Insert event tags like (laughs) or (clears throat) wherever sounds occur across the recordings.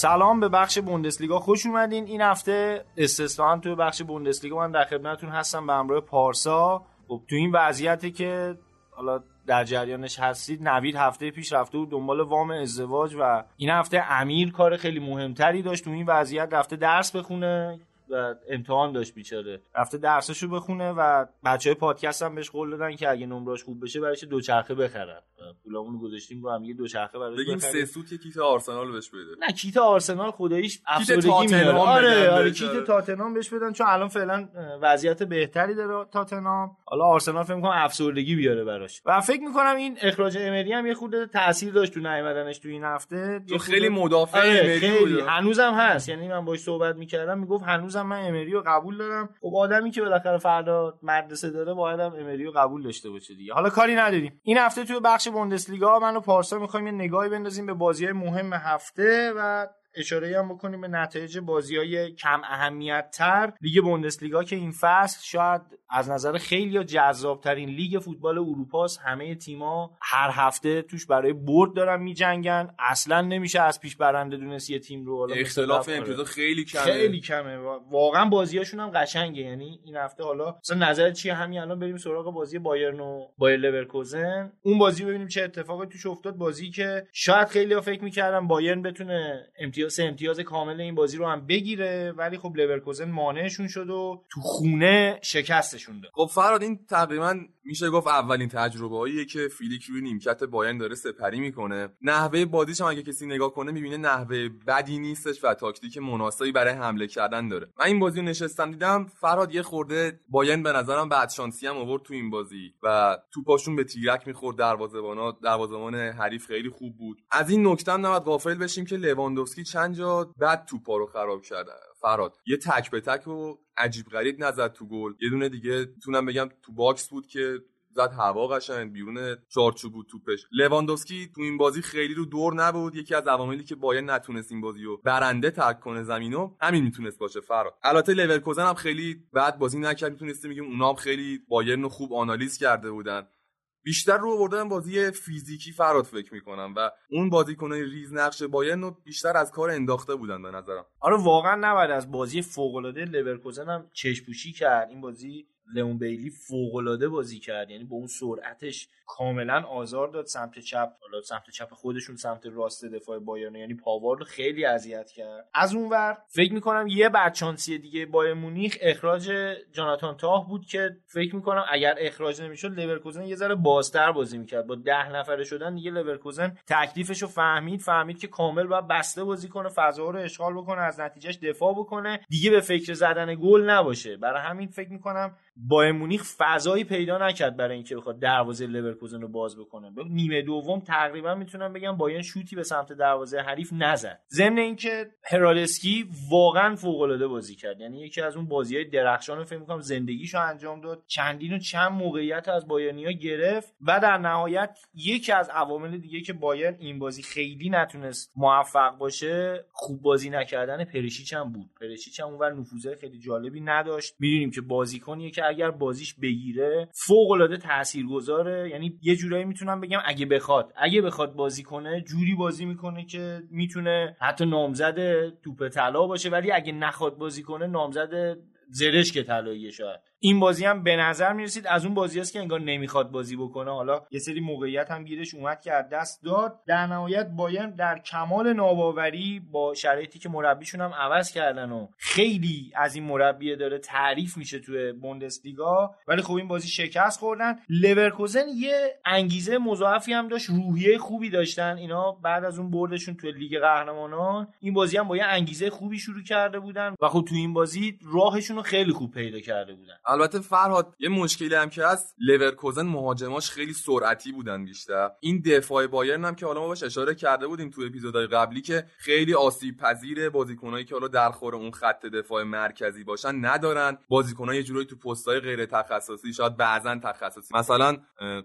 سلام به بخش بوندسلیگا. خوش اومدین. این هفته استثنا تو بخش بوندسلیگا من در خدمتتون هستم به همراه پارسا. خب تو این وضعیتی که حالا در جریانش هستید نوید هفته پیش رفته بود دنبال وام ازدواج و این هفته امیر کار خیلی مهمتری داشت. تو این وضعیت رفته درس بخونه. و امتحان داشت بیچاره. رفته درسشو بخونه و بچه های پادکست هم بهش قول دادن که اگه نمراش خوب بشه برایش دوچرخه بخرن. پولامون گذاشتیم رو هم یه دوچرخه براش بگیم سه سوت کیت آرسنال بهش بده. نه کیت آرسنال خداییش افسردگی میاره. آره آره کیت تاتنهام بهش بدن چون الان فعلا وضعیت بهتری داره تاتنهام. حالا آرسنال فکر می‌کنم افسردگی بیاره براش. و فکر می‌کنم این اخراج امری هم یه خورده تاثیر داشت تو نیومدنش تو این هفته. تو خیلی مدافع آره امری بود. هنوزم هست. یعنی من باش صحبت می‌کردم می‌گفت هنوزم من امری رو قبول دارم. خب آدمی که بالاخره فردا مدرسه داره باید هم امری رو قبول داشته باشه دیگه. حالا کاری نداریم. این هفته تو بخش بوندسلیگا من و پارسا می‌خوایم یه نگاهی بندازیم به بازی‌های مهم هفته و اشاره هم بکنیم به نتایج بازی های کم اهمیت تر لیگ بوندسلیگا که این فصل شاید از نظر خیلیا جذاب ترین لیگ فوتبال اروپاست همه تیما هر هفته توش برای برد دارن میجنگن. اصلا نمیشه از پیش برنده دونست یه تیم رو اختلاف امتیاز خیلی کمه. خیلی کمه. واقعا بازیاشون هم قشنگه. یعنی این هفته حالا مثلا نظر چیه همین الان بریم سراغ بازی بایرن و بایر لورکوزن. اون بازی ببینیم چه اتفاقی توش افتاد. بازی که شاید خیلی فکر می‌کردن بایرن بتونه امتیاز امتیاز کامل این بازی رو هم بگیره ولی خب لورکوزن مانعشون شد و تو خونه شکستشون داد. خب فراد این تقریبا میشه گفت اولین تجربه هاییه که فیلیک روی نیمکت بایرن داره سپری می‌کنه. نحوه بازیش هم اگه کسی نگاه کنه می‌بینه نحوه بدی نیستش و تاکتیک مناسبی برای حمله کردن داره. من این بازی رو نشستم دیدم فراد یه خورده بایرن به نظرم بد شانسی هم آورد تو این بازی و توپاشون به تیرک می‌خورد. دروازه‌بانا دروازه‌بان حریف خیلی خوب بود. از این نکته هم نباید غافل بشیم که لواندوفسکی چند جا بد توپا رو خراب کرده فراد یه تک به تک و عجیب غریب نزد تو گل. یه دونه دیگه تونم بگم تو box بود که زد هوا قشنگ بیرون چارچوب بود توپش. لواندوفسکی تو این بازی خیلی رو دور نبود. یکی از عواملی که باید نتونست این بازی رو برنده ترک کنه زمینو همین می‌تونست باشه. فراد البته لورکوزن هم خیلی بد بازی نکرد. می‌تونستیم بگیم اونا هم خیلی بایرن رو خوب آنالیز کرده بودن. بیشتر رو آوردن بازی فیزیکی فراد فکر می‌کنم و اون بازیکنای ریز نقش بایرن رو بیشتر از کار انداخته بودن به نظرم. آره واقعا نباید از بازی فوق العاده لورکوزن هم چشم‌پوشی کرد. این بازی لئون بیلی فوق بازی کرد. یعنی با اون سرعتش کاملا آزار داد سمت چپ. حالا سمت چپ خودشون سمت راست دفاع بایرن. یعنی پاوار رو خیلی اذیت کرد. از اونور فکر می‌کنم یه بدشانسی دیگه بایرن مونیخ اخراج جاناتان تاه بود که فکر می‌کنم اگر اخراج نمی‌شد لورکوزن یه ذره بازتر بازی می‌کرد. با ده نفره شدن دیگه لورکوزن تکلیفش رو فهمید فهمید که کامل باید بسته بازی کنه فضا رو اشغال بکنه از نتیجه‌ش دفاع بکنه. دیگه به فکر زدن گل نباشه. برای همین فکر می‌کنم بایر مونیخ فضایی پیدا نکرد برای اینکه بخواد دروازه لورکوزن رو باز بکنه. نیمه دوم تقریبا می‌تونم بگم باین شوتی به سمت دروازه حریف نزد. ضمن اینکه هرالسکی واقعا فوق العاده بازی کرد. یعنی یکی از اون بازی های درخشان رو فکر می‌کنم زندگیشو انجام داد. چندین و چند موقعیت از بایرنیا گرفت و در نهایت یکی از عوامل دیگه که بایرن این بازی خیلی نتونست موفق باشه خوب بازی نکردن پرشیچ هم بود. پرشیچ هم اونور نفوذ خیلی جالبی نداشت. می‌دونیم که بازیکنیه که اگر بازیش بگیره فوق العاده تاثیرگذاره. یعنی یه جورایی می‌تونم بگم اگه بخواد. اگه بخواد بازی کنه جوری بازی می‌کنه که می‌تونه حتی نامزد توپ طلا باشه. ولی اگه نخواد بازی کنه نامزد زرشک طلاییه شاید. این بازی هم به نظر می‌رسید از اون بازی است که انگار نمی‌خواد بازی بکنه. حالا یه سری موقعیت هم گیرش اومد که از دست داد. در نهایت بایرن در کمال ناباوری با شرایطی که مربیشون هم عوض کردن و خیلی از این مربی داره تعریف میشه توی بوندسلیگا. ولی خب این بازی شکست خوردن. لورکوزن یه انگیزه مضاعفی هم داشت. روحیه خوبی داشتن. اینا بعد از اون بردشون توی لیگ قهرمانان. این بازی هم با یه انگیزه خوبی شروع کرده بودن و خب تو این بازی راهشون رو خیلی خوب پیدا کرده بودن. البته فرهاد یه مشکلی هم که هست لورکوزن مهاجماش خیلی سرعتی بودن بیشتر. این دفاع بایرن هم که حالا ما باش اشاره کرده بودیم تو اپیزودهای قبلی که خیلی آسیب پذیر بازیکنایی که حالا در خور اون خط دفاع مرکزی باشن ندارن. بازیکنای یه جورایی تو پستای غیر تخصصی شاید بعضا تخصصی. مثلا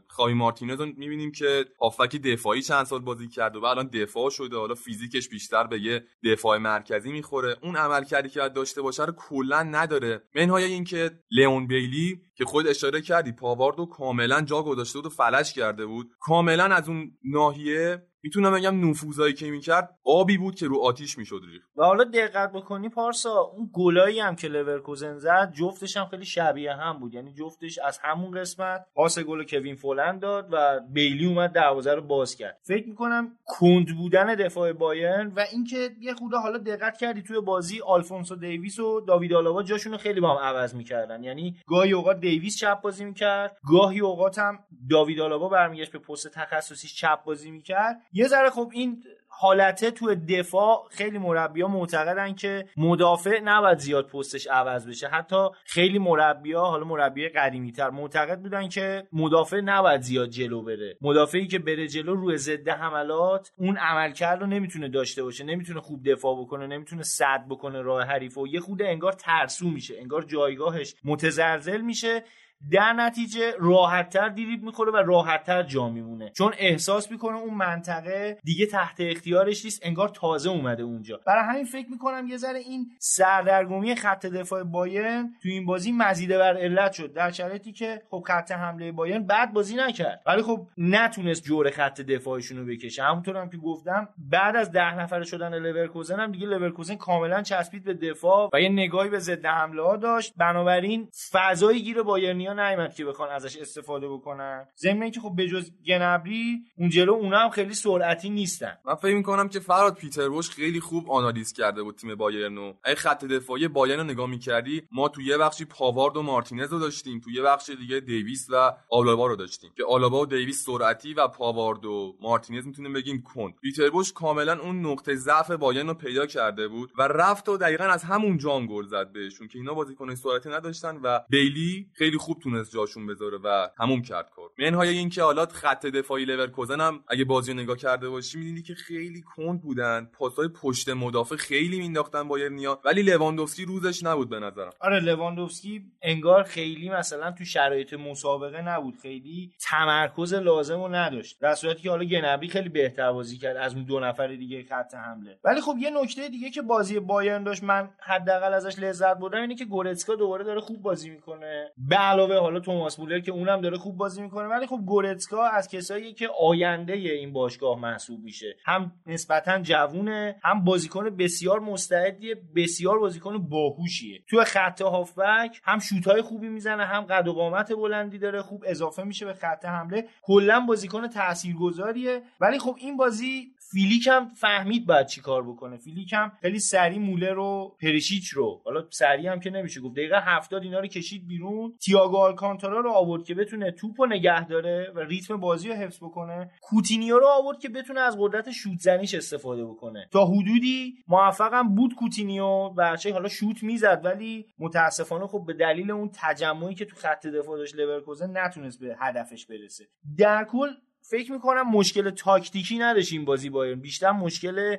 خاوی مارتینز رو می‌بینیم که هافکی دفاعی چند سال بازی کرد و الان دفاع شده. حالا فیزیکش بیشتر به یه دفاع مرکزی می‌خوره. اون عملکردی که داشته باشه رو کلا نداره. منهای اینکه بیلی که خود اشاره کردی پاواردو کاملا جا گذاشته بود و فلج کرده بود. کاملا از اون ناحیه می‌تونم بگم نفوذایی که می‌کرد آبی بود که رو آتیش می‌شد ریخت. و حالا دقت بکنی پارسا اون گلایی هم که لورکوزن زد جفتش هم خیلی شبیه هم بود. یعنی جفتش از همون قسمت پاس گل کوین فولند داد و بیلی اومد دروازه رو باز کرد. فکر می‌کنم کند بودن دفاع بایرن و اینکه یه خورده حالا دقت کردی توی بازی آلفونسو دیویس و داوید آلابا جاشون رو خیلی با هم عوض می‌کردن. یعنی گاهی اوقات دیویس چپ بازی می‌کرد گاهی اوقات هم داوید آلابا برمیگشت به پست تخصصی چپ بازی می‌کرد. یه ذره خب این حالته تو دفاع خیلی مربیا معتقدن که مدافع نباید زیاد پستش عوض بشه. حتی خیلی مربیا حالا مربی قدیمی تر معتقد بودن که مدافع نباید زیاد جلو بره. مدافعی که بره جلو روی ضد حملات اون عملکرد رو نمی‌تونه داشته باشه. نمی‌تونه خوب دفاع بکنه نمی‌تونه صد بکنه راه حریف و یه خود انگار ترسو میشه انگار جایگاهش متزلزل میشه. در نتیجه راحتتر دیریب می‌خوره و راحتتر جا میمونه. چون احساس می‌کنه اون منطقه دیگه تحت اختیارش نیست انگار تازه اومده اونجا. برای همین فکر می‌کنم یه ذره این سردرگمی خط دفاع بایرن تو این بازی مزیده بر علت شد. در شرایطی که خب خط حمله بایرن بعد بازی نکرد. ولی خب نتونست جور خط دفاعشون رو بکشه. همونطور هم که گفتم بعد از ده نفره شدن لورکوزن هم دیگه لورکوزن کاملا چسبید به دفاع و یه نگاهی به ضد حمله ها داشت. بنابراین فضای گیر بایرنیا نیومد که بخوان ازش استفاده بکنن. ضمن که خب بجز گنبری اون جلو اونا هم خیلی سرعتی نیستن. من فکر می‌کنم که فراد پیتر بوش خیلی خوب آنالیز کرده بود تیم بایرن اگه خط دفاعی بایرن رو نگاه می‌کردی ما تو یه بخشی پاوارد و مارتینز رو داشتیم تو یه بخش دیگه دیویس و آلابا رو داشتیم. که آلابا و دیویس سرعتی و پاوارد و مارتینز می‌تونیم بگیم کند. پیتر بوش کاملا اون نقطه ضعف بایرن رو پیدا کرده بود و رفت و دقیقا از همون جان گل زد بهشون که اینا بازیکن سرعتی نداشتن و بیلی خیلی تونست جاشون بذاره و تموم کرد کارو. منهای اینکه حالا خط دفاعی لورکوزن هم اگه بازی نگاه کرده باشی می‌دیدی که خیلی کند بودن. پاسای پشت مدافع خیلی مینداختن بایرنیا ولی لواندوفسکی روزش نبود به نظرم. آره لواندوفسکی انگار خیلی مثلا تو شرایط مسابقه نبود. خیلی تمرکز لازم رو نداشت. در صورتی که حالا گنابری خیلی بهتر بازی کرد از اون دو نفر دیگه خط حمله. ولی خب یه نکته دیگه که بازی بایرن داشت من حداقل ازش لذت بردم اینه که گورتسکا دوباره داره خوب بازی می‌کنه. به علاوه حالا توماس مولر که اونم داره خوب بازی می‌کنه ولی خب گورتسکا از کسایی که آینده این باشگاه محسوب میشه هم نسبتا جوونه هم بازیکن بسیار مستعدیه بسیار بازیکن باهوشیه. توی خط هافبک هم شوتهای خوبی می‌زنه هم قد و قامت بلندی داره خوب اضافه میشه به خط حمله. کلا بازیکن تاثیرگذاریه ولی خب این بازی فلیک هم فهمید باید چی کار بکنه. فلیک هم خیلی سریع مولر رو پریشیچ رو. حالا سریع هم که نمیشه گفت. دقیقه 70 اینا رو کشید بیرون. تییاگو آلکانتارا رو آورد که بتونه توپ و نگه داره و ریتم بازی رو حفظ بکنه. کوتینیو رو آورد که بتونه از قدرت شوت زنیش استفاده بکنه. تا حدودی موفقم بود کوتینیو بچه حالا شوت می‌زد ولی متاسفانه خب به دلیل اون تجمعی که تو خط دفاع داشت لورکوزن نتونست به هدفش برسه. در کل فکر می‌کنم مشکل تاکتیکی نداشت این بازی بایرن بیشتر مشکل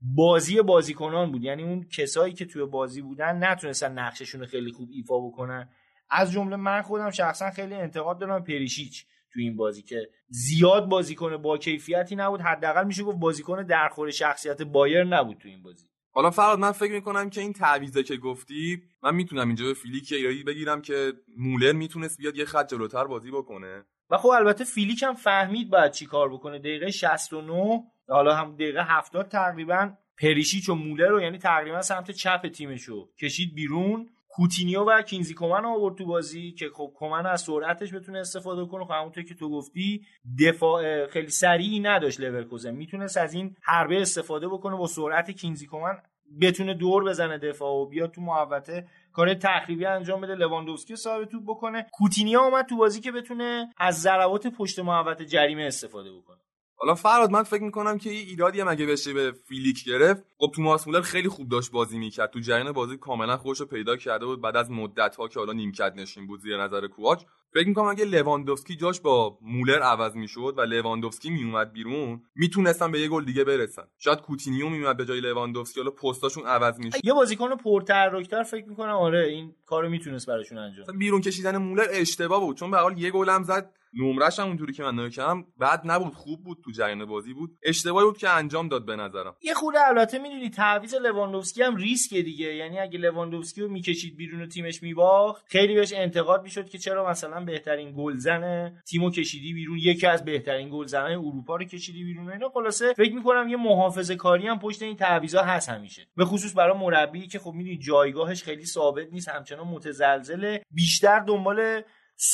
بازی بازیکنان بود. یعنی اون کسایی که توی بازی بودن نتونستن نقششون رو خیلی خوب ایفا بکنن. از جمله من خودم شخصا خیلی انتقاد دارم پریشیچ تو این بازی که زیاد بازیکن با کیفیتی نبود. حداقل میشه گفت بازیکن درخور شخصیت بایر نبود تو این بازی. حالا فرهاد من فکر می‌کنم که این تعویضه که گفتی من می‌تونم اینجا به فلیک ایرادی بگیرم که مولر می‌تونست بیاد یه خط جلوتر بازی بکنه. و خب البته فلیک هم فهمید باید چی کار بکنه. دقیقه 69 حالا هم دقیقه 70 تقریبا پریشیچ و مولر رو یعنی تقریبا سمت چپ تیمشو کشید بیرون. کوتینیو و کینگزلی کومن آورد تو بازی که خب کومن از سرعتش بتونه استفاده کنه. خب همونطور که تو گفتی دفاع خیلی سریعی نداشت لورکوزن. می‌تونست از این حربه استفاده بکنه با سرعت کینگزلی کومن بتونه دور بزنه دفاع و بیاد تو محوطه کار تخریبی انجام بده لواندوفسکی صاحب توپ بکنه. کوتینیو اومد تو بازی که بتونه از ضربات پشت محوطه جریمه استفاده بکنه. حالا فرهاد من فکر می‌کنم که این ایرادی هم اگه بشه به فلیک گرفت خب توماس مولر خیلی خوب داشت بازی می‌کرد. تو جریان بازی کاملا خودش رو پیدا کرده بود بعد از مدت ها که حالا نیمکت نشین بود زیر نظر کواچ فکر می‌کنم اگه لواندوفسکی جاش با مولر عوض می‌شد و لواندوفسکی میومد بیرون می‌تونستن به یه گل دیگه برسن. شاید کوتینیو میومد به جای لواندوفسکی حالا پستاشون عوض می‌شد یه بازیکن پرتحرکتر فکر می‌کنم آره این کارو می‌تونست براشون انجام بیرون کشیدن مولر اشتباه بود چون به هر حال یه گل هم زد. نمرش هم اونطوری که من نگاه بد نبود خوب بود تو جریان بازی بود. اشتباهی بود که انجام داد به نظرم. یه خورده البته می‌دونی تعویض لواندوفسکی هم ریسک دیگه. یعنی اگه لواندوفسکی رو می‌کشید بیرون تیمش میباخت خیلی بهش انتقاد می‌شد که چرا مثلا بهترین گلزن تیمو کشیدی بیرون یکی از بهترین گلزنای اروپا رو کشیدی بیرون اینا. خلاصه فکر می‌کنم یه محافظه کاری هم پشت این تعویضا هست همیشه. به خصوص برای مربی که خب می‌دونی جایگاهش خیلی ثابت نیست همچنان متزلزله بیشتر دنبال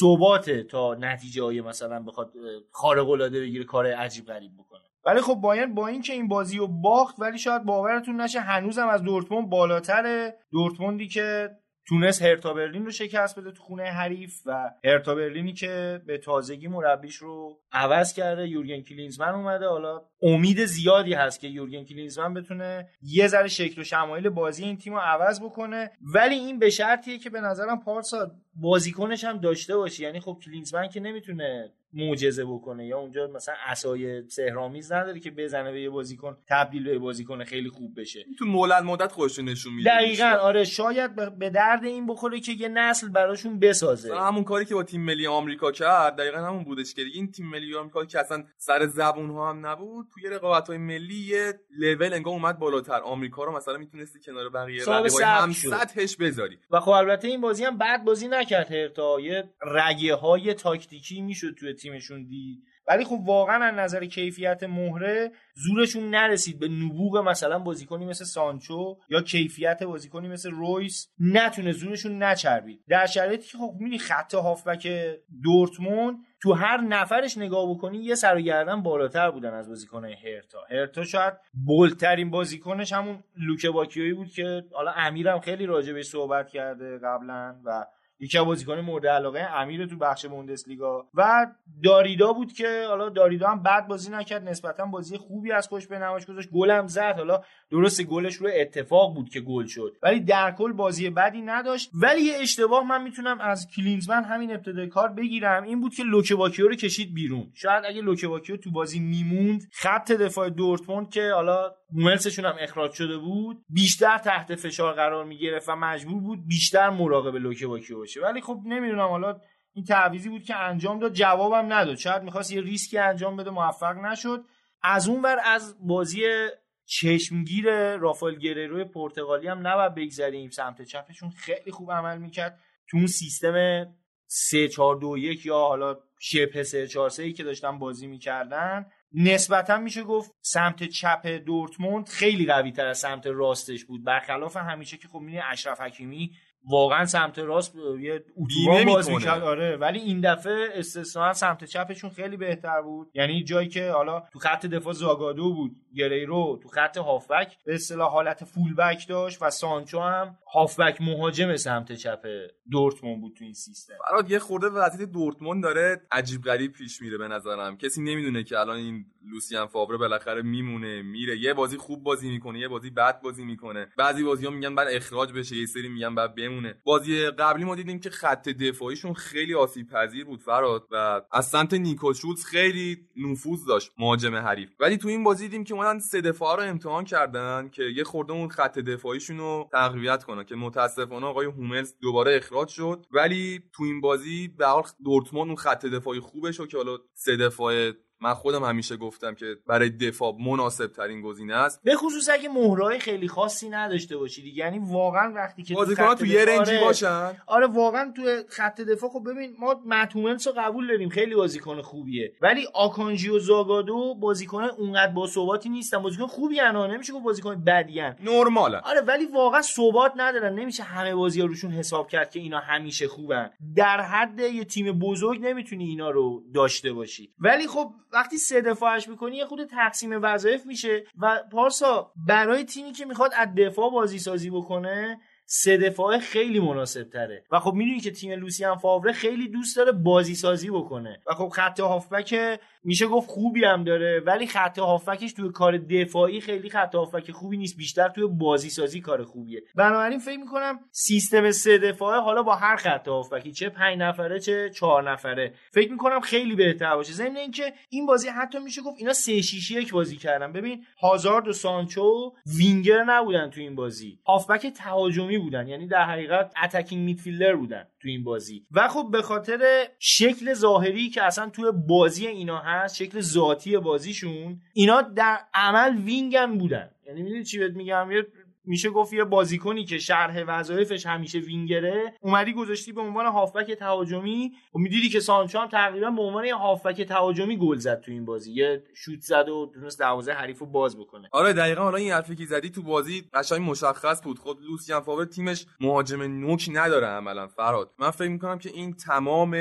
ثبات تا نتیجه های مثلا بخواد خارق العاده بگیره کار عجیب غریب بکنه. ولی خب باید با اینکه این بازی رو باخت ولی شاید باورتون نشه هنوزم از دورتموند بالاتره. دورتموندی که تونست هرتا برلین رو شکست بده تو خونه حریف و هرتا برلینی که به تازگی مربیش رو عوض کرده یورگن کلینزمن اومده. حالا امید زیادی هست که یورگن کلینزمن بتونه یه ذره شکل و شمایل بازی این تیم رو عوض بکنه. ولی این به شرطیه که به نظرم پارسا بازیکنش هم داشته باشی. یعنی خب کلینزمن که نمی‌تونه معجزه بکنه یا اونجا مثلا اسای سهرامیز نداره که بزنه به یه بازیکن تبدیل به بازیکن خیلی خوب بشه. تو مولد مدت خودش نشون میده. دقیقا آره شاید به درد این بخوره که یه نسل براشون بسازه. همون کاری که با تیم ملی آمریکا کرد دقیقا همون بودش که این تیم ملی آمریکا که اصلا سر زبون ها هم نبود توی رقابت های ملی یه لول انگار اومد بالاتر. آمریکا رو مثلا می‌تونستی کنار بقیه رقیبای هم سطحش بذاری. و خب البته این بازی هم بعد بازی نکرد هرتا یه رگه های تاکتیکی می‌شد توی تیمشون دید. ولی خب واقعا از نظر کیفیت مهره زورشون نرسید به نبوغ مثلا بازیکنی مثل سانچو یا کیفیت بازیکنی مثل رویس. نتونه زورشون نچربید. در شرایطی که خب می‌بینی خط هافبک دورتموند تو هر نفرش نگاه بکنی یه سر و گردن بالاتر بودن از بازیکنهای هرتا هرتا شاید بولترین بازیکنش همون لوکه باکیویی بود که حالا امیرم خیلی راجع بهش صحبت کرده قبلا و یکی از بازیکن مورد علاقه امیر تو بخش بوندسلیگا. و داریدا بود که حالا داریدا هم بد بازی نکرد نسبتا بازی خوبی از خودش به نمایش گذاشت. گلم زد. حالا درست گلش رو اتفاق بود که گل شد ولی در کل بازی بدی نداشت. ولی یه اشتباه من می‌تونم از کلینزمن همین ابتدای کار بگیرم. این بود که لوکباکیو رو کشید بیرون. شاید اگه لوکباکیو تو بازی میموند خط دفاع دورتموند که حالا هوملسشون هم اخراج شده بود بیشتر تحت فشار قرار می‌گرفت و مجبور بود بیشتر مراقب لوکباکیو باشه. ولی خب نمی‌دونم حالا این تعویزی بود که انجام داد جوابم نداد. شاید می‌خواست یه ریسکی انجام بده موفق نشد. از اون ور از بازی چشمگیر رافائل گریروی پرتغالی هم نباید بگذریم. سمت چپشون خیلی خوب عمل می‌کرد. تو اون سیستم 3 4 2 1 یا حالا شبه 3 4 3 که داشتن بازی می‌کردن نسبتا میشه گفت سمت چپ دورتموند خیلی قوی تر از سمت راستش بود. برخلاف همیشه که خب می‌دونی اشرف حکیمی واقعا سمت راست یه اتوبان باز می‌کرد. آره ولی این دفعه استثنا سمت چپشون خیلی بهتر بود. یعنی جایی که حالا تو خط دفاع زاگادو بود گریرو تو خط هافبک به اصطلاح حالت فول بک داشت و سانچو هم هافبک مهاجم سمت چپ دورتموند بود تو این سیستم. برات یه خورده وضعیت دورتموند داره عجیب غریب پیش میره به نظرم. کسی نمی‌دونه که الان این لوسیان فاوره بالاخره میمونه میره. یه بازی خوب بازی می‌کنه یه بازی بد بازی می‌کنه. بعضی بازی ها میگن بعد اخراج بشه یه سری میگن بعد بمونه بازی قبلی ما دیدیم که خط دفاعیشون خیلی آسیب پذیر بود فراد و از سمت نیکو شولز خیلی نفوذ داشت مهاجم حریف. ولی تو این بازی دیدیم که اومدن سه دفاع رو امتحان کردن که یه خورده اون خط دفاعیشون رو تقویت کنن که متاسفانه آقای هوملز دوباره اخراج شد. ولی تو این بازی به حال دورتموند اون خط دفاعی خوبش که حالا سه دفاع من خودم همیشه گفتم که برای دفاع مناسب ترین گزینه است. به خصوص اگه مهرهای خیلی خاصی نداشته باشید یعنی واقعا وقتی که بازیکن‌ها تو یه رنجی باشن. آره واقعا تو خط دفاع خب ببین ما متومنس رو قبول داریم. خیلی بازیکن خوبیه. ولی آکانجی و زاگادو بازیکن اونقدر با ثباتی نیستن. بازیکن خوبی انا نمیشه گفت بازیکن بدی ان نرماله. آره ولی واقعا ثبات ندارن. نمیشه همه بازی ها روشون حساب کرد که اینا همیشه خوبن. در حد یه تیم بزرگ نمی‌تونی اینا رو داشته باشی. ولی خب وقتی سه دفاعش می‌کنی یه خود تقسیم وظایف میشه و پارسا برای تیمی که می‌خواد از دفاع بازی سازی بکنه سه دفاعه خیلی مناسب تره و خب می‌دونی که تیم لوسیان فاوره خیلی دوست داره بازی سازی بکنه. و خب خط هافبک میشه گفت خوبی هم داره ولی خط هافبکش توی کار دفاعی خیلی خط هافبک خوبی نیست. بیشتر توی بازی سازی کار خوبیه. بنابراین فکر می‌کنم سیستم سه دفاعه حالا با هر خط هافبکی چه پنج نفره چه چهار نفره. فکر می‌کنم خیلی بهتر باشه. ضمن اینکه این بازی حتی میشه گفت اینا سه 6 یک بازی کردن. ببین هازارد و سانچو وینگر نبودن تو این بازی. هافبک تهاجمی بودن یعنی در حقیقت attacking midfielder بودن تو این بازی. و خب به خاطر شکل ظاهری که اصلا توی بازی اینا هست شکل ذاتی بازیشون اینا در عمل وینگرن بودن. یعنی می‌دونی چی بهت میگم؟ یه میشه گفت یه بازیکنی که شرح وظایفش همیشه وینگره اومدی گذاشتی به عنوان هافبک تهاجمی. و می‌دیدی که سانچو هم تقریبا به عنوان یه هافبک تهاجمی گل زد تو این بازی. یه شوت زد و تونست دروازه حریف رو باز بکنه. آره دقیقا حالا این حرفی که زدی تو بازی قشنگ مشخص بود. خود لوسیان فاور تیمش مهاجم نوک نداره عملا فرهاد من فکر می‌کنم که این تمام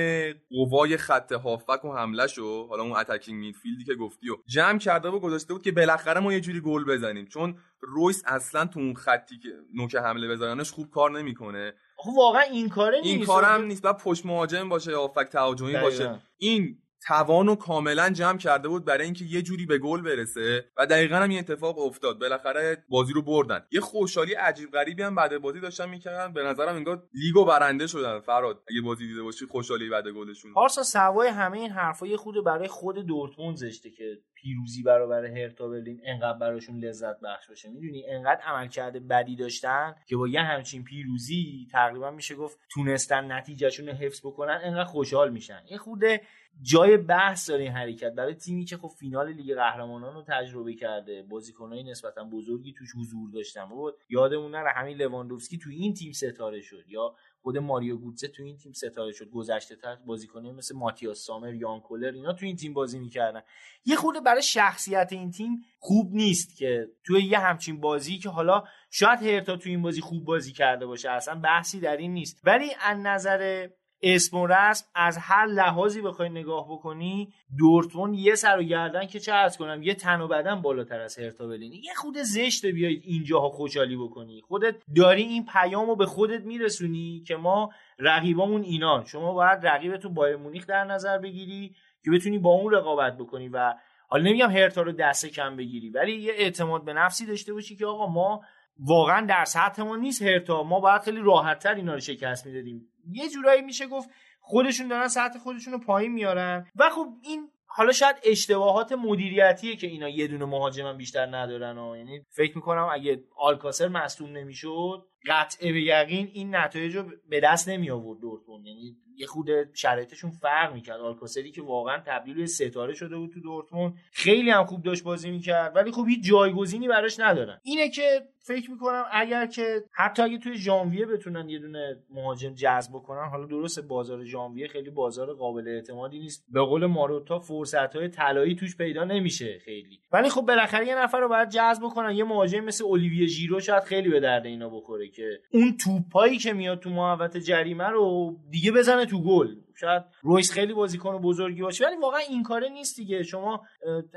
قوای خط هافبک و حمله شو حالا اون attacking midfield ی که گفتی و جمع کرده و گذاشته بود که بالاخره ما یه جوری گل بزنیم. چون رویس اصلا تو اون خطی که نوک حمله بذارنش خوب کار نمی‌کنه. خب واقعا این کاره نیست. این کارم نیست. بعد پشت مهاجم باشه هافبک تهاجمی باشه. این توان رو کاملا جمع کرده بود برای اینکه یه جوری به گل برسه و دقیقا هم این اتفاق افتاد. بالاخره بازی رو بردن. یه خوشحالی عجیب غریبی هم بعد بازی داشتن می‌کردن. به نظرم انگار لیگو برنده شدن. فراد اگه بازی دیده باشی خوشحالی بعد گلشون. پارسا سوای همه این حرفای خود برای خود دورتموند زشته که پیروزی برابر هرتا برلین انقدر براشون لذت بخش باشه. می‌دونی؟ انقدر عملکرد بدی داشتن که با یه همچین پیروزی تقریبا میشه گفت تونستن نتیجهشون رو حفظ بکنن انقدر خوشحال میشن. یه خوده جای بحث داره این حرکت. برای تیمی که خب فینال لیگ قهرمانان رو تجربه کرده بازیکنای نسبتا بزرگی توش حضور داشتن. بود یادمون نره همین لواندوفسکی تو این تیم ستاره شد یا خود ماریو گوتزه تو این تیم ستاره شد گذشته تر بازیکنه مثل ماتیاس سامر یان کولر اینا تو این تیم بازی می‌کردن. یه خورده برای شخصیت این تیم خوب نیست که توی یه همچین بازی که حالا شاید هرتا تو این بازی خوب بازی کرده باشه اصلا بحثی در این نیست. ولی از نظر اسم و رسم از هر لحاظی بخوای نگاه بکنی دورتموند یه سر و گردن که چه از کنم یه تن و بدن بالاتر از هرتا بلینی. یه خود زشت بیاید اینجاها خوشحالی بکنی. خودت داری این پیامو به خودت میرسونی که ما رقیبامون اینان شما باید رقیبتو بایر مونیخ در نظر بگیری که بتونی با اون رقابت بکنی و حالا نمیگم هرتا رو دست کم بگیری ولی یه اعتماد به نفسی داشته باشی که آقا ما واقعا در سطح ما نیست هرتا. ما باید خیلی راحتتر اینا رو شکست می‌دادیم. یه جورایی میشه گفت خودشون دارن سطح خودشون رو پایین میارن. و خب این حالا شاید اشتباهات مدیریتیه که اینا یه دونه مهاجم بیشتر ندارن و یعنی فکر می‌کنم اگه آلکاسر مصدوم نمی‌شد قطعه به یقین این نتایج رو به دست نمی آورد دورتموند. یعنی یه خود شرایطشون فرق می‌کرد. آلکاسری که واقعا تبدیل به ستاره شده بود تو دورتموند خیلی هم خوب داشت بازی می‌کرد ولی خب هیچ جایگزینی براش ندارن. اینه که فکر می‌کنم اگر که حتی اگه توی ژانویه بتونن یه دونه مهاجم جذب کنن حالا درست بازار ژانویه خیلی بازار قابل اعتمادی نیست. به قول ماروتا فرصت های طلایی توش پیدا نمیشه خیلی. ولی خب بالاخره یه نفر رو باید جذب کنن یه مهاجم مثل اولیویه ژیرو شاید خیلی به درد اینا بخوره که اون توپایی که میاد تو محوطه جریمه رو دیگه بزنه تو گل. شاید رویس خیلی بازیکن بزرگی باشه ولی واقعا این کاره نیست دیگه. شما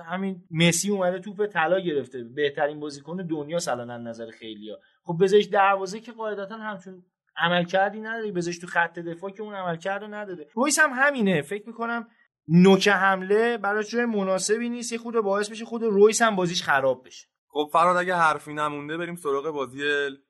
همین مسی اومده توپ طلا گرفته. بهترین بازیکن دنیا سالانه نظر خیلیا خب بذارش دروازه که قاعدتا همچون عمل کردی نداری. بذارش تو خط دفاع که اون عمل کرده نداره. رویس هم همینه. فکر می‌کنم نوک حمله براش جای مناسبی نیست. یه خود باعث میشه خود رویس هم بازیش خراب بشه. خب فرهاد اگه حرفی نمونده بریم سراغ بازی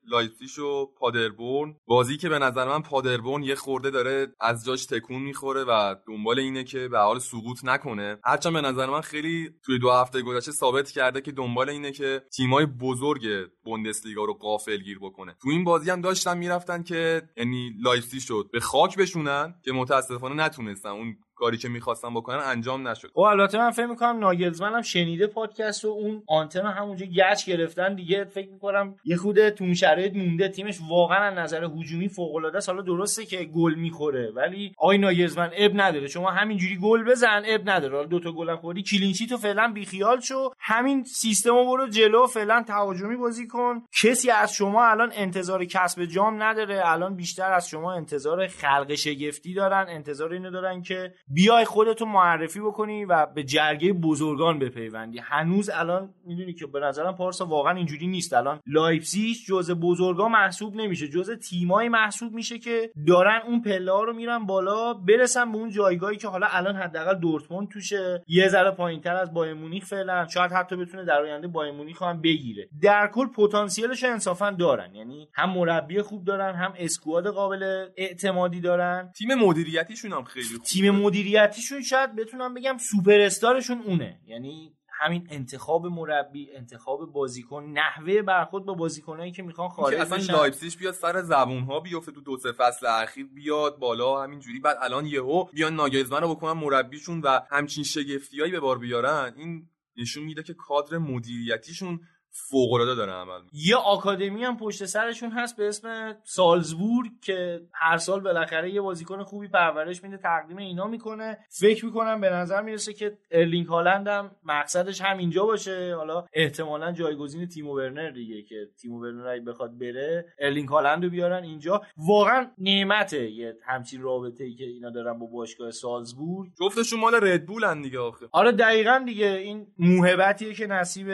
لایپزیگ و پادربورن بازی که به نظر من پادربورن یه خورده داره از جاش تکون می‌خوره و دنبال اینه که به هر حال سقوط نکنه. هرچند به نظر من خیلی توی دو هفته گذشته ثابت کرده که دنبال اینه که تیمای بزرگ بوندسلیگا رو غافلگیر بکنه. تو این بازی هم داشتن می‌رفتن که یعنی لایپزیگ شد. به خاک بشونن که متاسفانه نتونستن. اون کاری که می‌خواستن بکنن انجام نشد. خب البته من فکر می‌کنم ناگلزمن هم شنیده پادکست و اون آنتن همونجا گچ گرفتن دیگه. فکر می‌کنم یه خورده تو شرایط مونده. تیمش واقعا از نظر هجومی فوق العاده حالا درسته که گل می‌خوره ولی آی ناگلزمن عیب نداره. شما همینجوری گل بزن عیب نداره. حالا دو تا گل خوردی clean sheet تو فعلا بیخیال شو. همین سیستمو برو جلو فعلا تهاجمی بازی کن. کسی از شما الان انتظار کسب جام نداره. الان بیشتر از شما انتظار خلق شگفتی دارن. انتظار اینو دارن که بیای خودتو معرفی بکنی و به جرگه بزرگان بپیوندی. هنوز الان می‌دونی که به نظرم پارسا واقعا اینجوری نیست. الان لایپزیگ جزء بزرگا محسوب نمیشه. جزء تیمای محسوب میشه که دارن اون پله رو میرن بالا برسن به اون جایگاهی که حالا الان حداقل دورتموند توشه. یه ذره پایینتر از بایر مونیخ فعلا. شاید حتی بتونه در آینده بایر مونیخ هم بگیره. در کل پتانسیلش انصافا دارن. یعنی هم مربی خوب دارن هم squad قابل اعتمادی دارن. تیم مدیریتیشون هم خیلی خوبه. تیم مدیریتیشون شاید بتونم بگم سوپر استارشون اونه. یعنی همین انتخاب مربی انتخاب بازیکن نحوه برخورد با بازیکنایی که می‌خوان خارج اصلا لایپزیگ بیاد سر زبون ها بیفته تو دو سه فصل اخیر بیاد بالا همینجوری بعد الان یهو بیان ناگلزمن رو بکنن مربیشون و همچین شگفتیایی به بار بیارن. این نشون میده که کادر مدیریتیشون فوق العاده داره عمل می‌کنه. یه آکادمی هم پشت سرشون هست به اسم سالزبورگ که هر سال بالاخره یه بازیکن خوبی پرورش میده تقدیم اینا می‌کنه. فکر می‌کنم به نظر می‌رسه که ارلینگ هالند هم مقصدش هم اینجا باشه. حالا احتمالا جایگزین تیمو ورنر دیگه که تیمو ورنر اگه بخواد بره ارلینگ هالند رو بیارن اینجا. واقعا نعمته یه همچین رابطه ای که اینا دارن با باشگاه سالزبورگ. جفتشون مال ردبولن دیگه آخه. آره دقیقا دیگه این موهبتیه که نصیب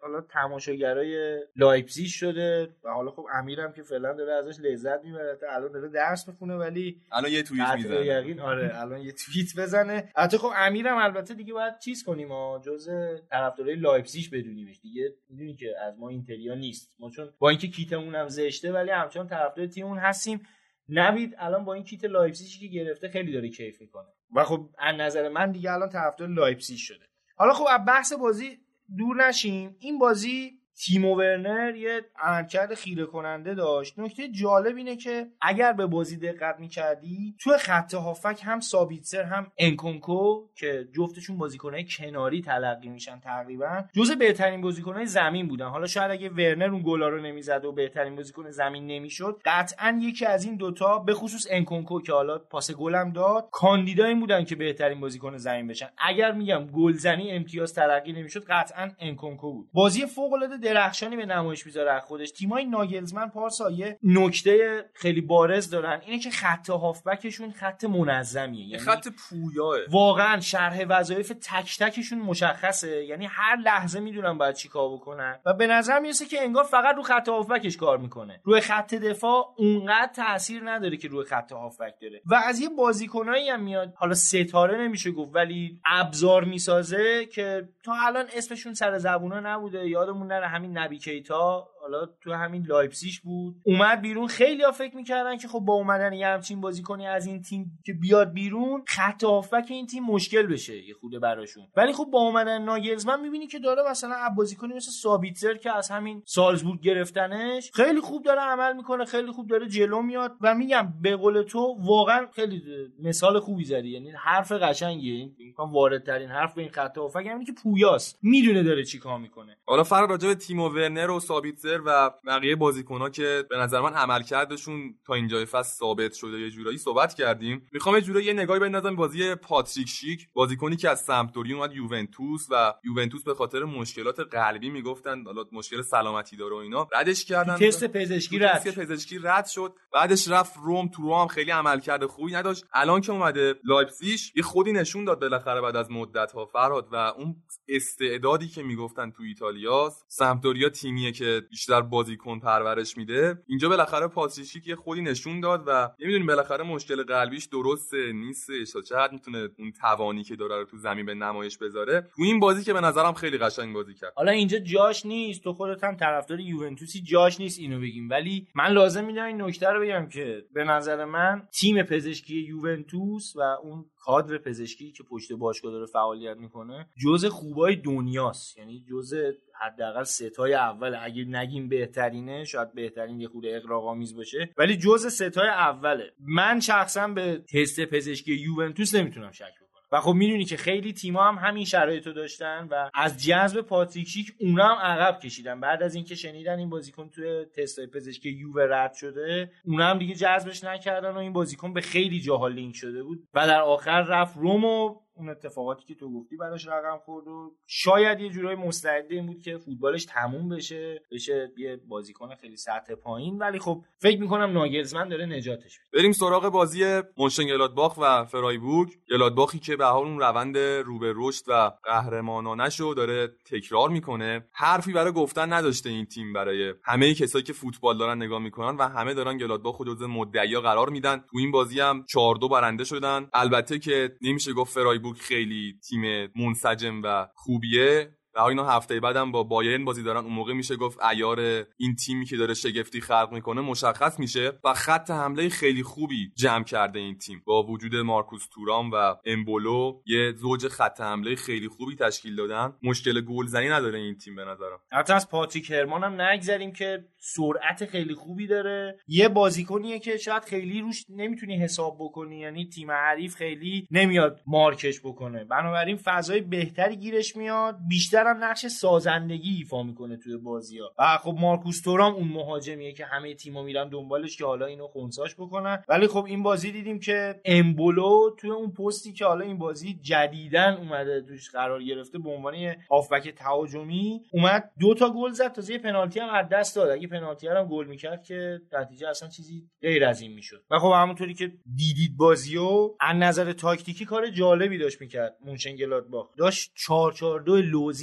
حالا تماشاگرای لایپزیگ شده و حالا خب امیرم که فعلا داره ازش لذت می‌بره. الان داره درس می‌خونه ولی الان یه توییت می‌زنه. یقین آره الان یه توییت بزنه. البته خب امیرم البته دیگه باید چیز کنیم ها جز طرفدارای لایپزیگ بدونیمش. دیگه می‌دونی که از ما اینتریا نیست. ما چون با اینکه کیتمون هم زشته ولی همچنان طرفدار تیممون هستیم. نوید الان با این کیت لایپزیگی که گرفته خیلی داره کیف می‌کنه. و خب از نظر من دیگه الان طرفدار لایپزیگ شده. حالا خب از بحث بازی دور نشیم. این بازی تیمو ورنر یه عملکرد خیره کننده داشت. نکته جالب اینه که اگر به بازی دقت می‌کردی توی خط هافک هم سابیتسر هم انکونکو که جفتشون بازیکنهای کناری تلقی میشن تقریبا جزء بهترین بازیکنهای زمین بودن. حالا شاید اگه ورنر اون گلا رو نمی‌زد و بهترین بازیکن زمین نمی‌شد قطعا یکی از این دوتا به خصوص انکونکو که حالا پاس گلم داد کاندیدا این بودن که بهترین بازیکن زمین بشن. اگر میگم گلزنی امتیاز تلقی نمی‌شد قطعا انکونکو بود. بازی فوق العاده درخشانی به نمایش می‌ذاره از خودش. تیمای ناگلزمن پارسا یه نکته خیلی بارز دارن اینه که خط هافبکشون خط منظمیه یه یعنی خط پویاه. واقعا شرح وظایف تک تکشون مشخصه یعنی هر لحظه می‌دونن باید چی کار بکنن. و به نظر می‌رسه که انگار فقط رو خط هافبکش کار می‌کنه. روی خط دفاع اونقدر تاثیر نداره که روی خط هافبک داره. و از یه بازیکنایی هم میاد حالا ستاره نمیشه گفت ولی ابزار می‌سازه که تا الان اسمشون سر زبونا نبوده یادمون نره همین نبی کیتا حالا تو همین لایپزیش بود. اومد بیرون. خیلی ها فکر می‌کردن که خب با اومدن یه همچین بازیکنی از این تیم که بیاد بیرون خط هافبک این تیم مشکل بشه یه خوده براشون. ولی خب با اومدن ناگلزمن می‌بینی که داره مثلا بازیکنی مثل سابیتزر که از همین سالزبورگ گرفتنش خیلی خوب داره عمل می‌کنه خیلی خوب داره جلو میاد و میگم به قول تو واقعا خیلی مثال خوبی زدی. یعنی حرف قشنگیه. میگم واردترین حرف به این خط هافبک همینه که پویاست می‌دونه داره چیکار می‌کنه. حالا فرق راجع به تیمو ورنر و سابیتزر و بقیه بازیکن‌ها که به نظر من عملکردشون تا اینجای فصل ثابت شده یه جورایی صحبت کردیم. می‌خوام یه جورایی یه نگاهی بندازم بازی پاتریک شیک. بازیکنی که از سمپدوریا اومد یوونتوس و یوونتوس به خاطر مشکلات قلبی می‌گفتن حالا مشکل سلامتی داره و اینا. ردش کردن. تست پزشکی رد تست پزشکی رد شد. بعدش رفت روم تو روم خیلی عملکرد خوبی نداشت. الان که اومده لایپزیگ یه خودی نشون داد بالاخره بعد از مدت ها فرهاد و اون استعدادی که می‌گفتن تو ایتالیاست سمپدوریا تیمیه که بیشتر بازیکن پرورش میده. اینجا بالاخره پاتریشیک یه خودی نشون داد و نمی‌دونیم بالاخره مشکل قلبیش درسته نیستش. تا چقدر می‌تونه اون توانی که داره رو تو زمین به نمایش بذاره. تو این بازی که به نظرم خیلی قشنگ بازی کرد. حالا اینجا جاش نیست. تو خودت هم طرفدار یوونتوسی جاش نیست اینو بگیم. ولی من لازم می‌دونم این نکته رو بگم که به نظر من تیم پزشکی یوونتوس و اون کادر پزشکی که پشت باشگاه داره فعالیت می‌کنه جز خوبای دنیاست. یعنی جز حداقل ستای اول. اگه نگیم بهترینه شاید بهترین یه خود اقراق‌آمیز باشه. ولی جز ستای اوله. من شخصا به تست پزشکی یوونتوس نمی‌تونم شک و خب می‌دونی که خیلی تیما هم همین شرایطو داشتن و از جذب پاتریک اونا هم عقب کشیدن. بعد از اینکه شنیدن این بازیکن توی تستای پزشکی یووه رد شده اونا هم دیگه جذبش نکردن و این بازیکن به خیلی جاها لینک شده بود و در آخر رفت رومو اون اتفاقاتی که تو گفتی براش رقم خورد و شاید یه جورای مستعد این بود که فوتبالش تموم بشه بشه یه بازیکن خیلی سطح پایین. ولی خب فکر می‌کنم ناگلزمن داره نجاتش بید. بریم سراغ بازی گلادباخ و فرایبورگ. گلادباخی که به حال اون روند رو به رشد و قهرمانانش رو داره تکرار می‌کنه. حرفی برای گفتن نداشته این تیم برای همه کسایی که فوتبال دارن نگاه می‌کنن و همه دارن گلادباخ جزو مدعیا قرار میدن. تو این بازی هم 4 2 برنده شدن. البته که نمیشه گفت فرایبورگ خیلی تیم منسجم و خوبیه. و اینا هفته بعدم با بایرن بازی دارن. اون موقع میشه گفت ایار این تیمی که داره شگفتی خلق می‌کنه مشخص میشه و خط حمله خیلی خوبی جمع کرده این تیم. با وجود مارکوس تورام و امبولو یه زوج خط حمله خیلی خوبی تشکیل دادن. مشکل گلزنی نداره این تیم به نظرم. حتی از پاتریک هرمان هم نگذریم که سرعت خیلی خوبی داره. یه بازیکنیه که شاید خیلی روش نمی‌تونی حساب بکنی. یعنی تیم حریف خیلی نمیاد مارکش بکنه. بنابراین فضای بهتری گیرش میاد. بیشتر هم نقش سازندگی ایفا می‌کنه توی بازی ها و خب مارکوس تورام اون مهاجمیه که همه تیما میرن دنبالش که حالا اینو خونساش بکنن. ولی خب این بازی دیدیم که امبولو توی اون پستی که حالا این بازی جدیدن اومده توش قرار گرفته به عنوان هافبک تهاجمی اومد دو تا گل زد. تازه یه پنالتی هم از دست داد. اگه پنالتی هم گل می‌کرد که نتیجه اصلا چیزی غیر از این می‌شد. و خب همونطوری که دیدید بازیو از نظر تاکتیکی کار جالبی داشت می‌کرد مونشنگلادباخ داشت 4 4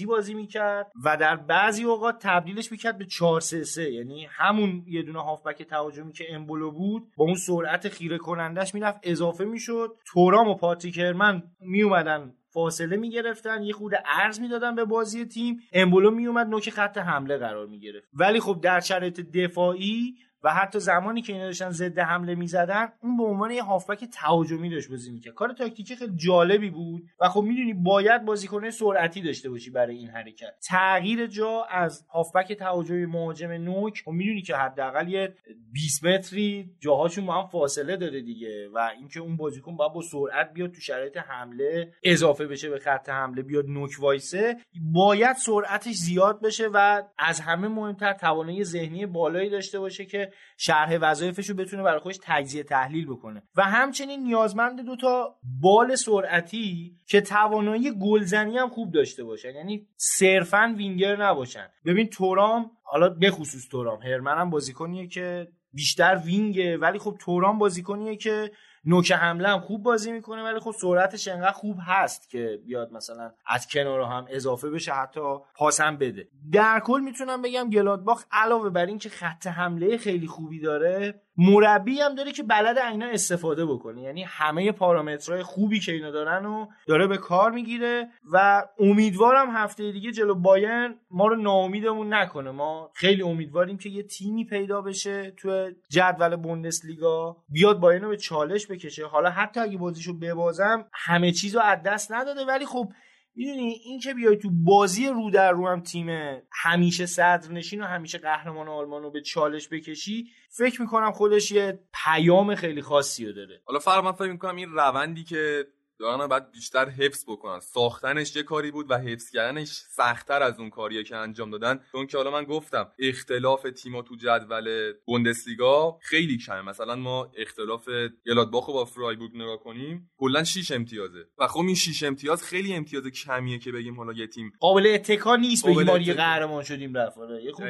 2 لوزی بازی می‌کرد و در بعضی اوقات تبدیلش می‌کرد به 4 3 3 یعنی همون یه دونه هافبک تهاجمی که امبولو بود با اون سرعت خیره کنندش می‌رفت اضافه می‌شد. تورام و پاتریک هرمن میومدن فاصله می‌گرفتن یه خود ارز می‌دادن به بازی تیم. امبولو میومد نوک خط حمله قرار می‌گرفت. ولی خب در شرایط دفاعی و حتی زمانی که اینا داشتن ضد حمله می‌زدن اون به عنوان یه هافبک تهاجمی داشت بازی می‌کرد. کار تاکتیکی خیلی جالبی بود و خب می‌دونی باید بازیکن سرعتی داشته باشی برای این حرکت. تغییر جا از هافبک تهاجمی مهاجم نوک و خب می‌دونی که حداقل یه 20 متری جاهاشون با هم فاصله داره دیگه و اینکه اون بازیکن باید با سرعت بیاد تو شرایط حمله اضافه بشه به خط حمله بیاد نوک وایسه باید سرعتش زیاد بشه و از همه مهمتر توانایی ذهنی بالایی داشته باشه که شرح وظایفش رو بتونه برای خودش تجزیه تحلیل بکنه. و همچنین نیازمند دو تا بال سرعتی که توانایی گلزنی هم خوب داشته باشن. یعنی صرفا وینگر نباشن. ببین تورام حالا به خصوص تورام هرمن هم بازیکنیه که بیشتر وینگه ولی خب تورام بازیکنیه که نوک حمله هم خوب بازی می‌کنه ولی خب سرعتش انقدر خوب هست که بیاد مثلا از کنار هم اضافه بشه حتی پاس هم بده. در کل می‌تونم بگم گلادباخ علاوه بر اینکه خط حمله خیلی خوبی داره مربی هم داره که بلد اینا استفاده بکنه. یعنی همه پارامترهای خوبی که اینا دارن و داره به کار می‌گیره و امیدوارم هفته دیگه جلو بایرن ما رو ناامیدمون نکنه. ما خیلی امیدواریم که یه تیمی پیدا بشه تو جدول بوندسلیگا بیاد بایرن رو به چالش بکشه. حالا حتی اگه بازیشو ببازم همه چیزو از دست نداده. ولی خب می‌دونی این که بیای تو بازی رو در رو هم تیم همیشه صدرنشین و همیشه قهرمان آلمان رو به چالش بکشی فکر می‌کنم خودش یه پیام خیلی خاصی رو داره. حالا فرق من فکر می‌کنم این روندی که دارن بعد بیشتر حفظ بکنن. ساختنش یه کاری بود و حفظ کردنش سختتر از اون کاریه که انجام دادن. چون که حالا من گفتم اختلاف تیما تو جدول بوندسلیگا خیلی کمه. مثلا ما اختلاف گلادباخو با فرایبورگ نگاه کنیم کلا 6 امتیازه. و خب این 6 امتیاز خیلی امتیاز کمیه که بگیم حالا یه تیم قابل اتکا نیست بگیم ما قهرمان شدیم رفت. یه خوب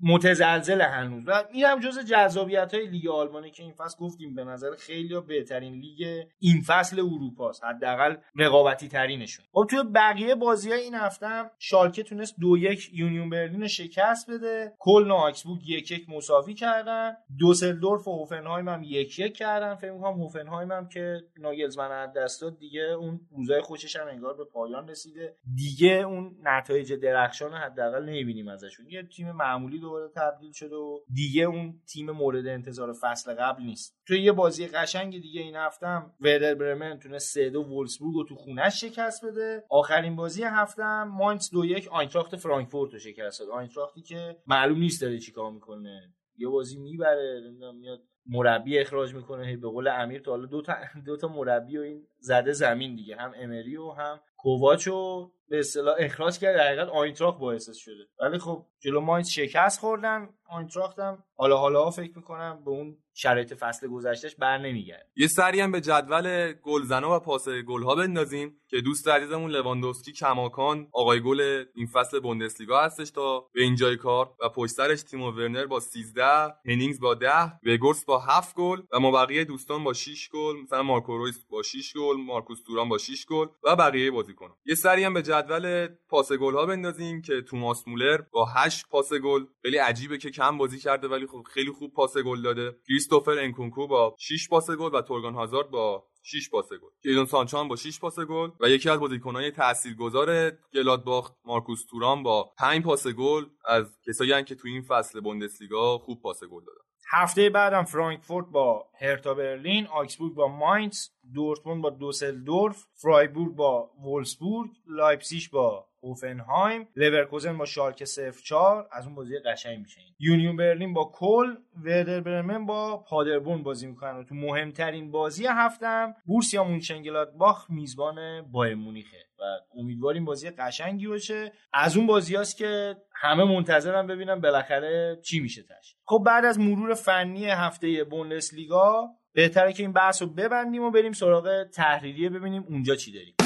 متزلزل هنوز. و اینم جز جذابیت های لیگ آلمانه که این فصل گفتیم به نظر خیلی بهترین لیگ این فصل اروپا. حداقل رقابتی ترینشون خب توی بقیه بازی های این هفته هم شالکه تونست دو یک یونیون برلین شکست بده. کل و آکسبورگ یک یک مساوی کردن. دوسلدورف و هوفنهایم هم یک یک کردن. فکر می‌کنم هوفنهایم هم که ناگلزمن از دست داد دیگه اون روزای خوشش هم انگار به پایان رسیده. دیگه اون نتایج درخشان حداقل نمی‌بینیم ازشون. یه تیم معمولی دوباره تبدیل شده و دیگه اون تیم مورد انتظار فصل قبل نیست. توی یه بازی قشنگ دیگه این هفته هم وردر برمن تونست سه دو وولسبورگ رو تو خونش شکست بده. آخرین بازی هفته هم ماینز دو یک آینتراخت فرانکفورت رو شکست داد. آینتراختی که معلوم نیست داره چیکار می‌کنه. یه بازی می‌بره میاد مربی اخراج می‌کنه. به قول امیر تا حالا دو تا (laughs) دو تا مربی و این زده زمین دیگه. هم امری و هم کوواچو به اصطلاح اخراج کرد در حقیقت آینتراخت باعث شده. ولی خب جلو ماینز شکست خوردن آینتراخت هم حالا حالا فکر می‌کنم به اون شرایط فصل گذشتهش بر نمیگرد یه سری هم به جدول گلزنا و پاس گلها بندازیم که دوست عزیزمون لواندوفسکی کماکان آقای گل این فصل بوندسلیگا هستش تا به اینجای کار و پشت سرش تیمو ورنر با 13 هنینگز با 10 وگهورست با 7 گل و ما بقیه دوستان با 6 گل مثلا مارکو رویس با 6 گل مارکوس توران با 6 گل و بقیه بازیکنان یه سری هم به جدول پاس گل ها بندازیم که توماس مولر با 8 پاس گل خیلی عجیبه که کم بازی کرده ولی خب خیلی خوب پاس گل داده. کریستوفر انکونکو با 6 پاس گل و تورگان هازارد با 6 پاس گل. جیدون سانچو با 6 پاس گل و یکی از بازیکنان تاثیرگذار گلادباخ مارکوس توران با 5 پاس گل از کسایی که تو این فصل بوندسلیگا خوب پاس گل دادن. هفته بعدم فرانکفورت با هرتا برلین آکسبورگ با ماینز. دورتموند با دوسلدورف فرایبورگ با وولفسبورگ لایپسیش با هوفنهایم لورکوزن با شالکه 04 از اون بازی قشنگ میشه یونیون برلین با کل ودر برمن با پادربورن بازی می‌کنن. و تو مهمترین بازی هفته هم بورسیا مونشنگلادباخ میزبان بایر مونیخه. و امیدواریم بازی قشنگی باشه. از اون بازی هست که همه منتظرن ببینم بالاخره چی میشه تهش خب بعد از مرور فنی بوندسلیگا بهتره که این بحث رو ببندیم و بریم سراغ تحریریه ببینیم اونجا چی داریم.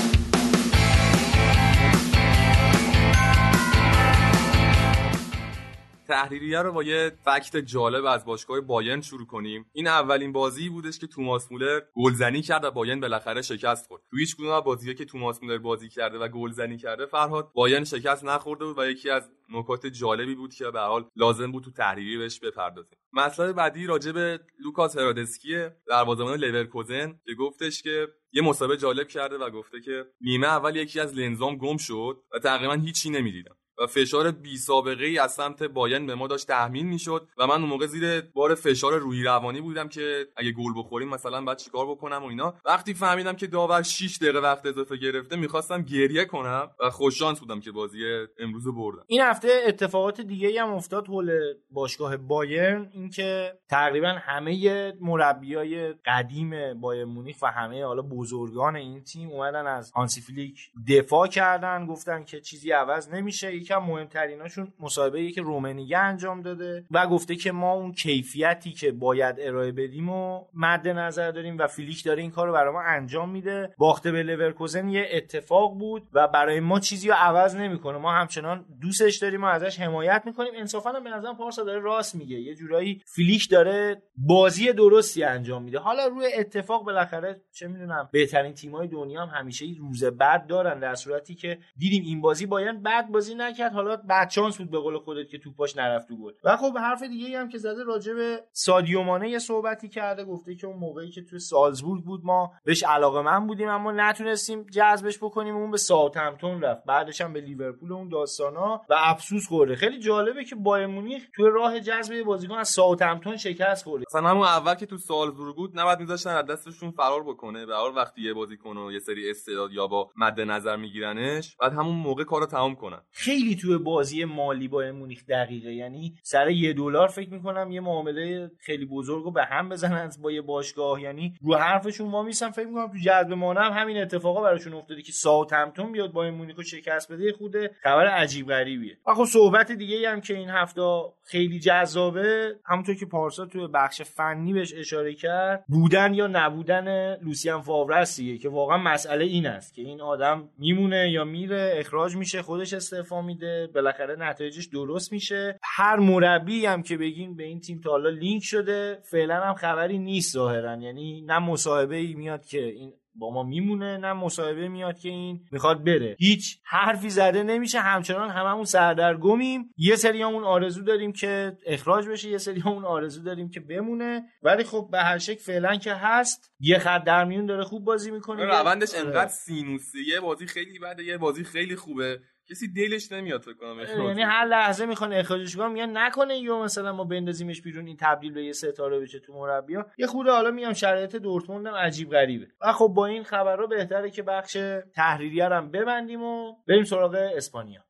تحریریه رو با یه fact جالب از باشگاه بایرن شروع کنیم. این اولین بازی بودش که توماس مولر گلزنی کرد و بایرن بالاخره شکست خورد. تو هیچ کدوم از بازی‌ها که توماس مولر بازی کرده و گلزنی کرده فرهاد بایرن شکست نخورده بود و یکی از نکات جالبی بود که به حال لازم بود تو تحریریه بهش بپردازیم. مطلب بعدی راجع به لوکاس هرادسکی دروازه‌بان لورکوزن که گفتش که یه مسابقه جالب کرده و گفته که نیمه اول یکی از لنزام گم شد و تقریبا هیچی نمی‌دیدم. و فشار بی سابقه ای از سمت باین به ما داشت تحمیل می‌شد و من اون موقع زیر بار فشار روحی روانی بودم که اگه گل بخوریم مثلا بعد چیکار بکنم و اینا. وقتی فهمیدم که داور 6 دقیقه وقت اضافه گرفته می‌خواستم گریه کنم و خوششانس بودم که بازی امروز بردم. این هفته اتفاقات دیگه هم افتاد حول باشگاه بایرن اینکه تقریبا همه مربیای قدیم بایر مونیخ و همه حالا بزرگان این تیم اومدن از هانسی فلیک دفاع کردن گفتن که چیزی عوض نمیشه یکی از مهمتریناشون مصاحبه که رومنیگه انجام داده و گفته که ما اون کیفیتی که باید ارائه بدیم و مد نظر داریم و فلیک داره این کار رو برای ما انجام میده. باخت به لورکوزن یه اتفاق بود و برای ما چیزی رو عوض نمی‌کنه. ما همچنان دوستش داریم و ازش حمایت می‌کنیم. انصافا به نظرم پارسا داره راست میگه. یه جورایی فلیک داره بازی درستی انجام میده. حالا روی اتفاق بالاخره چه می‌دونم بهترین تیمای دنیا هم همیشه روز بد دارن در صورتی که دیدیم این بازی بایرن بد بازی نکرد. حالا بد بود به قول خودت که توپاش نرفت تو گل. و خب حرف دیگه هم که زده راجع به سادیو مانه یه صحبتی کرده گفته که اون موقعی که توی سالزبورگ بود ما بهش علاقه‌مند بودیم اما نتونستیم جذبش بکنیم اون به ساوثهمپتون رفت. بعدش هم به لیورپول اون داستانا و افسوس خورده. خیلی جالبه که بایر مونیخ توی راه جذب بازیکن از ساوثهمپتون شکست خورده. مثلا همون اول که تو سالزبورگ بود نباید میذاشتن از دستشون فرار بکنه. به هر وقتی یه بازیکن و یه سری استعداد یا با مد نظر میگیرنش بعد همون موقع کارو تمام کنن. خیلی توی بازی مالی با مونیخ دقیقه. یعنی سر یه دلار فکر می‌کنم یه معامله خیلی بزرگ رو به هم بزنن با یه باشگاه. یعنی رو حرفشون ما میسن فکر می‌کنم تو جذب هم همین اتفاقا براشون افتاده که همتون بیاد با مونیخ رو شکست بده. خود خبر عجیب غریبیه. و خب صحبت دیگه هم که این هفته خیلی جذابه همونطور که پارسا توی بخش فنی بهش اشاره کرد بودن یا نبودن لوسیان فاورسیه که واقعا مسئله این است که این آدم میمونه یا میره اخراج میشه خودش استعفا میده بالاخره نتایجش درست میشه. هر مربی هم که بگین به این تیم تا حالا لینک شده فعلا هم خبری نیست ظاهرا. یعنی نه مصاحبه ای میاد که این با ما میمونه نه مصاحبه میاد که این می‌خواد بره. هیچ حرفی زده نمیشه. همچنان هممون سردرگمیم. یه سریامون آرزو داریم که اخراج بشه یه سریامون آرزو داریم که بمونه. ولی خب به هر شکل فعلا که هست یه خط در میون داره خوب بازی می‌کنه. روندش انقدر سینوسیه. بازی خیلی بده یه بازی خیلی خوبه. کسی دلش نمیاد فکر کنم یعنی هر لحظه می‌خوان اخراجش کنم میگن نکنه یا مثلا ما بندازیمش بیرون این تبدیل به یه ستاره بشه تو مربیا. یه خورده حالا میام شرایط دورتموند هم عجیب غریبه. و خب با این خبرها بهتره که بخش تحریریه هم ببندیم و بریم سراغ اسپانیا.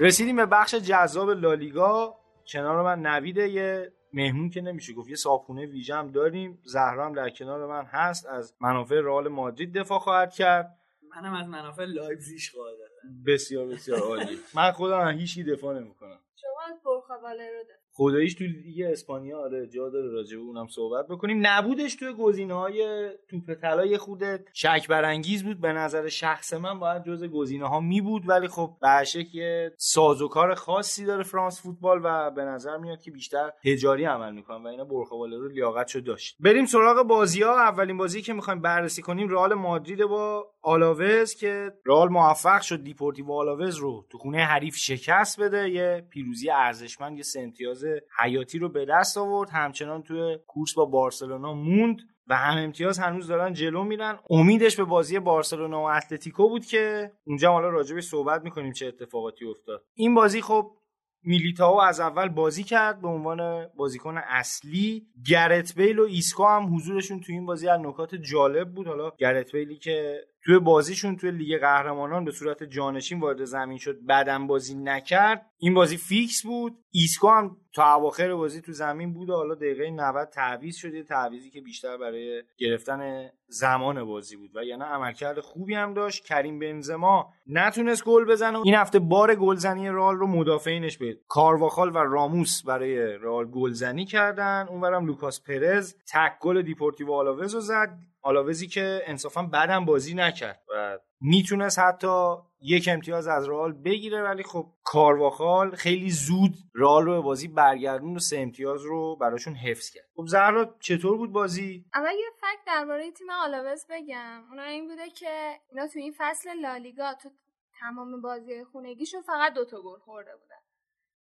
رسیدیم به بخش جذاب لالیگا. کنار من نویده یه مهمون که نمیشه گفت. یه صابخونه ویژه هم داریم. زهرا هم در کنار من هست. از منافع رئال مادرید دفاع خواهد کرد. منم از منافع لایپزیگ خواهد بسیار بسیار عالی. من خودم هیچی دفاع نمی‌کنم. شما از برخواله رو خداییش تو لیگ اسپانیا آره جا داره راجع به اونم صحبت بکنیم. نبودش توی گزینه های توپ طلا یه خود شک برانگیز بود. به نظر شخص من باید جز گزینه ها می بود ولی خب به یه سازوکار خاصی داره فرانس فوتبال و به نظر میاد که بیشتر تجاری عمل می‌کنن و اینا برخواله رو لیاقتشو داشت. بریم سراغ بازی ها. اولین بازی که می‌خوایم بررسی کنیم رئال مادرید با آلاوز که رئال موفق شد دیپورتیو آلاوز رو تو خونه حریف شکست بده. یه پیروزی ارزشمند یه سنتیاز حیاتی رو به دست آورد. همچنان توی کورس با بارسلونا موند و هم امتیاز هنوز دارن جلو میرن. امیدش به بازی بارسلونا و اتلتیکو بود که اونجا حالا راجبش صحبت می‌کنیم چه اتفاقاتی افتاد. این بازی خب میلیتاو از اول بازی کرد به عنوان بازیکن اصلی. گرت بیل و ایسکو هم حضورشون تو این بازی از نکات جالب بود. حالا گرت بیلی که توی بازیشون توی لیگ قهرمانان به صورت جانشین وارد زمین شد بدم بازی نکرد. این بازی فیکس بود. ایسکو هم تا اواخر بازی تو زمین بود و حالا دقیقه 90 تعویض شده تعویضی که بیشتر برای گرفتن زمان بازی بود. و یعنی عملکرد خوبی هم داشت. کریم بنزما نتونست گل بزنه. این هفته بار گلزنی رئال رو مدافعینش به کارواخال و راموس برای رئال گلزنی کردن. اونورم لوکاس پرز تک گل دیپورتیو آلاوز رو زد. آلاوزی که انصافا بدم بازی نکرد و می‌تونست حتی یک امتیاز از رئال بگیره ولی خب کارواخال خیلی زود رئال رو به بازی برگردون و سه امتیاز رو براشون حفظ کرد. خب زهرا چطور بود بازی؟ اول یه fact درباره تیم آلاوز بگم. اونا این بوده که اینا تو این فصل لالیگا تو تمام بازی خونگیشون فقط دوتا گل خورده بودن.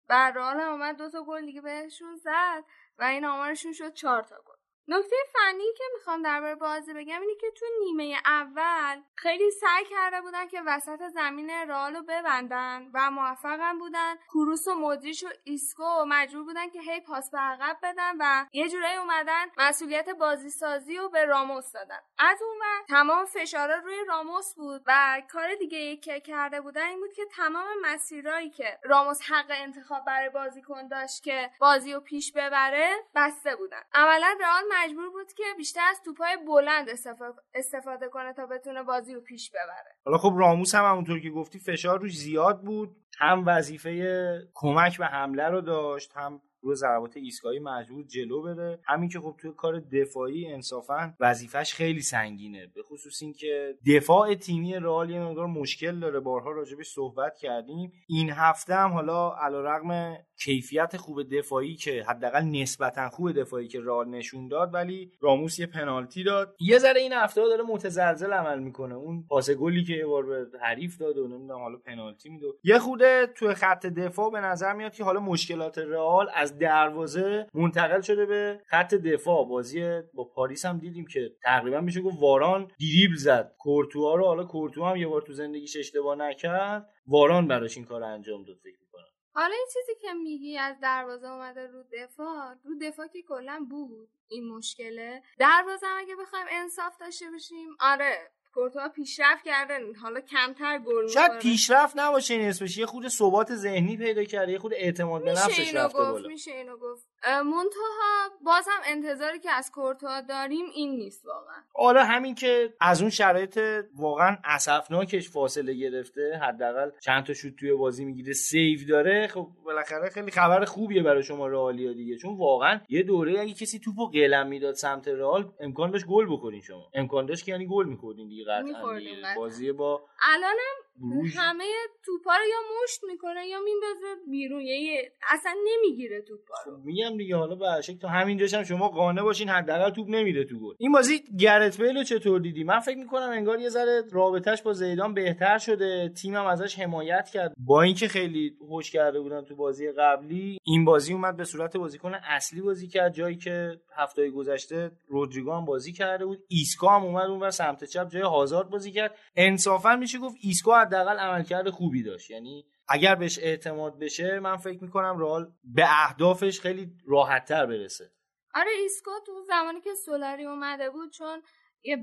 و رئال هم اومد دوتا گل دیگه بهشون زد و این آمارشون شد چهار تا گل. نکته فنی که می‌خوام درباره بازی بگم اینه که تو نیمه اول خیلی سعی کرده بودن که وسط زمین رئال رو ببندن و موفقم بودن. کروس و مدریش و ایسکو مجبور بودن که هی پاس به عقب بدن و یه جورایی اومدن مسئولیت بازی سازی رو به راموس دادن. از اون وقت تمام فشارا روی راموس بود و کار دیگه که کرده بودن این بود که تمام مسیرهایی که راموس حق انتخاب برای بازیکن داشت که بازی رو پیش ببره بسته بودن. عملا رئال مجبور بود که بیشتر از توپای بلند استفاده کنه تا بتونه بازی رو پیش ببره. حالا خب راموس هم همونطور که گفتی فشار روش زیاد بود. هم وظیفه کمک به حمله رو داشت هم روی ضربات ایستگاهی مجبور جلو بره. همین که خب توی کار دفاعی انصافا وظیفش خیلی سنگینه به خصوص اینکه دفاع تیمی رئال یه مقدار مشکل داره. بارها راجبش صحبت کردیم. این هفته هم حالا علیرغم کیفیت خوب دفاعی که حداقل نسبتا خوب دفاعی که رئال نشون داد ولی راموس یه پنالتی داد. یه ذره این هفته داره متزلزل عمل می‌کنه. اون پاس گلی که یه بار به حریف داد و نمی‌دونم حالا پنالتی میده یه خوده توی خط دفاع به نظر میاد که حالا مشکلات رئال از دروازه منتقل شده به خط دفاع. بازی با پاریس هم دیدیم که تقریبا میشه گفت واران دیریبل زد. کورتوا رو حالا کورتوا هم یه بار تو زندگیش اشتباه نکرد. واران براش این کار انجام داد فکر می‌کنم. حالا این چیزی که میگی از دروازه اومده رو دفاع رو دفاع که کلا بود. این مشکله. دروازه اگه بخوایم انصاف داشته باشیم آره. کورتوا پیشرفت کرده حالا کمتر گل شاید پیشرفت نباشه این اسمش. یه خود ثبات ذهنی پیدا کرده یه خود اعتماد به نفسش رفته بالا. میشه اینو گفت. منتها باز هم انتظاری که از کورتوا داریم این نیست واقعا. حالا همین که از اون شرایط واقعا اسفناکش فاصله گرفته حداقل چند تا شوت توی بازی می‌گیره سیو داره. خب بالاخره خیلی خبر خوبیه برای شما رئالیا دیگه چون واقعا یه دوره اگه کسی توپو قلم می‌داد سمت رئال امکان داشت گل بکنین شما. امکان داشت که یعنی گل میخوردین دیگه. قطعا. بازی با الانم همه توپا رو یا مشت می‌کنه یا میندازه بیرون. یه اصلا نمی‌گیره توپا رو. خب میگم دیگه حالا به شکل تا همین هم شما قانع باشین حداقل توپ نمیره تو گل. این بازی گرت بیل چطور دیدی؟ من فکر می‌کنم انگار یه ذره رابطش با زیدان بهتر شده. تیمم ازش حمایت کرد. با اینکه خیلی هوش کرده بودن تو بازی قبلی این بازی اومد به صورت بازیکن اصلی بازی کرد. جایی که هفته گذشته رودریگو هم بازی کرده بود. ایسکو هم اومد اونور سمت چپ جای هازارد بازی کرد. انصافا میشه گفت ایسکو حداقل عملکرد خوبی داشت. یعنی اگر بهش اعتماد بشه من فکر می‌کنم رئال به اهدافش خیلی راحتتر برسه. آره ایسکو تو زمانی که سولاری اومده بود چون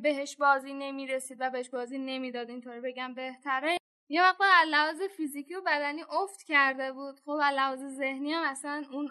بهش بازی نمی‌رسید و بهش بازی نمی‌داد اینطوری بگم بهتره. یه مقدار لحاظ فیزیکی و بدنی افت کرده بود. خب لحاظ ذهنی هم اصلا اون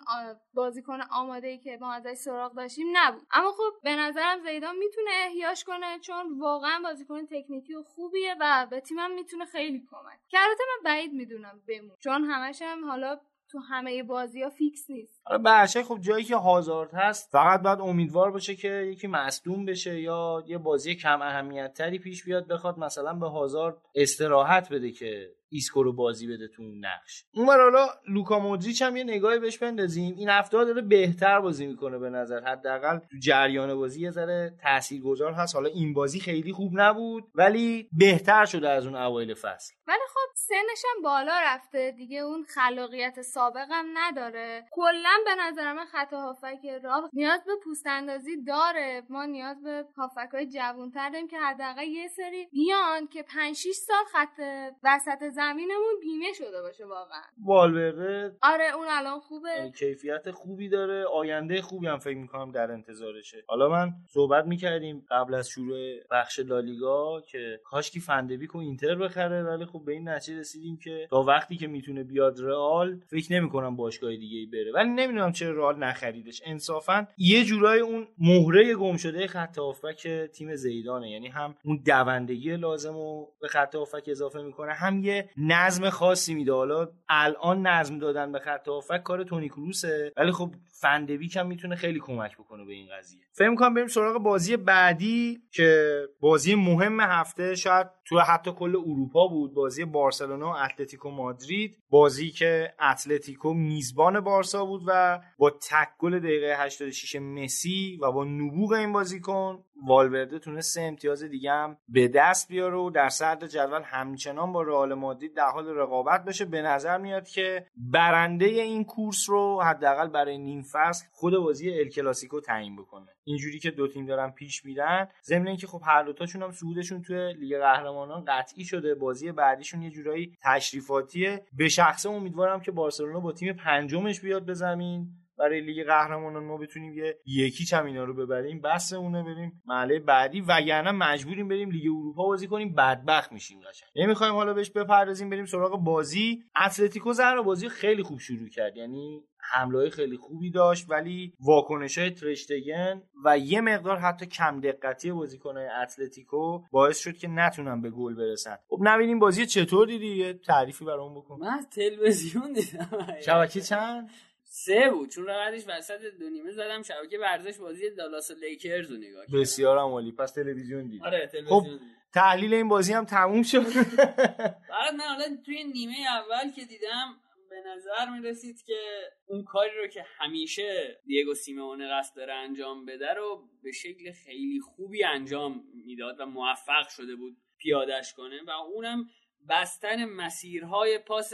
بازیکن آماده ای که ما ازش سراغ داشتیم نبود. اما خب به نظرم زیدان می‌تونه احیاش کنه چون واقعا بازیکن تکنیکی و خوبیه و به تیمم می‌تونه خیلی کمک. که البته من بعید می‌دونم بمونه چون همش هم حالا تو همه بازی ها فیکس نیست. حالا برشه خب جایی که هازارد هست فقط باید امیدوار باشه که یکی مصدوم بشه یا یه بازی کم اهمیت تری پیش بیاد بخواد مثلا به هازارد استراحت بده که ایسکو رو بازی بده تو اون نقش. اونور حالا لوکا مودریچ هم یه نگاهی بهش بندازیم. این هفته داره بهتر بازی می‌کنه به نظر حداقل تو جریان بازی یه ذره تاثیرگذار هست. حالا این بازی خیلی خوب نبود ولی بهتر شده از اون اوایل فصل. ولی خب سنش هم بالا رفته. دیگه اون خلاقیت سابق هم نداره. کلا به نظر من خط هافک راه نیاز به پوست اندازی داره. ما نیاز به هافک های جوانتر داریم که حداقل یه سری بیان که 5 6 سال خط وسط زمینمون بیمه شده باشه واقعا. والورده آره اون الان خوبه. کیفیت خوبی داره. آینده خوبی هم فکر می‌کنم در انتظارشه. حالا من صحبت می‌کردیم قبل از شروع بخش لالیگا که کاشکی فندبیک و اینتر بخره ولی خب به این نتیجه رسیدیم که تا وقتی که می‌تونه بیاد رئال فکر نمی‌کنم باشگاه دیگه ای بره. ولی نمی‌دونم چرا رئال نخریدش. انصافا یه جورای اون مهره گم شده خط که تیم زیدانه. یعنی هم اون دوندگی لازم رو به خط اضافه می‌کنه هم یه نظم خاصی میده. حالا الان نظم دادن به خط هافک کار تونی کروسه. ولی خب فندویک هم می‌تونه خیلی کمک بکنه به این قضیه. فکر کنم بریم سراغ بازی بعدی که بازی مهم هفته شاید تو حتی کل اروپا بود بازی بارسلونا و اتلتیکو مادرید. بازی که اتلتیکو میزبان بارسا بود و با تک گل دقیقه 86 مسی و با نبوغ این بازیکن والورده تونست سه امتیاز دیگه هم به دست بیاره و در صدر جدول همچنان با رئال مادرید در حال رقابت بشه. به نظر میاد که برنده این کورس رو حداقل برای نیم فصل خود بازی ال کلاسیکو تعیین بکنه. اینجوری که دو تیم دارن پیش میرن ضمن اینکه خب هر دوتاشون هم صعودشون توی لیگ قهرمانان قطعی شده. بازی بعدیشون یه جورایی تشریفاتیه. به شخصه امیدوارم که بارسلونا با تیم پنجمش بیاد به زمین. برای لیگ قهرمانان ما بتونیم یه یکی چم اینا رو ببریم بس اونه بریم محله بعدی. وگرنه مجبوریم بریم لیگ اروپا بازی کنیم بدبخت میشیم قشنگ. نمی‌خوایم حالا بهش بپردازیم بریم سراغ بازی. اتلتیکو زهرا بازی خیلی خوب شروع کرد یعنی حمله خیلی خوبی داشت ولی واکنش های ترشتگن و یه مقدار حتی کم دقتی بازیکنهای اتلتیکو باعث شد که نتونن به گل برسن. خب نبینیم بازی چطور دیدی؟ یه تعریفی برام بکن. من تلویزیون دیدم. شبکه چند؟ سه بود چون بعدش وسط دو نیمه زدم شبکه ورزش بازی دالاس و لیکرز رو نگاه کردم. بسیار عالی. پس تلویزیون دید. آره تلویزیون خب تحلیل این بازی هم تموم شد. (laughs) بعد من حالا توی نیمه اول که دیدم به نظر می رسید که اون کاری رو که همیشه دیگو سیمونه قصد داره انجام بده رو به شکل خیلی خوبی انجام می‌داد و موفق شده بود پیادش کنه و اونم بستن مسیرهای پاس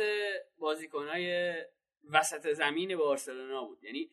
بازیکنهای وسط زمین بارسلونا بود. یعنی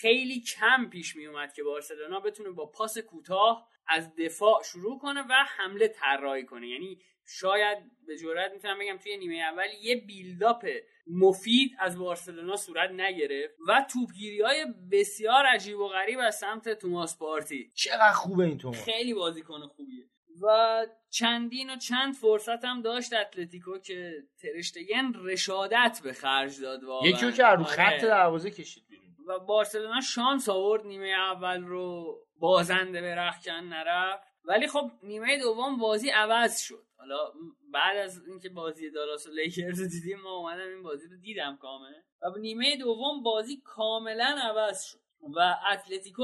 خیلی کم پیش می اومد که بارسلونا بتونه با پاس کوتاه از دفاع شروع کنه و حمله طراحی کنه. یعنی شاید به جرات می‌تونم بگم توی نیمه اول یه بیلداپ مفید از بارسلونا صورت نگرفت و توپگیری های بسیار عجیب و غریب از سمت توماس پارتی. چقدر خوبه این توماس. خیلی بازیکن خوبیه. و چندین و چند فرصت هم داشت اتلتیکو که ترشتگن رشادت به خرج داد واقعا. یکی که رو خط آره. دروازه کشید بیرون. و بارسلونا شانس آورد نیمه اول رو بازنده به رخکن نرفت. ولی خب نیمه دوم بازی عوض شد. حالا بعد از اینکه بازی دالاس و لیکرز دیدیم ما اومدم این بازی رو دیدم کامل. و نیمه دوم بازی کاملا عوض شد. و اتلتیکو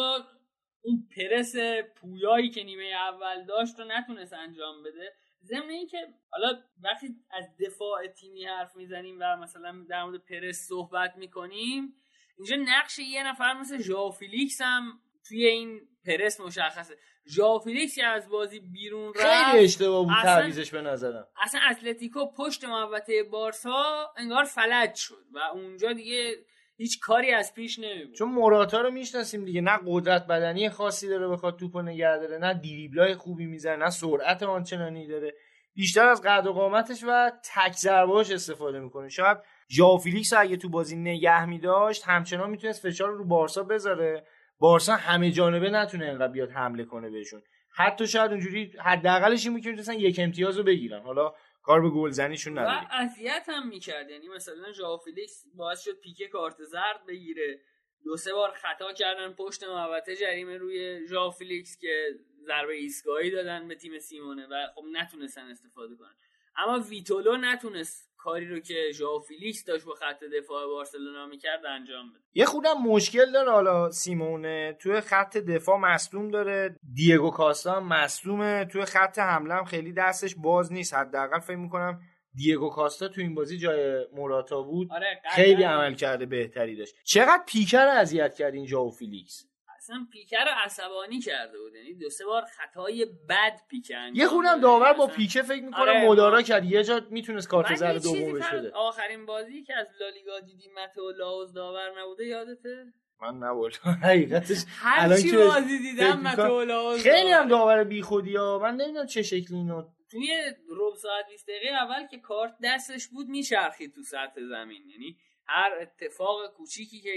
اون پرس پویایی که نیمه اول داشت رو نتونست انجام بده. ضمن اینکه حالا وقتی از دفاع تیمی حرف می‌زنیم و مثلا در مورد پرس صحبت می‌کنیم اینجا نقش یه نفر مثل ژائو فیلیکس هم توی این پرس مشخصه. ژائو فیلیکس که از بازی بیرون رفت خیلی اشتباه بود تعویزش به نظرم. اصلا اتلتیکو پشت محوطه بارسا انگار فلج شد و اونجا دیگه هیچ کاری از پیش نمیبود. چون موراتا رو می‌شناسیم دیگه نه قدرت بدنی خاصی داره بخواد توپو نگه داره نه دریبلای خوبی می‌زنه نه سرعت آنچنانی داره. بیشتر از قد و قامتش و تک ضربهاش استفاده می‌کنه. شاید ژاو فیلیکس اگه تو بازی نگه میداشت همچنان می‌تونست فشار رو بارسا بذاره. بارسا همه جانبه نتونه انقدر بیاد حمله کنه بهشون. حتی شاید اونجوری حداقلش این بود که یک امتیاز رو بگیرن. حالا کار به گلزنیشون و نداری اذیت هم می‌کرد. یعنی مثلا ژائو فیلیکس باعث شد پیکه کارت زرد بگیره. دو سه بار خطا کردن پشت محوطه جریمه روی ژائو فیلیکس که ضربه ایستگاهی دادن به تیم سیمئونه و خب نتونستن استفاده کنن. اما ویتولو نتونست کاری رو که ژائو فیلیکس داشت با خط دفاع بارسلونا می‌کرد انجام بده. یه خورده هم مشکل داره حالا سیمئونه. توی خط دفاع مصدوم داره. دیگو کاستا هم مصدومه. توی خط حمله هم خیلی دستش باز نیست. حداقل فکر می‌کنم دیگو کاستا تو این بازی جای موراتا بود. آره خیلی عمل کرده بهتری داشت. چقدر پیکر اذیت کرد این ژائو فیلیکس؟ اصلا پیکه رو عصبانی کرده بود. یعنی دو سه بار خطای بد پیکه یه داده. داور با پیکه فکر می‌کنم آره، مدارا کرد. یه جا می‌تونست کارت زرد یه چیزی دوم بهش فقط بده. آخرین بازی که از لالیگا دیدیم متو لاوز داور نبوده یادته؟ من نبود (laughs) حقیقتش الان چی بازی دیدم متو لاوز خیلی هم داور. داور بیخودی ها. من نمی‌دونم چه شکلی اینو توی ربع ساعت 20 دقیقه اول که کارت دستش بود میچرخید تو سطح زمین. یعنی هر اتفاق کوچیکی که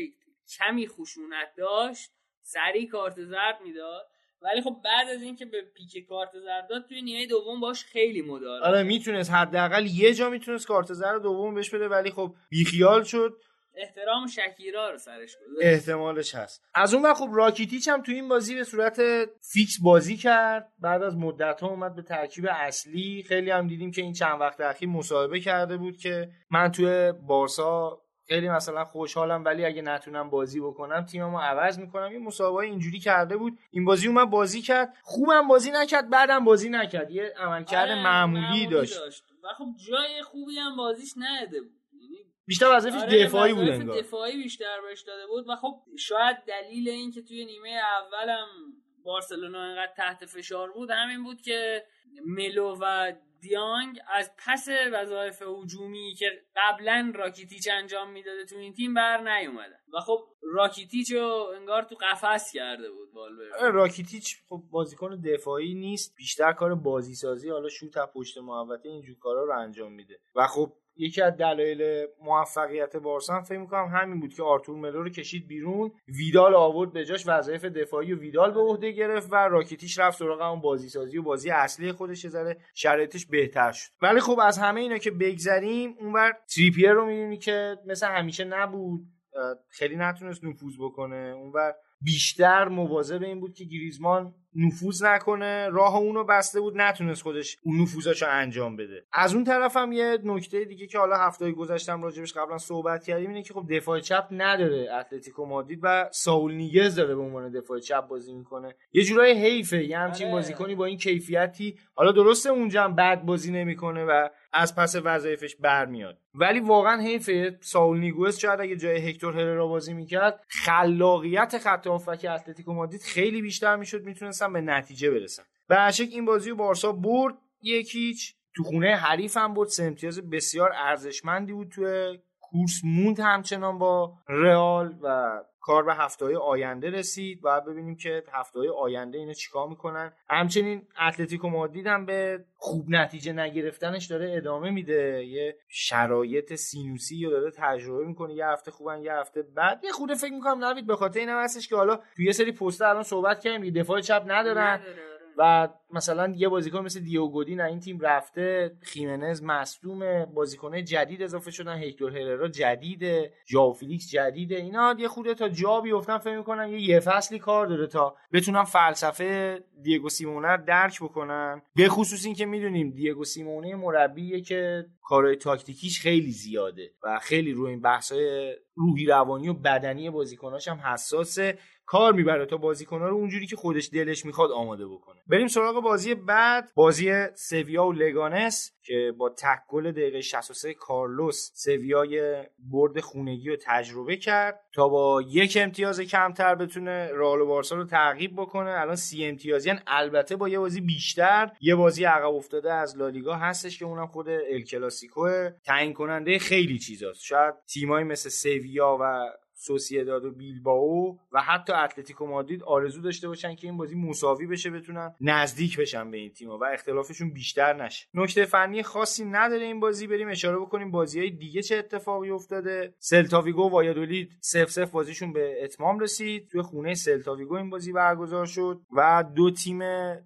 کمی خشونت داشت سریع کارت زرد می‌داد. ولی خب بعد از اینکه به پیک کارت زرد داد توی نیمه دوم باش خیلی مدارا آره می‌تونست. حداقل یه جا می‌تونست کارت زرد دوم بهش بده ولی خب بیخیال شد. احترام شکیرا رو سرش گذاشت. احتمالش هست. از اون ور خب راکیتیچ هم تو این بازی به صورت فیکس بازی کرد. بعد از مدت ها اومد به ترکیب اصلی. خیلی هم دیدیم که این چند وقت اخیر مصاحبه کرده بود که من توی بارسا خیلی مثلا خوشحالم ولی اگه نتونم بازی بکنم تیممو عوض می‌کنم. این مصاحبه اینجوری کرده بود. این بازی اومد بازی کرد. خوبم بازی نکرد بعدم بازی نکرد. یه عملکرد آره، معمولی داشت. و خب جای خوبی هم بازیش نده بود. یعنی بیشتر وظیفش آره، دفاعی بود انگار. دفاعی بیشتر بهش داده بود. و خب شاید دلیل این که توی نیمه اولم بارسلونا انقدر تحت فشار بود همین بود که ملو و دیانگ از پس وظایف هجومی که قبلا راکیتیچ انجام می‌داده تو این تیم بر نیومدن و خب راکیتیچ رو انگار تو قفس کرده بود والورده. آره، راکیتیچ خب بازیکن دفاعی نیست بیشتر کار بازی سازی حالا شوت از پشت محوطه اینجور کارا رو انجام میده. و خب یکی از دلایل موفقیت بارسا هم فکر می‌کنم همین بود که آرتور ملو رو کشید بیرون. ویدال آورد به جاش وظایف دفاعی و ویدال به عهده گرفت و راکیتیچ رفت سراغ اون بازی سازی و بازی اصلی خودش. ذره شرایطش بهتر شد. ولی خب از همه اینا که بگذریم اونور تریپیر رو می‌بینی که مثل همیشه نبود. خیلی نتونست نفوذ بکنه. اونور بیشتر مواظب این بود که گریزمان نفوذ نکنه. راه اونو بسته بود نتونست خودش اون نفوذاشو انجام بده. از اون طرف هم یه نکته دیگه که حالا هفته گذشتم راجبش قبلا صحبت کردیم اینه که خب دفاع چپ نداره اتلتیکو مادرید و ساول نیگز داره به عنوان دفاع چپ بازی می‌کنه. یه جورای حیفه یه همچین آره. بازیکنی با این کیفیتی حالا درسته اونجا هم بد بازی نمی‌کنه و از پس وظایفش برمیاد. ولی واقعا حیفه. ساول نیگوز شاید اگه جای هکتور هررا بازی می‌کرد خلاقیت خط هافبک اتلتیکو مادرید خیلی بیشتر می‌شد می‌تونستن به نتیجه برسن به این بازی رو بارسا برد یکیچ. تو خونه حریف هم برد. سه امتیاز بسیار ارزشمندی بود توی کورس. موند همچنان با رئال و کار به هفته های آینده رسید. باید ببینیم که هفته های آینده اینا چیکار می‌کنن. همچنین اتلتیکو مادرید هم به خوب نتیجه نگرفتنش داره ادامه میده. یه شرایط سینوسی رو داره تجربه می‌کنه. یه هفته خوبن یه هفته بعد یه خوده فکر می‌کنم نوید به خاطر اینم هستش که حالا توی یه سری پست الان صحبت کردیم. دفاع چپ ندارن. نداره، آره. و مثلا یه بازیکن مثل دیوگودین این تیم رفته خیمنز مصدومه بازیکنه جدید اضافه شدن هکتور هررا جدیده ژائو فیلیکس جدیده اینا یه خوده تا جا بیفتن فکر می‌کنن یه یه فصلی کار داره تا بتونن فلسفه دیگو سیمونه درک بکنن. به خصوص اینکه می‌دونیم دیگو سیمونه مربیه که کارهای تاکتیکیش خیلی زیاده و خیلی روی این بحثای روحی روانی و بدنی بازیکناش هم حساسه. کار می‌بره تا بازیکن‌ها رو اونجوری که خودش دلش می‌خواد آماده بکنه. بریم سراغ بازی بعد بازی سویا و لگانس که با تک گل دقیقه 63 کارلوس سویای برد خونگی رو تجربه کرد تا با یک امتیاز کمتر بتونه رئال و بارسا رو تعقیب بکنه. الان سی امتیازی هن. البته با یه بازی بیشتر یه بازی عقب افتاده از لالیگا هستش که اونم خود ال کلاسیکو تعیین کننده خیلی چیزاست. شاید تیمایی مثل سویا و سوسییداد و بیلبائو و حتی اتلتیکو مادرید آرزو داشته باشن که این بازی مساوی بشه بتونن نزدیک بشن به این تیم‌ها و اختلافشون بیشتر نشه. نکته فنی خاصی نداره این بازی بریم اشاره بکنیم بازیهای دیگه چه اتفاقی افتاده. سلتاویگو و وایادولید 0 0 بازیشون به اتمام رسید. توی خونه سلتاویگو این بازی برگزار شد و دو تیم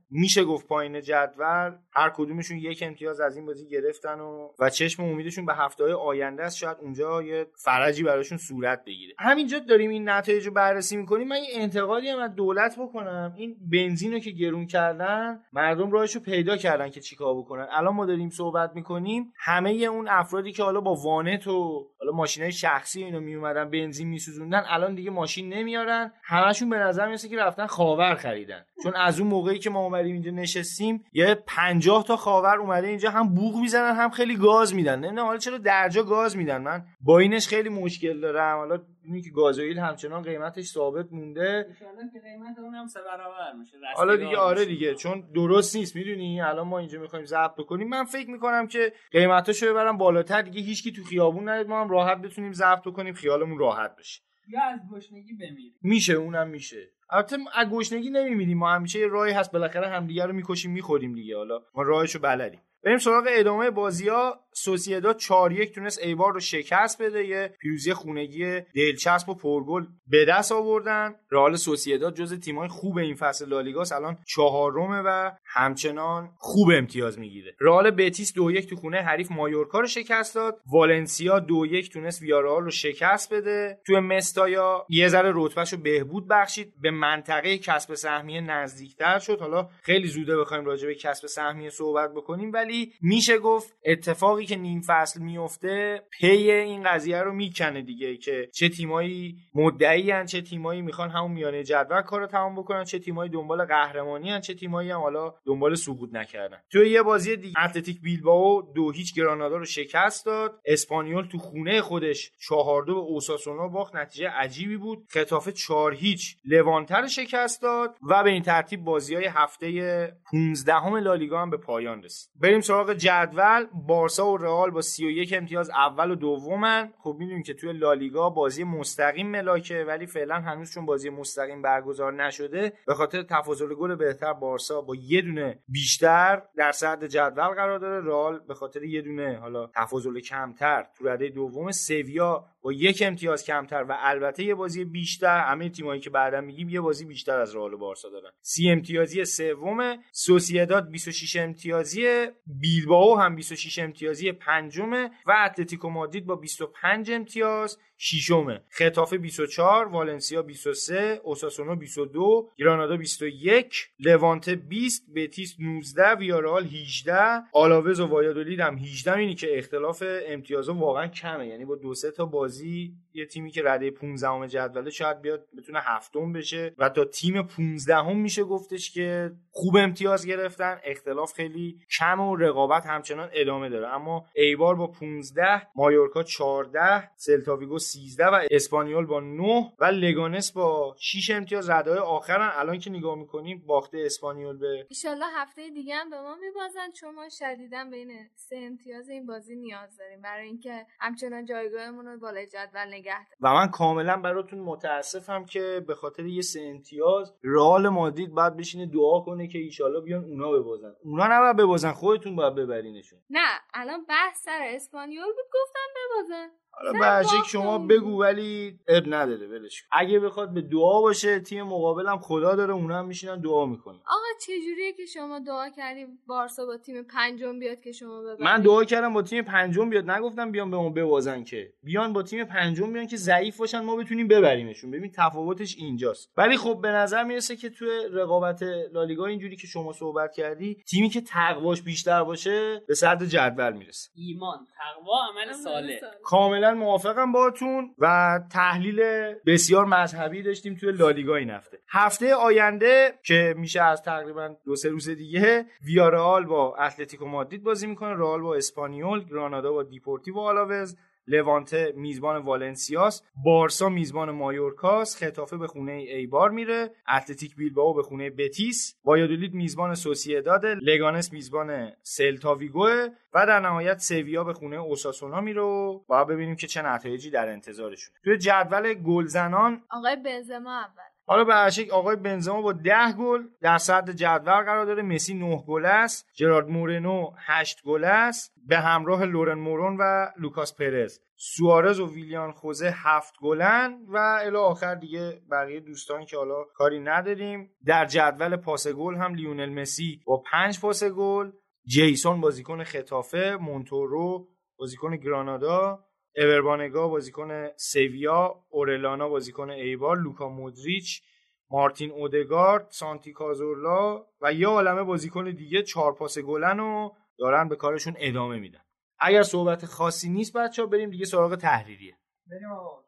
میشه گفت پایین جدول. هر کدومشون یک امتیاز از این بازی گرفتن و و چشم امیدشون به هفته های آینده است. شاید اونجا یه فرجی براشون صورت بگیره. همینجا داریم این نتایج رو بررسی می‌کنیم. من یه انتقادی هم از دولت بکنم. این بنزین رو که گرون کردن مردم راهش رو پیدا کردن که چیکار بکنن. الان ما داریم صحبت می‌کنیم. همه اون افرادی که حالا با وانت و حالا ماشینای شخصی اینو میومدن بنزین میسوزوندن الان دیگه ماشین نمیارن. همشون به نظر می‌رسه که رفتن خاور خریدن. چون از اون موقعی که ما اومدیم اینجا نشستیم یه 50 تا خاور اومده اینجا هم بوق می‌زنن هم خیلی گاز میدن. نه حالا چرا درجا گاز میدن؟ من با اینش خیلی مشکل دارم. حالا اینی که گازوئیل همچنان قیمتش ثابت مونده. که قیمت اون هم سه برابر میشه. حالا دیگه آره دیگه چون درست نیست می‌دونی؟ الان ما اینجا می‌خوایم ضبط کنیم من فکر می‌کنم که قیمتاشو ببرم بالاتر. دیگه هیچکی تو خیابون نیاد ما هم راحت بتونیم ضبط کنیم خیالمون راحت بشه. یا از گشنگی بمیریم. میشه اونم میشه. البته از گشنگی نمیمیریم. ما همیشه یه راهی هست. بالاخره همدیگه رو می‌کشیم می‌خوریم دیگه. حالا ما راهشو بلدیم. بریم سراغ ادامه بازی ها. سوسیدا 4 1 تونست ایبار رو شکست بده. یه پیروزی خونگی دلچسب و پرگل به دست آوردن. رئال سوسیدا جز تیمای خوب این فصل لالیگاس الان چهارمه و همچنان خوب امتیاز می‌گیره. رئال بتیس 2 1 تو خونه حریف مایورکا رو شکست داد. والنسیا 2 1 تونست ویارال رو شکست بده. تو مستایا یه ذره رتبهش رو بهبود بخشید. به منطقه کسب سهمیه نزدیکتر شد. حالا خیلی زوده بخوایم راجع به کسب سهمیه صحبت بکنیم. ولی میشه گفت اتفاقی که نیم فصل میفته پی این قضیه رو می‌کنه دیگه که چه تیمایی مدعی هن چه تیمایی می‌خوان همون میانه جدول کار رو تمام بکنن چه تیمایی دنبال قهرمانی هن چه تیمایی هم حالا دنبال سقوط نکردن. توی یه بازی دیگه اتلتیک بیلبائو دو هیچ گرانادا رو شکست داد. اسپانیول تو خونه خودش چهار دو به اوساسونا باخت. نتیجه عجیبی بود. خطافه چهار هیچ لوانتر شکست داد و به این ترتیب بازی های هفته 15 همه لالیگا هم به پایان رسید. بریم سراغ جدول. بارسا و رئال با 31 امتیاز اول و دومن. خب می‌دونیم که توی لالیگا بازی مستقیم ملاکه ولی فعلا هنوز چون بازی مستقیم برگزار نشده. به خاطر تفاضل گل بهتر بارسا با یه دونه بیشتر در صدر جدول قرار داره. رئال به خاطر یه دونه حالا تفاضل کمتر تو رده دوم سویا با یک امتیاز کمتر و البته یه بازی بیشتر همه تیمایی که بعدا میگیم یه بازی بیشتر از رئال و بارسا دارن. سی امتیازی سوم سوسییداد 26 امتیازی بیلبائو هم 26 امتیازی پنجمه و اتلتیکو مادرید با 25 امتیاز. ششمه. خطافه 24 والنسیا 23 اوساسونا 22 گرانادا 21 لوانته 20 بتیس 19 ویارال 18 آلاوز و وایادولید هم 18 اینی که اختلاف امتیازها واقعا کمه. یعنی با دو سه تا بازی یه تیمی که رده 15 ام جدوله شاید بیاد بتونه هفتم بشه. و تا تیم 15 هم میشه گفتش که خوب امتیاز گرفتن. اختلاف خیلی کم و رقابت همچنان ادامه داره. اما ایبار با 15 مایورکا 14 سلتاویگو 13 و اسپانیول با 9 و لگانس با 6 امتیاز رده‌های آخرن. الان که نگاه می‌کنیم باخته اسپانیول به ایشالله هفته دیگه هم به ما میبازن چون ما شدیدا بین سه امتیاز این بازی نیاز داریم. برای اینکه همچنان جایگاهمون رو بالای جدول نگه داریم. و من کاملا براتون متاسفم که به خاطر یه سه امتیاز رئال مادرید باید بشینه دعا کنه که ایشالله بیان اونا ببازن. اونا نباید ببازن خودتون باید ببرینشون. نه الان بحث سر اسپانیول بود گفتم ببازن. حالا برشک شما بگو ولی اب نداره ولش اگه بخواد به دعا باشه تیم مقابلم خدا داره اونا هم میشینن دعا می‌کنن. آقا چجوریه که شما دعا کردی بارسا با تیم پنجم بیاد که شما ببرید؟ من دعا کردم با تیم پنجم بیاد. نگفتم بیان به ما ببازن که. بیان با تیم پنجم بیان که ضعیف باشن ما بتونیم ببریمشون. ببین تفاوتش اینجاست. ولی خب به نظر می‌رسه که توی رقابت لالیگا اینجوری که شما صحبت کردی تیمی که تقواش بیشتر باشه به صدر جدول می‌رسه. ایمان تقوا عمل صالح کاملا موافقم باتون و تحلیل بسیار مذهبی داشتیم توی لالیگا این هفته. هفته آینده که میشه از تقریبا دو سه روز دیگه ویارال با اتلتیکو مادرید بازی می‌کنه رئال با اسپانیول گرانادا با دیپورتیو آلاوز لوانته میزبان والنسیاست بارسا میزبان مایورکاست ختافه به خونه ایبار میره اتلتیک بیلبائو به خونه بتیس وایادولید میزبان سوسییداد لگانس میزبان سلتا ویگو و در نهایت سویا به خونه اوساسونا میره و باید ببینیم که چه نتایجی در انتظارشون توی جدول گلزنان آقای بنزما اول. حالا به آقای بنزما با 10 گل در صدر جدول قرار داره. مسی 9 گل است. جرارد مورنو 8 گل است. به همراه لورن مورون و لوکاس پرز. سوارز و ویلیان خوزه هفت گلن و الی آخر دیگه بقیه دوستان که حالا کاری نداریم. در جدول پاس گل هم لیونل مسی با 5 پاس گل. جیسون بازیکن ختافه مونتورو بازیکن گرانادا اوربانگا بازیکن سویا اورلانا بازیکن ایبار لوکا مودریچ مارتین اودگارد سانتی کازورلا و یه عالمه بازیکن دیگه چهار پاس گلن و دارن به کارشون ادامه میدن. اگر صحبت خاصی نیست بچه ها بریم دیگه سراغ تحریریه. بریم آقا.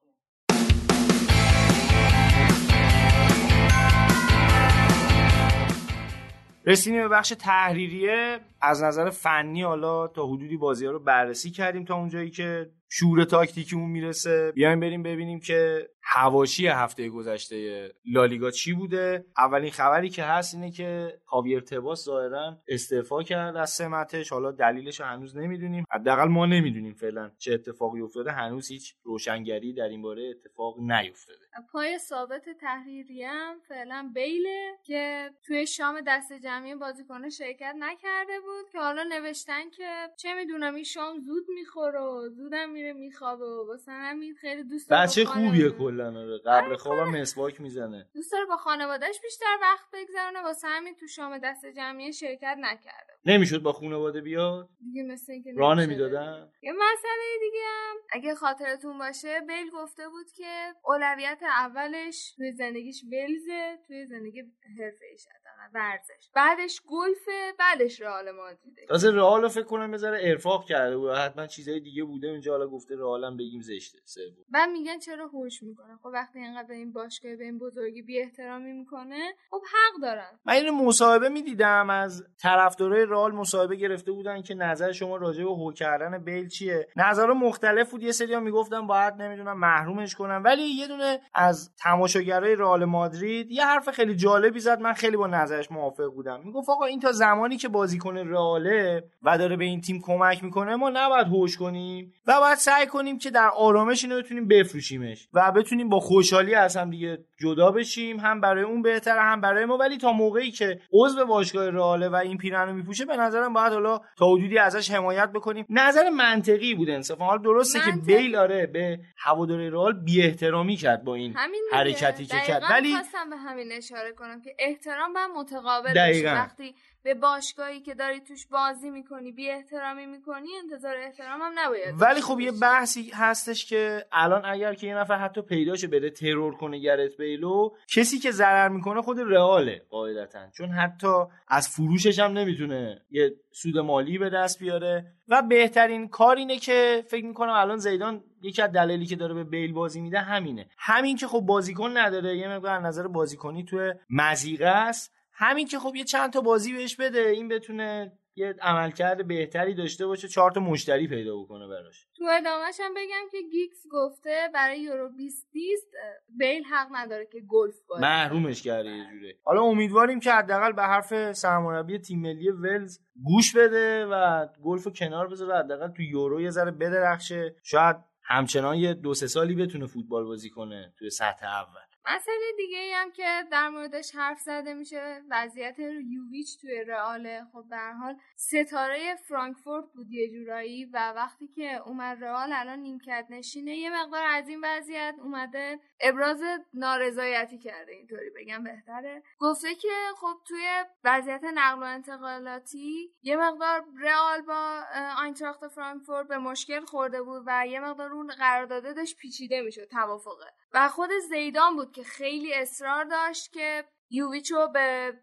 رسیدیم به بخش تحریریه. از نظر فنی حالا تا حدودی بازی ها رو بررسی کردیم تا اونجایی که شور تاکتیکیمون می‌رسه. بیایم بریم ببینیم که هواشی هفته گذشته لالیگا چی بوده؟ اولین خبری که هست اینه که خاویر تباس ظاهرا استعفا کرد از سمتش. حالا دلیلش هنوز نمی‌دونیم. حداقل ما نمی‌دونیم فعلا چه اتفاقی افتاده. هنوز هیچ روشنگری در این باره اتفاق نیفتاده. پای ثابت تحریری هم فعلا بیله که توی شام دست جمعی بازیکن شرکت نکرده بود که حالا نوشتن که چه می‌دونم این شام زود می‌خوره و زودم میره میخوابه و واسه همین خیلی دوست بچه خوبیه کلا. آره. قبل آره، خوابم مسواک می‌زنه. دوست داره با خانوادهش بیشتر وقت بگذرونه واسه همین تو شام دست جمعی شرکت نکرده نمی‌شد با خانواده بیاد؟ دیگه مثل اینکه راه نمی‌دادن؟ یه مسئله دیگه هم. اگه خاطرتون باشه بیل گفته بود که اولویت اولش توی زندگیش ولزه توی زندگی حرفه ایش ورزش. بعدش گلف بعدش رئال مادریده. تازه رئال فکر کنم بذاره ارفاق کرده بود. حتما چیزای دیگه بوده. اونجا حالا گفته رئالم بگیم زشته. سه بعد میگن چرا هوش می‌کنه؟ خب وقتی اینقدر به این باشگاه به این بزرگی بی احترامی می‌کنه خب حق دارن. من این مصاحبه می‌دیدم. از طرفدارای رئال مصاحبه گرفته بودن که نظر شما راجع به هو کردن بیل چیه؟ نظر مختلف بود. یه سری می‌گفتن باید نمی‌دونم محرومش کنم ولی یه دونه از تماشاگرای رئال مادرید یه حرف خیلی جالبی زد. من خیلی با نظرش موافق بودم. می‌گفت آقا این تا زمانی که بازیکن رئاله و داره به این تیم کمک می‌کنه ما نباید هوش کنیم و باید سعی کنیم که در آرامش اینو بتونیم بفروشیمش و بتونیم با خوشحالی از هم دیگه جدا بشیم هم برای اون بهتره هم برای ما. ولی تا موقعی که عضو باشگاه رئاله و این پیرنو میپوشه به نظرم باید حالا تا حدودی ازش حمایت بکنیم. نظر منطقی بود انصافا حالا درسته که بیل آره به هواداری رئال بی احترامی کرد با این حرکتی که کرد. ولی خواستم به همین اشاره کنم که احترام و متقابل وقتی به باشگاهی که داری توش بازی می‌کنی بی احترامی می‌کنی انتظار احترام هم نباید ولی خب یه بحثی هستش که الان اگر که یه نفر حتی پیداشه بره ترور کنه گرت بیلو کسی که ضرر می‌کنه خود رئاله قاعدتا. چون حتی از فروشش هم نمی‌تونه یه سود مالی به دست بیاره. و بهترین کار اینه که فکر می‌کنم الان زیدان یکی از دلایلی که داره به بیل بازی میده همینه. همین که خب بازیکن نداره یه مقدار نظر بازیکنی تو مزیقه است. همین که خب یه چند تا بازی بهش بده این بتونه یه عملکرد بهتری داشته باشه چهار تا مشتری پیدا بکنه براش. تو ادامهش هم بگم که گیگز گفته برای یورو 2020 بیل حق نداره که گلف بازی محرومش کرده یه جوره. حالا امیدواریم که حداقل به حرف سرمربی تیم ملی ولز گوش بده و گلف رو کنار بذاره حداقل تو یورو یه ذره بدرخشه. شاید همچنان یه دو سه سالی بتونه فوتبال بازی کنه توی سطح اول. مسئله دیگه ای هم که در موردش حرف زده میشه وضعیت یوویچ توی رئال خب به حال ستاره فرانکفورت بود یه جورایی و وقتی که اومد رئال الان نیمکت نشینه یه مقدار از این وضعیت اومده ابراز نارضایتی کرده اینطوری بگم بهتره. گفته که خب توی وضعیت نقل و انتقالاتی یه مقدار رئال با آینتراخت فرانکفورت به مشکل خورده بود و یه مقدار اون قرارداده پیچیده می‌شد توافقه. و خود زیدان بود که خیلی اصرار داشت که یوویچو به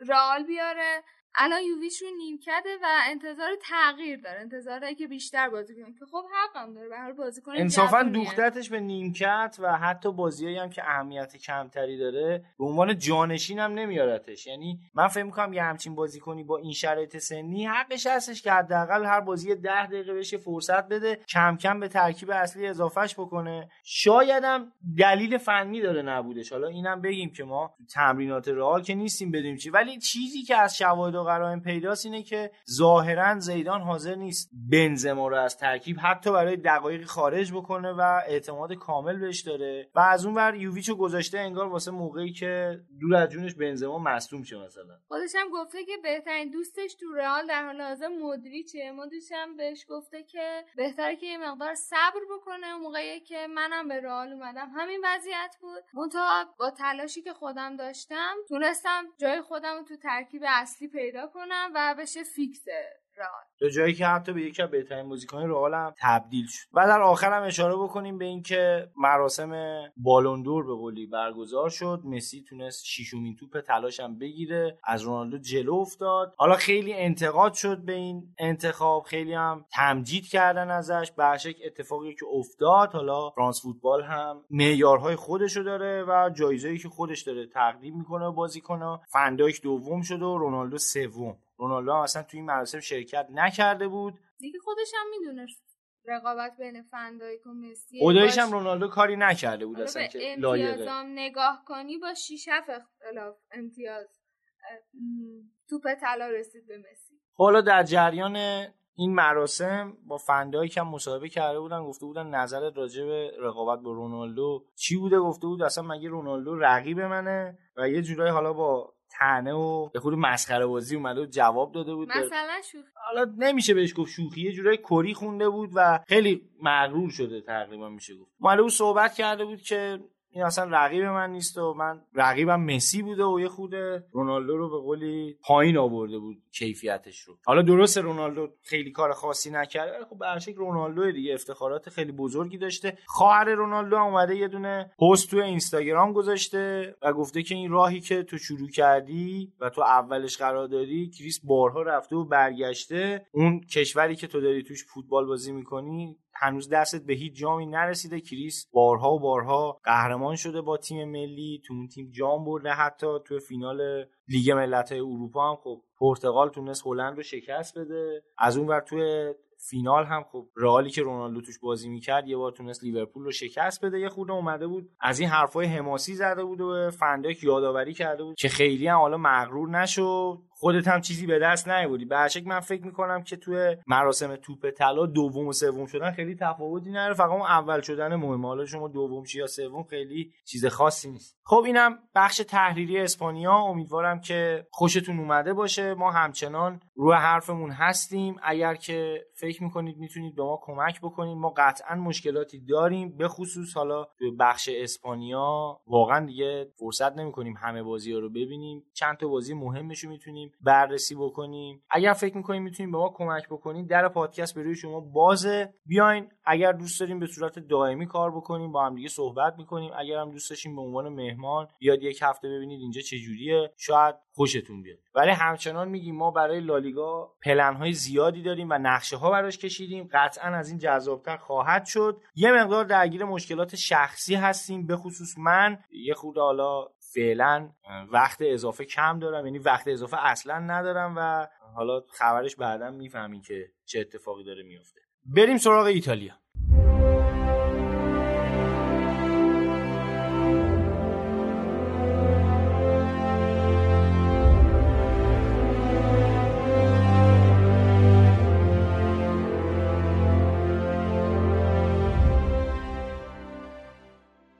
رئال بیاره. الان یوویچ رو نیمکده و انتظار تغییر داره انتظار داره که بیشتر بازی کنه که خب حقم داره به هر بازیکن انصافا جوونیه. دوختتش به نیمکت و حتی بازیایی هم که اهمیت کمتری داره به عنوان جانشین هم نمیارتش. یعنی من فکر می‌کنم یه همچین بازیکنی با این شرایط سنی حقش هستش که حداقل هر بازی ده دقیقه بهش یه فرصت بده کم کم به ترکیب اصلی اضافهش بکنه. شاید هم دلیل فنی داره نبودش. حالا اینم بگیم که ما تمرینات رئال که نیستیم بدونیم چی. ولی چیزی که از شواهد قرائن پیداست اینه که ظاهرا زیدان حاضر نیست بنزما رو از ترکیب حتی برای دقایق خارج بکنه و اعتماد کامل بهش داره. و از اون ور یوویچو گذاشته انگار واسه موقعی که دور از جونش بنزما مصدوم شه مثلا. خودش هم گفته که بهترین دوستش تو رئال در حال حاضر مودریچه. مودریچ هم بهش گفته که بهتره که یه مقدار صبر بکنه. موقعی که منم به رئال اومدم. همین وضعیت بود. منتها با تلاشی که خودم داشتم تونستم جای خودم رو تو ترکیب اصلی پیدا کنم و بشه فیکس تا جایی که حتی به یکی از بهترین موزیکان رئال هم تبدیل شد. و در آخر هم اشاره بکنیم به اینکه مراسم بالوندور به قولی برگزار شد. مسی تونست شیشمین توپ تلاش هم بگیره. از رونالدو جلو افتاد. حالا خیلی انتقاد شد به این انتخاب. خیلی هم تمجید کردن ازش. برشک اتفاقی که افتاد. حالا فرانس فوتبال هم معیارهای خودشو داره و جایزه‌ای که خودش داره تقدیم می‌کنه به بازیکن‌ها فندایک دوم شد و رونالدو سوم. رونالدو هم اصلا توی این مراسم شرکت نکرده بود. دیگه خودش هم می‌دونست رقابت بین فندایک و مسی خدایش هم رونالدو کاری نکرده بود حالا اصلا که لایقه نگاه کنی با 6 اختلاف امتیاز توپ طلا رسید به مسی. حالا در جریان این مراسم با فندایی هم مصاحبه کرده بودن گفته بودن نظرت راجع به رقابت با رونالدو چی بوده؟ گفته بود اصلا مگه رونالدو رقیب منه؟ و یه جورایی حالا با تنه و به خود مسخره بازی اومده و جواب داده بود. مثلا شوخی. حالا نمیشه بهش گفت شوخی یه جورایی کری خونده بود و خیلی مغرور شده تقریبا میشه گفت. اومده بود صحبت کرده بود که این اصلا رقیب من نیست و من رقیبم مسی بوده و یه خود رونالدو رو به قولی پایین آورده بود کیفیتش رو. حالا درست رونالدو خیلی کار خاصی نکرده ولی خب به رونالدو دیگه افتخارات خیلی بزرگی داشته. خواهر رونالدو هم اومده یه دونه پست تو اینستاگرام گذاشته و گفته که این راهی که تو شروع کردی و تو اولش قرار داری کریس بارها رفته و برگشته. اون کشوری که تو داری توش فوتبال بازی می‌کنی هنوز دستت به هیچ جامی نرسیده. کریس بارها و بارها قهرمان شده با تیم ملی تو اون تیم جام برده حتی. تو فینال لیگ ملت‌های اروپا هم خب پرتغال تونست هلند رو شکست بده. از اون ور توی فینال هم خب رئالی که رونالدو توش بازی می‌کرد یه بار تونست لیورپول رو شکست بده. یه خورده اومده بود از این حرفای حماسی زده بود و فن‌دایک یادآوری کرده بود که خیلی هم حالا مغرور نشو. خودت هم چیزی به دست نیاوردی. به شکل من فکر می‌کنم که توی مراسم توپ طلا دوم و سوم شدن خیلی تفاوتی نداره. فقط اون اول شدن مهمه. حالا شما دوم یا سوم خیلی چیز خاصی نیست. خب اینم بخش تحریری اسپانیا. امیدوارم که خوشتون اومده باشه. ما همچنان روی حرفمون هستیم. اگر که فکر می‌کنید می‌تونید به ما کمک بکنید؟ ما قطعا مشکلاتی داریم به خصوص حالا توی بخش اسپانیا. واقعا دیگه فرصت نمی‌کنیم همه بازی ها رو ببینیم. چند تا بازی مهمش رو می‌تونیم بررسی بکنیم. اگر فکر می‌کنیم می‌تونیم به ما کمک بکنید در پادکست به روی شما بازه. بیاین اگر دوست داریم به صورت دائمی کار بکنیم با هم دیگه صحبت می‌کنیم. اگر هم دوست داشتیم به عنوان مهمان بیاد یک هفته ببینید اینجا چه جوریه شاید خوشتون بیاد. ولی همچنان میگیم ما برای لالیگا پلن های زیادی داریم و نقشه ها براش کشیدیم. قطعا از این جذابتر خواهد شد. یه مقدار درگیر مشکلات شخصی هستیم به خصوص من. یه خورده حالا فعلا وقت اضافه کم دارم یعنی وقت اضافه اصلا ندارم و حالا خبرش بعدا می‌فهمین که چه اتفاقی داره میفته بریم سراغ ایتالیا.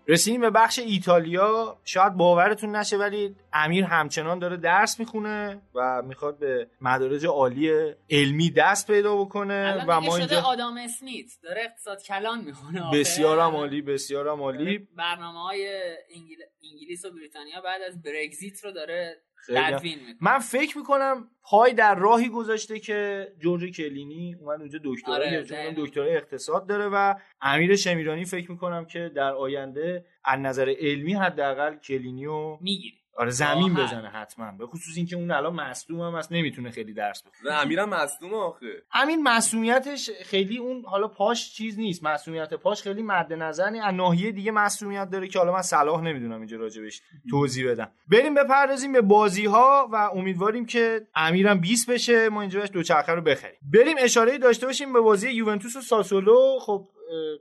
رسیدیم به بخش ایتالیا. شاید باورتون نشه ولی امیر همچنان داره درس می‌خونه و می‌خواد به مدارج عالی علمی دست پیدا بکنه و ما شده اینجا آدام اسمیت. داره اقتصاد کلان می‌خونه بسیارم عالی بسیارم عالی. برنامه های انگل... انگلیس و بریتانیا بعد از برگزیت رو داره خیلی من فکر می‌کنم پای در راهی گذاشته که جورج کلینی اومد اونجا دکترا آره، دقیقاً. دکترای اقتصاد داره و امیر شمیرانی فکر می‌کنم که در آینده از نظر علمی حداقل کلینی رو می‌گیری آره زمین راحت. بزنه حتما. به خصوص اینکه اون الان مصدوم هم هست نمی‌تونه خیلی درس بخونه. و امیرم مصدوم آخه. همین مسئولیتش خیلی اون حالا پاش چیز نیست. مسئولیت پاش خیلی مد نظر از ناحیه دیگه مسئولیت داره که حالا من صلاح نمی‌دونم اینجا راجبش توضیح بدم. بریم بپردازیم به بازی ها و امیدواریم که امیرم 20 بشه. ما اینجا بهش دوچرخه رو بخریم. بریم اشاره داشته باشیم به بازی یوونتوس و ساسولو. خب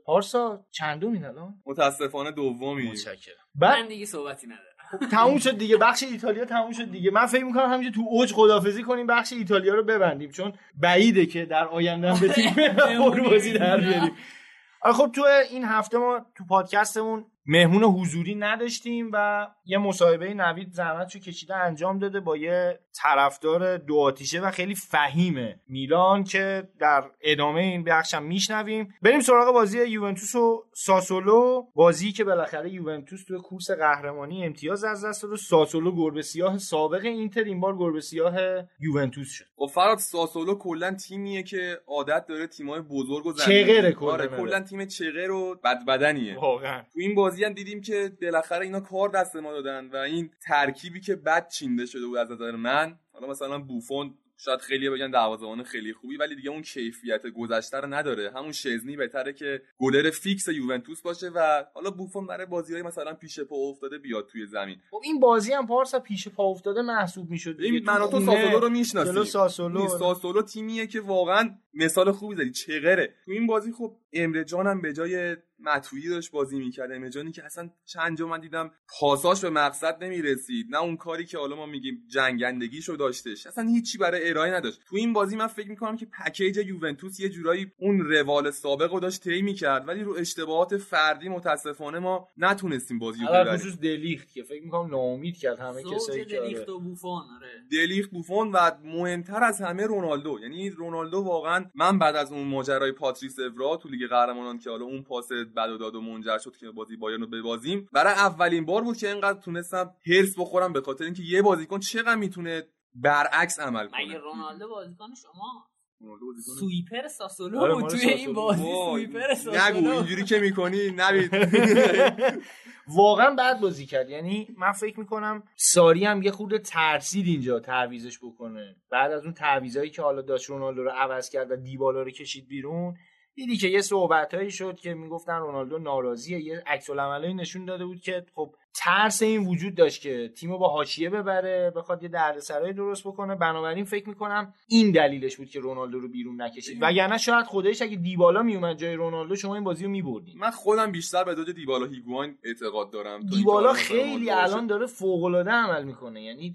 پارسا چندومین الان؟ متاسفانه دومی متشکرم. من بعد دیگه صحبتی ندارم. تموم شد دیگه بخش ایتالیا تموم شد دیگه. من فکر می‌کنم همینجا تو اوج خدافزی کنیم بخش ایتالیا رو ببندیم چون بعیده که در آینده هم به تیم (laughs) بازی (laughs) در بیاریم. آره خب تو این هفته ما تو پادکستمون مهمون حضوری نداشتیم و یه مصاحبه نوید زحمتشو کشیده انجام داده با یه طرفدار دو آتیشه و خیلی فهیمه میلان که در ادامه این بخشم میشنویم. بریم سراغ بازی یوونتوس و ساسولو. بازی که بالاخره یوونتوس توی کورس قهرمانی امتیاز از دست داد و ساسولو گربه سیاه سابق اینتر. این بار گربه سیاه یوونتوس شد. خب فراد ساسولو کلا تیمیه که عادت داره تیمای بزرگ و چغره کلا. آره. کلا تیم چغر و بد بدنیه واقعا. تو این بازی هم دیدیم که بالاخره اینا کار دست ما دادن و این ترکیبی که بد چینده شده بود از نظر من. حالا مثلا بوفون شاید خیلی بگن دروازه‌بان خیلی خوبی ولی دیگه اون کیفیت گذشته رو نداره. همون شزنی بهتره که گلر فیکس یوونتوس باشه و حالا بوفون برای بازی‌های مثلا پیش پا افتاده بیاد توی زمین. خب این بازی هم پارسا پیش پا افتاده محسوب می‌شد ببین من تو ساسولو رو می‌شناسیم جلو ساسولو. این ساسولو تیمیه که واقعا مثال خوبی زدی. چغره. تو این بازی خب امره جان هم به جای ماتویدی داشت بازی می‌کرد. امره جانی که اصلا چند جا من دیدم پاساش به مقصد نمی‌رسید. نه اون کاری که حالا ما میگیم جنگندگیشو داشتش. اصلا هیچی برای ارائه نداشت. تو این بازی من فکر می‌کنم که پکیج یوونتوس یه جورایی اون روال سابق رو داشت طی می‌کرد. ولی رو اشتباهات فردی متاسفانه ما نتونستیم بازی رو ببریم. خصوص دلیخت که فکر می‌کنم ناامید کرد همه کسایی که آره. دلیخت و بوفون آره. دلیخت بوفون و مهمتر از همه رونالدو. یعنی رونالدو واقعا من بعد از اون ماجرای پاتریس اورا تو لیگ قهرمانان که حالا اون پاس بد و داد و منجر شد که بازی بایرن رو ببازیم. برای اولین بار بود که اینقدر تونستم هرس بخورم به خاطر اینکه یه بازیکن چقدر می‌تونه برعکس عمل مگه کنه رونالدو بازیکن شما؟ رونالدو بازیکن- سویپر ساسولو آره، بود توی. این بازی سویپر نگو ساسولو. اینجوری که می‌کنی نبید. (laughs) (laughs) واقعا بد بازی کرد. یعنی من فکر می‌کنم ساری هم یه خورده ترسید اینجا تعویزش بکنه. بعد از اون تعویضایی که حالا داشت رونالدو رو عوض کرد و دیبالا رو کشید بیرون دیدی که یه صحبتهایی شد که می‌گفتن رونالدو ناراضیه. یه عکس نشون داده بود که خب ترس این وجود داشت که تیمو با حاشیه ببره بخواد یه دردسرایی درست بکنه. بنابراین فکر می‌کنم این دلیلش بود که رونالدو رو بیرون نکشید. وگرنه شاید خودش اگه دیبالا میومد جای رونالدو شما این بازی رو میبردین. من خودم بیشتر به دوج دیبالا هیگوان اعتقاد دارم دیبالا خیلی. الان داره فوق العاده عمل می‌کنه. یعنی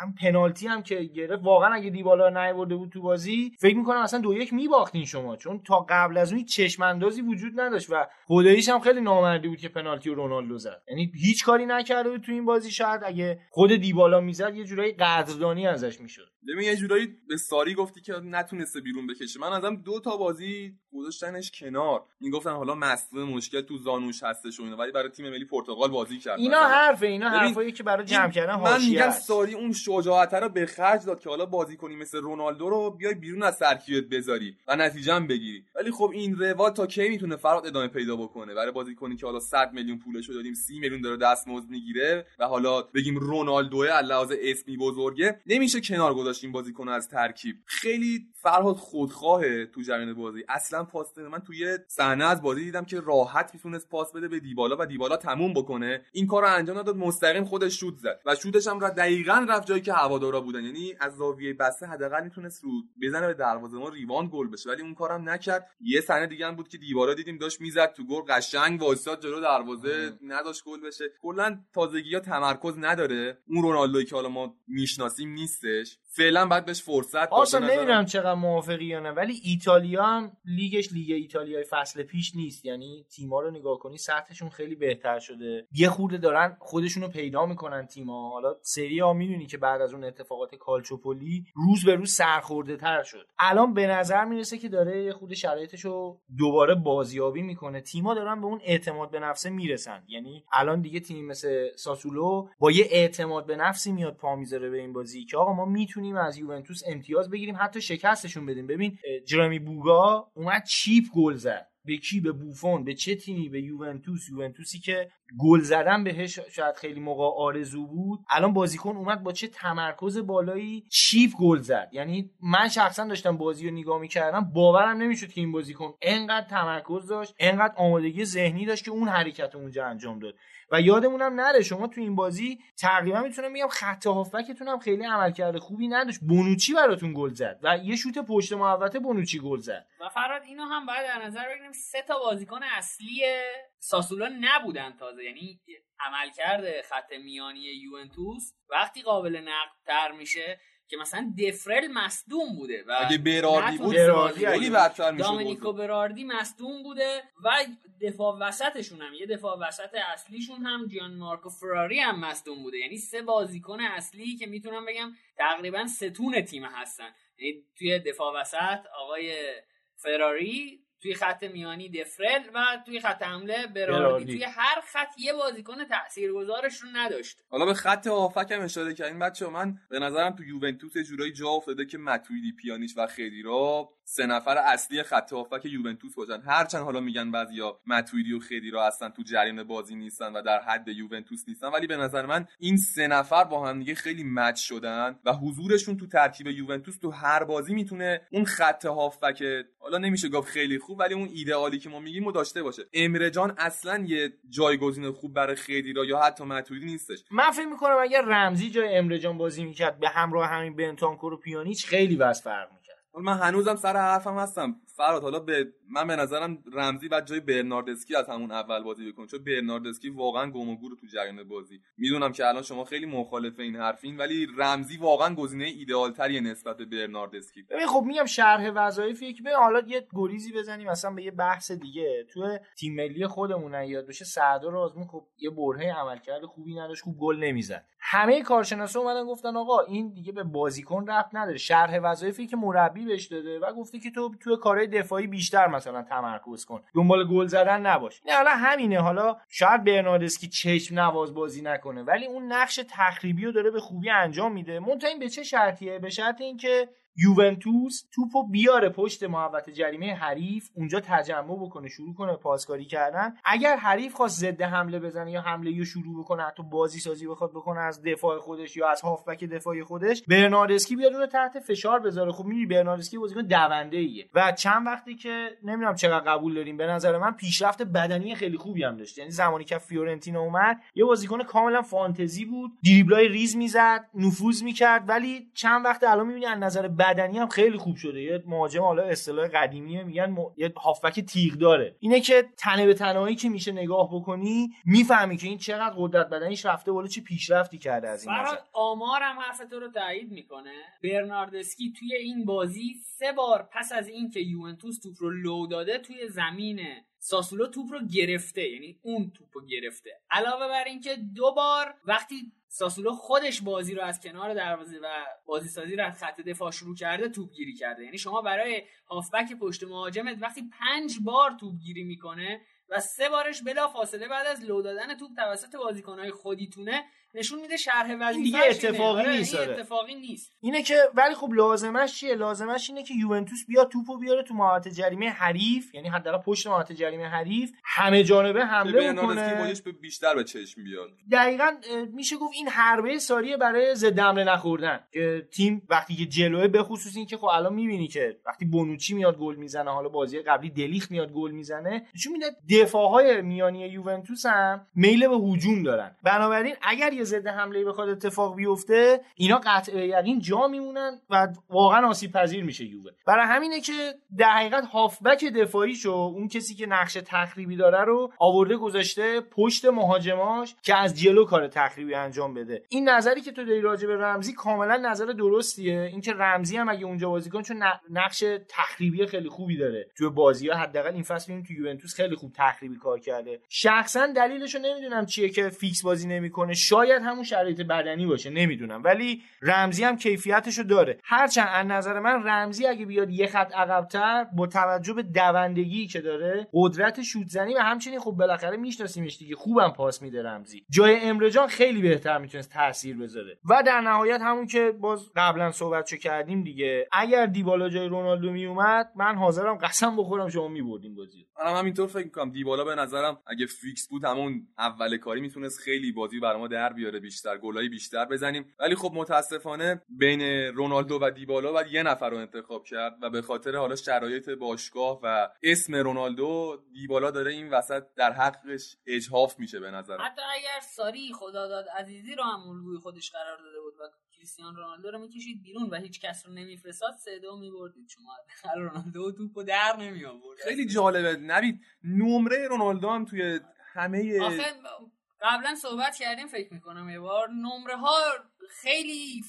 هم پنالتی هم که گرفت. واقعا اگه دیبالا نیورده بود تو بازی فکر می‌کنم اصلا دو یک میباختین شما. چون تا قبل از اون هیچ چشم اندازی وجود نداشت و خداییش هم خیلی نامردی بود که پنالتی رو رونالدو زد. یعنی هیچ کاری نکرده بود تو این بازی. شاید اگه خود دیبالا می‌زد یه جورایی قدردانی ازش می‌شد. ببین یه جورایی به ساری گفتی که نتونسته بیرون بکشه. من ازم دو تا بازی گذاشتنش کنار. می‌گفتن حالا مصدوم مشکل تو زانوش هستش و اینا. ولی برای تیم ملی پرتغال بازی کرد. اینا. حرفه اینا حرفایی که برای جمع کردن من میگم. ساری اون شجاعت رو به خرج داد که حالا بازی کنی مثل رونالدو رو بیای بیرون از ترکیبت بذاری و نتیجه هم بگیری. ولی خب این روال تا کی می‌تونه فرات ادامه پیدا بکنه؟ برای بازی کنی که حالا 100 میلیون پولش رو دادیم 30 میلیون داره دستمزد می‌گیره و حالا بگیم رونالدو لحاظ اسمی بزرگه. نمیشه کنار گذاشت این بازیکن از ترکیب. خیلی فرهاد خودخواهه تو جریان بازی. اصلا پاس. من توی صحنه از بازی دیدم که راحت می‌تونست پاس بده به دیبالا و دیبالا تموم بکنه. این کار رو انجام نداد. مستقیم خودش شوت زد و شوتش هم را دقیقا رفت جایی که هوادارا بودن. یعنی از زاویه بسته حداقل می‌تونست رو بزنه به دروازه ما ریوان گل بشه. ولی اون کارم نکرد. یه صحنه دیگه هم بود که دیبالا دیدیم داشت می‌زد تو گل. قشنگ وایساد جلو دروازه نداشت گل بشه. کلا تازگی ها تمرکز نداره. اون رونالدوی که حالا ما می‌شناسیم نیستش. فعلا بعد بهش فرصت. آسا. نمی‌دونم چقدر موافقی یا نه ولی ایتالیا هم لیگش لیگ ایتالیای فصل پیش نیست. یعنی تیما رو نگاه کنی سطحشون خیلی بهتر شده. یه خورده دارن خودشونو پیدا می‌کنن تیما حالا سری ها می‌دونی که بعد از اون اتفاقات کالچوپولی روز به روز سرخورده تر شد. الان به نظر می‌رسه که داره یه خورده شرایطش رو دوباره بازیابی می‌کنه. تیما دارن به اون اعتماد به نفسه می‌رسن. یعنی الان دیگه تیمی مثل ساسولو با یه اعتماد به نفسی میاد پا می‌ذاره به این بازی که آقا ما می‌تونیم از یوونتوس امتیاز بگیریم حتی شکستشون بدیم. ببین اه، جرمی بوگا اومد چیپ گل زد. به کی؟ به بوفون به چه تیمی؟ به یوونتوس. یوونتوسی که گل زدن بهش شاید خیلی موقع آرزو بود. الان بازیکن اومد با چه تمرکز بالایی چیف گل زد. یعنی من شخصا داشتم بازی رو نگاه می‌کردم باورم نمی‌شد که این بازیکن انقدر تمرکز داشت انقدر آمادگی ذهنی داشت که اون حرکت اونجا انجام داد. و یادمونم نره شما تو این بازی تقریبا می‌تونم بگم خط هافبکتون هم خیلی عملکرد خوبی نداشت. بونوچی براتون گل زد و یه شوت پشت محوطه بونوچی گل زد. و فراد اینو هم باید در نظر بگیریم سه تا بازیکن اصلی ساسولا نبودن تازه. یعنی عملکرد خط میانی یوونتوس وقتی قابل نقد تر میشه که مثلا دفرل مصدوم بوده و اگه براردی بود خیلی بدتر می‌شد دامینیکو براردی مصدوم بوده و دفاع وسطشون هم یه دفاع وسط اصلیشون هم جیان مارکو فراری هم مصدوم بوده. یعنی سه بازیکن اصلی که می‌تونم بگم تقریبا ستون تیم هستن. یعنی توی دفاع وسط آقای فراری توی خط میانی دفرل و توی خط حمله براردی. توی هر خط یه بازیکن تاثیرگذارش رو نداشت حالا به خط هافک هم اشاره کردین بچه من به نظرم تو یوونتوس جورایی جا افتاده که متویدی پیانیش و خدیرا سه نفر اصلی خط هافک یوونتوس باشن. هرچند حالا میگن بعضیا متویدی و خدیرا هستن تو جریان بازی نیستن و در حد یوونتوس نیستن ولی به نظر من این سه نفر با هم دیگه خیلی مچ شدن و حضورشون تو ترکیب یوونتوس تو هر بازی می‌تونه اون خط هافک حالا نمیشه گفت خیلی خوب ولی اون ایدئالی که ما میگیم داشته باشه. امره جان اصلا یه جایگزین خوب برای خدیرا یا حتی متویدی نیستش؟ من فکر می‌کنم اگر رمزی جای امرجان بازی می‌کرد به همراه همین بنتانکور و پیانیچ خیلی وضع فرق من هنوزم سر حرفم هستم. فراد حالا به من به نظرم رمزی بعد جای برناردسکی از همون اول بازی بکنه چون برناردسکی واقعا گم و گور تو جریان بازی. می‌دونم که الان شما خیلی مخالف این حرفین ولی رمزی واقعا گزینه ایدئال تریه نسبت به برناردسکی. ببین خب میگم شرح وظایفی که به حالا یه گریزی بزنیم مثلا به یه بحث دیگه. تو تیم ملی خودمون یاد بشه سردار آزمون خب یه برهه عملکرد خوبی نداشت خوب گل نمی‌زد. همه کارشناسا اومدن گفتن آقا این دیگه به بازیکن ربط نداره. شرح وظایفی که مربی بهش داده و گفته که تو تو کارهای دفاعی بیشتر مثلا تمرکز کن. دنبال گل زدن نباش. نه حالا همینه. حالا شاید برناردسکی چشم نواز بازی نکنه ولی اون نقش تخریبی رو داره به خوبی انجام میده. منتها این به چه شرطیه؟ به شرط اینکه یوونتوس توپو بیاره پشت محوطه جریمه حریف اونجا تجمع بکنه شروع کنه پاسکاری کردن. اگر حریف خواست ضد حمله بزنه یا حمله رو شروع بکنه حتی بازی سازی بخواد بکنه از دفاع خودش یا از هافبک دفاعی خودش برناردسکی بیاد رو تحت فشار بذاره. خب می‌بینی برناردسکی بازیکن دونده ایه و چند وقتی که نمی‌دونم چقدر قبول داریم به نظر من پیشرفت بدنی خیلی خوبی هم داشت. یعنی زمانی که فیورنتینا اومد یه بازیکن کاملا فانتزی بود. دریبلای ریز می‌زد نفوذ می‌کرد. ولی چند وقت الان می‌بینی از نظر بدنی هم خیلی خوب شده. یه مهاجم حالا اصطلاح قدیمیه میگن م... یه هافبک تیغ داره. اینه که تنه به تنهایی که میشه نگاه بکنی می‌فهمی که این چقدر قدرت بدنیش رفته بالا چه پیشرفتی کرده از این نظر. فراد آمار هم حرف تو رو تایید می‌کنه. برناردسکی توی این بازی سه بار پس از اینکه یوونتوس توپ رو لو داده توی زمین ساسولو توپ رو گرفته یعنی اون توپ رو گرفته. علاوه بر اینکه دو بار وقتی ساسولو خودش بازی رو از کنار دروازه و بازی سازی رو از خط دفاع شروع کرده توپ گیری کرده. یعنی شما برای هافبک پشت مهاجمت وقتی پنج بار توپ گیری می‌کنه و سه بارش بلا فاصله بعد از لو دادن توپ توسط بازیکنهای خودیتونه نشون میده شرح وظیفه دیگه اتفاقی نیست، آره. اتفاقی نیست. اینه که ولی خب لازمش چیه؟ لازمش اینه که یوونتوس بیا توپو بیاره تو محوطه جریمه حریف یعنی حداقل پشت محوطه جریمه حریف همه جانبه حمله بکنه. به بیشتر به چشم بیاد. دقیقا میشه گفت این حربه ساریه برای ضد حمله نخوردن. که تیم وقتی که جلوه به خصوص این که خب الان می‌بینی که وقتی بونوچی میاد گل می‌زنه حالا بازی قبلی دلیخ میاد گل می‌زنه نشون میده دفاعهای میانی یوونتوس هم میل به هجوم دارن. بنابراین اگر یه ضد حمله بخواد اتفاق بیفته اینا قطع یقین جا میمونن و واقعا آسیب پذیر میشه یووه. برای همینه که در حقیقت هافبک دفاعیشو اون کسی که نقش تخریبی داره رو آورده گذاشته پشت مهاجماش که از جلو کار تخریبی انجام بده. این نظری که تو داری راجع به رمزی کاملا نظر درستیه. اینکه رمزی هم اگه اونجا بازی کنه چون نقش تخریبی خیلی خوبی داره. تو بازی ها حداقل این فصل تو یوونتوس خیلی خوب تخریبی کار کرده. شخصا دلیلشو نمی‌دونم چیه که فیکس بازی نمی‌کنه. شاید شاید همون شرایط بدنی باشه نمی‌دونم. ولی رمزی هم کیفیتشو داره. هرچند از نظر من رمزی اگه بیاد یه خط عقبتر با توجه به دوندگی که داره قدرت شوت زنی و همچنین خب بالاخره میشناسیمش دیگه. خوبم پاس میده رمزی. جای امرجان خیلی بهتر می‌تونست تاثیر بذاره. و در نهایت همون که باز قبلا صحبتشو کردیم دیگه. اگر دیبالا جای رونالدو میومد من حاضرم قسم بخورم شما میبردیم بازی منم همینطور فکر می‌کنم. دیبالا به نظرم اگه فیکس بود همون اول کاری می‌تونست خیلی بازی برای ما در بیاره بیشتر گلای بیشتر بزنیم. ولی خب متاسفانه بین رونالدو و دیبالا باید یه نفر رو انتخاب کرد و به خاطر حالا شرایط باشگاه و اسم رونالدو دیبالا داره این وسط در حقش اجهاف میشه به نظر حتی اگر ساری خداداد عزیزی رو هم الگوی خودش قرار داده بود و کریستیانو رونالدو رو می‌کشید بیرون و هیچ کس رو نمیفرستاد سه دو میبردید. شما رونالدو توپو در نمی آورد خیلی جالبه. نبید نمره رونالدو هم توی همه آخه قبلا صحبت کردیم فکر می‌کنم یه بار. نمره ها خیلی.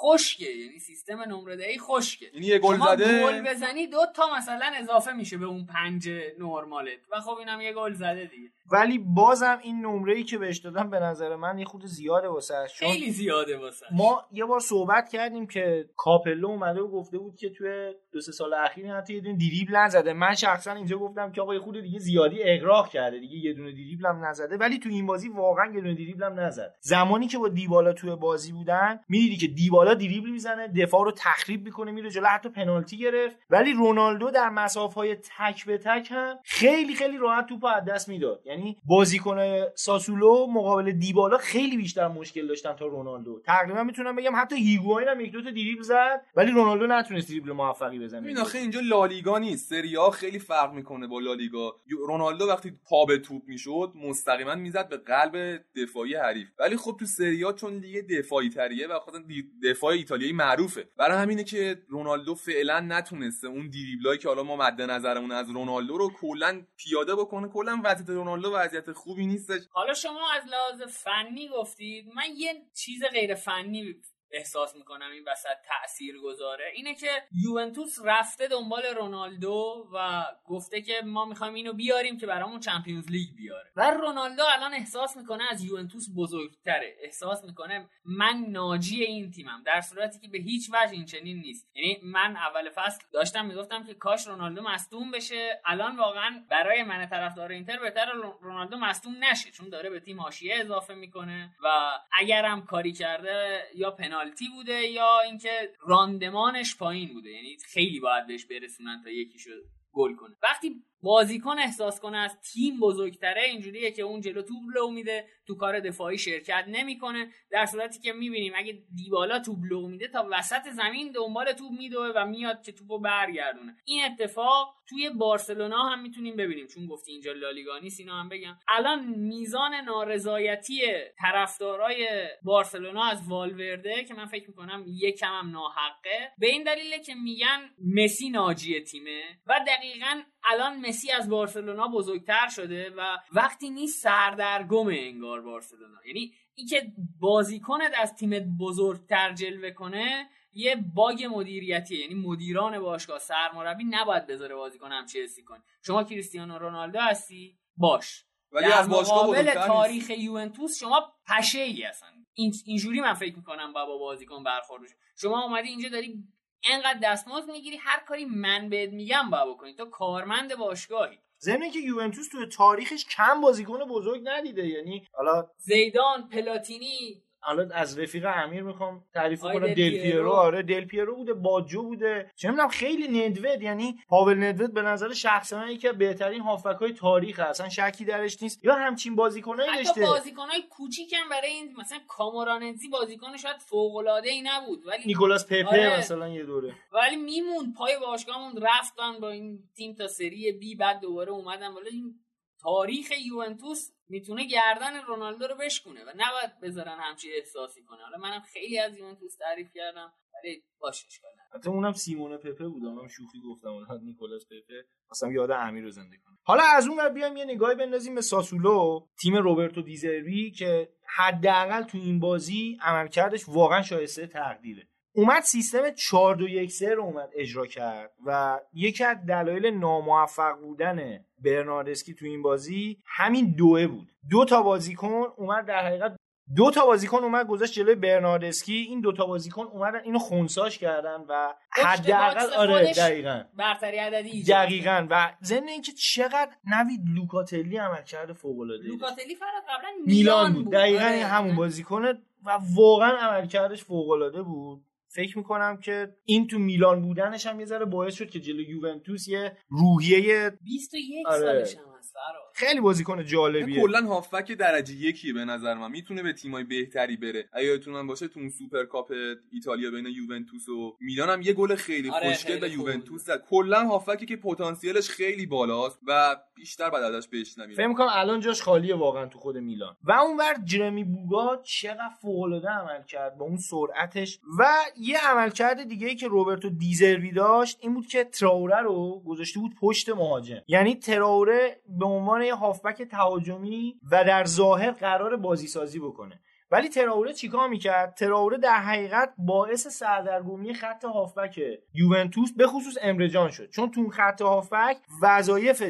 خشکه یعنی سیستم نمره دهی خشکه. یعنی یه گل زده. گل بزنی دو تا مثلا اضافه میشه به اون پنج نرمالت. و خب اینم یه گل زده دیگه. ولی بازم این نمره ای که بهش دادم به نظر من یه خود زیاده واسه خیلی زیاده واسه ما یه بار صحبت کردیم که کاپلو اومده و گفته بود که توی دو سه سال اخیر حتی یه دونه دریبل نزده. من شخصا اینجا گفتم که آقا یه خود دیگه زیادی اغراق کرده. دیگه یه دونه دریبل هم نزده. ولی تو این بازی واقعا یه دونه دریبل هم نزد. زمانی که با دیبالا توی بازی بودن می‌دیدی که دیبالا دریبل می‌زنه دفاع رو تخریب می‌کنه میره جلو حتی پنالتی گرفت. ولی رونالدو در مسافه‌های تک به تک هم خیلی خیلی راحت توپ از دست می‌داد. یعنی بازیکن ساسولو مقابل دیبالا خیلی بیشتر مشکل داشتن تا رونالدو. تقریبا می‌تونم بگم حتی هیگواین هم یک دو تا دریبل زد ولی رونالدو نتونست دریبل موفقی بزنه. این آخه اینجا لالیگا نیست. سری ها خیلی فرق می‌کنه با لالیگا رونالدو وقتی پا به توپ می‌شد مستقیما می‌زد به قلب دفاعی حریف. ولی خب تو سری ها چون دیگه دفاعی تریه و خاطر دفاع ایتالیایی معروفه. برای همینه که رونالدو فعلا نتونسته اون دریبلایی که حالا ما مد نظرمون از رونالدو رو کلا پیاده بکنه. کلا وضعیت رونالدو وضعیت خوبی نیستش. حالا شما از لحاظ فنی گفتید. من یه چیز غیر فنی احساس می‌کنم این وسط تأثیر گذاره اینه که یوونتوس رفته دنبال رونالدو و گفته که ما می‌خوایم اینو بیاریم که برامون چمپیونز لیگ بیاره. و رونالدو الان احساس می‌کنه از یوونتوس بزرگتره. احساس می‌کنه من ناجی این تیمم در صورتی که به هیچ وجه این چنین نیست. یعنی من اول فصل داشتم می‌گفتم که کاش رونالدو مصدوم بشه. الان واقعا برای من طرفدار اینتر بهتر رونالدو مصدوم نشه چون داره به تیم حاشیه اضافه می‌کنه و اگرم کاری کرده یا بوده یا اینکه راندمانش پایین بوده؟ یعنی خیلی باید بهش برسونن تا یکیشو گل کنه. وقتی بازیکن احساس کنه از تیم بزرگتره اینجوریه که اون جلو توپ لو میده تو کار دفاعی شرکت نمی‌کنه در صورتی که می‌بینیم اگه دیبالا توپ لو میده تا وسط زمین دنبال توپ میدوه و میاد که توپو برگردونه. این اتفاق توی بارسلونا هم می‌تونیم ببینیم. چون گفتی اینجا لالیگا نیست اینا هم بگم. الان میزان نارضایتی طرفدارای بارسلونا از والورده که من فکر می‌کنم یکم هم ناحقه به این دلیله که میگن مسی ناجی تیمه و دقیقا الان مسی از بارسلونا بزرگتر شده و وقتی نیست سردرگم انگار بارسلونا. یعنی اینکه بازیکنت از تیم بزرگتر جلوه کنه یه باگ مدیریتی یعنی مدیران باشگاه سرمربی نباید بذاره بازیکن هم چلسی کنه. شما کریستیانو رونالدو هستی؟ باش. ولی از باشگاه تاریخ یوونتوس شما پشه ای هستن اینجوری من فکر می‌کنم با بازیکن برخورد شما اومدی اینجا داری انقدر دستمزد می‌گیری هر کاری من بهت میگم با بکنی. تو کارمند باشگاهی. ضمن که یوونتوس تو تاریخش کم بازیکن بزرگ ندیده یعنی حالا زیدان پلاتینی حالا از رفیق امیر می‌خوام تعریف کنم. دل پیرو. آره دل پیرو بوده باجو بوده. چه می‌دونم خیلی ندوید یعنی پاول ندوید به نظر شخص من یکی بهترین هافک های تاریخ اصلا شکی درش نیست. یا همچین بازیکنایی داشته. بازیکنای کوچیکم برای این مثلا کامورانزی بازیکن شاید فوق العاده ای نبود ولی نیکولاس پپه آره. مثلا یه دوره. ولی میمون پای باشگاهمون رفتن با این تیم تا سری بی بعد دوباره اومدن ولی این تاریخ یوونتوس می‌تونه گردن رونالدو رو بشکونه و نباید بذارن همچی احساسی کنه. حالا منم خیلی از یوونتوس تعریف کردم ولی باشه اشکال حتی اونم سیمون پپه بود اونم شوخی گفتم اون نیکولاس پپه. اصلا یاد امیر رو زنده کنه حالا از اون ور بیایم یه نگاهی بندازیم به ساسولو تیم روبرتو دیزروی که حداقل تو این بازی عملکردش واقعا شایسته تقدیره. اومد سیستم 4 2 1 3 رو اومد اجرا کرد و یکی از دلایل ناموفق بودن برناردسکی تو این بازی همین دوه بود. دو تا بازیکن اومد در حقیقت دو تا بازیکن اومد گذاشت جلوی برناردسکی. این دو تا بازیکن اومدن اینو خونساش کردن و حداقل آره دقیقاً. برتری عددی دقیقاً. و ضمن اینکه چقدر نوید لوکاتلی عمل کرده فوق العاده لوکاتلی فقط قبلا میلان بود. دقیقاً آره. همون بازیکنه و واقعا عملکردش فوق العاده بود. فکر می‌کنم که این تو میلان بودنش هم یه ذره باعث شد که جلو یوونتوس یه روحیه 21 آره. سالش هم. خیلی بازیکن جالبیه. کلا هافک درجه یکیه به نظر من. می‌تونه به تیمای بهتری بره. اگه یادتون باشه تو اون سوپر کاپ ایتالیا بین یوونتوس و میلان هم یه گل خیلی آره، خوشگل به یوونتوس زد. کلا هافکی که پتانسیلش خیلی بالاست و بیشتر بعد ازش بشنویم فکر می‌کنم الان جاش خالیه واقعا تو خود میلان. و اونور جرمی بوگا چقدر فوق‌العاده عمل کرد با اون سرعتش. و یه عملکرد دیگه ای که روبرتو دیزروی داشت این بود که تراوره رو گذاشته بود پشت مهاجم. یعنی تراوره به عنوان یه هافبک تهاجمی و در ظاهر قرار بازی سازی بکنه. ولی تراوره چیکار می‌کرد؟ تراوره در حقیقت باعث سردرگمی خط هافبک یوونتوس به خصوص امرجان شد. چون تو خط هافبک وظایف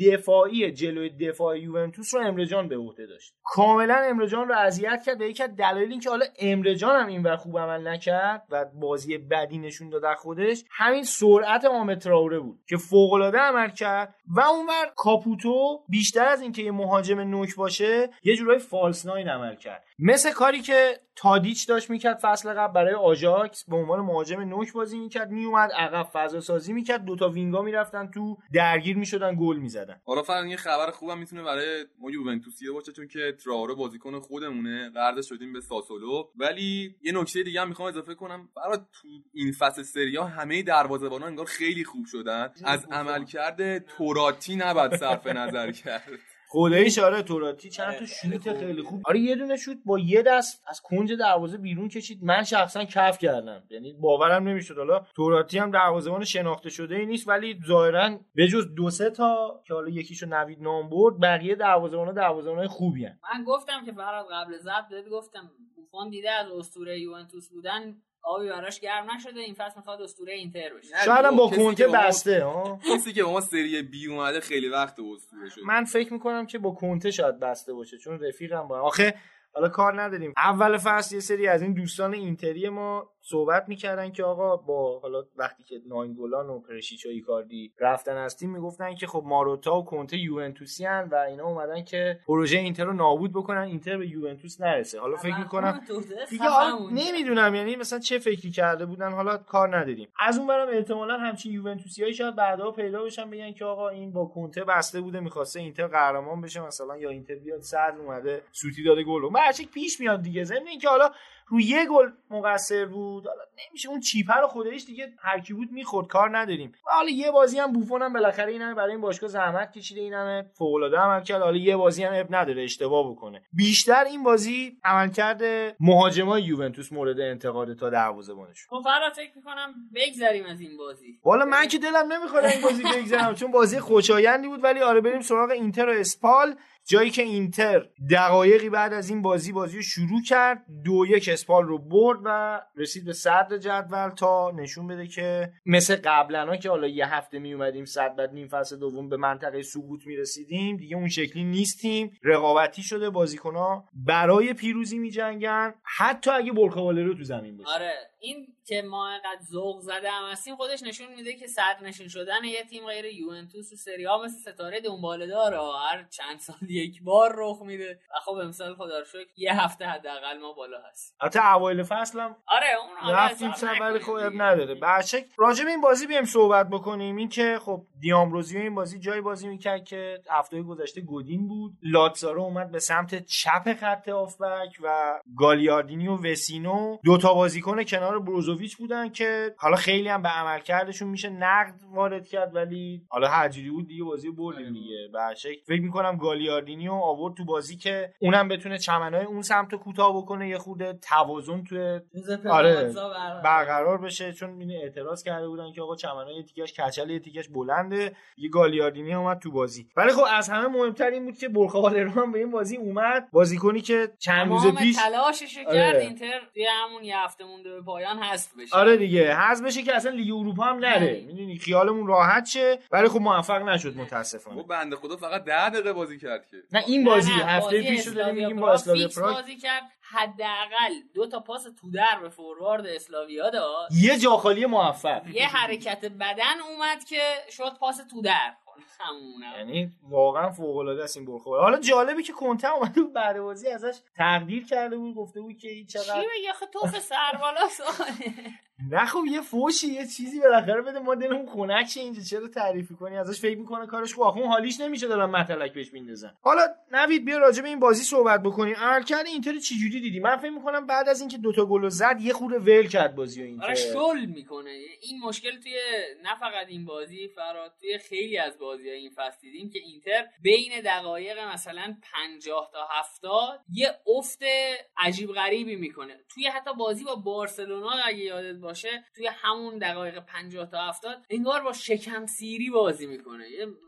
دفاعی جلوی دفاع یوونتوس رو امرجان به عهده داشت. کاملا امرجان رو اذیت کرد به یکی از دلایل اینکه حالا امرجان هم اینور خوب عمل نکرد و بازی بدی نشون داد خودش همین سرعت حامد تراوره بود که فوق العاده عمل کرد و اونور کاپوتو بیشتر از اینکه یه مهاجم نوک باشه یه جورایی false nine عمل کرد. مثل کاری که تادیچ داشت می‌کرد فصل قبل برای آژاکس به عنوان مهاجم نوک بازی می‌کرد میومد عقب فضا سازی می‌کرد دوتا وینگرا می‌رفتن تو درگیر می‌شدن گل می‌زدن. حالا فقط یه خبر خوبم می‌تونه برای ما یوونتوسیه باشه چون که تراوره بازیکن خودمونه قرض شدیم به ساسولو. ولی یه نکته دیگه هم می‌خوام اضافه کنم. برای تو این فصل سری ها همه دروازه‌بانا انگار خیلی خوب شدن. از عملکرد توراتی نباید صرف نظر کرد. (laughs) خداییش آره توراتی چند آره، تا خیلی شوت خوب. خیلی. خوب. آره یه دونه شوت با یه دست از کنج دروازه بیرون کشید. من شخصا کف کردم. یعنی باورم نمی‌شد. حالا توراتی هم دروازه‌بان شناخته شده ای نیست ولی ظاهرا به جز دو سه تا که حالا یکیشو نوید نام برد بقیه دروازه‌بانا دروازه‌بانای خوبی هن. من گفتم که فراد قبل بهت گفتم بوفون دیده از اسطوره یوونتوس بودن. آبی براش گرم نشده این فصل می‌خواد اسطوره اینتر بشه. شاید هم با کنته ما- بسته ها؟ کسی که ما سری بی اومده خیلی وقت اسطوره شد من فکر می‌کنم که با کنته شاید بسته باشه چون رفیقم با آخه حالا کار نداریم. اول فصل یه سری از این دوستان اینتری ما صحبت می‌کردن که آقا با حالا وقتی که ناینگولان و پرشیچ و ایکاردی رفتن از تیم می‌گفتن که خب ماروتا و کنته یوونتوسی و اینا اومدن که پروژه اینتر رو نابود بکنن اینتر به یوونتوس نرسه. حالا فکر می‌کنم دیگه نمی‌دونم یعنی مثلا چه فکری کرده بودن حالا کار نداریم. از اون برم احتمالا همچین یوونتوسیایی شاید بعدا پیدا بشن بگن که آقا این با کنته بسته بوده می‌خواسته اینتر قهرمان بشه مثلا یا اینتر بیاد صد اومده سوتی داده گل هرچی پیش میاد دیگه ضمن اینکه حالا روی یه گل مقصر بود. حالا نمیشه اون چیپر رو خودش دیگه هر کی بود می‌خورد کار نداریم. حالا یه بازی هم بوفون هم بالاخره این همه برای این باشگاه زحمت کشیده این همه فوق العاده عمل کرد حالا یه بازی هم اب نداره اشتباه بکنه. بیشتر این بازی عملکرد مهاجمای یوونتوس مورد انتقاد تا دروازه‌بانش. خب فراد فکر می‌کنم بگذریم از این بازی. والا من که دلم نمی‌خواد این بازی بگذرم چون بازی خوشایندی بود ولی آره بریم سراغ اینتر و اسپال. جایی که اینتر دقایقی بعد از این بازی بازی رو شروع کرد دو یک اسپال رو برد و رسید به صدر جدول تا نشون بده که مثل قبلا که حالا یه هفته می اومدیم صد بعد نیم فصل دوم به منطقه سقوط می رسیدیم دیگه اون شکلی نیستیم. رقابتی شده بازیکنها برای پیروزی می جنگن. حتی اگه برکاوالرو تو زمین باشه. آره. این که ما انقدر ذوق زده هم هستیم خودش نشون میده که صدر نشین شدن یه تیم غیر یوونتوس و سری ها مثل ستاره دنباله داره. هر چند سال یک بار رخ میده. و خب امسال خدا رو شکر یه هفته حداقل ما بالا هستیم. حتی اوایل فصلم آره اون حالا رفتیم سر ولی خب. نداره. برچک راجع به این بازی بیایم صحبت بکنیم. این که خب دیامروزی این بازی جای بازی می‌کرد که هفته گذشته گودین بود. لاتزارو اومد به سمت چپ خط آفبک و گالیاردینی و وسینو. دو تا بازیکن کنار بروزوویچ بودن که حالا خیلی هم به عملکردشون میشه نقد وارد کرد ولی حالا هرجوری بود دیگه بازی بردیم دیگه برچک فکر می‌کنم گالیاردینی رو آورد تو بازی که اونم بتونه چمنهای اون سمت کوتاه بکنه یه خورده توازن توی آره. برقرار. بشه چون این اعتراض کرده بودن که آقا چمنای تیکش کچل یه تیکش بلنده یه گالیاردینی اومد تو بازی ولی خب از همه مهمتر این بود که برخوالرو هم به این بازی اومد بازیکنی که چند روز پیش تلاشش آره. کرد اینتر توی همون یه هفته مونده به پایان هست بشه. آره دیگه حذف بشه که اصلا لیگ اروپا هم نره. نه. می‌دونی خیالمون راحت شه ولی خب موفق نشد متاسفانه. و بنده خدا فقط ده دقیقه بازی کرد که. نه این بازی نه، نه، هفته بازی پیش اسلاویا میگیم با اسلاویا پراگ. بازی کرد. حداقل دو تا پاس تو در به فوروارد اسلاویا داد. یه جا خالی موفق. یه حرکت بدن اومد که شد پاس تو در. یعنی واقعا فوق العاده است این برخورد حالا جالبه که کنته اومده بود بعد بازی ازش تقدیر کرده بود گفته بود که این چی چقدر بگه آخه؟ توف سربالا (laughs) نه خب یه فوشی یه چیزی بالاخره بده ما دلمون خنک شه اینجا چرا تعریفی کنی؟ ازش فکر می‌کنه کارش خوب اون حالیش نمیشه دارن متلک بهش میندازن. حالا نوید بیا راجع به این بازی صحبت بکنیم. عملکرد اینتر چجوری دیدی؟ من فکر می‌کنم بعد از اینکه دوتا گل زد یه خورده ول کرد بازی اینتر آره شل می‌کنه. این مشکل توی نه فقط این بازی فراد توی خیلی از بازی این فصل دیدیم که اینتر بین دقایق مثلا 50 تا 70 یه افت عجیب غریبی می‌کنه. توی حتی بازی با بارسلونا اگه یادت باشه توی همون دقایق 50 تا 70 انگار با شکم سیری بازی می‌کنه.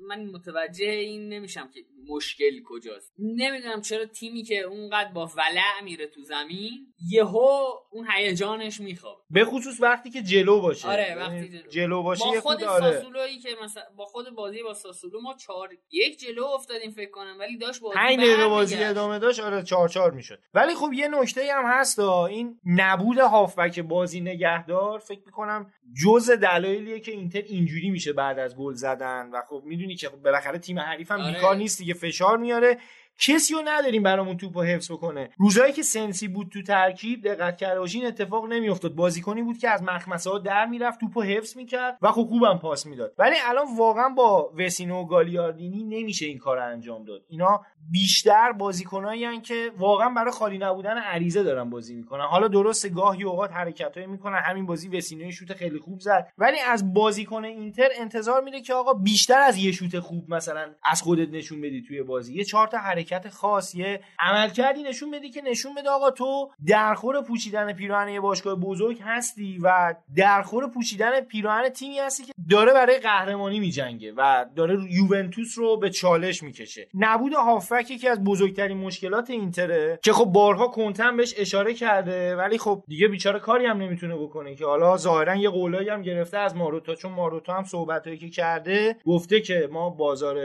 من متوجه این نمیشم که مشکل کجاست نمی‌دونم چرا تیمی که اونقدر با ولع میره تو زمین یهو اون هیجانش می‌خواد به خصوص وقتی که جلو باشه آره، وقتی یعنی جلو. جلو باشه با خود آره ساسولویی که مثلا با خود بازی با ساسولو ما چهار یک جلو افتادیم فکر کنم ولی داشت بازی پنج دقیقه. بازی ادامه داشت آره چهار چهار می‌شد ولی خب یه نکته هم هست. این نبود هافبک بازی نگهدار فکر می‌کنم جز دلایلیه که اینتر اینجوری میشه بعد از گل زدن و خب می‌دونی که خب بالاخره تیم حریف هم آره. بیکار نیست دیگه فشار میاره کسی رو نداریم برامون توپو حفظ بکنه. روزایی که سنسی بود تو ترکیب دقت کرده باشین اتفاق نمیافتاد. بازیکنی بود که از مخمسه ها در می‌رفت توپو حفظ می‌کرد و خب خوبم پاس می‌داد. ولی الان واقعا با وسینو و گالیاردینی نمیشه این کار انجام داد. اینا بیشتر بازیکنایی که واقعا برای خالی نبودن عریضه دارن بازی می‌کنن. حالا درسته گاهی اوقات حرکتایی می‌کنن. همین بازی وسینو شوت خیلی خوب زد. ولی از بازیکن اینتر انتظار میره که آقا بیشتر از یه شوت خوب مثلا از خودت نشون بدی توی بازی. یه چهار تا حرکت خاص یه عملکردی نشون بدی که نشون بده آقا تو درخور پوشیدن پیراهن یه باشگاه بزرگ هستی و درخور پوشیدن پیراهن تیمی هستی که داره برای قهرمانی میجنگه و داره یوونتوس رو به چالش می‌کشه. نبود هافک یکی از بزرگترین مشکلات اینتره که خب بارها کنتم بهش اشاره کرده ولی خب دیگه بیچاره کاری هم نمی‌تونه بکنه که حالا ظاهرا یه قولایی هم گرفته از ماروتا چون ماروتا هم صحبتایی که کرده گفته که ما بازار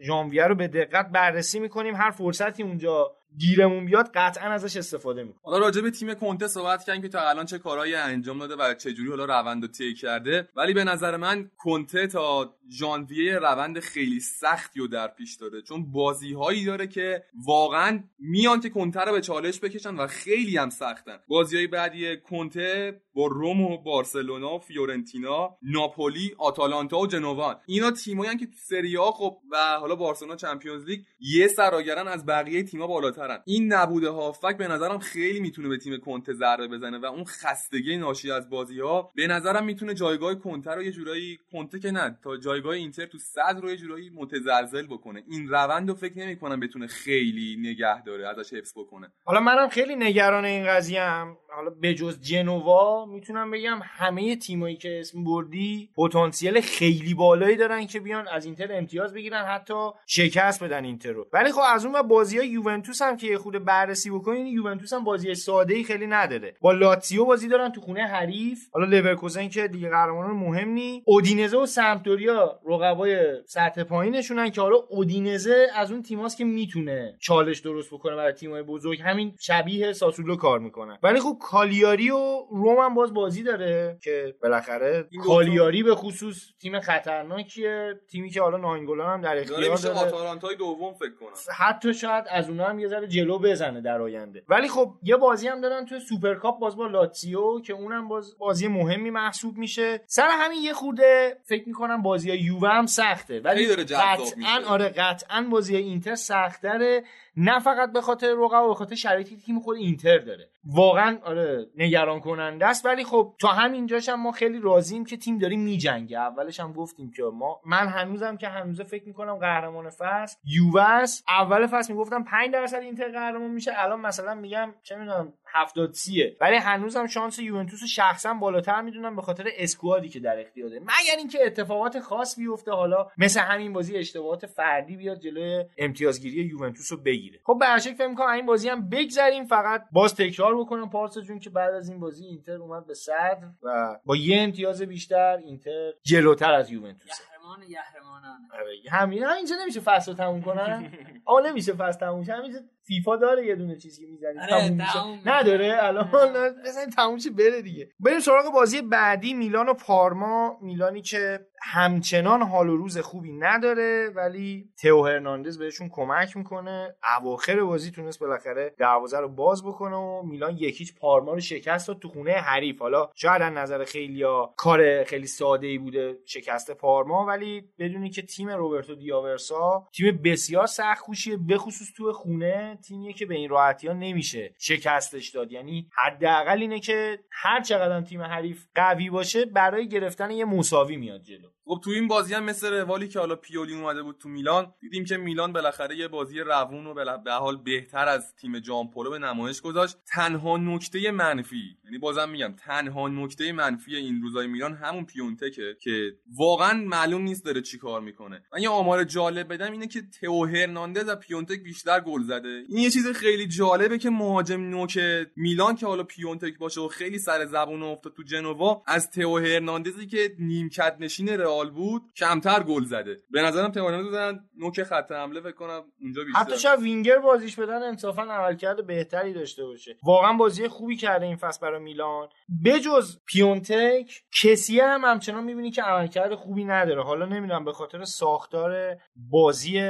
ژانویه رو به دقت بررسی می‌کنیم هر فرصتی اونجا گیرمون بیاد قطعا ازش استفاده می‌کنیم. حالا راجع به تیم کنته صحبت کردیم که تا الان چه کارهایی انجام داده و چه جوری حالا روند رو طی کرده. ولی به نظر من کنته تا ژانویه روند خیلی سختی رو در پیش داره. چون بازی هایی داره که واقعا میان که کنته رو به چالش بکشن و خیلی هم سختن. بازی های بعدی کنته با روم و بارسلونا فیورنتینا ناپولی آتالانتا و جنوا. اینا تیمایی که تو سری خب و حالا بارسلونا چمپیونز لیگ یه سراگرن از بقیه تیم‌ها بالاخره این نبود هافبک به نظرم خیلی می‌تونه به تیم کنته ضربه بزنه و اون خستگی ناشی از بازی ها به نظرم می‌تونه جایگاه کنته رو یه جورایی کنته که نه تا جایگاه اینتر تو صدر رو یه جورایی متزلزل بکنه. این روند رو فکر نمی‌کنم بتونه خیلی نگه داره ازش حفظ بکنه. حالا منم خیلی نگران این قضیه ام. حالا بجز جنوا می‌تونم بگم همه تیمایی که اسم بردی پتانسیل خیلی بالایی دارن که بیان از اینتر امتیاز بگیرن حتی شکست بدن اینتر رو. ولی خب از اون بازی های یوونتوس هم که یه خورده بررسی بکنین یوونتوس هم بازی ساده ای خیلی نداره. با لاتزیو بازی دارن تو خونه حریف. حالا لورکوزن که دیگه قهرمانان مهم نی اودینزه و سمپدوریا رقبای سطح پایینشونن که حالا اودینزه از اون تیماست که می‌تونه چالش درست بکنه برای تیمای بزرگ. همین شبیه ساسولو کار می‌کنن ولی خب کالیاری و روم هم باز بازی داره که بالاخره کالیاری به خصوص تیم خطرناکیه. تیمی که حالا ناینگولان هم در اختیار داره. آتالانتای دوم فکر کنم. حتی شاید از اونها هم یه ذره جلو بزنه در آینده. ولی خب یه بازی هم دارن توی سوپرکاپ باز با لاتسیو که اونم باز بازی مهمی محسوب میشه. سر همین یه خورده فکر می‌کنم بازی یووه هم سخته. ولی قطعا. آره قطعا بازی اینتر سخت‌تره. نه فقط به خاطر رقبا به خاطر شرایطی تیم خود اینتر داره. واقعا آره نگران کننده است. ولی خب تا همینجاش هم ما خیلی راضیم که تیم داریم میجنگه. اولش هم گفتیم که ما من هنوزم که هنوز فکر می‌کنم قهرمان فصل یووه اول فصل می‌گفتم 5 درصد اینتر قهرمان میشه. الان مثلا میگم چه می‌دونم 70 سیه. ولی هنوزم شانس یوونتوس رو شخصا بالاتر می‌دونم به خاطر اسکوادی که در اختیار داره مگر اینکه اتفاقات خاص بیفته حالا مثل همین بازی اشتباهات فردی بیاد جلوی امتیازگیری یوونتوس رو بگیره. خب به هر شکل فکر می‌کنم این بازی هم بگذریم. فقط باز تکرار بکنم پارسا جون که بعد از این بازی اینتر اومد به صدر و با یه امتیاز بیشتر اینتر جلوتر از یوونتوسه قهرمان یهرمانان آره همین همینجا نمیشه فصل رو تموم کنن. آ نمیشه فصل تموم شه همینجا فیفا داره یه دونه چیزی می‌زنی آره، تموم تموم. نداره؟ الان (laughs) بزنین تموم شه بره دیگه. بریم سراغ بازی بعدی میلان و پارما. میلانی که همچنان حال و روز خوبی نداره ولی تئو هرناندز بهشون کمک می‌کنه. اواخر بازی تونست بالاخره دروازه رو باز بکنه و میلان یکیچ پارما رو شکست داد تو خونه حریف. حالا شاید از نظر خیلیا کار خیلی ساده ای بوده شکست پارما ولی بدونی که تیم روبرتو دیاورسا تیم بسیار سخت کوشیه بخصوص تو خونه. تیمیه که به این راحتی ها نمیشه شکستش داد. یعنی حداقل اینه که هر چقدر تیم حریف قوی باشه برای گرفتن یه مساوی میاد جلو. خب تو این بازی هم مثل روالی که حالا پیولی اومده بود تو میلان دیدیم که میلان بالاخره یه بازی روون و به حال بهتر از تیم جامپولو به نمایش گذاشت. تنها نکته منفی یعنی بازم میگم تنها نکته منفی این روزای میلان همون پیونتکه که واقعا معلوم نیست داره چی کار می‌کنه. من یه آمار جالب بدم اینه که تئو هرناندز از پیونتک بیشتر گل زده. این یه چیز خیلی جالبه که مهاجم نوک میلان که حالا پیونتک باشه و خیلی سر زبون افتاد تو جنوا از تئو هرناندزی که نیمکت نشین رئال بود کمتر گل زده. به نظرم تئو هرناندز نوک خط حمله فکر اونجا بیشتر. حتی شاید وینگر بازیش بدن انصافا عملکرد بهتری داشته باشه. واقعا بازی خوبی کرده این فصل برای میلان. بجز پیونتک کسی هم همچنان می‌بینی که عملکرد خوبی نداره. حالا نمی‌دونم به خاطر ساختار بازی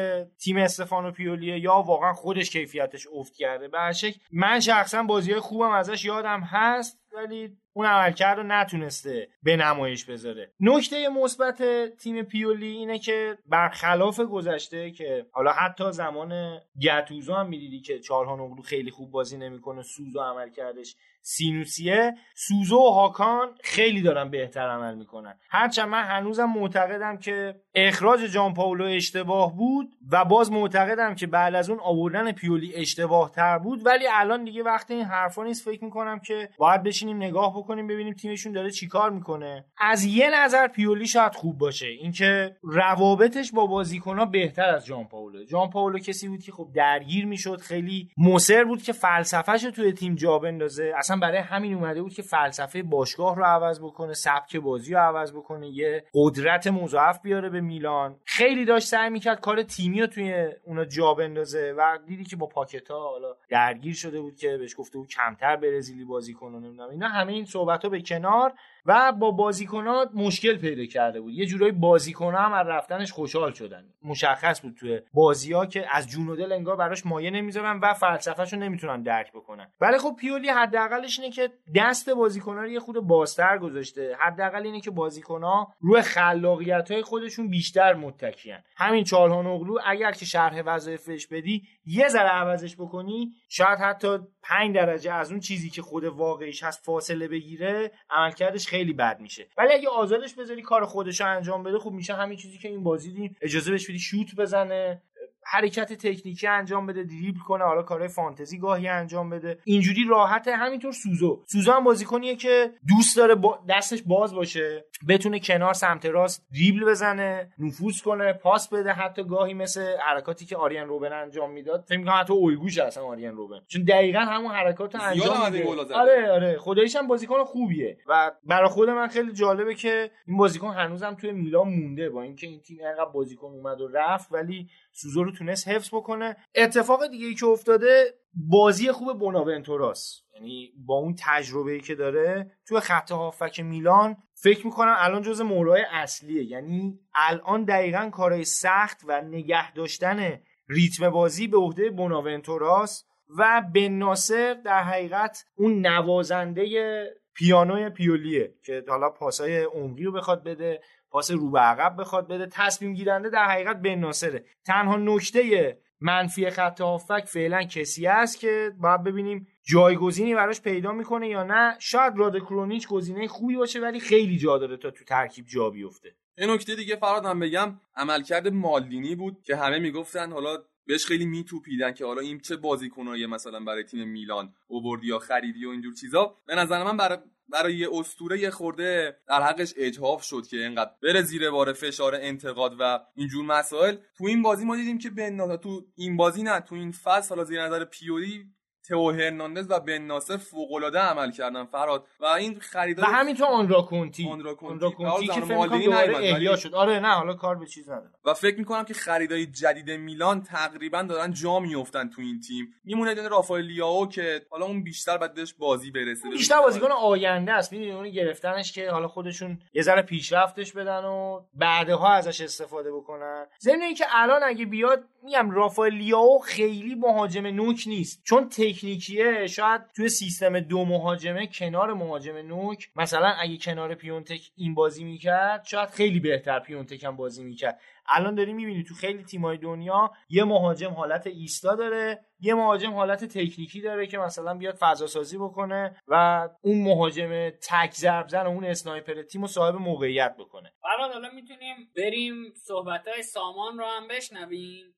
تیم استفانو پیولیه یا واقعا خودش کیفیتش افت کرده. به هر شکل من شخصا بازی خوبم ازش یادم هست ولی اون عملکرد رو نتونسته به نمایش بذاره. نکته مثبت تیم پیولی اینه که برخلاف گذشته که حالا حتی زمان گتوزو هم می‌دیدی که چارهان اغلو خیلی خوب بازی نمی‌کنه سوزو عملکردش سینوسیه سوزو و هاکان خیلی دارن بهتر عمل می‌کنن. هرچند من هنوزم معتقدم که اخراج جان پاولو اشتباه بود و باز معتقدم که بعد از اون آوردن پیولی اشتباه تر بود ولی الان دیگه وقت این حرفا نیست. فکر می‌کنم که باید بشینیم نگاه بکنیم ببینیم تیمشون داره چیکار می‌کنه. از یه نظر پیولی شاید خوب باشه. اینکه روابطش با بازیکنها بهتر از جان پاولو. جان پاولو کسی بود که خب درگیر می‌شد خیلی مصر بود که فلسفهش توی تیم جا بندازه. اصلا برای همین اومده بود که فلسفه باشگاه رو عوض بکنه سبک بازی رو عوض بکنه یه قدرت مضاعف بیاره به میلان. خیلی داشت سعی می‌کرد کار تیمی رو توی اونا جا بندازه و دیدی که با پاکتا حالا درگیر شده بود که بهش گفته بود کمتر برزیلی بازی کنه نمی‌دونم اینا. همه این صحبت ها به کنار. و با بازیکنات مشکل پیدا کرده بود. یه جورایی بازیکن‌ها هم از رفتنش خوشحال شدن. مشخص بود توی بازی‌ها که از جون و دل انگار براش مایه نمی‌ذارن و فلسفه‌شو نمی‌تونن درک بکنن. ولی خب پیولی حداقلش اینه که دست بازیکن‌ها رو یه خود بازتر گذاشته. حداقل اینه که بازیکن‌ها روی خلاقیت‌های خودشون بیشتر متکیان همین چالهان اغلو اگر که شرح وظایفش بدی یه ذره عوضش بکنی شاید حتی 5 درجه از اون چیزی که خود واقعیش هست فاصله بگیره عملکردش خیلی بد میشه. ولی اگه آزادش بذاری کار خودش رو انجام بده خوب میشه همین چیزی که این بازی دیم اجازه بهش بدی شوت بزنه حرکت تکنیکی انجام بده دریبل کنه حالا کارهای فانتزی گاهی انجام بده. اینجوری راحته. همینطور سوزو. سوزو هم بازیکنیه که دوست داره با دستش باز باشه. بتونه کنار سمت راست دریبل بزنه نفوذ کنه پاس بده حتی گاهی مثل حرکاتی که آریان روبن انجام می‌داد. فکر می‌کنم حتی الگوش اصلا آریان روبن. چون دقیقا همون حرکات رو انجام میده. آره آره. خداییش هم بازیکن خوبیه. و برای خود من خیلی جالبه که این بازیکن هنوزم توی میلان مونده. با اینکه این تیم انقدر بازیکن اومد و رفت ولی سوزو رو تونست حفظ بکنه. اتفاق دیگه ای که افتاده بازی خوب بوناونتوراس یعنی با اون تجربه ای که داره توی خط هافک میلان فکر می‌کنم الان جز مورای اصلیه. یعنی الان دقیقا کارهای سخت و نگه داشتن ریتم بازی به عهده بوناونتوراس و بن ناصر در حقیقت اون نوازنده پیانوی پیولیه که حالا پاسای عمقی رو بخواد بده پاس رو به عقب بخواد بده تصمیم گیرنده در حقیقت بن ناصره. تنها نکته منفی خط هافک فعلا کسی است که باید ببینیم جایگزینی براش پیدا می‌کنه یا نه. شاید راد کرونیچ گزینه خوبی باشه ولی خیلی جا داره تا تو ترکیب جا بیفته. یه نکته دیگه فرادم بگم. عملکرد مالدینی بود که همه می‌گفتن حالا بهش خیلی میتوپیدن که حالا این چه بازیکنایی مثلا برای تیم میلان اووردی یا خریدی و اینجور چیزا. به نظر من برای برای یه اسطوره یه خورده در حقش اجحاف شد که اینقدر بره زیر بار فشار انتقاد و اینجور مسائل. تو این بازی ما دیدیم که بن تو این بازی نه تو این فصل حالا زیر نظر پیولی تو هرناندز و بن ناصر فوق العاده عمل کردن فراد و این خریدار و همینطور آنرا کونتی. آنرا کونتی. آنرا کونتی حالا که فکر دوباره احیا شد. آره نه حالا کار به چیز نداره و فکر می‌کنم که خریدای جدید میلان تقریبا دارن جا میفتن تو این تیم. میمونه دونه رافائل لیاو که حالا اون بیشتر بعد بهش بازی برسه. بیشتر بازیکن آینده است. می‌دونی اونو گرفتنش که حالا خودشون یه ذره پیشرفتش بدن و بعدها ازش استفاده بکنن. ضمن اینکه الان اگه بیاد میگم رافائل لیاو خیلی مهاجم نوک نیست. چون تکنیکیه شاید توی سیستم دو مهاجمه کنار مهاجم نوک مثلا اگه کنار پیونتک این بازی می‌کرد شاید خیلی بهتر پیونتک هم بازی می‌کرد. الان داری می‌بینی تو خیلی تیمای دنیا یه مهاجم حالت ایستا داره یه مهاجم حالت تکنیکی داره که مثلا بیاد فضا سازی بکنه و اون مهاجم تک ضرب زن و اون اسنایپر تیم رو صاحب موقعیت بکنه. فراد حالا می‌تونیم بریم صحبت های سامان رو هم بشنویم؟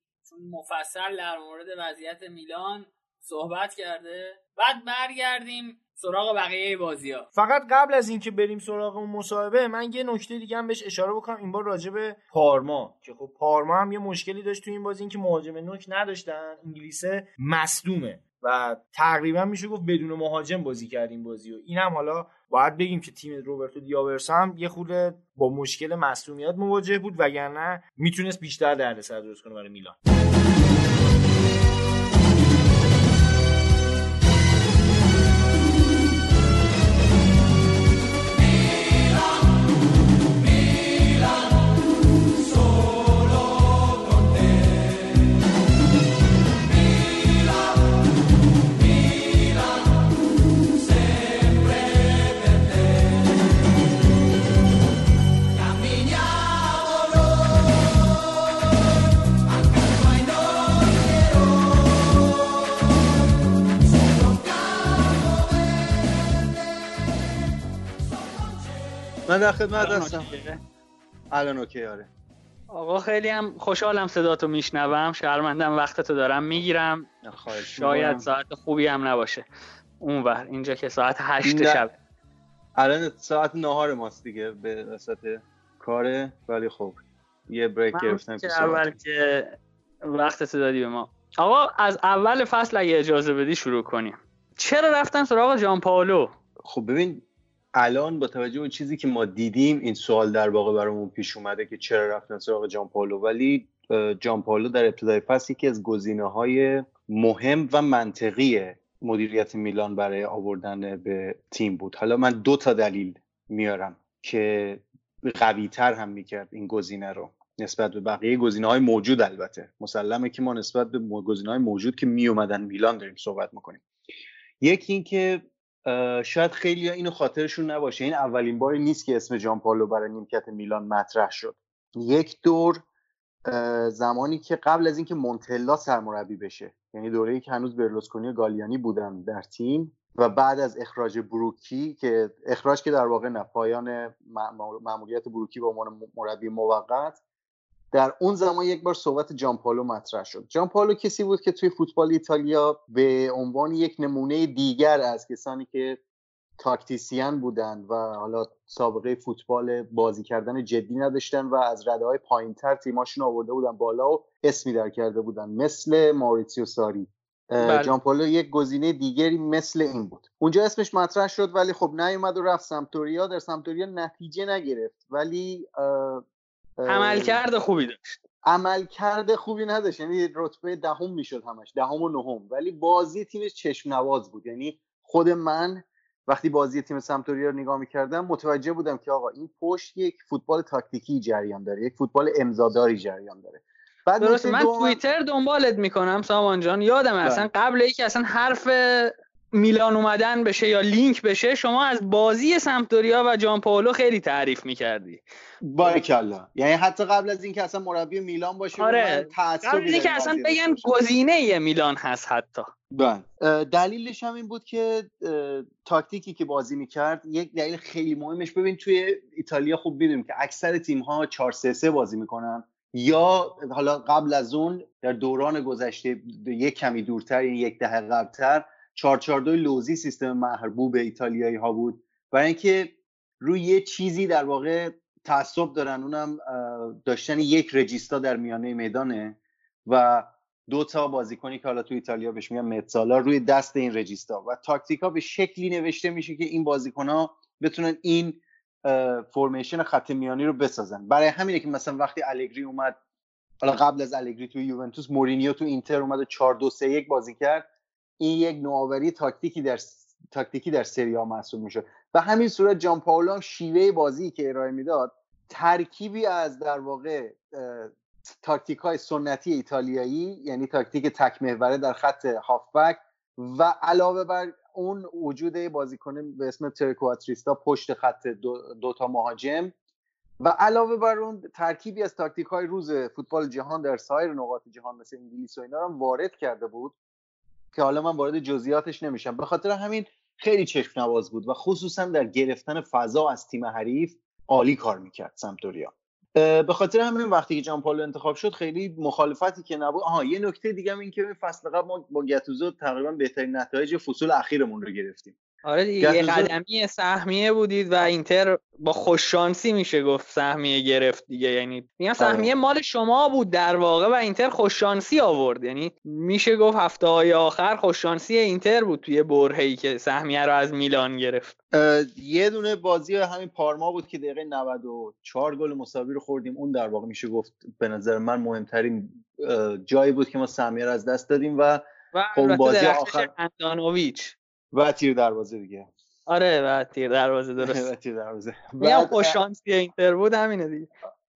مفصل در مورد وضعیت میلان صحبت کرده. بعد برگردیم سراغ بقیه بازی ها فقط قبل از اینکه بریم سراغ اون مصاحبه من یه نکته دیگه هم بهش اشاره بکنم. این بار راجع پارما که خب پارما هم یه مشکلی داشت تو این بازی اینکه مهاجم نوک نداشتن. انگلیسه مصدومه و تقریبا میشه گفت بدون مهاجم بازی کرد این بازی و این حالا باید بگیم که تیم روبرتو دیاورسا هم یه خورده با مشکل مصدومیت مواجه بود وگرنه می‌تونست بیشتر دردسر درست کنه برای میلان. من در خدمت هستم؟ الان اوکی آره. آقا خیلی هم خوشحالم صداتو میشنوم. شرمندم وقتتو دارم می‌گیرم. شاید. ساعت خوبی هم نباشه. اونور اینجا که ساعت هشت. شب. الان ساعت نهار ماست دیگه به وسط کاره. ولی خب یه بریک گرفتم که اول. که وقتتو دادی به ما. آقا از اول فصل اگه اجازه بدی شروع کنیم. چرا رفتن سراغ جان پاولو؟ خب ببین الان با توجه به چیزی که ما دیدیم این سوال در واقع برامون پیش اومده که چرا رفتن سراغ جان پاولو ولی جان پاولو در ابتدای فصل یکی از گزینه های مهم و منطقی مدیریت میلان برای آوردن به تیم بود. حالا من دو تا دلیل میارم که قوی تر هم می‌کرد این گزینه رو نسبت به بقیه. گزینه های موجود البته. مسلمه که ما نسبت به گزینه های موجود که می اومدن میلان داریم صحبت می‌کنیم. یکی این که اه، شاید خیلی اینو خاطرشون نباشه. این اولین باری نیست که اسم جان پالو برای نیمکت میلان مطرح شد. یک دور زمانی که قبل از اینکه مونتلا سرمربی بشه یعنی دوره‌ای که هنوز برلوسکونی و گالیانی بودن در تیم و بعد از اخراج بروکی که اخراج که در واقع نه پایان مأموریت بروکی به عنوان مربی موقت در اون زمان یک بار صحبت جان پالو مطرح شد. جان پالو کسی بود که توی فوتبال ایتالیا به عنوان یک نمونه دیگر از کسانی که تاکتیسیان بودن و حالا سابقه فوتبال بازی کردن جدی نداشتن و از رده های پایین تر تیماشون آورده بودن بالا و اسمی در کرده بودن مثل ماریتیو ساری. بله. جان پالو یک گزینه دیگری مثل این بود. اونجا اسمش مطرح شد ولی خب نیومد و رفت سمتوریا. در سمتوریا نتیجه نگرفت ولی عملکرد خوبی داشت. عملکرد خوبی نداشت. یعنی رتبه دهم می‌شد همش دهم و نهم. ولی بازی تیمش چشم نواز بود. یعنی خود من وقتی بازی تیم سمتوریا رو نگاه می‌کردم متوجه بودم که آقا این پشت یک فوتبال تاکتیکی جریان داره یک فوتبال امضاداری جریان داره. بعد نکته من توییتر دنبالت می‌کنم سامان جان. یادم بله. اصلا قبل اینکه اصلا حرف میلان اومدن بشه یا لینک بشه شما از بازی سمپدوریا و جان پاولو خیلی تعریف می‌کردی. باریکلا یعنی حتی قبل از اینکه اصلا مربی میلان باشه آره. قبل اینکه در اصلا بگن. گزینه میلان هست حتی. بله. دلیلش هم این بود که تاکتیکی که بازی می‌کرد یک دلیل خیلی مهمش. ببین توی ایتالیا خوب می‌دونیم که اکثر تیم ها 4 3 3 بازی می‌کنن. یا حالا قبل از اون در دوران گذشته یک کمی دورتر یعنی یک دهه قبلتر 4 4 2 لوزی سیستم محبوب ایتالیایی ها بود برای اینکه روی یه چیزی در واقع تعصب دارن اونم داشتن یک رجیستا در میانه میدانه و دو تا بازیکنی که حالا تو ایتالیا بهش میگن متزالا روی دست این رجیستا و تاکتیکا به شکلی نوشته میشه که این بازیکن ها بتونن این فرمیشن خط میانی رو بسازن. برای همینه که مثلا وقتی الگری اومد حالا قبل از الگری تو یوونتوس مورینیو تو اینتر اومد و 4 2 3 1 بازی کرد این یک نوآوری تاکتیکی در تاکتیکی در سری آ محسوب میشه. و همین صورت جان پاولو شیوه بازی که ارائه می‌داد ترکیبی از در واقع تاکتیک های سنتی ایتالیایی یعنی تاکتیک تک محوره در خط هافبک و علاوه بر اون وجود بازیکن به اسم trequartista پشت خط دو, دو تا مهاجم و علاوه بر اون ترکیبی از تاکتیک های روز فوتبال جهان در سایر نقاط جهان مثل انگلیس و اینا هم وارد کرده بود. که حالا من وارد جزئیاتش نمیشم. به خاطر همین خیلی چشم نواز بود و خصوصا در گرفتن فضا از تیم حریف عالی کار می‌کرد سمتوریا به خاطر همین وقتی که جان پالو انتخاب شد خیلی مخالفتی که نبود. آها یه نکته دیگه این که فصل قبل ما با گتوزو تقریبا بهترین نتایج فصول اخیرمون رو گرفتیم. آره دیگه یه قدمی سهمیه بودید و اینتر با خوششانسی میشه گفت سهمیه گرفت دیگه. یعنی میگم آره. سهمیه مال شما بود در واقع و اینتر خوششانسی آورد. یعنی میشه گفت هفته های آخر خوششانسی اینتر بود توی برهی که سهمیه رو از میلان گرفت. یه دونه بازی همین پارما بود که دقیقه 94 گل مساوی رو خوردیم. اون در واقع میشه گفت به نظر من مهمترین جایی بود که ما سهمیه رو از دست دادیم و و خب بازی آخر اندانویچ. و تیر دروازه دیگه. آره و تیر دروازه درست. (laughs) و تیر دروازه. میگم خوش شانسی اینتر بود همینه دیگه.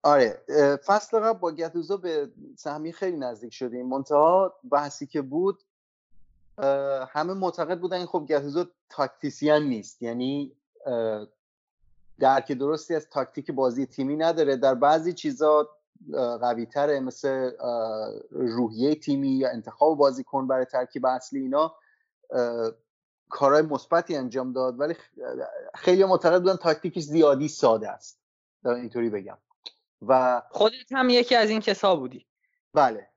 آره فصل قبل با گتوزو به سهمی خیلی نزدیک شدیم. منتها بحثی که بود همه معتقد بودن خب گتوزو تاکتیسیان نیست. یعنی درک درستی از تاکتیک بازی تیمی نداره. در بعضی چیزا قوی تره مثل روحیه تیمی یا انتخاب بازیکن برای ترکیب اصلی اینا. کارهای مثبتی انجام داد ولی خیلی معتقد بودن تاکتیکش زیادی ساده است. دارم اینطوری بگم. و خودت هم یکی از این کسا بودی. بله.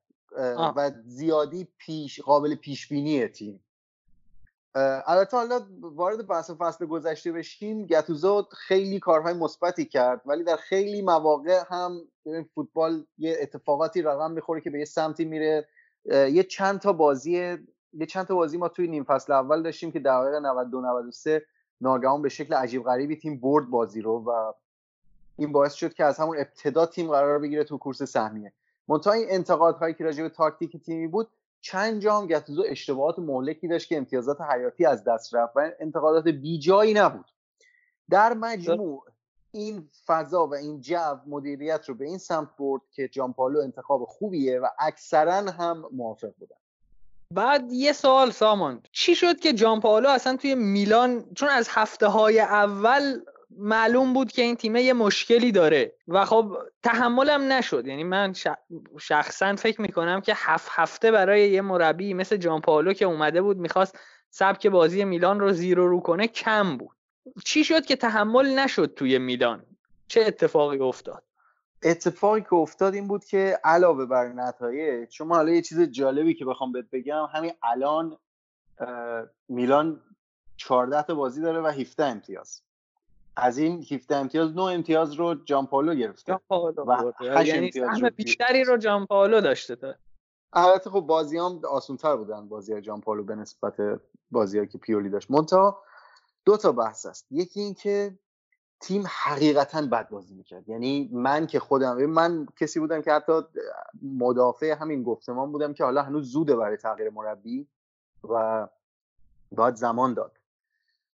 و زیادی پیش قابل پیش بینی تیم البته حالا وارد بحث فصل گذشته بشیم گتوزو خیلی کارهای مثبتی کرد ولی در خیلی مواقع هم فوتبال یه اتفاقاتی رقم می‌خوره که به یه سمتی میره. یه چند تا بازی یه چند تا بازی ما توی نیم فصل اول داشتیم که دقایق 92 93 ناگهان به شکل عجیب غریبی تیم برد بازی رو و این باعث شد که از همون ابتدا تیم قرار بگیره تو کورس سهمیه. منتها این انتقادهایی که راجع به تاکتیک تیمی بود چند جا هم گتوزو اشتباهات مهلکی داشت که امتیازات حیاتی از دست رفت و انتقادات بیجایی نبود. در مجموع این فضا و این جو مدیریت رو به این سمت برد که جانپالو انتخاب خوبیه و اکثرا هم موافق بودن. بعد یه سوال سامان. چی شد که جان پالو اصلا توی میلان چون از هفته های اول معلوم بود که این تیمه یه مشکلی داره و خب تحملم نشد. یعنی من شخصا فکر می‌کنم که هفت هفته برای یه مربی مثل جان پالو که اومده بود می‌خواست سبک بازی میلان رو زیر و رو کنه کم بود. چی شد که تحمل نشد توی میلان؟ چه اتفاقی افتاد؟ اتفاقی که افتاد این بود که علاوه بر نتایج شما حالا یه چیز جالبی که بخوام بهت بگم همین الان میلان 14 تا بازی داره و 17 امتیاز. از این 17 امتیاز 9 امتیاز رو جامپالو گرفته جامپالو و 8 یعنی امتیاز بیشتری رو جامپالو داشته تا. البته خب بازی هم آسونتر بودن بازی های جامپالو به نسبت بازی که پیولی داشت. منتها دو تا بحث است. یکی این که تیم حقیقتا بد بازی می‌کرد. یعنی من که خودم من کسی بودم که حتی مدافع همین گفتمان بودم که حالا هنوز زوده برای تغییر مربی و باید زمان داد.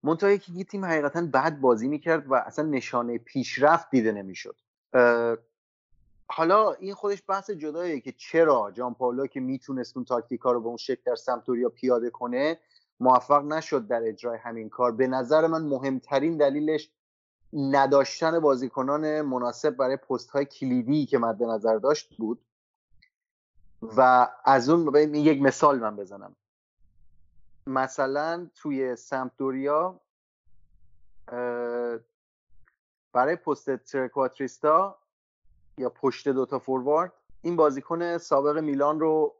منتها یه تیم حقیقتا بد بازی می‌کرد و اصلا نشانه پیشرفت دیده نمی‌شد. حالا این خودش بحث جداییه که چرا جان پاولو که می‌تونست اون تاکتیکا رو به اون شکل در سمتوریا پیاده کنه موفق نشد در اجرای همین کار. به نظر من مهمترین دلیلش نداشتن بازیکنان مناسب برای پست های کلیدی که مد نظر داشت بود. و از اون یک مثال من بزنم. مثلا توی سمپدوریا برای پست ترکواتریستا یا پشت دوتا فوروارد این بازیکن سابق میلان رو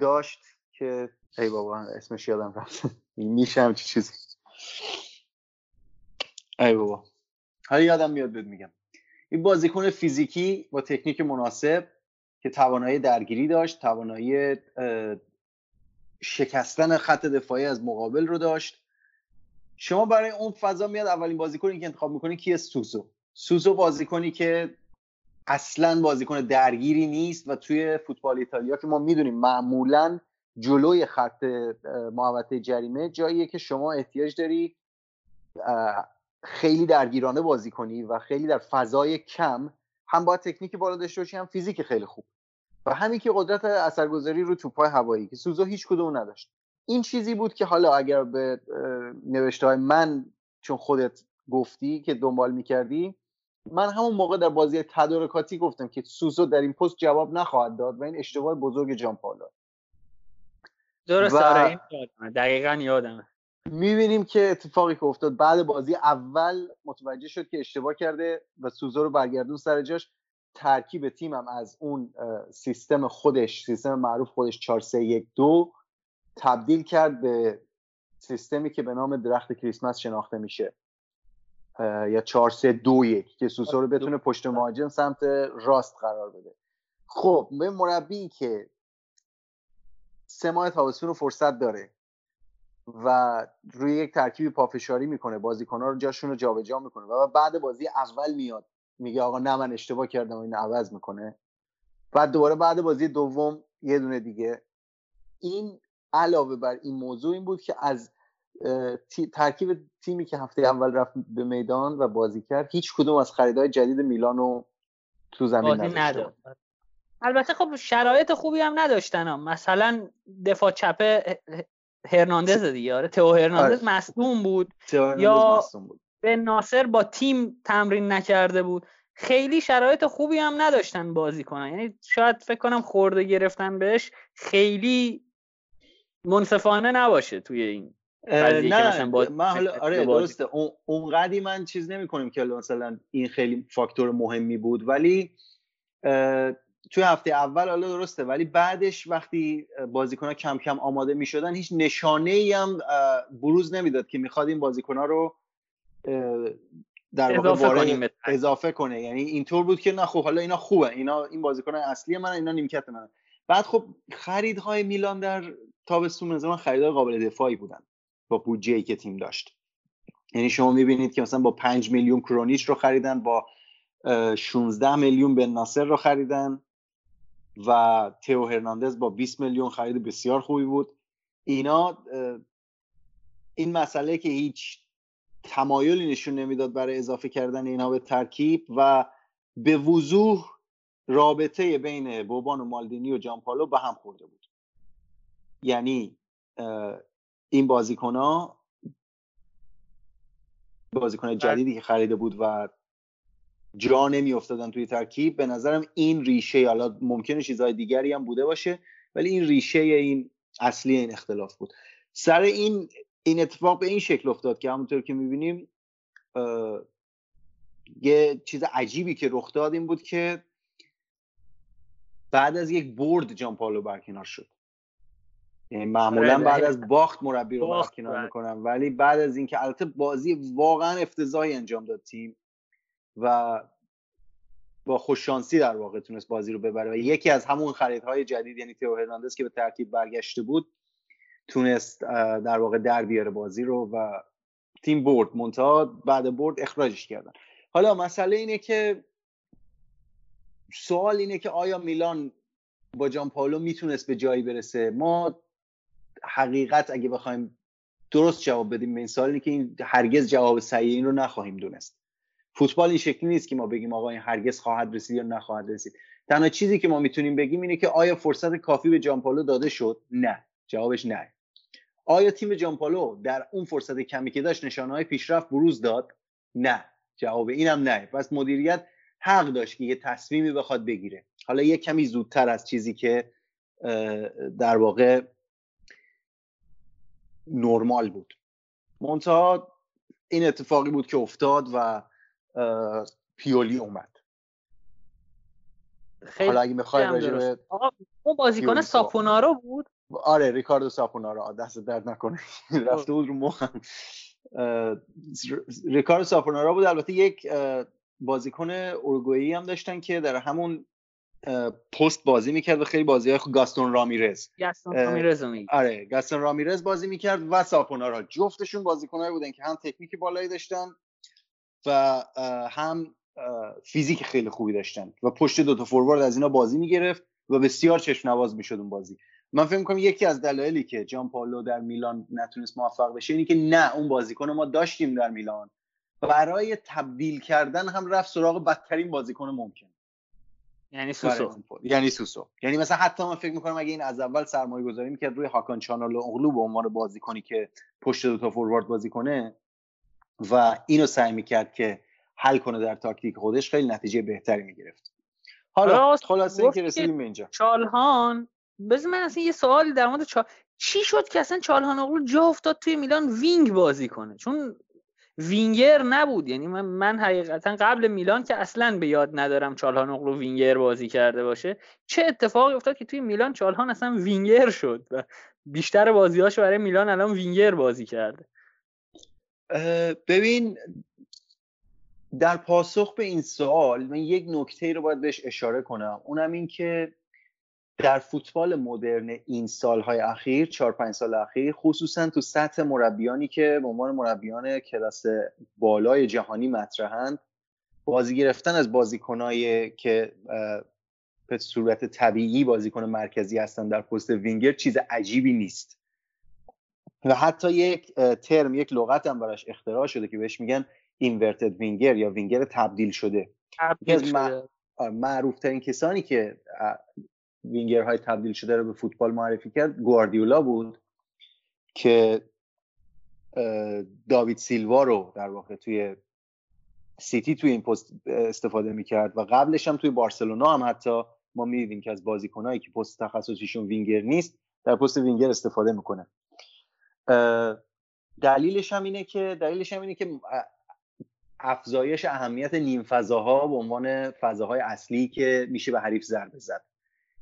داشت که ای بابا اسمش یادم رفت. (laughs) میشه همچی چیزی. ای بابا. حالا یادم میاد بهت میگم. این بازیکن فیزیکی با تکنیک مناسب که توانایی درگیری داشت توانایی شکستن خط دفاعی از مقابل رو داشت. شما برای اون فضا میاد اولین بازیکنی که انتخاب می‌کنی کیه؟ سوزو. سوزو بازیکنی که اصلا بازیکن درگیری نیست و توی فوتبال ایتالیا که ما می‌دونیم معمولا جلوی خط محوطه جریمه جاییه که شما احتیاج داری خیلی درگیرانه بازی کنی و خیلی در فضای کم هم باید تکنیک بالا داشته باشی هم فیزیک خیلی خوب. و همین که قدرت اثرگذاری رو توپای هوایی که سوزو هیچ کدوم نداشت. این چیزی بود که حالا اگر به نوشته های من چون خودت گفتی که دنبال می‌کردی من همون موقع در بازی تدارکاتی گفتم که سوزو در این پست جواب نخواهد داد و این اشتباه بزرگ جان پالا درست و... آره دقیقا یادمه. می‌بینیم که اتفاقی که افتاد بعد بازی اول متوجه شد که اشتباه کرده و سوزو رو برگردون سر جاش. ترکیب تیمم از اون سیستم خودش سیستم معروف خودش 4 3 1 2 تبدیل کرد به سیستمی که به نام درخت کریسمس شناخته میشه. یا 4 3 2 1 که سوسو رو بتونه پشت مهاجم سمت راست قرار بده. خب به مربی که سه ماه تابستون رو فرصت داره. و روی یک ترکیبی پافشاری می‌کنه بازیکن‌ها رو جاشون رو جابجا می‌کنه و بعد بازی اول میاد میگه آقا نه من اشتباه کردم این عوض می‌کنه. بعد دوباره بعد بازی دوم یه دونه دیگه. این علاوه بر این موضوع این بود که از ترکیب تیمی که هفته اول رفت به میدان و بازی کرد هیچ کدوم از خریدهای جدید میلانو تو زمین نداشت البته خب شرایط خوبی هم نداشتن هم. مثلا دفاع چپه هرناندز دیگه آره. تو هرناندز آره. مصدوم بود. یا بود. به ناصر با تیم تمرین نکرده بود. خیلی شرایط خوبی هم نداشتن بازی کنن. یعنی شاید فکر کنم خورده گرفتن بهش. خیلی منصفانه نباشه توی این نه من حالا آره درسته. اونقدی من چیز نمی کنیم که مثلا این خیلی فاکتور مهمی بود. ولی توی هفته اول حالا درسته ولی بعدش وقتی بازیکن ها کم کم آماده می شدن هیچ نشانه ای هم بروز نمی‌داد که می‌خواد این بازیکن ها رو در اضافه, کنیم اضافه کنه. یعنی اینطور بود که نه خب حالا اینا خوبه اینا این بازیکن اصلی من اینا نیمکت من بعد خب خریدهای میلان در تابستون من خریدهای قابل دفاعی بودن با بودجه که تیم داشت. یعنی شما می‌بینید که مثلا با 5 میلیون کرونیچ رو خریدن با 16 میلیون بن ناصر رو خریدن. و تئو هرناندز با 20 میلیون خرید بسیار خوبی بود اینا این مسئله که هیچ تمایلی نشون نمی‌داد برای اضافه کردن اینها به ترکیب و به وضوح رابطه بین بوبان و مالدینی و جانپالو به هم خورده بود یعنی این بازیکن ها بازیکن. جدیدی که خریده بود و جا نمی افتادن توی ترکیب به نظرم این ریشه حالا ممکنه چیزهای دیگری هم بوده باشه ولی این ریشه این اصلی این اختلاف بود سر این این اتفاق به این شکل افتاد که همونطور که می‌بینیم یه چیز عجیبی که رخ داد این بود که بعد از یک برد جان پالو برکنار شد یعنی معمولا. بعد از باخت مربی رو برکنار. می‌کنم ولی بعد از اینکه البته بازی واقعا افتضاحی انجام داد تیم و با خوششانسی در واقع تونست بازی رو ببره. و یکی از همون خریدهای جدید یعنی تیو هرناندز که به ترکیب برگشته بود تونست در واقع در بیاره بازی رو و تیم برد. منتها بعد برد اخراجش کردن. حالا مسئله اینه که سوال اینه که آیا میلان با جان پاولو می‌تونست به جایی برسه؟ ما حقیقت اگه بخوایم درست جواب بدیم به این سوال اینه که این هرگز جواب صحیح این رو نخواهیم دونست. فوتبال این شکلی نیست که ما بگیم آقا این هرگز خواهد رسید یا نخواهد رسید. تنها چیزی که ما می‌تونیم بگیم اینه که آیا فرصت کافی به جانپالو داده شد؟ نه. جوابش نه. آیا تیم جانپالو در اون فرصت کمی که داشت نشانه های پیشرفت بروز داد؟ نه. جواب اینم نه. پس مدیریت حق داشت که یه تصمیمی بخواد بگیره. حالا یه کمی زودتر از چیزی که در واقع نرمال بود. منتها این اتفاقی بود که افتاد و پیولی اومد. خیلی حالا اگه می‌خوای راجع اون بازیکن ساپونارو بود؟ آره ریکاردو ساپونارو. دست درد نکنه. (laughs) رفته بود رو مخم. ریکاردو ساپونارو بود. البته یک بازیکن اورگوئی هم داشتن که در همون پست بازی می‌کرد و خیلی بازی های گاستون رامیرز. گاستون رامیرز آره گاستون رامیرز بازی می‌کرد و ساپونارا جفتشون بازیکنایی بودن که هم تکنیک بالایی داشتن و هم فیزیک خیلی خوبی داشتن و پشت دوتا فوروارد از اینا بازی می‌گرفت و بسیار چشم نواز می‌شد اون بازی. من فکر می‌کنم یکی از دلایلی که جان پالو در میلان نتونست موفق بشه اینی که نه اون بازیکن ما داشتیم در میلان. برای تبدیل کردن هم رفت سراغ بدترین بازیکن ممکن. یعنی سوسو. یعنی سوسو. یعنی مثلا حتی من فکر می‌کنم اگه این از اول سرمایه گذاری می‌کرد روی هاکان چانال اغلو به عنوان بازیکنی که پشت دو تا فوروارد بازی کنه و اینو سعی می‌کرد که حل کنه در تاکتیک خودش خیلی نتیجه بهتری می‌گرفت. حالا خلاصه اینکه رسیدیم به اینجا. چالهان بذار من اصلا یه سوالی در مورد چال... چی شد که اصلا چالهان اغلو جا افتاد توی میلان وینگ بازی کنه؟ چون وینگر نبود. یعنی من, من حقیقتا قبل میلان که اصلا به یاد ندارم چالهان اغلو وینگر بازی کرده باشه چه اتفاقی افتاد که توی میلان چالهان اصلا وینگر شد و بیشتر بازیهاشو برای میلان الان وینگر بازی کرده. ببین در پاسخ به این سوال من یک نکته رو باید بهش اشاره کنم. اونم این که در فوتبال مدرن این سالهای اخیر چهار پنج سال اخیر خصوصا تو سطح مربیانی که به عنوان مربیان کلاس بالای جهانی مطرحند بازی گرفتن از بازیکنایی که به صورت طبیعی بازیکن مرکزی هستن در پست وینگر چیز عجیبی نیست. و حتی یک ترم یک لغت هم براش اختراع شده که بهش میگن inverted winger یا وینگر تبدیل شده. تبدیل شده. معروف ترین کسانی که وینگرهای تبدیل شده رو به فوتبال معرفی کرد گواردیولا بود که داوید سیلوا رو در واقع توی سیتی توی این پست استفاده می‌کرد و قبلش هم توی بارسلونا هم حتی ما می‌دیدیم که از بازیکنهایی که پست تخصصیشون وینگر نیست در پست وینگر استفاده می‌کنه. دلیلش هم اینه که دلیلش هم اینه که افزایش اهمیت نیم فضاها به عنوان فضاهای اصلی که میشه به حریف ضربه زد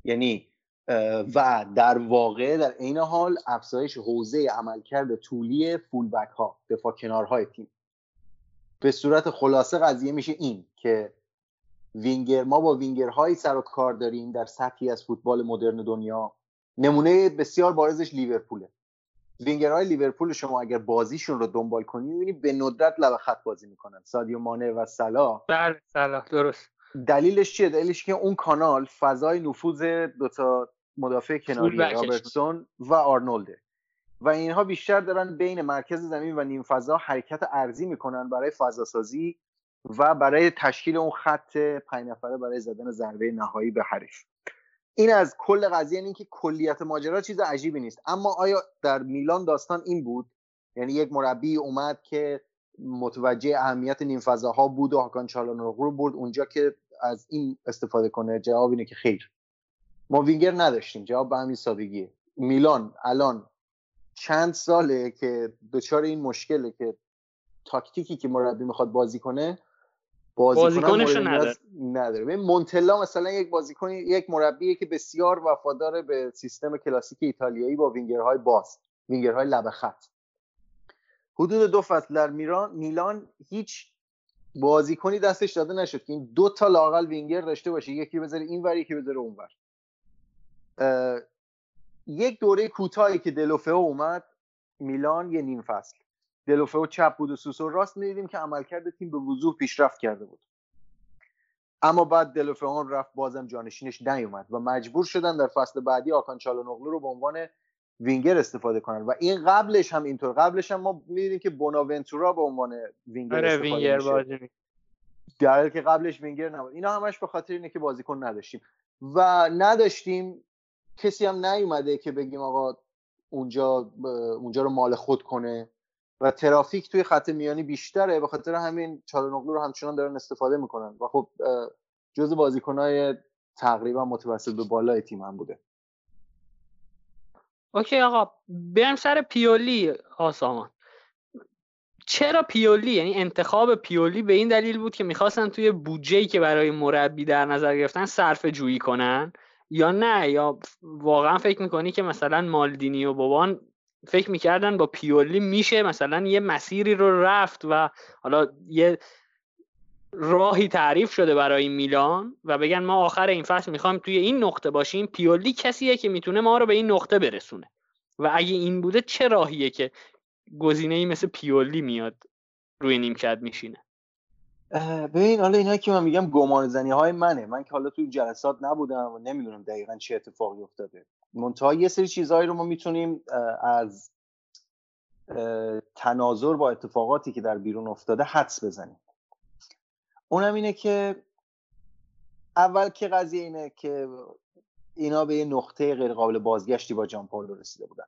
یعنی و در واقع در عین حال افزایش حوزه عملکرد طولی فولبک ها دفاع کنارهای تیم. به صورت خلاصه قضیه میشه این که وینگر ما با وینگرهایی سر و کار داریم در سطحی از فوتبال مدرن دنیا. نمونه بسیار بارزش لیورپوله. وینگرهای لیورپول شما اگر بازیشون رو دنبال کنی می‌بینی به ندرت لب خط بازی می‌کنن. سادیو مانه و صلاح بله صلاح درست. دلیلش چیه؟ دلیلش که اون کانال فضای نفوذ دوتا مدافع کناری رابرتسون و آرنولده. و اینها بیشتر دارن بین مرکز زمین و نیم فضا حرکت ارزی می‌کنن برای فضا سازی و برای تشکیل اون خط پنج نفره برای زدن ضربه نهایی به حریف. این از کل قضیه این که کلیت ماجرا چیز عجیبی نیست. اما آیا در میلان داستان این بود؟ یعنی یک مربی اومد که متوجه اهمیت نیم فضاها بود و هاکان چالانوغلو برد اونجا که از این استفاده کنه. جواب اینه که خیر. ما وینگر نداشتیم. جواب به همین سادگیه. میلان الان چند ساله که دچار این مشکله که تاکتیکی که مربی می‌خواد بازی کنه بازیکنش نداره. نداره. مونتلا مثلا یک بازیکن یک مربیه که بسیار وفادار به سیستم کلاسیک ایتالیایی با وینگرهای باز وینگرهای لب خط. حدود دو فصل در میران میلان هیچ بازیکنی دستش داده نشد که این دو تا لاقل وینگر داشته باشه. یکی بذاره این ور یکی بذاره اون ور. یک دوره کوتاهی که دلوفئو اومد میلان یه نیم فصل. دلوفئو چپ بود و سوسو راست می‌دیدیم که عملکرد تیم به وضوح پیشرفت کرده بود. اما بعد دلوفئو هم رفت بازم جانشینش نیومد و مجبور شدن در فصل بعدی آکان چالانوغلو رو به عنوان وینگر استفاده کنن و این قبلش هم اینطور قبلش هم ما می‌دیدیم که بوناونتورا به عنوان وینگر آره استفاده وینگر بازی در که قبلش وینگر نبود. اینا همش به خاطر اینه که بازیکن نداشتیم و نداشتیم کسی هم نیومده که بگیم آقا اونجا اونجا رو مال خود کنه. و ترافیک توی خط میانی بیشتره به خاطر همین چالانوغلو رو همچنان دارن استفاده می‌کنن. و خب جز بازیکنهای تقریبا متوسط به بالای تیم هم بوده. اوکی آقا بیایم سر پیولی آسامان. چرا پیولی؟ یعنی انتخاب پیولی به این دلیل بود که می‌خواستن توی بودجه که برای مربی در نظر گرفتن صرف جویی کنن یا نه؟ یا واقعا فکر می‌کنی که مثلا مالدینی و بابان فکر می‌کردن با پیولی میشه مثلا یه مسیری رو رفت و حالا یه راهی تعریف شده برای میلان و بگن ما آخر این فصل می‌خوایم توی این نقطه باشیم. پیولی کسیه که می‌تونه ما رو به این نقطه برسونه. و اگه این بوده چه راهیه که گزینه ای مثل پیولی میاد روی نیمکت میشینه؟ ببین حالا اینا که من میگم گمان زنی های منه. من که حالا توی جلسات نبودم و نمی‌دونم دقیقا چه اتفاقی افتاده. منتها یه سری چیزهایی رو ما می‌تونیم از تناظر با اتفاقاتی که در بیرون افتاده حدس بزنیم. اونم اینه که اول که قضیه اینه که اینا به یه نقطه غیر قابل بازگشتی با جان پالو رسیده بودن.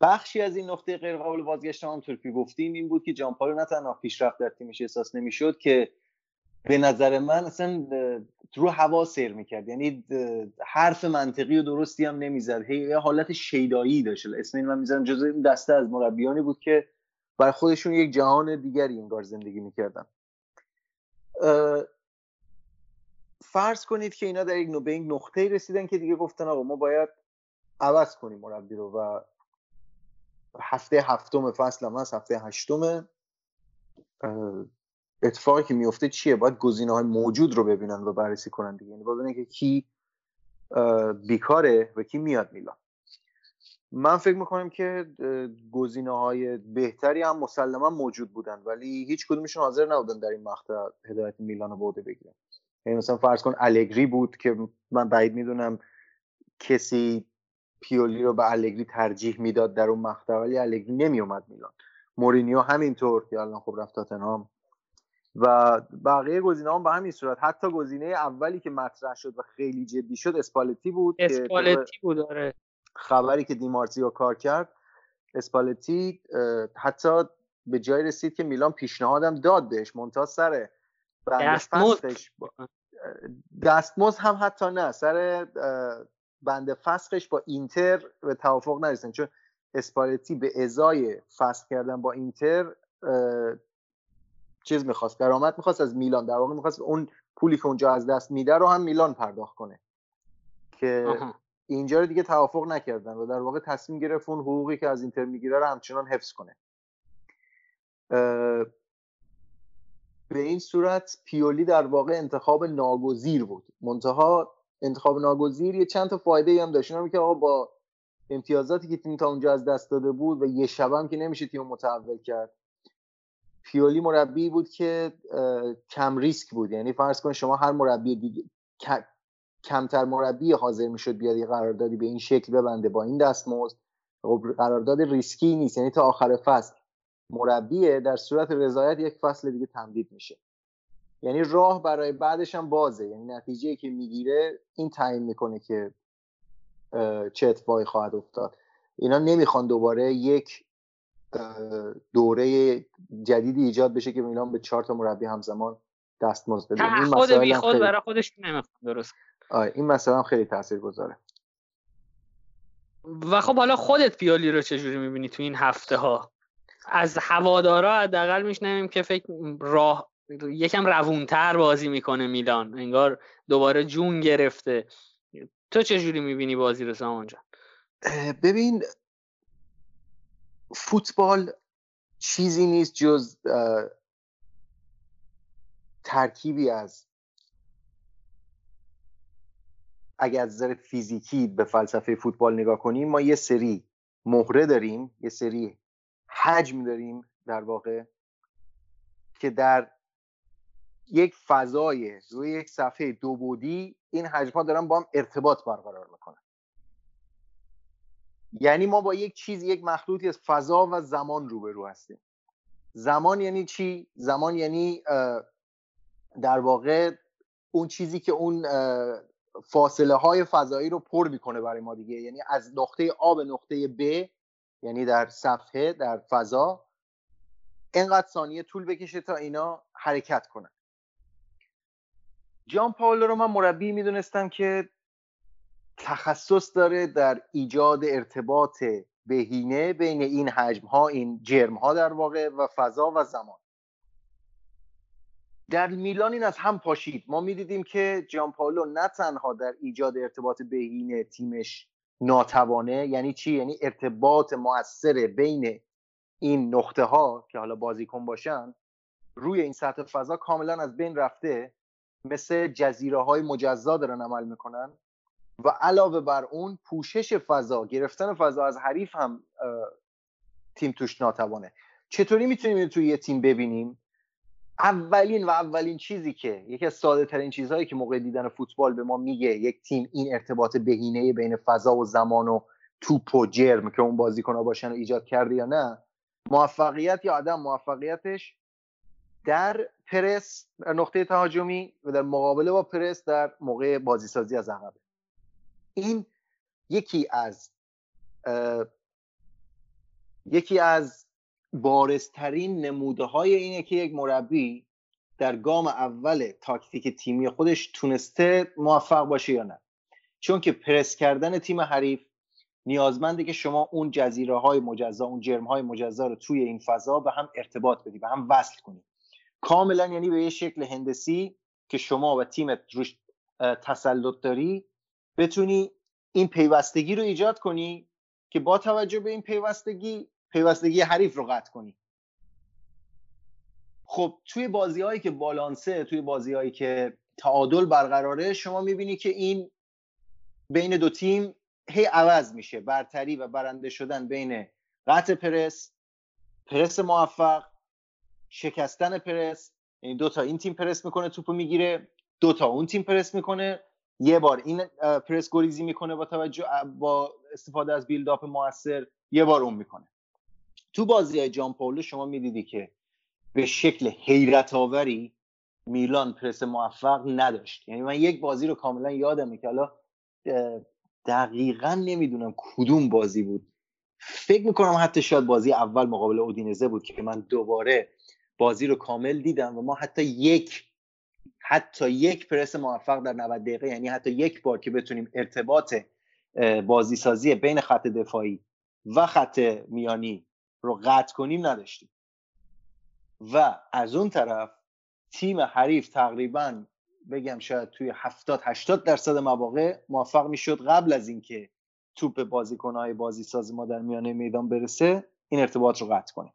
بخشی از این نقطه غیر قابل بازگشت هم که گفتیم این بود که جان پالو نه تنها پیشرفت در تیمش احساس نمی‌شد که به نظر من اصلا رو هوا سیر می‌کرد. یعنی حرف منطقی و درستی هم نمی‌زد. یه حالت شیدایی داشت. اسم من می‌زنم جزء این دسته از مربیانی بود که برای خودشون یک جهان دیگری انگار زندگی می‌کردن. فرض کنید که اینا در یک به یک نقطه رسیدن که دیگه گفتن آقا ما باید عوض کنیم مربی رو و هفته هفتم فصل هم هست هفته هشتم اتفاقی که میفته چیه؟ باید گزینه های موجود رو ببینن و بررسی کنن دیگه. یعنی ببینن که کی بیکاره و کی میاد میلان. من فکر می‌کنم که گزینه های بهتری هم مسلما موجود بودن ولی هیچ کدومشون حاضر نبودن در این مقطع هدایت میلان رو بوده بگیرن. یعنی مثلا فرض کن الگری بود که من بعید می‌دونم کسی پیولی رو به الگری ترجیح می‌داد در اون مقطع ولی الگری نمیومد میلان. مورینیو همینطور که الان خب رفت تاتنهام و بقیه گزینه هم به همین صورت. حتی گزینه اولی که مطرح شد و خیلی جدی شد اسپالتی بود اسپالتی بود داره خبری که دیمارزیو کار کرد اسپالتی حتی به جای رسید که میلان پیشنهادم داد بهش منتها سر دستمزد هم حتی نه سر بند فسخش با اینتر به توافق نرسیدن چون اسپالتی به ازای فسخ کردن با اینتر چیز می‌خواست درآمد می‌خواست از میلان. در واقع می‌خواست اون پولی که اونجا از دست میده رو هم میلان پرداخت کنه. که اینجا رو دیگه توافق نکردن و در واقع تصمیم گرفت اون حقوقی که از اینتر می‌گیره رو همچنان حفظ کنه. به این صورت پیولی در واقع انتخاب ناگزیر بود. منتها انتخاب ناگزیر یه چند تا فایده هم داشت. که آقا با امتیازاتی که تیم تا اونجا از دست داده بود و یه شبم که نمیشه تیم متحول کرد پیولی مربی بود که کم ریسک بود. یعنی فرض کن شما هر مربی دیگه کمتر مربی حاضر می‌شد بیاد یه قراردادی به این شکل ببنده با این دستمزد خب قرارداد ریسکی نیست. یعنی تا آخر فصل مربیه در صورت رضایت یک فصل دیگه تمدید میشه. یعنی راه برای بعدش هم بازه. یعنی نتیجه که می‌گیره این تعیین می‌کنه که چه اتفاقی خواهد افتاد. اینا نمی‌خوان دوباره یک دوره جدیدی ایجاد بشه که میلان به چهار تا مربی همزمان دستمزد بده. این خود بی خود خیلی... برای خودش نمی‌خوان درست. آره این هم خیلی تاثیرگذاره. و خب حالا خودت پیالی رو چجوری می‌بینی تو این هفته ها از هوادارا حداقل میشنویم که فکر راه یکم روونتر بازی می‌کنه میلان. انگار دوباره جون گرفته. تو چجوری می‌بینی بازی رو سامان جان؟ ببین فوتبال چیزی نیست جز ترکیبی از اگر از نظر فیزیکی به فلسفه فوتبال نگاه کنیم ما یه سری مهره داریم یه سری حجم داریم در واقع که در یک فضای روی یک صفحه دو بودی این حجم ها دارن با هم ارتباط برقرار می‌کنن. یعنی ما با یک چیز یک مخلوطی از فضا و زمان روبرو هستیم. زمان یعنی چی؟ زمان یعنی در واقع اون چیزی که اون فاصله های فضایی رو پر می‌کنه برای ما دیگه. یعنی از نقطه آ به نقطه ب یعنی در صفحه در فضا اینقدر ثانیه طول بکشه تا اینا حرکت کنن. جان پاولو رو من مربی می‌دونستم که تخصص داره در ایجاد ارتباط بهینه بین این حجم ها این جرم ها در واقع و فضا و زمان. در میلان این از هم پاشید. ما می‌دیدیم که جان پاولو نه تنها در ایجاد ارتباط بهینه تیمش ناتوانه یعنی چی؟ یعنی ارتباط موثر بین این نقطه ها که حالا بازیکن باشن روی این سطح فضا کاملا از بین رفته. مثل جزیره های مجزا دارن عمل می‌کنن. و علاوه بر اون پوشش فضا گرفتن فضا از حریف هم تیم توش ناتوانه. چطوری می‌تونیم توی یه تیم ببینیم؟ اولین و اولین چیزی که یکی از ساده ترین چیزهایی که موقع دیدن فوتبال به ما میگه یک تیم این ارتباط بهینه بین فضا و زمان و توپ و جرم که اون بازیکنها باشن و ایجاد کرده یا نه موفقیت یا عدم موفقیتش در پرس نقطه تهاجمی و در مقابله با پرس در موقع بازیسازی از عقبه این یکی از یکی از بارزترین نموده های اینه که یک مربی در گام اول تاکتیک تیمی خودش تونسته موفق باشه یا نه. چون که پرس کردن تیم حریف نیازمنده که شما اون جزیره های مجزا اون جرم های مجزا رو توی این فضا به هم ارتباط بدی به هم وصل کنی. کاملا یعنی به یه شکل هندسی که شما و تیمت روش تسلط داری بتونی این پیوستگی رو ایجاد کنی که با توجه به این پیوستگی پیوستگی حریف رو قطع کنی. خب توی بازی هایی که بالانسه توی بازی هایی که تعادل برقراره شما می‌بینی که این بین دو تیم هی عوض میشه. برتری و برنده شدن بین قطع پرس پرس موفق شکستن پرس یعنی دو تا این تیم پرس می‌کنه توپو می‌گیره دو تا اون تیم پرس می‌کنه. یه بار این پرس گریزی می‌کنه با توجه با استفاده از بیلداپ موثر یه بار اون می‌کنه. تو بازی های جان پولو شما می‌دیدی که به شکل حیرت آوری میلان پرس موفق نداشت. یعنی من یک بازی رو کاملا یادمه که حالا دقیقا نمی‌دونم کدوم بازی بود. فکر می‌کنم حتی شاید بازی اول مقابل اودینزه بود که من دوباره بازی رو کامل دیدم و ما حتی یک حتی یک پرس موفق در 90 دقیقه یعنی حتی یک بار که بتونیم ارتباط بازی سازی بین خط دفاعی و خط میانی رو قطع کنیم نداشتیم. و از اون طرف تیم حریف تقریبا بگم شاید توی 70 80 درصد مواقع موفق می‌شد قبل از اینکه توپ بازیکنهای بازی ساز ما در میانه میدان برسه این ارتباط رو قطع کنه.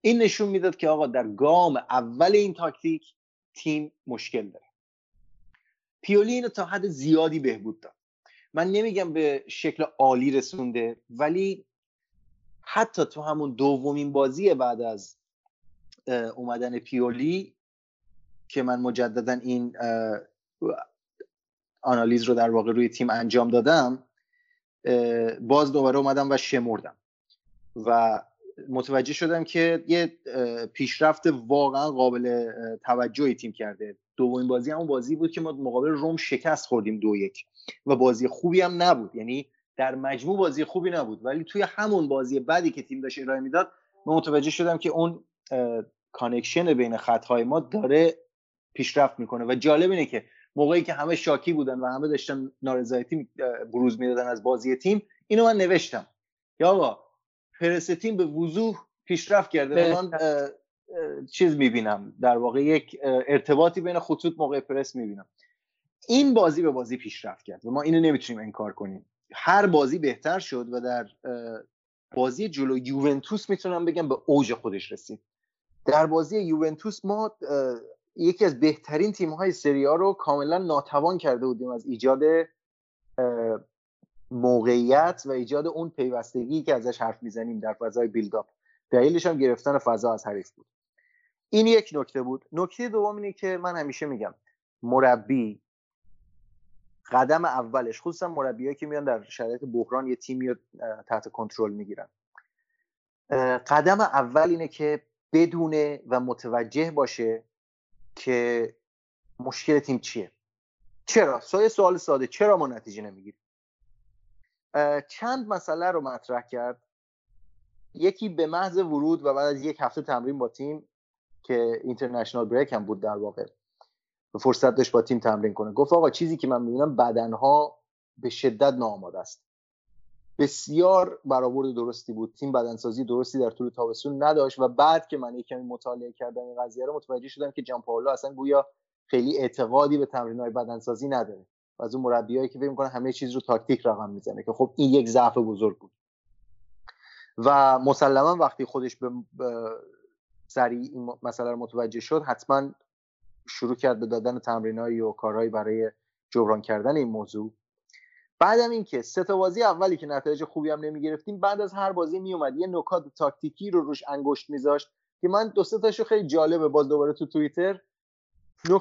این نشون می‌داد که آقا در گام اول این تاکتیک تیم مشکل داره. پیولی اینو تا حد زیادی بهبود داد. من نمیگم به شکل عالی رسونده ولی حتی تو همون دومین بازی بعد از اومدن پیولی که من مجددا این آنالیز رو در واقع روی تیم انجام دادم باز دوباره اومدم و شمردم. و متوجه شدم که یه پیشرفت واقعا قابل توجهی تیم کرده. دومین بازی همون بازی بود که ما مقابل روم شکست خوردیم دو یک و بازی خوبی هم نبود. یعنی در مجموع بازی خوبی نبود. ولی توی همون بازی بعدی که تیم داشت ارائه می‌داد من متوجه شدم که اون connection بین خطهای ما داره پیشرفت می‌کنه. و جالب اینه که موقعی که همه شاکی بودن و همه داشتن نارضایتی بروز می‌دادن از بازی تیم اینو من نوشتم. یا آقا پرس تیم به وضوح پیشرفت کرده من چیز می‌بینم. در واقع یک ارتباطی بین خطوط موقع پرس می‌بینم. این بازی به بازی پیشرفت کرد و ما اینو نمی‌تونیم انکار کنیم. هر بازی بهتر شد و در بازی جلو یوونتوس می‌تونم بگم به اوج خودش رسید. در بازی یوونتوس ما یکی از بهترین تیم های سری رو کاملا ناتوان کرده بودیم از ایجاد موقعیت و ایجاد اون پیوستگی که ازش حرف می‌زنیم در فضای بیلداپ دلیلش هم گرفتن فضا از حریف بود. این یک نکته بود. نکته دوم اینه که من همیشه میگم مربی قدم اولش خصوصا مربیایی که میان در شرایط بحران یه تیمی رو تحت کنترل می‌گیرن. قدم اول اینه که بدونه و متوجه باشه که مشکل تیم چیه. چرا؟ سوال ساده چرا ما نتیجه نمی‌گیریم؟ چند مسئله رو مطرح کرد. یکی به محض ورود و بعد از یک هفته تمرین با تیم که اینترنشنال بریک هم بود در واقع به فرصت داشت با تیم تمرین کنه. گفت آقا چیزی که من می‌بینم بدنها به شدت ناآماده است. بسیار برآورد درستی بود. تیم بدنسازی درستی در طول تابستون نداشت و بعد که من یکمی مطالعه کردم این قضیه رو متوجه شدم که جان پاولو اصلا گویا خیلی اعتقادی به تمرین‌های بدنسازی نداره. و از اون مربیایی که فکر می‌کنه همه چیز رو تاکتیک رقم می‌زنه که خب این یک ضعف بزرگ بود. و مسلما وقتی خودش به سریع این مسئله رو متوجه شد حتما شروع کرد به دادن تمرینایی و کارهایی برای جبران کردن این موضوع. بعدم اینکه سه تا بازی اولی که نتایج خوبی هم نمی‌گرفتیم بعد از هر بازی میومد یه نکات تاکتیکی رو روش انگشت میذاشت که من دو سه تاشو خیلی جالبه باز دوباره تو توییتر.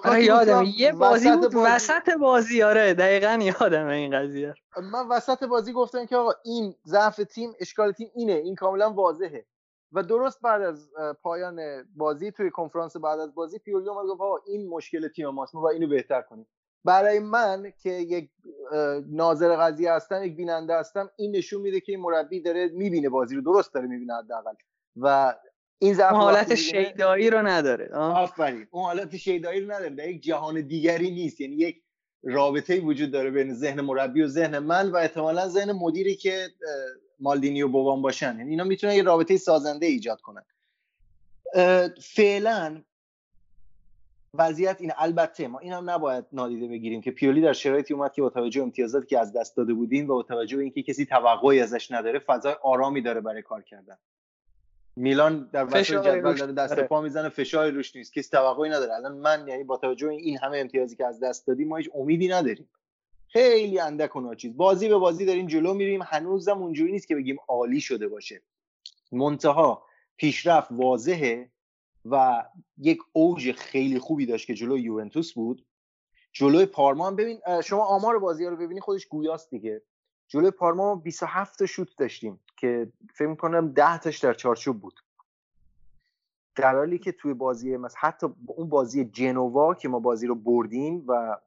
آره یادم یه بازی بود بازی... وسط بازی. آره دقیقا یادم این قضیه. من وسط بازی گفتم که آقا این ضعف تیم اشکال تیم اینه. این کاملا واضحه. و درست بعد از پایان بازی توی کنفرانس بعد از بازی پیولی اومد گفت آقا این مشکل تیم ماست ما اینو بهتر کنیم. برای من که یک ناظر قضیه هستم یک بیننده هستم این نشون میده که این مربی داره می‌بینه بازی رو درست داره می‌بینه حداقل. و این ضعف حالت شیدایی رو نداره. آفرین. اون حالت شیدایی رو نداره. در یک جهان دیگری نیست. یعنی یک رابطه وجود داره بین ذهن مربی و ذهن من و احتمالا ذهن مدیری که مالدینی و بوبان باشن. یعنی اینا می‌تونن یه رابطه سازنده ایجاد کنن. فعلا وضعیت این البته ما این هم نباید نادیده بگیریم که پیولی در شرایطی اومد که با توجه امتیازاتی که از دست داده بودیم و با توجه به اینکه کسی توقعی ازش نداره فضای آرامی داره برای کار کردن. میلان در وسط جدول داره دست آره. پا می‌زنه فشاری روش نیست. کسی توقعی نداره. الان من یعنی با توجه به این همه امتیازی که از دست دادیم ما هیچ امیدی نداریم. خیلی اندک و ناچیز. بازی به بازی داریم جلو میریم. هنوزم اونجوری نیست که بگیم عالی شده باشه. منتها پیشرفت واضحه و یک اوج خیلی خوبی داشت که جلو یوونتوس بود. جلوی پارما هم ببین شما آمار بازی رو ببینی خودش گویاست دیگه. جلوی پارما 27 تا شوت داشتیم. که فکر می‌کنم 10 تاش در چارچوب بود. در حالی که توی بازی مثلا حتی اون بازی جنوا که ما بازی رو بردیم و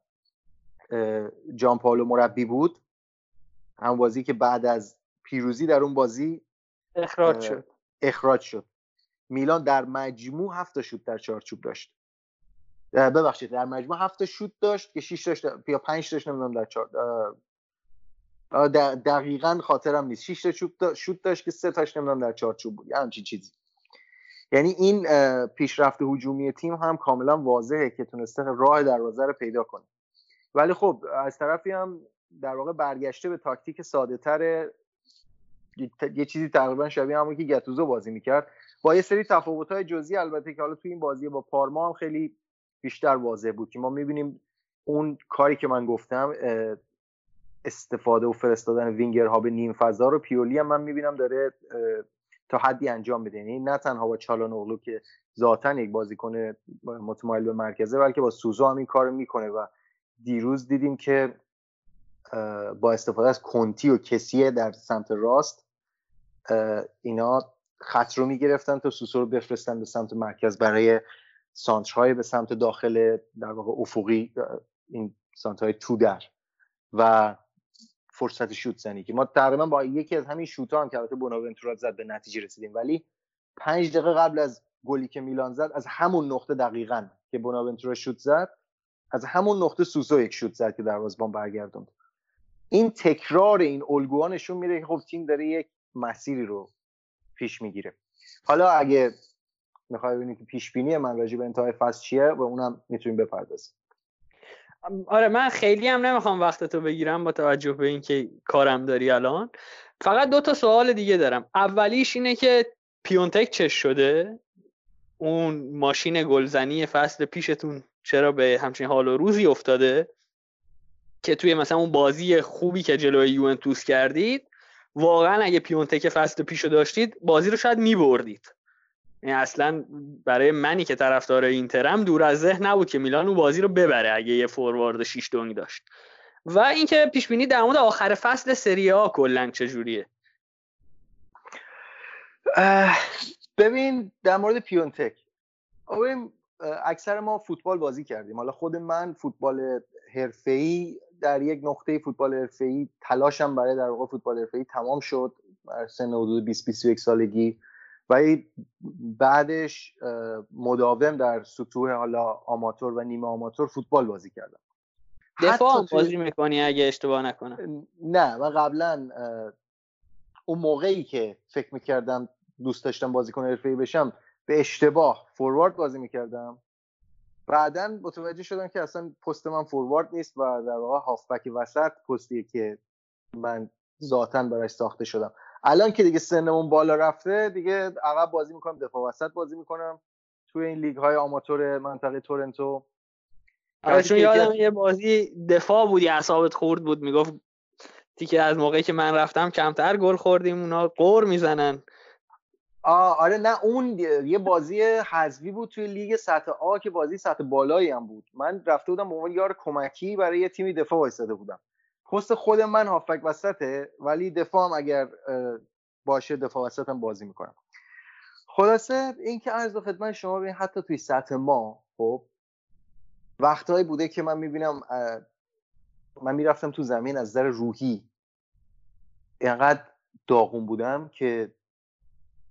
جان پالو مربی بود هم بازی که بعد از پیروزی در اون بازی اخراج شد. اخراج شد. میلان در مجموع هفت شوت در چارچوب داشت. ببخشید در مجموع هفت شوت داشت که 6 داشت یا 5 داشت نمی‌دونم در چار دقیقا خاطرم نیست. 6 تا شوت داشت که سه تاش نمی‌دونم در چارچوب بود. همچین چیزی. یعنی این پیشرفت هجومی تیم هم کاملا واضحه که تونسته راه دروازه رو پیدا کنه. ولی خب از طرفی هم در واقع برگشته به تاکتیک ساده تر یه چیزی تقریبا شبیه همون که گتوزو بازی می‌کرد. با یه سری تفاوت های جزئی البته که حالا توی این بازی با پارما هم خیلی بیشتر واضح بود که ما می‌بینیم اون کاری که من گفتم استفاده و فرستادن وینگرها به نیم فضا رو پیولی هم من می‌بینم داره تا حدی انجام میده. یعنی نه تنها با چالانوغلو که ذاتا یک بازیکن متمایل به مرکزه بلکه با سوزو هم این کار می‌کنه و دیروز دیدیم که با استفاده از کنتی و کسیه در سمت راست اینا خط رو می‌گرفتن تا سوسو رو بفرستن به سمت مرکز برای سانترهای به سمت داخل در واقع افقی این سانترهای تو در. و فرصت شوت زنی که ما تقریبا با یکی از همین شوت ها هم که البته بوناونتورا زد به نتیجه رسیدیم ولی پنج دقیقه قبل از گلی که میلان زد از همون نقطه دقیقا که بوناونتورا شوت زد از همون نقطه سوسو یک شوت زد که دروازه‌بان برگردوند. این تکرار این الگوها نشون که خب تیم داره یک مسیری رو پیش می‌گیره. حالا اگه می‌خوای ببینید که پیش بینی من راجع به انتهای فصل چیه و اونم می‌تونیم بپردازیم. آره من خیلی هم نمی‌خوام وقت بگیرم با توجه به اینکه کارم داری الان. فقط دو تا سوال دیگه دارم. اولیش اینه که پیونتک چش شده؟ اون ماشین گلزنی فصل پیشتون چرا به همچین حال و روزی افتاده؟ که توی مثلا اون بازی خوبی که جلوی یوونتوس کردید واقعا اگه پیونتک فصل پیشو داشتید بازی رو شاید میبردید. اصلا برای منی که طرفدار اینترم دور از ذهن نبود که میلان اون بازی رو ببره اگه یه فوروارد 6 دونگ داشت. و اینکه پیش بینی در مورد آخر فصل سری آ کلا چجوریه؟ ببین در مورد پیونتک ببین اکثر ما فوتبال بازی کردیم. حالا خود من فوتبال حرفه‌ای در یک نقطه فوتبال حرفه‌ای تلاشم برای در واقع فوتبال حرفه‌ای تمام شد. در سن حدود 20 21 سالگی. و بعدش مداوم در سطوح حالا آماتور و نیمه آماتور فوتبال بازی کردم. دفاع بازی می‌کنی اگه اشتباه نکنم؟ نه من قبلا اون موقعی که فکر می‌کردم دوست داشتم بازیکن حرفه‌ای بشم به اشتباه فوروارد بازی می‌کردم. بعدا متوجه شدم که اصلا پست من فوروارد نیست و در واقع هافبک وسط پستیه که من ذاتا براش ساخته شدم. الان که دیگه سنمون بالا رفته دیگه عقب بازی می‌کنم دفاع وسط بازی می‌کنم. توی این لیگ های آماتور منطقه تورنتو. آره چون یادم یه بازی دفاع بودی اعصابت خورد بود. می‌گفت تیکه از موقعی که من رفتم کمتر گل خوردیم اونا قور می‌زنن. آره نه اون یه بازی حذفی بود توی لیگ سطح آ که بازی سطح بالایی هم بود. من رفته بودم به عنوان یار کمکی برای یه تیمی دفاع وایساده بودم. پست خود من هافک وسطه ولی دفاع هم اگر باشه دفاع وسط هم بازی می‌کنم. خلاصه این که عرض خدمت شما ببین حتی توی سطح ما خب وقتهایی بوده که من می‌بینم من می‌رفتم تو زمین از نظر روحی اینقدر داغون بودم که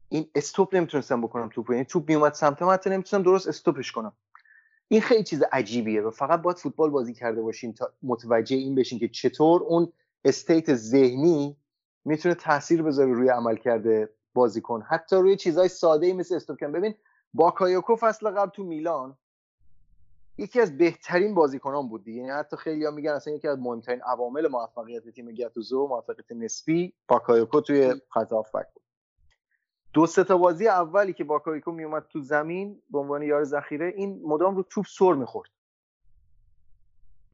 این استوپ نمی‌تونستم بکنم توپ یعنی توپ میومد سمت من حتی نمی‌تونستم درست استوپش کنم. این خیلی چیز عجیبیه. و فقط باید فوتبال بازی کرده باشین تا متوجه این بشین که چطور اون state ذهنی می‌تونه تاثیر بذاره روی عملکرد بازیکن. حتی روی چیزهای ساده ای مثل استوپ کن ببین باکایوکو فصل قبل تو میلان یکی از بهترین بازیکنان بود دیگه. یعنی حتی خیلی ها میگن اصلا یکی از مهمترین عوامل موفقیت تیم گاتوزو موفقیت نسبی باکایوکو توی خط بود. دو سه تا بازی اولی که باکایوکو میومد تو زمین به عنوان یار ذخیره این مدام رو توپ سر می‌خورد.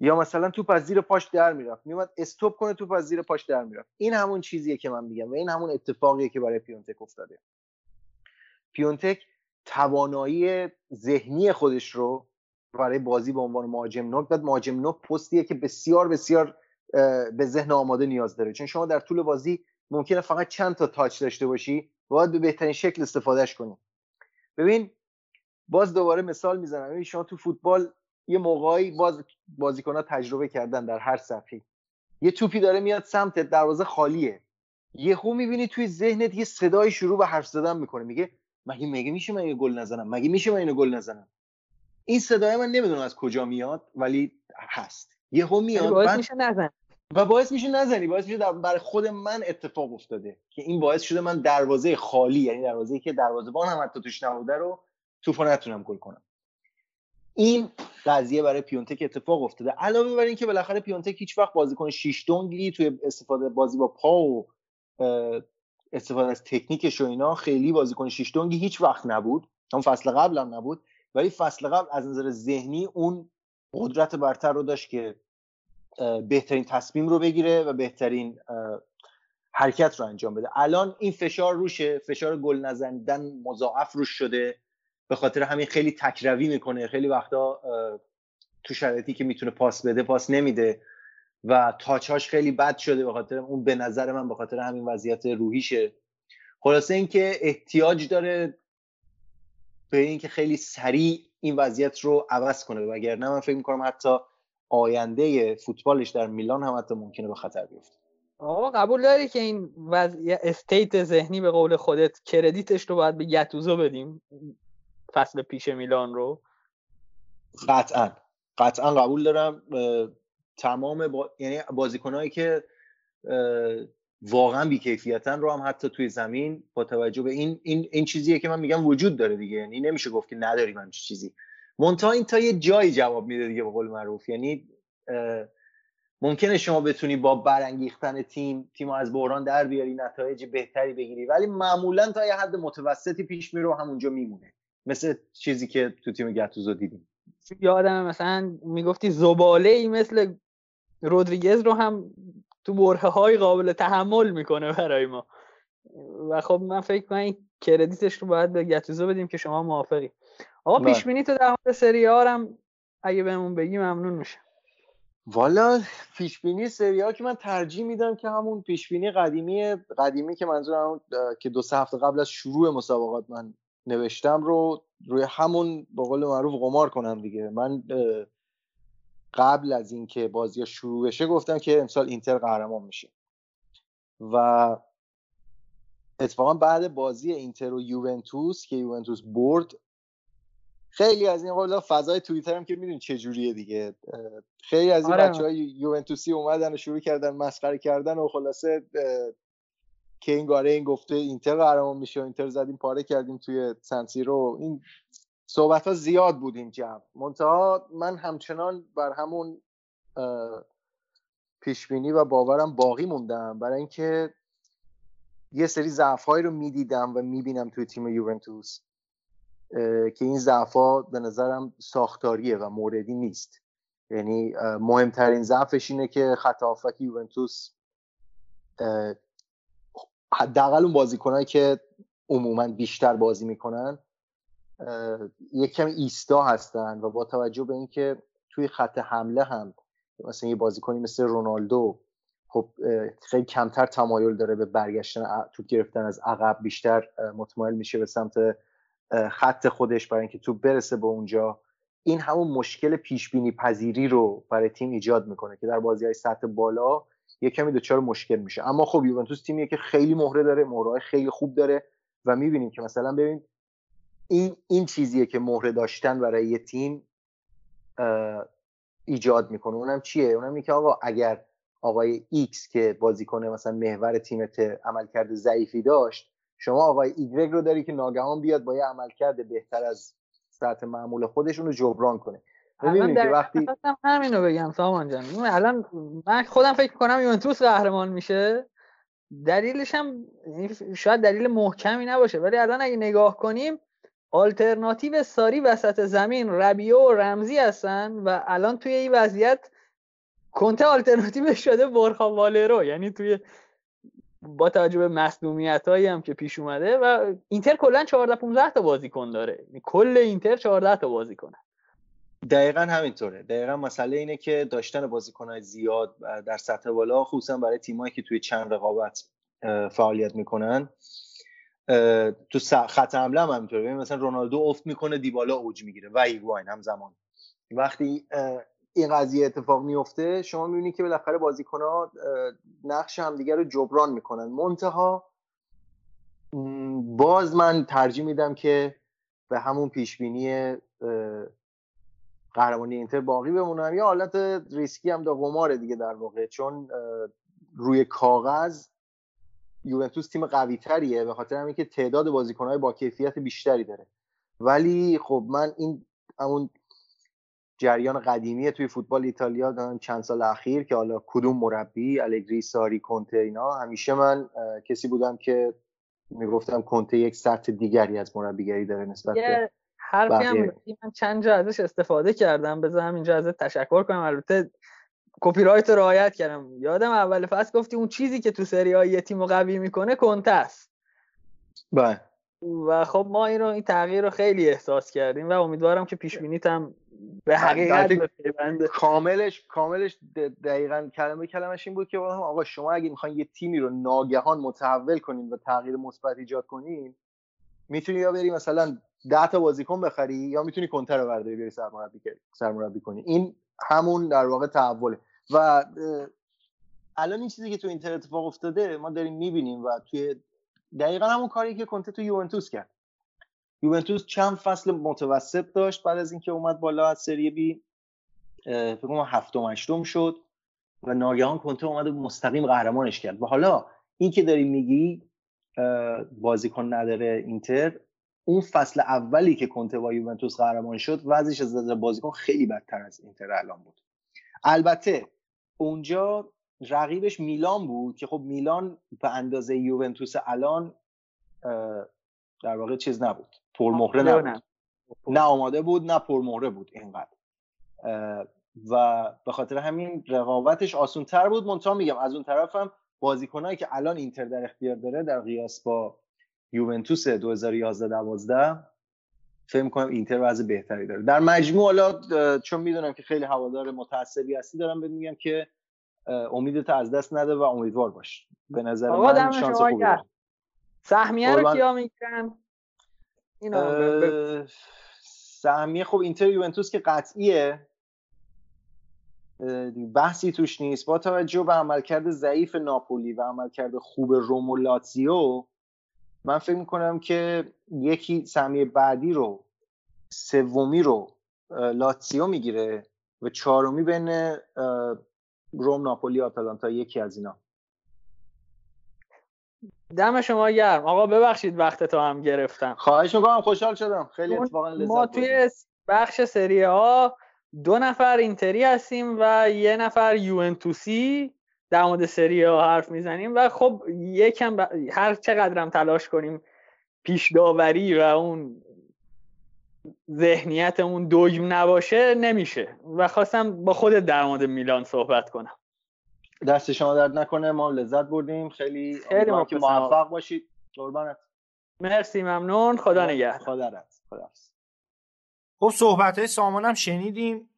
یا مثلا توپ از زیر پاش در می‌رفت. میومد استوب کنه توپ از زیر پاش در می‌رفت. این همون چیزیه که من میگم و این همون اتفاقیه که برای پیونتک افتاده. پیونتک توانایی ذهنی خودش رو برای بازی به عنوان مهاجم نوک بعد مهاجم نوک پستیه که بسیار بسیار به ذهن آماده نیاز داره. چون شما در طول بازی ممکنه فقط چند تا تاچ داشته باشی باید به بهترین شکل استفادهش کنی. ببین باز دوباره مثال می‌زنم. ببین شما تو فوتبال یه موقعی باز بازیکن ها تجربه کردن در هر صفحه. یه توپی داره میاد سمت دروازه خالیه. یهو می‌بینی توی ذهنت یه صدای شروع به حرف زدن می‌کنه. میگه مگه مگه میشه من یه گل نزنم؟ مگه میشه من اینو گل نزنم؟ این صدای من نمی‌دونم از کجا میاد ولی هست. یهو میاد باعث میشه نزن و باعث میشه نزنی باعث میشه برای خود من اتفاق افتاده که این باعث شده من دروازه خالی یعنی دروازه که دروازه‌بان هم حتی توش نبوده رو توپو نتونم گل کنم. این قضیه برای پیونتک اتفاق افتاده. علاوه بر اینکه بالاخره پیونتک هیچ وقت بازیکن شیش دونگی توی استفاده بازی با پا و استفاده از تکنیکش و اینا خیلی بازیکن شیش دونگی هیچ وقت نبود. اون فصل قبل هم نبود. ولی فصل قبل از نظر ذهنی اون قدرت برتر رو داشت که بهترین تصمیم رو بگیره و بهترین حرکت رو انجام بده. الان این فشار روشه. فشار گل نزندن مضاعف روش شده. به خاطر همین خیلی تکروی می‌کنه. خیلی وقتا تو شرایطی که می‌تونه پاس بده پاس نمیده. و تاچاش خیلی بد شده به خاطر اون به نظر من به خاطر همین وضعیت روحیشه. خلاصه اینکه احتیاج داره به اینکه خیلی سریع این وضعیت رو عوض کنه. وگرنه من فکر می‌کنم حتی آینده فوتبالش در میلان هم حتی ممکنه به خطر بیفته. آقا قبول داری که این وضع استیت ذهنی به قول خودت کردیتش رو باید به گتوزو بدیم؟ فصل پیش میلان رو؟ قطعا. قطعا قبول دارم. تمام با... یعنی بازیکنهایی که واقعا بیکیفیتن رو هم حتی توی زمین با توجه به این این این چیزیه که من میگم وجود داره دیگه. یعنی نمیشه گفت که نداریم همچین چیزی. منتها این تا یه جایی جواب میده دیگه به قول معروف. یعنی ممکنه شما بتونی با برانگیختن تیم تیم از بحران در بیاری نتایج بهتری بگیری. ولی معمولا تا یه حد متوسطی پیش میره همونجا میمونه. مثل چیزی که تو تیم گتوزو دیدیم. یادم مثلا می‌گفتی زباله ای مثل رودریگز رو هم تو بره های قابل تحمل می‌کنه برای ما. و خب من فکر کنم کردیتش رو باید به گتوزو بدیم که شما موافقی. آقا بله. پیش بینی تو در مورد سری هم اگه بهمون بگی ممنون میشه والا پیش بینی سری که من ترجیح میدم که همون پیش بینی قدیمی قدیمی که منظورم که دو سه هفته قبل از شروع مسابقات من نوشتم رو روی همون به قول معروف قمار کنم دیگه. من قبل از اینکه بازی شروع بشه گفتم که امسال اینتر قهرمان میشه و اتفاقا بعد بازی اینتر و یوونتوس که یوونتوس برد خیلی از این قول فضای توییتر هم که می‌دونی چه جوریه دیگه. خیلی از این آره. بچه های یوونتوسی اومدن و شروع کردن مسخره کردن و خلاصه که این گاره این گفته اینتر قهرمان میشه اینتر زدیم پاره کردیم توی سنسیرو این صحبت ها زیاد بود این جمع منتها من همچنان بر همون پیشبینی و باورم باقی موندم. برای اینکه یه سری ضعف رو می‌دیدم و می‌بینم توی تیم یوونتوس. که این ضعفا به نظرم ساختاریه و موردی نیست. یعنی مهمترین ضعفش اینه که خط هافک یوونتوس حداقل اون بازیکنایی که عموما بیشتر بازی می‌کنن یک کم ایستا هستن و با توجه به اینکه توی خط حمله هم مثلا یه بازیکنی مثل رونالدو خب خیلی کمتر تمایل داره به برگشتن توپ گرفتن از عقب بیشتر متمایل میشه به سمت خط خودش برای اینکه توپ برسه به اونجا این همون مشکل پیش بینی پذیری رو برای تیم ایجاد می‌کنه که در بازی های سطح بالا یه کمی دچار مشکل میشه. اما خب یوونتوس تیمیه که خیلی مهره داره مهره خیلی خوب داره و می‌بینیم که مثلا ببین این این چیزیه که مهره داشتن برای یه تیم ایجاد می‌کنه. اونم چیه؟ اونم اینه که آقا اگر آقای ایکس که بازیکن مثلا محور تیمت عملکرد ضعیفی داشت شما آقای ایگرگ رو داری که ناگهان بیاد با یه عملکرد بهتر از سطح معمول خودشون رو جبران کنه. ببینید که وقتی همین رو بگم سامان جان. الان من خودم فکر کنم یوونتوس قهرمان میشه. دلیلش هم شاید دلیل محکمی نباشه ولی الان اگه نگاه کنیم آلترناتیو ساری وسط زمین ربیو و رمزی هستن و الان توی این وضعیت کنته آلترناتیو شده برخا والرو. یعنی توی با توجه به مصدومیت هم که پیش اومده و اینتر کلا 14 15 تا بازیکن داره. یعنی کل اینتر 14 تا بازیکن دقیقا همینطوره. دقیقا مسئله اینه که داشتن بازیکنهای زیاد در سطح بالا خصوصا برای تیمایی که توی چند رقابت فعالیت می‌کنن تو خط حمله هم همینطوره. مثلا رونالدو افت می‌کنه دیبالا اوج می‌گیره و ایگواین همزمان. وقتی این قضیه اتفاق میفته شما می‌بینید که بالاخره ها نقش همدیگه رو جبران می‌کنن. منتها باز من ترجیح میدم که به همون پیشبینی قهرمانی اینتر باقی بمونم. یه حالت ریسکی هم دا قماره دیگه در واقع چون روی کاغذ یوونتوس تیم قوی تریه به خاطر همین که تعداد بازیکنهای با کیفیت بیشتری داره. ولی خب من این همون جریان قدیمی توی فوتبال ایتالیا دارن چند سال اخیر که حالا کدوم مربی الگری ساری کنته اینا. همیشه من کسی بودم که می‌گفتم کنته یک سطح دیگری از مربیگری داره نسبت به حرفی هم من چند جا ازش استفاده کردم. بذار همینجا ازت تشکر کنم. البته کپی رایت رو رعایت کردم. یادم اول فصل گفتی اون چیزی که تو سری های یه تیم قوی می‌کنه کنته است. بله. و خب ما این رو این تغییر رو خیلی احساس کردیم و امیدوارم که پیش هم به حقیقت کاملش کاملش دقیقا کلمه کلمش این بود که آقا شما اگه می‌خواین یه تیمی رو ناگهان متحول کنین و تغییر مثبت ایجاد کنین می‌تونی یا بری مثلا 10 تا بازیکن بخری یا می‌تونی کنتر رو برداری بری سرمربی سرمربی کنی. این همون در واقع تحوله. و الان این چیزی که تو اینتر اتفاق افتاده ما داریم می‌بینیم و توی دقیقا همون کاری که کنته تو یوونتوس کرد. یوونتوس چند فصل متوسط داشت بعد از اینکه اومد بالا از سری بی فکر کنم هفتم هشتم شد و ناگهان کنته اومد و مستقیم قهرمانش کرد. و حالا این که داری میگی بازیکن نداره اینتر اون فصل اولی که کنته با یوونتوس قهرمان شد وضعش از نظر بازیکن خیلی بدتر از اینتر الان بود. البته اونجا رقیبش میلان بود که خب میلان به اندازه یوونتوس الان در واقع چیز نبود. پرمهره نبود. نه آماده بود نه پرمهره بود اینقدر. و به خاطر همین رقابتش آسون تر بود. منتها میگم از اون طرفم بازیکنایی که الان اینتر در اختیار داره در قیاس با یوونتوس 2011 12 فکر می‌کنم اینتر وضع بهتری داره. در مجموع حالا چون می‌دونم که خیلی هوادار متعصبی هستی دارم بهت میگم که امیدت از دست نده و امیدوار باش. به نظر من شانس خوبی سهمیه رو کیا می‌گیرن؟ سهمیه خب اینتر یوونتوس که قطعیه. بحثی توش نیست. با توجه به عملکرد ضعیف ناپولی و عملکرد خوب روم و لاتزیو من فکر می‌کنم که یکی سهمیه بعدی رو سومی رو لاتسیو می‌گیره و چهارمی بین روم ناپولی آتالانتا یکی از اینا. دم شما گرم. آقا ببخشید وقت تو هم گرفتم. خواهش می‌کنم خوشحال شدم. خیلی اتفاقا لذت ما توی بخش سری ها دو نفر اینتری هستیم و یه نفر یوونتوسی در مورد سری ها حرف می‌زنیم و خب یکم ب... هر چقدرم تلاش کنیم پیش داوری و اون ذهنیتمون دوگم نباشه نمیشه. و خواستم با خودت در مورد میلان صحبت کنم. دست شما درد نکنه ما لذت بردیم. خیلی خیلی امیدوارم که مخلصم. موفق باشید. قربانت. مرسی ممنون. خدا نگهدار. خدا رد خدا خب صحبت های سامان هم شنیدیم.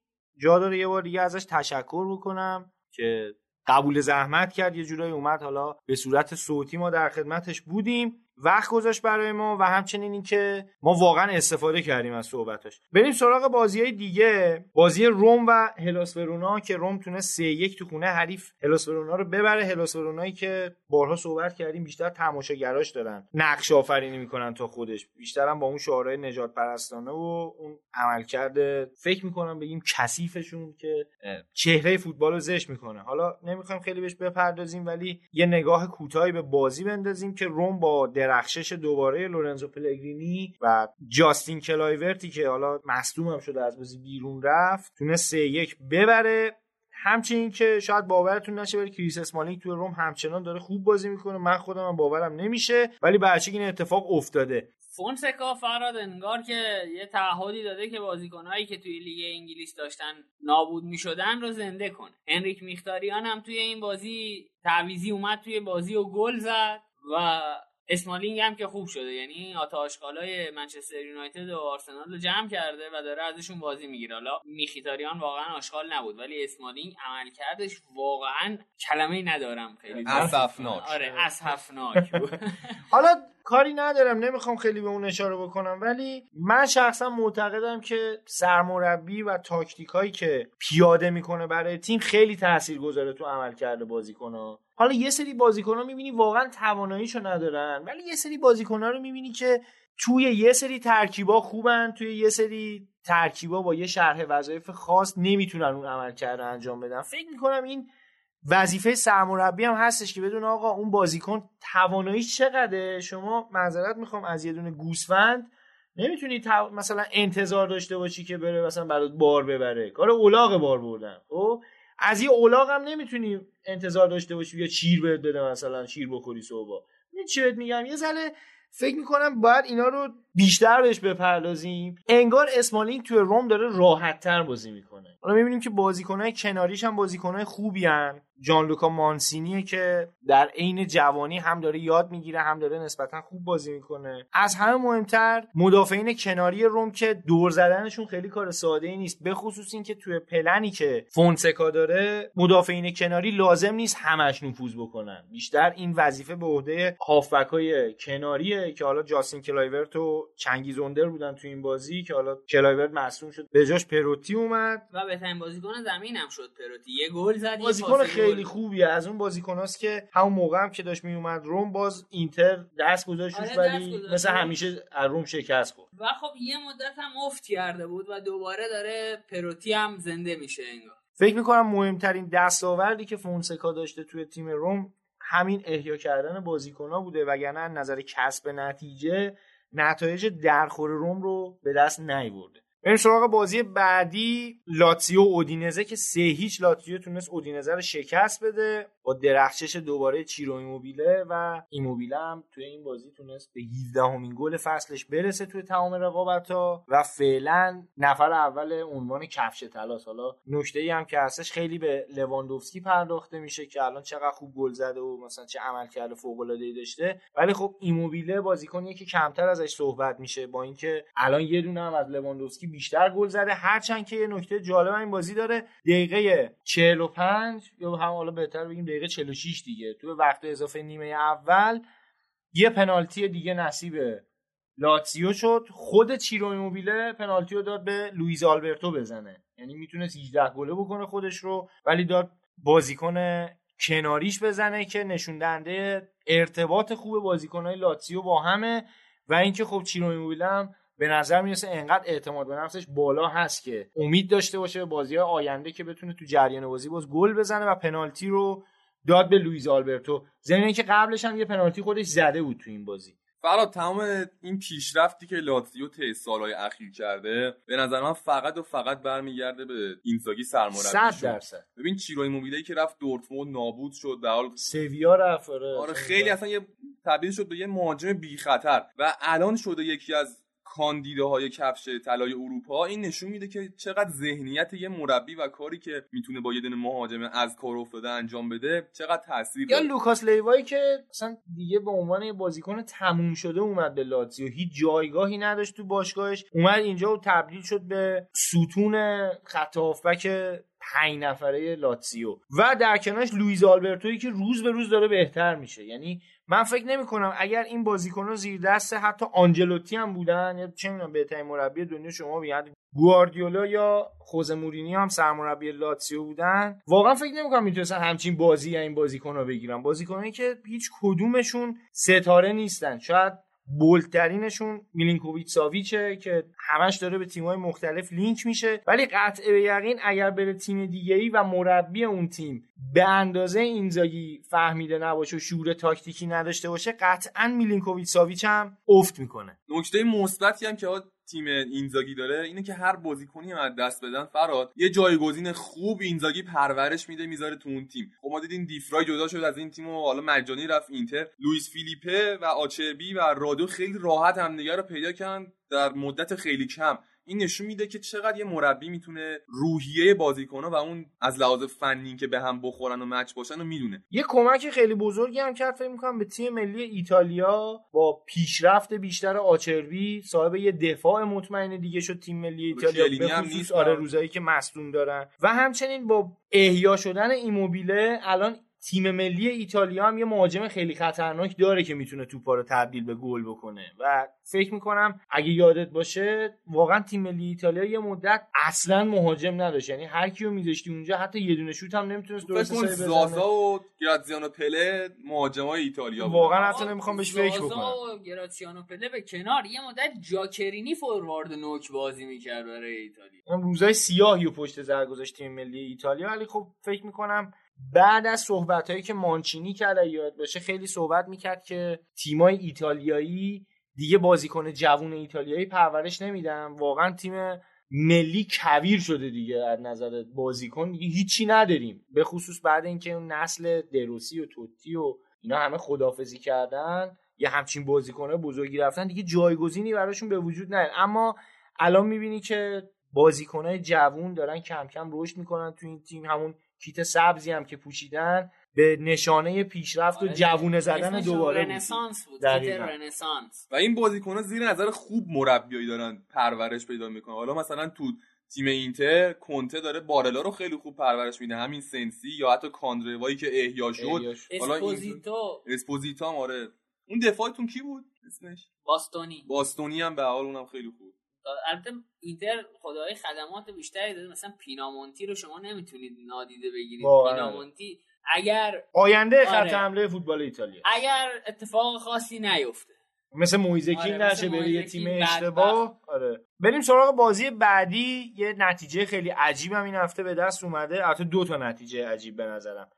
جا داره یه بار دیگه ازش تشکر بکنم که قبول زحمت کرد. یه جورایی اومد حالا به صورت صوتی ما در خدمتش بودیم. وقت گذاشت برای ما و همچنین اینکه ما واقعا استفاده کردیم از صحبتاش. بریم سراغ بازی های دیگه. بازی روم و هلاس ورونا که روم تونست سه یک تو خونه حریف هلاس ورونا رو ببره. هلاس ورونایی که بارها صحبت کردیم بیشتر تماشاگراش دارن. نقش آفرینی می‌کنن تا خودش. بیشتر هم با اون شعارهای نجات پرستانه و اون عملکرد فکر می‌کنم بگیم کثیفشون که چهره فوتبال رو زشت می‌کنه. حالا نمی‌خوایم خیلی بهش بپردازیم ولی یه نگاه کوتاهی به بازی بندازیم که روم با درخشش دوباره لورنزو پلگرینی و جاستین کلایورتی که حالا مصدوم هم شده از بازی بیرون رفت تونست سه یک ببره. همچنین که شاید باورتون نشه ولی کریس اسمالینگ توی روم همچنان داره خوب بازی می‌کنه. من خودم هم باورم نمیشه ولی برچه این اتفاق افتاده. فونسکا فراد انگار که یه تعهدی داده که بازیکنهایی که توی لیگ انگلیس داشتن نابود می‌شدن رو زنده کنه. هنریک میخیتاریان هم توی این بازی تعویضی اومد توی بازی و گل زد و اسمالینگ هم که خوب شده. یعنی آتا آشغالای منچستر یونایتد و آرسنال رو جمع کرده و داره ازشون بازی می‌گیره. حالا میخیتاریان واقعا آشغال نبود ولی اسمالینگ عملکردش واقعا کلمه ندارم خیلی اسفناک. آره اسفناک بود. (laughs) حالا کاری ندارم نمی‌خوام خیلی به اون اشاره بکنم ولی من شخصا معتقدم که سرمربی و تاکتیک هایی که پیاده می‌کنه برای تیم خیلی تاثیر گذاره تو عمل کرده بازیکن ها حالا یه سری بازیکن ها می‌بینی واقعا تواناییشو ندارن ولی یه سری بازیکن ها رو می‌بینی که توی یه سری ترکیبا خوبن توی یه سری ترکیبا با یه شرح وظایف خاص نمی‌تونن اون عمل کرده انجام بدن. فکر می‌کنم این وظیفه سرمربی هم هستش که بدون آقا اون بازیکن توانایی چقدره؟ شما معذرت می‌خوام از یه دونه گوسفند نمی‌تونی تو... مثلا انتظار داشته باشی که بره مثلا برات بار ببره. کار اولاغ بار بردن او از یه اولاغ هم نمی‌تونی انتظار داشته باشی یا چیر بهت بده مثلا شیر بخوری صبح این چی بهت میگم؟ یه ذره فکر می‌کنم باید اینا رو بیشتر بهش بپردازیم. انگار اسمالینگ توی روم داره راحت تر بازی می‌کنه. حالا می‌بینیم که بازیکنهای کناریش هم بازیکنهای خوبی هن. جان لوکا مانسینیه که در عین جوانی هم داره یاد می‌گیره هم داره نسبتا خوب بازی می‌کنه. از همه مهمتر مدافعین کناری روم که دور زدنشون خیلی کار ساده ای نیست. به خصوص اینکه توی پلنی که فونسکا داره مدافعین کناری لازم نیست همش نفوذ بکنن. بیشتر این وظیفه به عهده هافبک های کناریه که حالا جاستین کلایورت و چنگیز اوندر بودن تو این بازی که حالا کلایورت مصدوم شد. به جاش پروتی اومد. و بهترین بازیکن زمینم شد پروتی. یه گل زد بازیکن خیلی. خوبیه. از اون بازیکناست که همون موقع هم که داشت میومد روم باز اینتر دست گذاشت آره، ولی. مثل همیشه از روم شکست خورد. و خب یه مدت هم افت کرده بود و دوباره داره پروتی هم زنده میشه انگار. فکر می‌کنم مهمترین دستاوردی که فونسکا داشته توی تیم روم همین احیا کردن بازیکنها بوده وگرنه از نظر کسب نتیجه نتایج درخور روم رو به دست نیورده. بریم سراغ بازی بعدی لاتزیو و اودینزه که سه هیچ لاتزیو تونست اودینزه رو شکست بده با درخشش دوباره چیرو ایموبیله و ایموبیله هم توی این بازی تونست به 17 همین گل فصلش برسه توی تمام رقابت ها و فعلا نفر اول عنوان کفش طلاست حالا نکته ای هم که هستش خیلی به لواندوفسکی پرداخته میشه که الان چقدر خوب گل زده و مثلا چه عملکرد فوق العاده داشته. ولی خب ایموبیله بازیکنیه که کمتر ازش صحبت میشه با اینکه الان یه دونه هم از لواندوفسکی بیشتر گل زده. هرچند که یه نکته جالب این بازی داره. دقیقه 45 یا هم حالا بهتر بگیم دقیقه 46 دیگه. تو وقت اضافه نیمه اول یه پنالتی دیگه نصیب لاتزیو شد. خود چیرو ایموبیله پنالتی رو داد به لوئیز آلبرتو بزنه. یعنی می‌تونست 18 گله بکنه خودش رو ولی داد بازیکن کناریش بزنه که نشون دهنده ارتباط خوب بازیکنهای لاتزیو با همه. و اینکه خب چیرو هم به نظر می‌رسه انقدر اعتماد به نفسش بالا هست که امید داشته باشه به بازی آینده که بتونه تو جریان بازی باز گل بزنه و پنالتی رو داد به لوئیز آلبرتو. ضمن اینکه قبلش هم یه پنالتی خودش زده بود تو این بازی. فراد تمام این پیشرفتی که لاتزیو طی سالهای اخیر کرده به نظر من فقط و فقط برمیگرده به اینزاگی سرمربی درصد. ببین چیرو ایموبیله که رفت دورتموند نابود شد به هر حال سویا رفت آره. آره خیلی اصلا یه تبدیل شد به یه مهاجم بی خطر و الان شده یکی از کاندیداهای کفش طلای اروپا این نشون میده که چقدر ذهنیت یه مربی و کاری که می‌تونه با یه دونه مهاجم از کار افتاده انجام بده چقدر تاثیر یا لوکاس لیوایی که اصلا دیگه به عنوان یه بازیکن تموم شده اومد به لاتزیو. هیچ جایگاهی نداشت تو باشگاهش. اومد اینجا و تبدیل شد به ستون خط هافبک پنج نفره لاتسیو و در کنارش لویز آلبرتویی که روز به روز داره بهتر میشه. یعنی من فکر نمی کنم اگر این بازیکن‌ها زیر دست حتی آنجلوتی هم بودن یا چه می‌دونم بهترین مربی دنیا شما بیاد گواردیولا یا خوزه مورینیو هم سرمربی لاتسیو بودن. واقعا فکر نمی‌کنم می‌تونستن همچین بازی‌ای از این بازیکن‌ها بگیرن. بازیکنایی که هیچ کدومشون ستاره نیستن. شاید bold ترینشون میلینکوویچ ساویچه که همش داره به تیم‌های مختلف لینک میشه. ولی قطع به یقین اگر بره تیم دیگه ای و مربی اون تیم به اندازه اینزاگی فهمیده نباشه و شعور تاکتیکی نداشته باشه قطعا میلینکوویچ ساویچ هم افت می‌کنه. نکته مثبتی هم که تیم اینزاگی داره اینه که هر بازیکنی از دست بدن فراد یه جایگزین خوب اینزاگی پرورش میده می‌ذاره تو اون تیم. خب ما دیدیم دفرای جدا شد از این تیم و حالا مجانی رفت اینتر. لوئیس فیلیپه و آچربی و رادو خیلی راحت همدیگه رو پیدا کردن در مدت خیلی کم. این نشون میده که چقدر یه مربی می‌تونه روحیه بازیکن‌ها و اون از لحاظ فنی که به هم بخورن و مچ باشن رو می‌دونه. یه کمک خیلی بزرگی هم کرد فکر می‌کنم به تیم ملی ایتالیا با پیشرفت بیشتر آچربی صاحب یه دفاع مطمئن دیگه شد تیم ملی ایتالیا. به خصوص. آره روزایی که مصدوم دارن. و همچنین با احیا شدن ایموبیله الان تیم ملی ایتالیا هم یه مهاجم خیلی خطرناک داره که می‌تونه توپا رو تبدیل به گل بکنه. و فکر می‌کنم اگه یادت باشه واقعا تیم ملی ایتالیا یه مدت اصلا مهاجم نداشت. یعنی هر کیو میذاشتی اونجا حتی یه دونه شوت هم نمی‌تونست درست حسابی زازا بزنه و گراتزیانو پله مهاجمای ایتالیا بودن. واقعا حتی نمی‌خوام بهش فکر زازا بکنم. و گراتسیانو پله به کنار. یه مدت جاکرینی فوروارد نوک بازی می‌کرد برای ایتالیا. اون روزای سیاهی و پشت سر گذاشت تیم ملی ایتالیا. ولی خب فکر می‌کنم بعد از صحبت هایی که مانچینی کرد یاد باشه خیلی صحبت می‌کرد که تیمای ایتالیایی دیگه بازیکن جوون ایتالیایی پرورش نمیدن. واقعا تیم ملی کویر شده دیگه از نظر بازیکن. دیگه هیچی نداریم. به خصوص بعد اینکه اون نسل دروسی و توتی و اینا همه خدافزی کردن یه همچین بازیکنه بزرگی رفتن دیگه جایگزینی براشون به وجود نیاد. اما الان می‌بینی که بازیکنهای جوون دارن کم کم رشد می‌کنن تو این تیم. همون کیت سبزی هم که پوشیدن به نشانه پیشرفت و آره، جوونه زدن دوباره بود. رنسانس بود دقیقاً. رنسانس. و این بازیکن‌ها زیر نظر خوب مربیایی دارن پرورش پیدا می‌کنن. حالا مثلا تو تیم اینتر کنته داره بارلا رو خیلی خوب پرورش میده. همین سنسی یا حتی کاندروایی که احیا شد. حالا اسپوزیتو. اسپوزیتو هم آره. اون دفاعتون کی بود؟ اسمش؟ باستونی. باستونی هم به هر حال اونم خیلی خوب. البته اینتر خدای خدمات بیشتری داده مثلا پینامونتی رو شما نمی‌تونید نادیده بگیرید. پینامونتی اگر آینده خط آره. حمله فوتبال ایتالیا. اگر اتفاق خاصی نیفته. مثل مویز کین آره، نشه بره یه تیم. اشتباه. آره. بریم سراغ بازی بعدی. یه نتیجه خیلی عجیب هم این هفته به دست اومده. البته دو تا نتیجه عجیب به نظرم.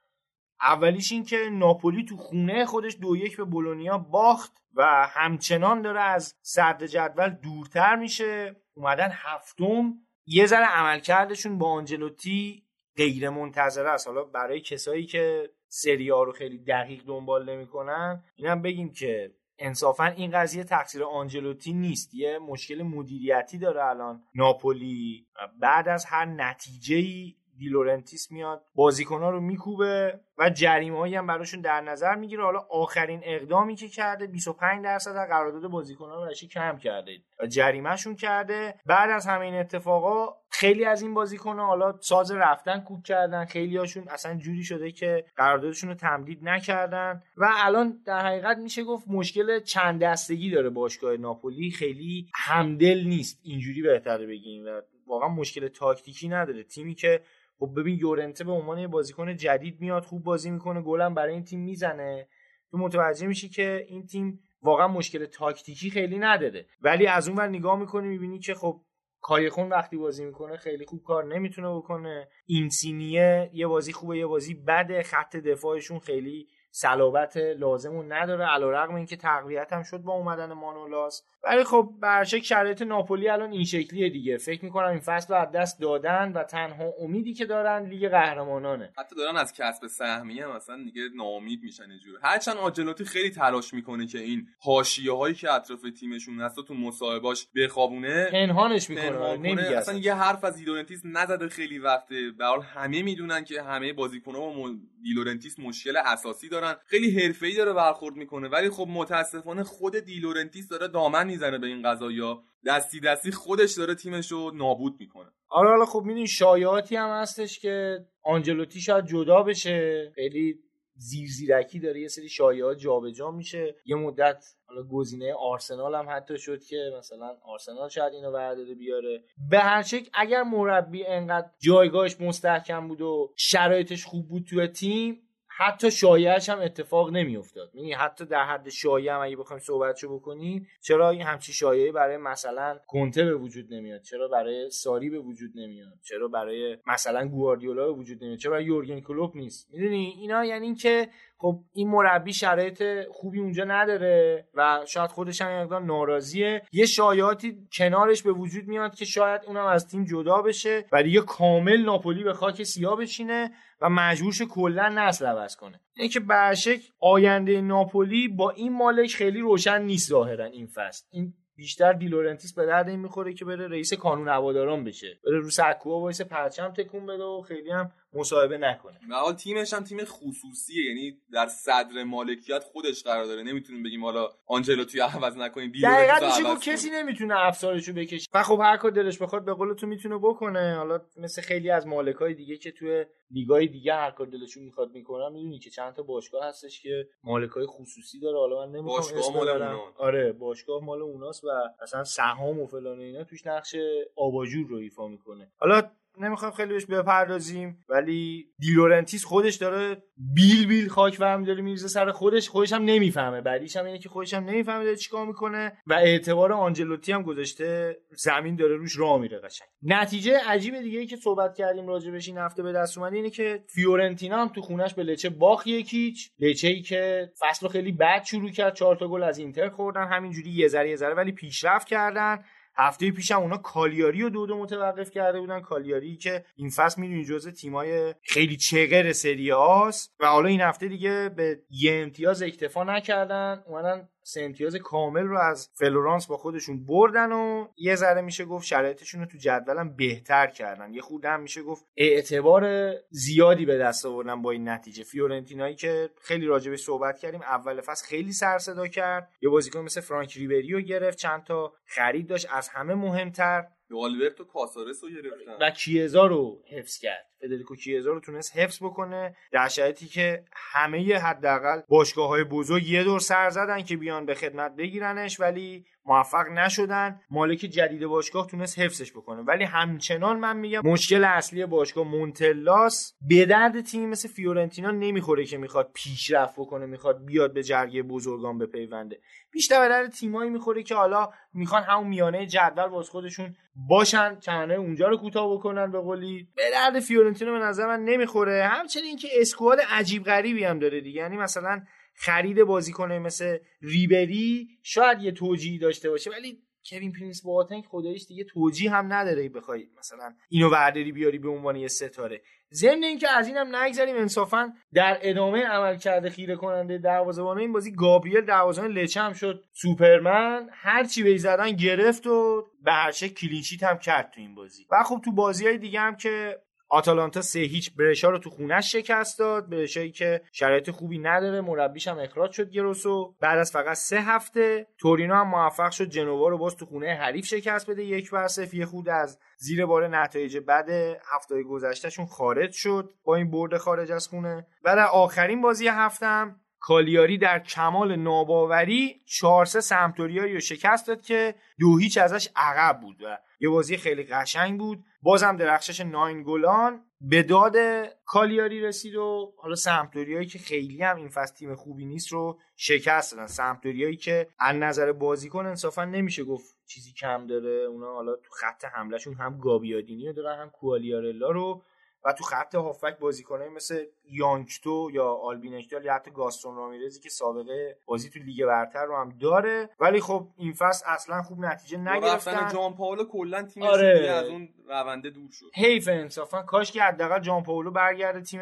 اولیش این که ناپولی تو خونه خودش دو یک به بولونیا باخت و همچنان داره از صدر جدول دورتر میشه. اومدن هفتم. یه ذره عملکردشون با آنجلوتی غیر منتظره است. حالا برای کسایی که سری ها رو خیلی دقیق دنبال نمی‌کنن اینم بگیم که انصافا این قضیه تقصیر آنجلوتی نیست. یه مشکل مدیریتی داره الان ناپولی بعد از هر نتیجه دیلورنتیس میاد بازیکنها رو میکوبه و جریمه هم براشون در نظر می‌گیره. حالا آخرین اقدامی که کرده 25 درصد از قرارداد بازیکنها رو کم کرده. جریمهشون کرده. بعد از همه این اتفاقا خیلی از این بازیکنها حالا ساز رفتن کوک کردن. خیلی هاشون اصلا جوری شده که قراردادشون رو تمدید نکردن. و الان در حقیقت میشه گفت مشکل چند دستگی داره باشگاه ناپولی. خیلی همدل نیست. اینجوری بهتره بگیم. و واقعا مشکل تاکتیکی نداره. تیمی که خب ببین یورنته به عنوان یه بازیکن جدید میاد خوب بازی می‌کنه گلم برای این تیم می‌زنه. تو متوجه میشی که این تیم واقعا مشکل تاکتیکی خیلی نداره. ولی از اون ور نگاه می‌کنی می‌بینی که خب کایخون وقتی بازی می‌کنه خیلی خوب کار نمی‌تونه بکنه. اینسینیه یه بازی خوبه یه بازی بده. خط دفاعشون خیلی صلابت لازم رو نداره. علیرغم اینکه تقویت هم شد با اومدن مانولاس. ولی خب برشک شرایط ناپولی الان این شکلیه دیگه. فکر می‌کنم این فصل رو از دست دادن و تنها امیدی که دارن لیگ قهرمانانه. حتی دارن از کسب سهمیه مثلا دیگه ناامید میشن اینجوری هرچند آنجلوتی خیلی تلاش می‌کنه که این حاشیه هایی که اطراف تیمشون هست تو مصاحبهاش بخوابونه پنهانش می‌کنه. نمیگه اصلا یه حرف از دیلورنتیس نزده خیلی وقته. به حال همه می‌دونن که همه بازیکن‌ها با دیلورنتیس مشکل اساسی دارن. خیلی حرفه‌ای داره برخورد می‌کنه. ولی خب متاسفانه خود دیلورنتیس داره دامن می‌زنه به این قضايا دستی دستی خودش داره تیمش رو نابود می‌کنه. آره حالا خب می‌دونی شایعاتی هم هستش که آنجلوتی شاید جدا بشه. خیلی زیر زیرکی داره یه سری شایعات جابجا میشه. یه مدت حالا گزینه آرسنال هم حتی شد که مثلا آرسنال شاید اینو برداره بیاره. به هر شکل اگر مربی انقدر جایگاهش مستحکم بود و شرایطش خوب بود توی تیم حتی شایعش هم اتفاق نمیافتاد. یعنی حتی در حد شایعه هم اگه بخوایم صحبتشو بکنیم چرا این همچی شایعه برای مثلا کنته به وجود نمیاد؟ چرا برای ساری به وجود نمیاد؟ چرا برای مثلا گواردیولا به وجود نمیاد؟ چرا برای یورگن کلوپ نیست؟ می‌دونی؟ اینا یعنی اینکه خب این مربی شرایط خوبی اونجا نداره و شاید خودش هم مقدار ناراضیه. یه شایعاتی کنارش به وجود میاد که شاید اونم از تیم جدا بشه و دیگه کامل ناپولی به خاک سیاه بشینه و مجبورش کلا نسل عوض کنه. اینه که برشک آینده ناپولی با این مالک خیلی روشن نیست ظاهرا این فصل. این بیشتر دیلورنتیس به درد این می‌خوره که بره رئیس کانون هواداران بشه. بره رو سکوها وایس پرچم تکون بده و خیلی هم مصاحبه نکنه. و حال تیمش هم تیم خصوصیه یعنی در صدر مالکیت خودش قرار داره. نمی‌تونیم بگیم حالا آنجلوتی عوض نکنیم دقیقاً میشه گفت کسی نمی‌تونه افسارشو بکشه. و خب هر کار دلش بخواد به قول تو می‌تونه بکنه. حالا مثل خیلی از مالکای دیگه که توی لیگای دیگه هر کار دلشون می‌خواد می‌کنن می‌دونی که چند تا باشگاه هستش که مالکای خصوصی داره. حالا من نمی‌خوام باشگاه مال. آره باشگاه مال اوناست و اصلا سهام و فلان و اینا توش نقش آباجور رو ایفا می‌کنه. حالا نمی‌خوام خیلی بهش بپردازیم ولی دیلورنتیس خودش داره بیل بیل خاک ورمی‌داره میریزه سر خودش خودش هم نمی‌فهمه. بعدیش هم اینه که خودش هم نمی‌فهمه داره چیکار می‌کنه و اعتبار آنجلوتی هم گذاشته زمین داره روش راه میره قشنگ. نتیجه عجیب دیگه ای که صحبت کردیم راجع بهش این هفته به دست اومده اینه که فیورنتینا هم تو خونش به لچه باخت یک هیچ. لچه ای که فصل خیلی بد شروع کرد چهار تا گل از اینتر خوردن همینجوری یه ذره یه ذره ولی پیشرفت کردن. هفته پیشم اونا کالیاری رو دو دو متوقف کرده بودن. کالیاری که این فصل می‌دونی جزء تیمای خیلی چغر سری آ ست. و حالا این هفته دیگه به یه امتیاز اکتفا نکردن. اومدن سه امتیاز کامل رو از فلورانس با خودشون بردن و یه ذره میشه گفت شرایطشون رو تو جدولم بهتر کردن. یه خورده هم میشه گفت اعتبار زیادی به دست آوردن با این نتیجه. فیورنتینایی که خیلی راجبش صحبت کردیم اول فصل خیلی سر صدا کرد. یه بازیکن مثل فرانک ریبری رو گرفت چند تا خرید داشت. از همه مهمتر آلبرتو کاسارس رو گرفتن. و کیزا رو حفظ کرد. فدریکو کیزا رو تونست حفظ بکنه در شرایطی که همه حداقل باشگاه های بزرگ یه دور سر زدن که بیان به خدمت بگیرنش ولی موفق نشدن. مالک جدید باشگاه تونست حفظش بکنه. ولی همچنان من میگم مشکل اصلی باشگاه مونتلاس به درد تیم مثل فیورنتینا نمی‌خوره که می‌خواد پیشرفت بکنه می‌خواد بیاد به جرگه بزرگان بپیونده. بیشتر به درد تیمایی می‌خوره که حالا می‌خوان همون میانه جدول باز خودشون باشن چنانه اونجا رو کوتاه بکنن به قولی. به درد فیورنتینا به نظر من نمی‌خوره. همچنین که squad عجیب غریبی هم داره دیگه. یعنی مثلا خرید بازیکنه مثل ریبری شاید یه توجیهی داشته باشه ولی کوین پرینس بواتنگ خداییش دیگه توجیه هم نداره بخوای مثلا اینو ورداری بیاری به عنوان یه ستاره. ضمن اینکه از اینم نگذریم انصافا در ادامه عملکرد خیره کننده دروازه‌بان این بازی گابریل دروازه‌بان لچه هم شد. سوپرمن هر چی به زدن گرفت و به هر شکل clean sheet هم کرد تو این بازی. و خب تو بازی های دیگه هم که آتالانتا سه هیچ برشا رو تو خونش شکست داد. برشایی که شرایط خوبی نداره مربیش هم اخراج شد گروسو بعد از فقط سه هفته تورینو هم موفق شد جنوا رو باز تو خونه حریف شکست بده. یک بر صفر یه خود از زیر بار نتایج بعد هفته گذشتهشون خارج شد. با این برد خارج از خونه. و در آخرین بازی هفتم کالیاری در کمال ناباوری 4 3 سمتوریایی رو شکست داد که دو هیچ ازش عقب بود و یه بازی خیلی قشنگ بود. بازم درخشش ناین گلان به داد کالیاری رسید و حالا سمپدوریایی که خیلی هم این فصل تیم خوبی نیست رو شکست دادن. سمپدوریایی که از نظر بازیکن انصافا نمیشه گفت چیزی کم داره. اونا حالا تو خط حملهشون هم گابیادینی رو دارن هم کوالیارلا رو. و تو خط هافبک بازیکنایی مثل یانکتو یا آلبین اکدال یا حتی گاستون رامیرزی که سابقه بازی تو لیگ برتر رو هم داره. ولی خب این فصل اصلا خوب نتیجه نگرفتن. جان پاولو کلا تیمش آره. از اون رونده دور شد. حیف انصافا کاش که حداقل جان پاولو برگرده تیم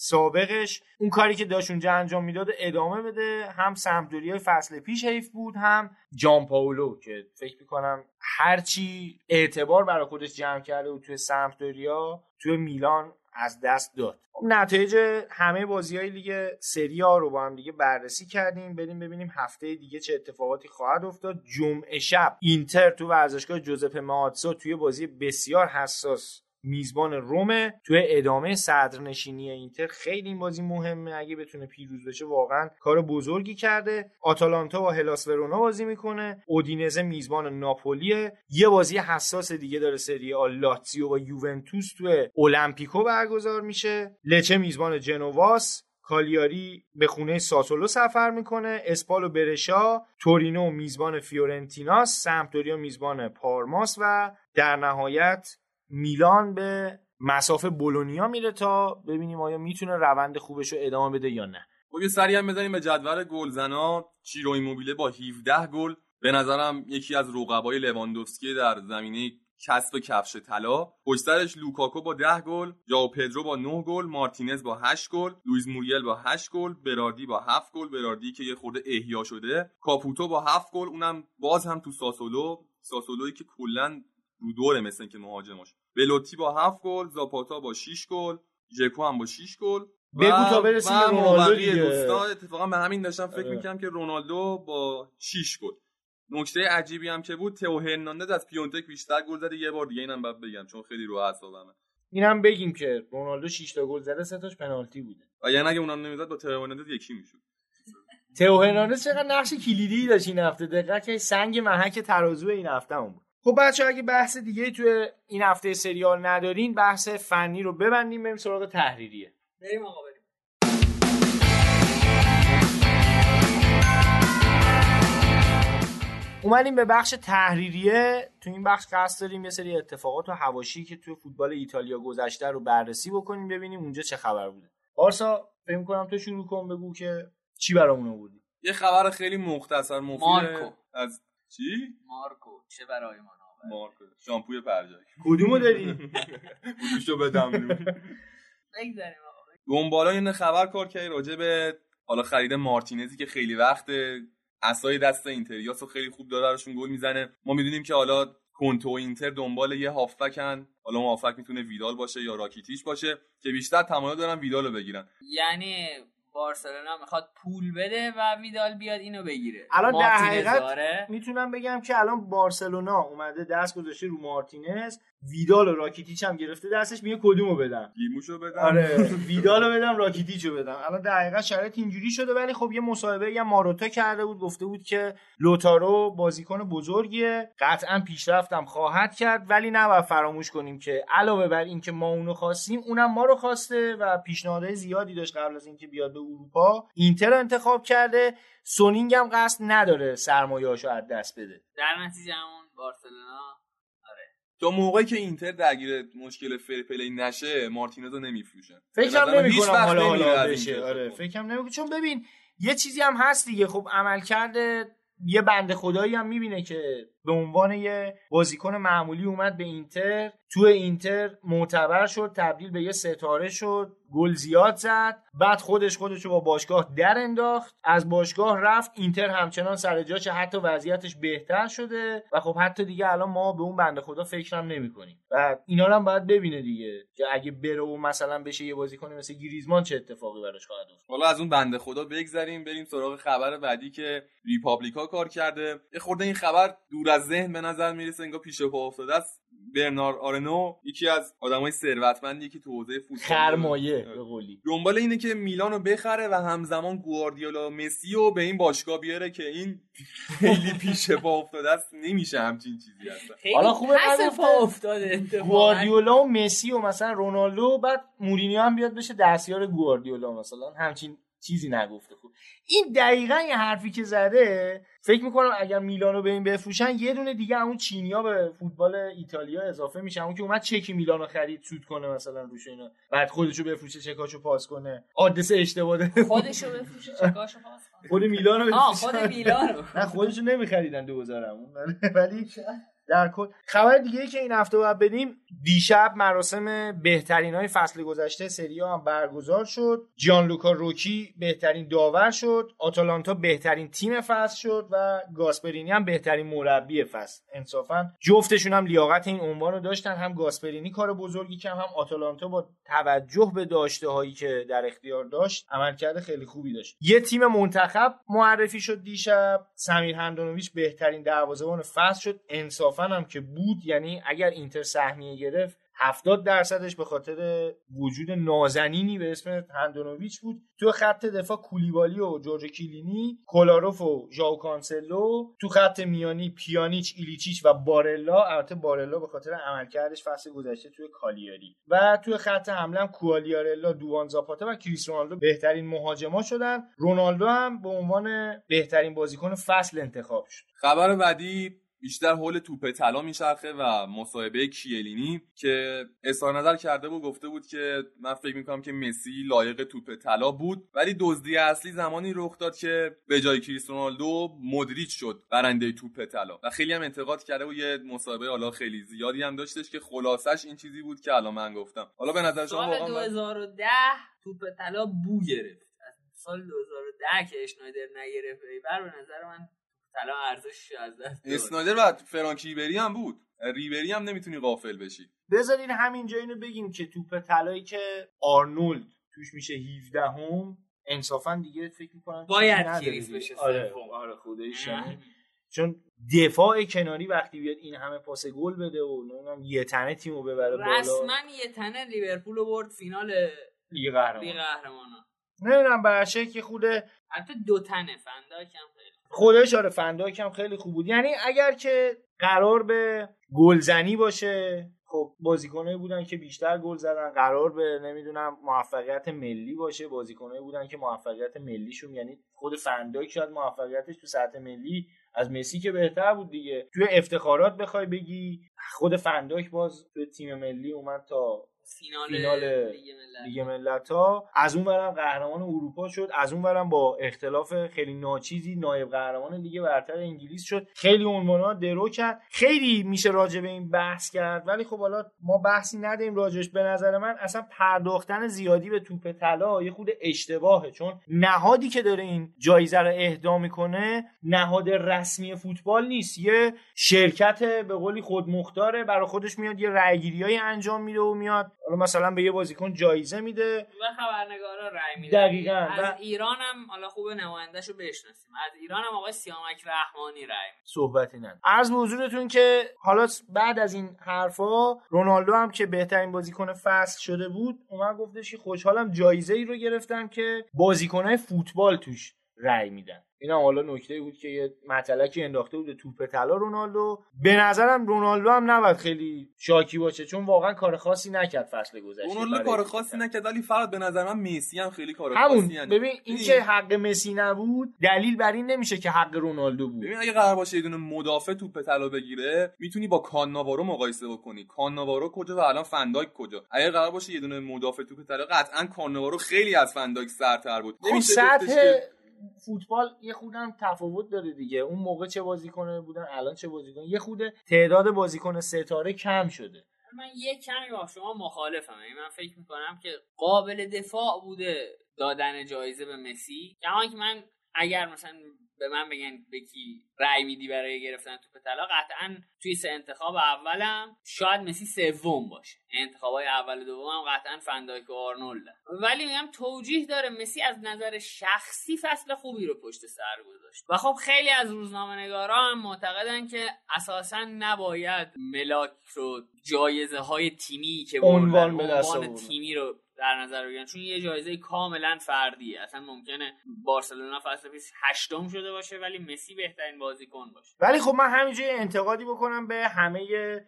سابقش. اون کاری که داشت اونجا انجام می‌داد ادامه بده. هم سمپدوریا فصل پیش حیف بود هم جان پاولو که فکر می‌کنم هرچی اعتبار برای خودش جمع کرده بود توی سمپدوریا توی میلان از دست داد. خب نتایج همه بازی های لیگ سری ها رو با هم دیگه بررسی کردیم. بریم ببینیم هفته دیگه چه اتفاقاتی خواهد افتاد. جمعه شب اینتر تو ورزشگاه جوزپه ماتسا توی بازی بسیار حساس میزبان رومه توی ادامه صدرنشینی اینتر خیلی این بازی مهمه. اگه بتونه پیروز بشه واقعا کار بزرگی کرده. آتالانتا با هلاس ورونا بازی می‌کنه. اودینزه میزبان ناپولیه. یه بازی حساس دیگه داره سری آ لاتزیو با یوونتوس توی المپیکو برگزار میشه. لچه میزبان جنواس. کالیاری به خونه ساسولو سفر می‌کنه. اسپال و برشا تورینو میزبان فیورنتیناس سمپدوریا میزبان پارماس و در نهایت میلان به مصاف بولونیا میره تا ببینیم آیا می‌تونه روند خوبش رو ادامه بده یا نه. خب یه سری هم بزنیم به جدول گلزنا. چیرو ایموبیله با 17 گل. به نظرم یکی از رقبای لواندوفسکی در زمینه کسب کفش طلا. پشت سرش لوکاکو با 10 گل ژائو پدرو با 9 گل مارتینز با 8 گل لوئیز موریل با 8 گل براردی با 7 گل. براردی که یه خورده احیا شده. کاپوتو با 7 گل اونم باز هم تو ساسولو. ساسولویی که کلا رو دوره مثل اینکه مهاجماش بلوتی با 7 گل زاپاتا با 6 گل ژکو هم با 6 گل. بگو تا برسیم به رونالدو دیگه. دوستا اتفاقا به همین داشتم فکر آره. می‌کنم که رونالدو با 6 گل. نکته عجیبی هم که بود تئو هرناندز از پیونتک بیشتر گل زده. یه بار دیگه اینم بعد بگم چون خیلی رو اعصابمه. اینم بگیم که رونالدو 6 تا گل زده سه تاش پنالتی بوده. و یعنی اگه اونا نمی‌زد با تئو هرناندز یکی می‌شد. تئو هرناندز چقدر نقش کلیدی داشت این هفته. که سنگ محک ترازو این هفته هم بود. خب بچه اگه بحث دیگه توی این هفته سریال ندارین بحث فنی رو ببندیم بریم سراغ تحریریه. بریم آقا بریم. اومدیم به بخش تحریریه. تو این بخش قصد داریم یه سری اتفاقات و حواشی که توی فوتبال ایتالیا گذشته رو بررسی بکنیم ببینیم اونجا چه خبر بوده. پارسا فکر کنم تو شروع کن بگو که چی برامون آوردی. یه خبر خیلی مختصر مفید مارکو. از چی؟ مارکو. چه برای ما مارکو شامپوی پرجای کدومو داری؟ (laughs) بوشو بدم بگذاریم آقا. دنبالا یه خبر کار کردی راجع به حالا خرید مارتینزی که خیلی وقت اسای دست اینتریاس رو خیلی خوب داره براشون گل می‌زنه. ما می‌دونیم که حالا کنتو و اینتر دنبال یه هافبکن. حالا هافبک می‌تونه ویدال باشه یا راکیتیش باشه که بیشتر تمایل دارن ویدال رو بگیرن. یعنی بارسلونا می‌خواد پول بده و ویدال بیاد اینو بگیره. الان در حقیقت داره. می‌تونم بگم که الان بارسلونا اومده دست گذاشته رو مارتینز ویدال و راکیتیچ هم گرفته دستش میگه کدومو بدم؟ لیموشو بدن آره (laughs) ویدالو بدم راکیتیچو بدم. الان در حقیقت شرایط اینجوری شده ولی خب یه مصاحبه هم ماروتا کرده بود گفته بود که لوتارو بازیکن بزرگیه. قطعا پیشرفتم خواهد کرد ولی نباید فراموش کنیم که علاوه بر اینکه ما اونو خواستیم اونم ما رو خواسته و پیشنهادهای زیادی داشت قبل از اینکه بیاد به اروپا اینتر انتخاب کرده. سونینگ هم قصد نداره سرمایه‌اشو از دست بده. در نتیجه همون بارسلونا. تا موقعی که اینتر درگیر مشکل fair play نشه مارتینز رو نمیفروشن فکرم به نظر من هیچ نمی کنم وقت حالا حالا بشه. آره فکرم نمی چون ببین یه چیزی هم هست دیگه. خب عملکرد یه بنده خدایی هم می‌بینه که به عنوان یه بازیکن معمولی اومد به اینتر. تو اینتر معتبر شد تبدیل به یه ستاره شد. گل زیاد زد. بعد خودش خودش رو با باشگاه در انداخت. از باشگاه رفت. اینتر همچنان سر جاش. حتی وضعیتش بهتر شده. و خب حتی دیگه الان ما به اون بنده خدا فکرم نمی‌کنیم و اینا هم باید ببینه دیگه. که اگه بره و مثلا بشه یه بازیکن مثل گریزمان چه اتفاقی براش خواهد افتاد؟ حالا از اون بنده خدا بگذریم. بریم سراغ خبر بعدی که ریپابلیکا کار کرده. یه خورده این خبر دور از ذهن به نظر می‌رسه. انگار پیش پا افتاده. است برنار آرنو یکی از آدمای ثروتمندی که تو حوزه فوتبال خرمایه به قولی دنبال اینه که میلانو بخره و همزمان گواردیولا مسی رو به این باشگاه بیاره که این خیلی پیش پا افتاده است نمیشه همچین چیزی اصلا خیلی حالا خوبه. پا افتاده. گواردیولا و مسی و مثلا رونالدو بعد مورینیو هم بیاد بشه دستیار گواردیولا مثلا همچین چیزی نگفته. خوب این دقیقا یه حرفی که زده فکر می‌کنم اگر میلانو به این بفروشن یه دونه دیگه اون چینیا به فوتبال ایتالیا اضافه میشه. اون که اومد چکی میلانو خرید سود کنه مثلا روش اینا. بعد خودشو بفروشه چکاشو پاس کنه. آدرس اشتباه ده. خودشو بفروشه چکاشو پاس کنه. خود میلانو. خود میلانو نه خودشو نمیخریدن 2000 همون ولی در کل. خبر دیگه ای که این هفته باید بدیم دیشب مراسم بهترین های فصل گذشته سری هم برگزار شد. جان لوکا روکی بهترین داور شد. آتالانتا بهترین تیم فصل شد و گاسپرینی هم بهترین مربی فصل. انصافا جفتشون هم لیاقت این عنوان رو داشتن. هم گاسپرینی کار بزرگی کرد هم آتالانتا با توجه به داشته هایی که در اختیار داشت عملکرد خیلی خوبی داشت. یه تیم منتخب معرفی شد دیشب. سمیر هندانویچ بهترین دروازه‌بان فصل شد. انصافا هم که بود یعنی اگر اینتر سهمیه گرفت 70 درصدش به خاطر وجود نازنینی به اسم هندانوویچ بود. تو خط دفاع کولیبالی و جورجو کیلینی کولاروف و ژائو کانسلو تو خط میانی پیانیچ ایلیچیچ و بارلا. البته بارلا به خاطر عملکردش فصل گذشته توی کالیاری. و توی خط حمله هم کوالیارلا دوان زاپاتا و کریس رونالدو بهترین مهاجما شدن. رونالدو هم به عنوان بهترین بازیکن فصل انتخاب شد. خبر بعدی بیشتر حول توپ طلا میچرخه و مصاحبه کیلینی که اظهار نظر کرده بود گفته بود که من فکر می‌کنم که مسی لایق توپ طلا بود. ولی دزدی اصلی زمانی رخ داد که به جای کریس رونالدو مدریچ شد برنده توپ طلا. و خیلی هم انتقاد کرده و یه مصاحبه حالا خیلی زیادی هم داشتش که خلاصش این چیزی بود که الان من گفتم. حالا به نظر شما واقعا من- 2010 توپ طلا بو گرفت. سال 2010 که اشنایدر نگرفت بر به نظر من طلا ارزش از دست داد. اسنایدر و فرانک ریبری هم بود. ریبری هم نمی‌تونی غافل بشی. بذارین همینجا اینو بگیم که توپ طلایی که آرنولد توش میشه 17 هم انصافا دیگه فکر می‌کنم باید کریس. بشه. آره. آره. خداییش یعنی. چون دفاع کناری وقتی بیاد این همه پاس گل بده و نمی‌دونم یه تنه تیمو ببره بالا. رسما یه تنه لیورپول رو برد فینال لیگ قهرمان لیگ قهرمانان. نمی‌دونم برشه که خوده. البته دو تنه فن‌دایک هم. خودش آره فن‌دایک هم خیلی خوب بود. یعنی اگر که قرار به گلزنی باشه خب بازیکنایی بودن که بیشتر گل زدن. قرار به نمی‌دونم موفقیت ملی باشه. بازیکنایی بودن که موفقیت ملیشون یعنی خود فن‌دایک شاید موفقیتش تو سطح ملی از مسی که بهتر بود دیگه. توی افتخارات بخوای بگی خود فنداک باز توی تیم ملی اومد تا فینال, فینال لیگ ملت. ها از اون برم قهرمان اروپا شد از اون برم با اختلاف خیلی ناچیزی نایب قهرمان لیگ برتر انگلیس شد. خیلی عنوانا درو کرد. خیلی میشه راجع به این بحث کرد ولی خب حالا ما بحثی نداریم راجعش به نظر من. اصلا پرداختن زیادی به توپ طلا یه خود اشتباهه چون نهادی که داره این جایزه رو اهدا می‌کنه نهاد رسمی فوتبال نیست. یه شرکت به قولی خودمختاره برای خودش میاد یه رأیگیریای انجام میده و میاد. حالا مثلا به یه بازیکن جایزه میده. و خبرنگارا رای میدن. دقیقاً. از و- ایران هم حالا خوبه نمایندهشو بشناسیم. از ایران هم آقای سیامک رحمانی رای میده. صحبتی نداره عرض به حضورتون که حالا بعد از این حرفا رونالدو هم که بهترین بازیکن فصل شده بود اومد گفتش که خوشحالم جایزه ای رو گرفتم که بازیکنهای فوتبال توش رأی میدن. این هم حالا نکته بود که یه مطلقی انداخته بود توپ طلا رونالدو. به نظرم رونالدو هم نباید خیلی شاکی باشه چون واقعا کار خاصی نکرد فصل گذشته. رونالدو کار خاصی. نکرد ولی فقط به نظر من مسی هم خیلی کار همون خاصی نکرد. ببین این که حق مسی نبود دلیل بر این نمیشه که حق رونالدو بود. ببین اگه قرار باشه یه دونه مدافع توپ طلا بگیره می‌تونی با کاناوارو مقایسه بکنی. کاناوارو کجا و الان فنداک کجا؟ اگه قرار باشه یه دونه مدافع توپ طلا قطعا کاناوارو خیلی از فنداک سرتر بود. خب نمیشه سطح فوتبال یه خودم تفاوت داره دیگه. اون موقع چه بازیکن بودن الان چه بازیکن. یه خود تعداد بازیکن ستاره کم شده. من یه کمی با شما مخالفم. یعنی من فکر می‌کنم که قابل دفاع بوده دادن جایزه به مسی. کما که من اگر مثلا به من بگن به کی رأی میدی برای گرفتن توپ طلا. قطعا توی سه انتخاب اولم شاید مسی سوم باشه. انتخابای اول و دومم قطعا فندایک و آرنولد ولی میگم توجیه داره مسی از نظر شخصی فصل خوبی رو پشت سر گذاشت. و خب خیلی از روزنامه نگارا هم معتقدن که اساسا نباید ملاک رو جایزه های تیمی که عنوان عنوان. تیمی رو در نظر بگیرن. چون یه جایزه کاملا فردیه. اصلا ممکنه بارسلونا فصل پیش هشتم شده باشه ولی مسی بهترین بازیکن باشه. ولی خب من همینجا انتقادی بکنم به همه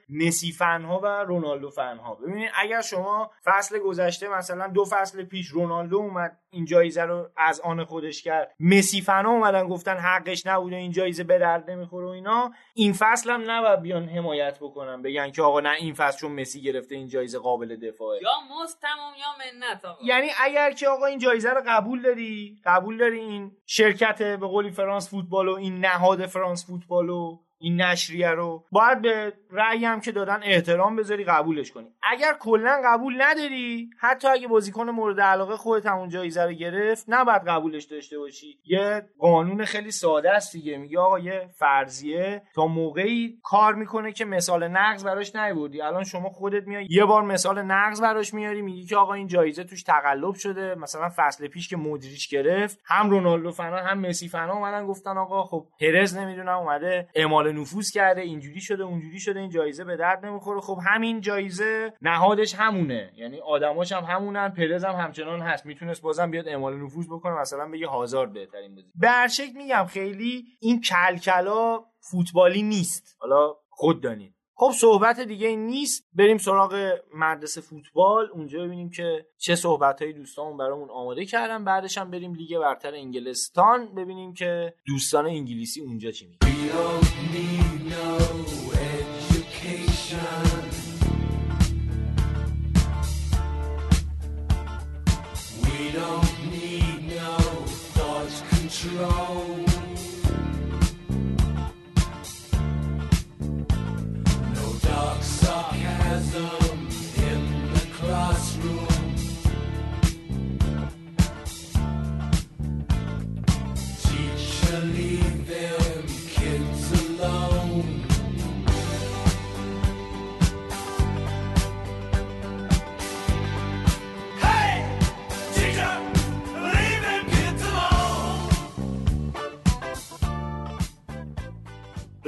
مسی فن ها و رونالدو فن ها ببینید اگر شما فصل گذشته مثلا دو فصل پیش رونالدو اومد این جایزه رو از آن خودش کرد. مسی فن ها اومدن گفتن حقش نبوده این جایزه به درد نمی‌خوره و اینا. این فصل هم نباید بیان حمایت بکنن بگن که آقا نه این فصل چون مسی گرفته این جایزه قابل دفاعه. یا مست تمام یا منت آقا یعنی اگر که آقا این جایزه رو قبول داری قبول داری این شرکت به قولی فرانس فوتبال و این نهاد فرانس فوتبال و این نشریه رو باید به رأی هم که دادن احترام بذاری قبولش کنی. اگر کلا قبول نداری حتی اگه بازیکن مورد علاقه خودت همون جایزه رو گرفت نباید قبولش داشته باشی. یه قانون خیلی ساده است دیگه. میگه آقا یه فرضیه تا موقعی کار می‌کنه که مثال نقض براش نیوردی. الان شما خودت میای یه بار مثال نقض براش میاری میگی که آقا این جایزه توش تقلب شده. مثلا فصل پیش که مدریچ گرفت هم رونالدو فنا هم مسی فنا اومدن گفتن آقا خب پرز نمی‌دونم اومده اعمال نفوذ کرده اینجوری شده اونجوری شده این جایزه به درد نمی‌خوره. خب همین جایزه نهادش همونه. یعنی آدماش هم همونن پرز هم همچنان هست. می‌تونست بازم بیاد اعمال نفوذ بکنه مثلا بگه هازارد بهترین بازی. شکل میگم خیلی این کلکلا فوتبالی نیست. حالا خود دانید. خب صحبت دیگه نیست. بریم سراغ مدرسه فوتبال. اونجا ببینیم که چه صحبت های دوستامون برامون آماده کردن. بعدش هم بریم لیگ برتر انگلستان ببینیم که دوستان انگلیسی اونجا چی میگن.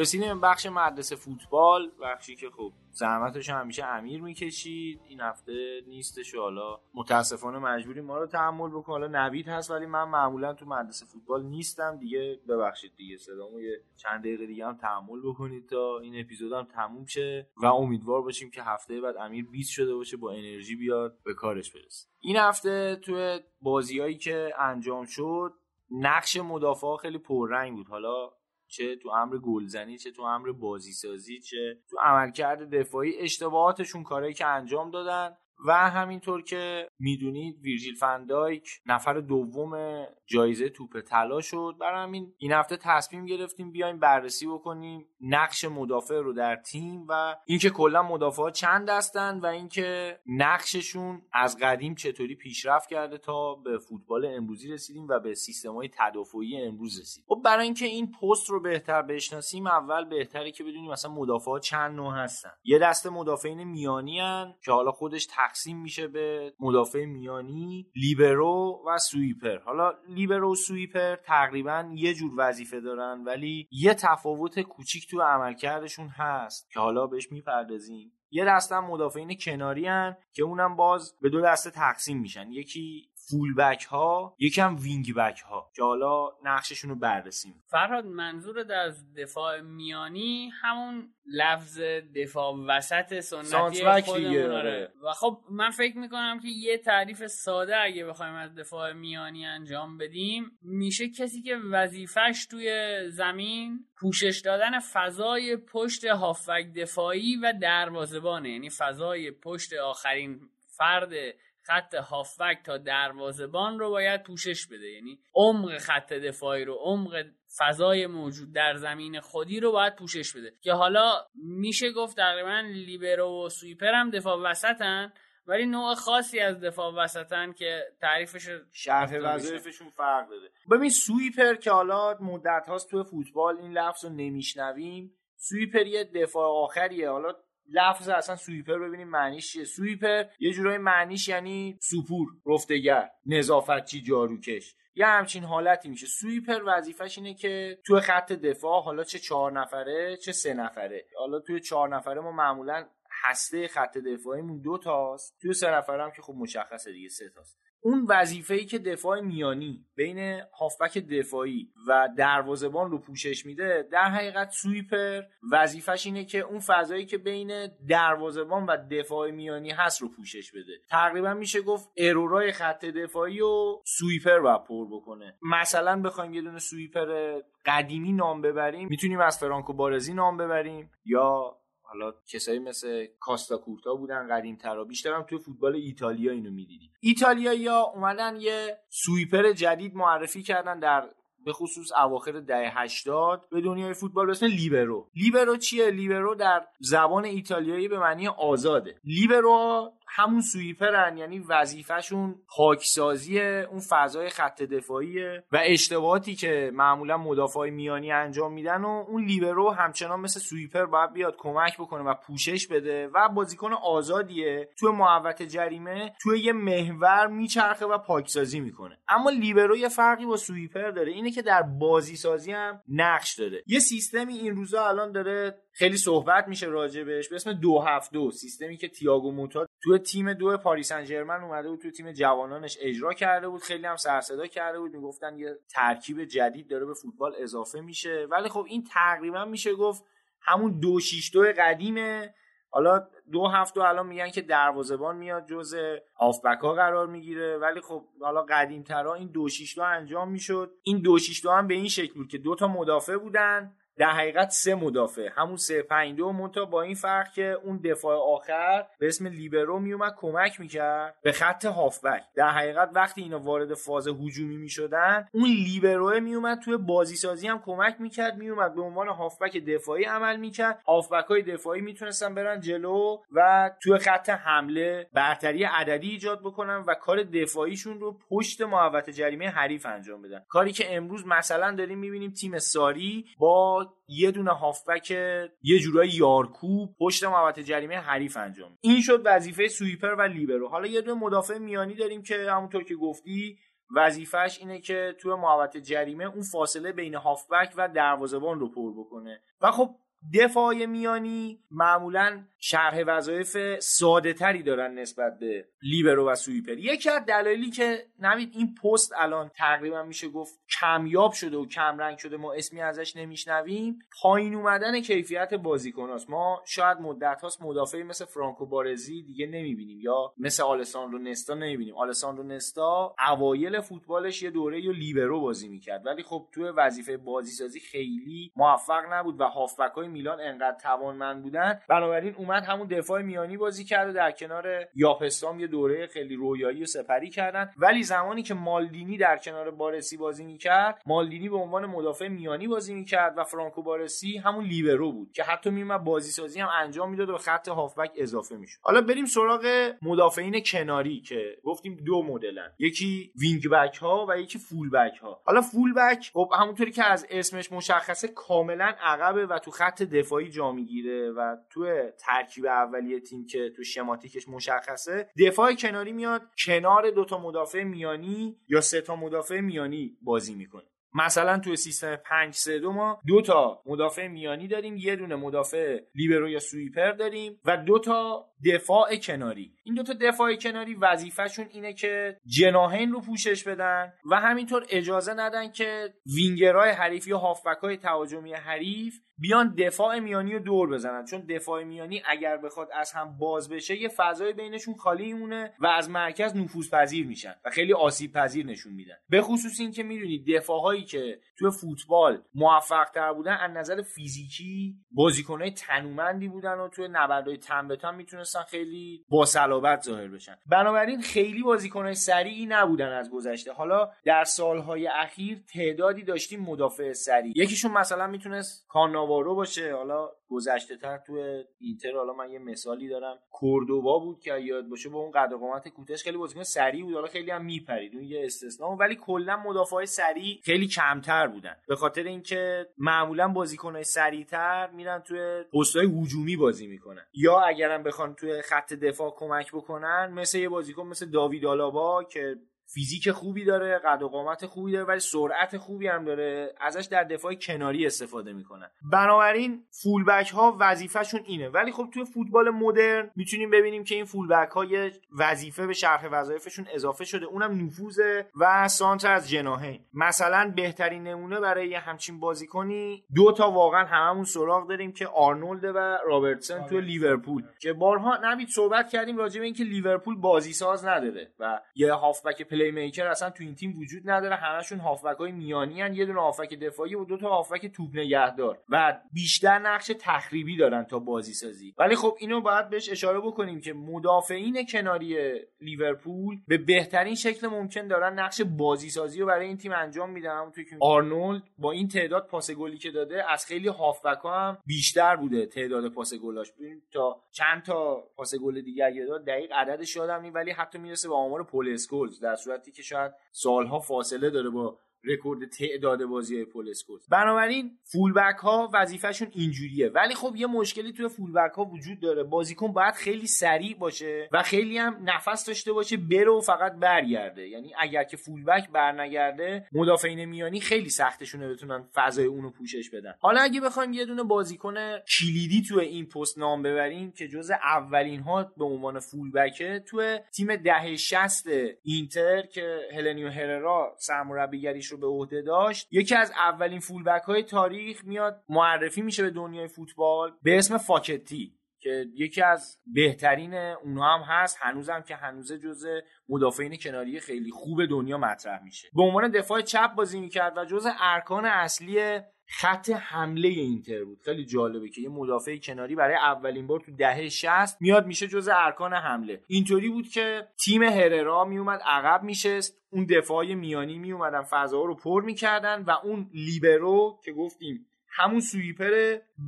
رسیدیم بخش مدرسه فوتبال بخشی که خب زحمتش همیشه امیر می‌کشید. این هفته نیستش حالا متاسفانه مجبوری ما رو تحمل بکن حالا نوید هست ولی من معمولا تو مدرسه فوتبال نیستم. دیگه ببخشید دیگه صدامو یه چند دقیقه دیگه هم تحمل بکنید تا این اپیزود هم تموم شه و امیدوار باشیم که هفته بعد امیر 20 شده باشه با انرژی بیاد به کارش برسه. این هفته تو بازیایی که انجام شد نقش مدافع خیلی پررنگ بود. حالا چه تو امر گلزنی چه تو امر بازیسازی چه تو عملکرد دفاعی اشتباهاتشون کارهایی که انجام دادن. و همینطور که می‌دونید ویرجیل فندایک نفر دوم جایزه توپ طلا شد. برای همین این هفته تصمیم گرفتیم بیایم بررسی بکنیم نقش مدافع رو در تیم و اینکه کلا مدافع چند هستن و اینکه نقششون از قدیم چطوری پیشرفت کرده تا به فوتبال امروزی رسیدیم و به سیستم های تدافعی امروز رسیدیم. خب برای اینکه این پست رو بهتر بشناسیم اول بهتره که بدونیم مثلا مدافع چند نوع هستن. یه دسته مدافعین میانی هن که حالا خودش تقسیم میشه به مدافع میانی لیبرو و سویپر. حالا لیبرو و سویپر تقریبا یه جور وظیفه دارن ولی یه تفاوت کوچیک تو عملکردشون هست که حالا بهش می‌پردازیم. یه دسته مدافعین کناری هن که اونم باز به دو دسته تقسیم میشن. یکی full back ها یکم wing back ها که حالا نقششون رو بررسیم. فرهاد منظورت از دفاع میانی همون لفظ دفاع وسط سنتی خودمون آره. و خب من فکر می‌کنم که یه تعریف ساده اگه بخوایم از دفاع میانی انجام بدیم میشه کسی که وظیفش توی زمین پوشش دادن فضای پشت هافک دفاعی و دروازبانه یعنی فضای پشت آخرین فرد خط هافبک تا دروازبان رو باید پوشش بده. یعنی عمق خط دفاعی رو عمق فضای موجود در زمین خودی رو باید پوشش بده. که حالا میشه گفت تقریبا لیبرو و سویپر هم دفاع وسطن ولی نوع خاصی از دفاع وسطن که تعریفش شرح وظایفشون فرق داده ببین سویپر که حالا مدت هاست تو فوتبال این لفظ رو نمیشنویم سویپر یه دفاع آخریه. حالا لفظ اصلا سویپر ببینیم معنیش چیه. سویپر یه جورای معنیش یعنی سوپور رفتگر نظافتچی جاروکش. یه همچین حالتی میشه. سویپر وظیفش اینه که توی خط دفاع حالا چه چهار نفره چه سه نفره. حالا توی چهار نفره ما معمولا هسته خط دفاعیمون دو تاست. توی سه نفرم که خب مشخصه دیگه سه تاست. اون وظیفه ای که دفاع میانی بین هافبک دفاعی و دروازبان رو پوشش میده در حقیقت سویپر وظیفش اینه که اون فضایی که بین دروازبان و دفاع میانی هست رو پوشش بده. تقریبا میشه گفت ارورای خط دفاعی و سویپر باید پر بکنه. مثلا بخوایم یه دونه سویپر قدیمی نام ببریم. می‌تونیم از فرانکو بارزی نام ببریم یا حالا کسایی مثل کاستا کورتا بودن قدیم ترا بیشتر توی فوتبال ایتالیا اینو می‌دیدیم. ایتالیایی ها اومدن یه سویپر جدید معرفی کردن در به خصوص اواخر دهه 80 به دنیای فوتبال به اسم لیبرو. لیبرو چیه؟ لیبرو در زبان ایتالیایی به معنی آزاده. لیبرو همون سویپرن یعنی وظیفهشون پاکسازی اون فضای خط دفاعیه و اشتباهاتی که معمولا مدافع میانی انجام میدن و اون لیبرو همچنان مثل سویپر باید بیاد کمک بکنه و پوشش بده و بازیکن آزادیه. توی محوت جریمه توی یه محور میچرخه و پاکسازی می‌کنه. اما لیبرو یه فرقی با سویپر داره اینه که در بازی سازی هم نقش داره. یه سیستمی این روزا الان داره خیلی صحبت میشه راجبش به اسم دو هفت دو سیستمی که تییاگو موتا توی تیم دو پاریس انجرمن اومده بود توی تیم جوانانش اجرا کرده بود خیلی هم سر صدا کرده بود. می‌گفتن یه ترکیب جدید داره به فوتبال اضافه میشه. ولی خب این تقریبا میشه گفت همون دو شیش دو قدیمه. حالا دو هفته الان میگن که دروازبان میاد جز هافبک ها قرار می‌گیره. ولی خب حالا قدیم ترا این دو شیش دو انجام می‌شد. این دو شیش دو هم به این شکل بود که دو تا مدافع بودن. در حقیقت سه مدافع همون سه پنج دو مونتا با این فرق که اون دفاع آخر به اسم لیبرو میومد کمک می‌کرد به خط هافبک. در حقیقت وقتی اینا وارد فاز هجومی می‌شدن اون لیبرو میومد توی بازی سازی هم کمک می‌کرد میومد به عنوان هافبک دفاعی عمل می‌کرد. هافبک های دفاعی می‌تونستن برن جلو و توی خط حمله برتری عددی ایجاد بکنن و کار دفاعیشون رو پشت محوطه جریمه حریف انجام بدن. کاری که امروز مثلا داریم می‌بینیم تیم ساری با یه دونه هافبک یه جورایی یارکو پشت محوطه جریمه حریف انجام این شد وظیفه سویپر و لیبرو. حالا یه دونه مدافع میانی داریم که همونطور که گفتی وظیفش اینه که توی محوطه جریمه اون فاصله بین هافبک و دروازه‌بان رو پر بکنه. و خب دفاع میانی معمولا شرح وظایف ساده تری دارن نسبت به لیبرو و سویپر. یکی از دلایلی که نمید این پست الان تقریبا میشه گفت کمیاب شده و کمرنگ شده ما اسمی ازش نمیشنویم پایین اومدن کیفیت بازیکناست ما شاید مدت هاست مدافعی مثل فرانکو بارزی دیگه نمی‌بینیم یا مثل آلساندرو نستا نمی‌بینیم. آلساندرو نستا اوایل فوتبالش یه دوره یا لیبرو بازی می‌کرد. ولی خب توی وظیفه بازیسازی خیلی موفق نبود و هافبک میلان انقدر توانمند بودن. بنابراین اومد همون دفاع میانی بازی کرد و در کنار یاپستام یه دوره خیلی رویایی و سپری کردن. ولی زمانی که مالدینی در کنار بارسی بازی می‌کرد مالدینی به عنوان مدافع میانی بازی می‌کرد و فرانکو بارسی همون لیبرو بود که حتی میومد بازی سازی هم انجام می‌داد و به خط هافبک اضافه می‌شد. حالا بریم سراغ مدافعین کناری که گفتیم دو مدلن. یکی وینگ بک ها و یکی فول بک ها حالا فول بک خب همونطوری که از اسمش مشخصه کاملا عقبه و تو خط دفاعی جا می‌گیره و تو ترکیب اولیه تیم که تو شماتیکش مشخصه دفاع کناری میاد کنار دوتا مدافع میانی یا سه تا مدافع میانی بازی می‌کنه. مثلا توی سیستم 5 3 2 ما دو تا مدافع میانی داریم یه دونه مدافع لیبرو یا سویپر داریم و دو تا دفاع کناری. این دو تا دفاع کناری وظیفهشون اینه که جناهین رو پوشش بدن و همینطور اجازه ندن که وینگرهای حریف یا هافبک تهاجمی حریف بیان دفاع میانی رو دور بزنن. چون دفاع میانی اگر بخواد از هم باز بشه یه فضای بینشون خالی مونه و از مرکز نفوذ پذیر میشن و خیلی آسیب پذیر نشون میدن. به خصوص اینکه می‌دونید دفاعهایی که توی فوتبال موفق تر بودن از نظر فیزیکی بازیکنهای تنومندی بودن و توی نبردهای تن به تن می‌تونستن خیلی با صلابت ظاهر بشن. بنابراین خیلی بازیکنهای سریعی نبودن از گذشته. حالا در سالهای اخیر تعدادی داشتیم مدافع سریع. یکیشون مثلا می‌تونست کاناوارو باشه. حالا گذشته تر توی اینتر حالا من یه مثالی دارم. کوردوبا بود که یاد باشه با اون قد قامت کوتاهش خیلی بازیکن سریع بود. حالا خیلی هم میپرید. اون یه استثنا ولی کلا مدافع سریع خیلی کمتر بودن. به خاطر اینکه معمولا بازیکنهای سریعتر میرن توی پستهای هجومی بازی می‌کنن. یا اگرم بخوان توی خط دفاع کمک بکنن مثل یه بازیکن مثل داوید آلابا که فیزیک خوبی داره قد و قامت خوبی داره ولی سرعت خوبی هم داره. ازش در دفاع کناری استفاده می‌کنن. بنابراین full back ها وظیفهشون اینه. ولی خب توی فوتبال مدرن می‌تونیم ببینیم که این full back ها یه وظیفه به شرح وظایفشون اضافه شده. اونم نفوذ و سانتر از جناهین مثلا بهترین نمونه برای یه همچین بازیکنی دو تا واقعا هممون سراغ داریم که آرنولد و رابرتسن توی لیورپول. که بارها نمید صحبت کردیم راجع به اینکه لیورپول بازی ساز نداره و یه هافبک playmaker اصلا تو این تیم وجود نداره. همشون هافبک های میانی هن. یه دونه هافبک دفاعی و دو تا هافبک توپ نگهدار و بیشتر نقش تخریبی دارن تا بازی سازی ولی خب اینو باید بهش اشاره بکنیم که مدافعین کناری لیورپول به بهترین شکل ممکن دارن نقش بازی سازی رو برای این تیم انجام میدن. همونطور که آرنولد با این تعداد پاس گلی که داده از خیلی هافبک ها هم بیشتر بوده تعداد پاس گلاش. ببین تا چند تا پاس گل دیگه اگه داد دقیق عددش یادم نیست ولی حتی می‌رسه به آمار پل اسکولز در صورتی که شاید سالها فاصله داره با رکورد تعداد بازی پل اسکولز بنابراین full back ها وظیفهشون اینجوریه. ولی خب یه مشکلی توی full back ها وجود داره. بازیکن باید خیلی سریع باشه و خیلی هم نفس داشته باشه بره و فقط برگرده. یعنی اگر که full back برنگرده مدافعین میانی خیلی سختشونه بتونن فضای اونو پوشش بدن. حالا اگه بخوایم یه دونه بازیکن کلیدی توی این پست نام ببریم که جز اولین ها به عنوان فولبکه توی تیم دهه 60 اینتر که هلنیو هررا سرمربیگریش رو به عهده داشت. یکی از اولین فولبک های تاریخ میاد معرفی میشه به دنیای فوتبال به اسم فاکتی که یکی از بهترین اونها هم هست. هنوزم که هنوز جزء مدافعین کناری خیلی خوب دنیا مطرح میشه. به عنوان دفاع چپ بازی می‌کرد و جزء ارکان اصلی خط حمله اینتر بود. خیلی جالبه که یه مدافع کناری برای اولین بار تو دهه 60 میاد میشه جزء ارکان حمله. اینطوری بود که تیم هررا میومد عقب میشست اون دفاع میانی میومدن فضاها رو پر می‌کردن و اون لیبرو که گفتیم همون سویپر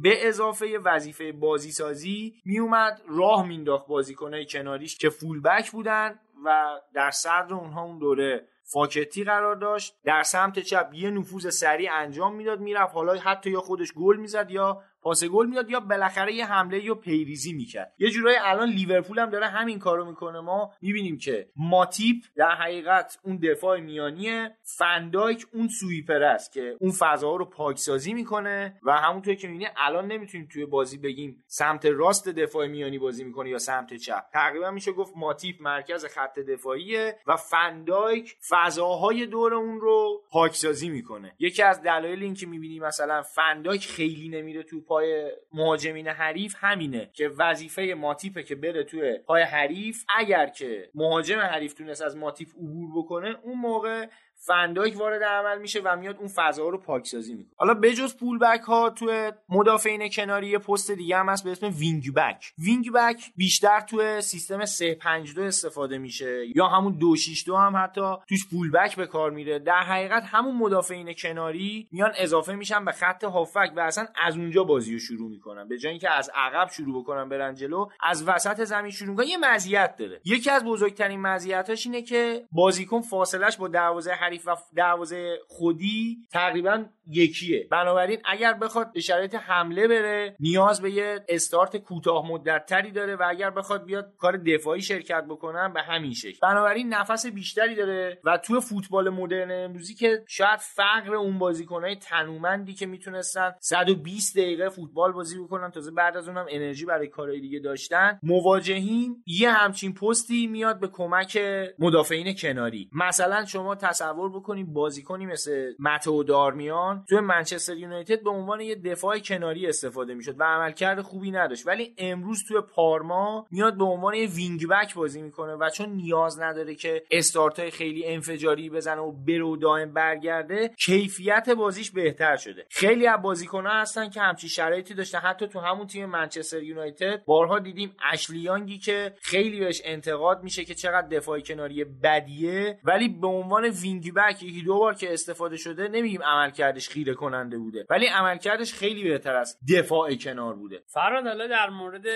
به اضافه وظیفه بازی سازی میومد راه مینداخت بازیکنهای کناریش که فولبک بودن و در صدر اونها اون دوره فاکتی قرار داشت. در سمت چپ یه نفوذ سریع انجام می‌داد می‌رفت حالا حتی یا خودش گل می‌زد یا پاس گل می‌داد یا بالاخره یه حمله یا پیریزی می‌کرد. یه جورایی الان لیورپول هم داره همین کارو می‌کنه. ما می‌بینیم که ماتیپ در حقیقت اون دفاع میانیه. فندایک اون سویپر است که اون فضاها رو پاکسازی می‌کنه و همونطور که می‌بینی الان نمی‌تونیم توی بازی بگیم سمت راست دفاع میانی بازی می‌کنه یا سمت چپ. تقریبا میشه گفت ماتیپ مرکز خط دفاعیه و فندایک فضاهای دور اون رو پاکسازی می‌کنه. یکی از دلایل اینکه می‌بینی مثلا فندایک خیلی نمیره تو پای مهاجمین حریف همینه که وظیفه ماتیپه که بره توی پای حریف اگر که مهاجم حریف تونست از ماتیپ عبور بکنه اون موقع فن‌دایک وارد عمل میشه و میاد اون فضا رو پاکسازی می‌کنه. حالا بجز full back ها توی مدافعین کناری یه پست دیگه هم هست به اسم wing back wing back بیشتر توی سیستم 352 استفاده میشه یا همون 262 هم حتی توش full back به کار میره. در حقیقت همون مدافعین کناری میان اضافه میشن به خط هافبک و اصلا از اونجا بازی رو شروع می‌کنن. به جای اینکه از عقب شروع بکنن برن جلو از وسط زمین شروع می‌کنن. یه مزیت داره. یکی از بزرگترین مزیتاش اینه که بازیکن فاصلش با دروازه حریف و دروازه خودی تقریبا یکیه. بنابراین اگر بخواد به شرایط حمله بره نیاز به یه استارت کوتاه مدت تری داره و اگر بخواد بیاد کار دفاعی شرکت بکنن به همین شکل. بنابراین نفس بیشتری داره و توی فوتبال مدرن امروزی که شاید فقر اون بازیکنهای تنومندی که می‌تونستن 120 دقیقه فوتبال بازی بکنن تازه بعد از اونم انرژی برای کارهای دیگه داشتن مواجهین یه همچین پستی میاد به کمک مدافعین کناری. مثلا شما تصور بکنید بازیکنی مثل متو دارمیان توی منچستر یونایتد به عنوان یه دفاع کناری استفاده می‌شد و عملکرد خوبی نداشت. ولی امروز توی پارما میاد به عنوان یه وینگ بک بازی می‌کنه و چون نیاز نداره که استارت خیلی انفجاری بزنه و بره و دائم برگرده کیفیت بازیش بهتر شده. خیلی از بازیکن‌ها هستن که همچین شرایطی داشتن. حتی تو همون تیم منچستر یونایتد بارها دیدیم اشلی یانگی که خیلی بهش انتقاد میشه که چقدر دفاع کناری بدیه. ولی به عنوان wing back یکی دو بار که استفاده شده نمیگم عملکردش خیره کننده بوده. ولی عملکردش خیلی بهتر از دفاع کنار بوده. فرهاد حالا در مورد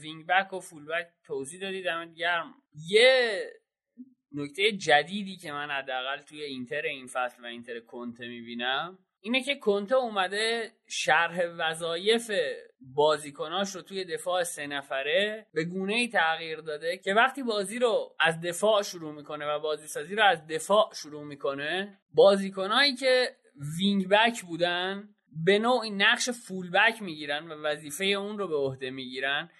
wing back و full back توضیح دادی دمت گرم. یه نکته جدیدی که من حداقل توی اینتر این فصل و اینتر کنته می‌بینم اینه که کنته اومده شرح وظایف بازیکناش رو توی دفاع سه نفره به گونه ای تغییر داده که وقتی بازی رو از دفاع شروع می‌کنه و بازی سازی رو از دفاع شروع می‌کنه بازیکنایی که وینگ بک بودن به نوعی نقش فول بک می‌گیرن و وظیفه اون رو به عهده می‌گیرن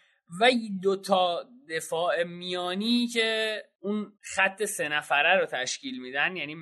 و دو تا دفاع میانی که اون خط سه نفره رو تشکیل میدن یعنی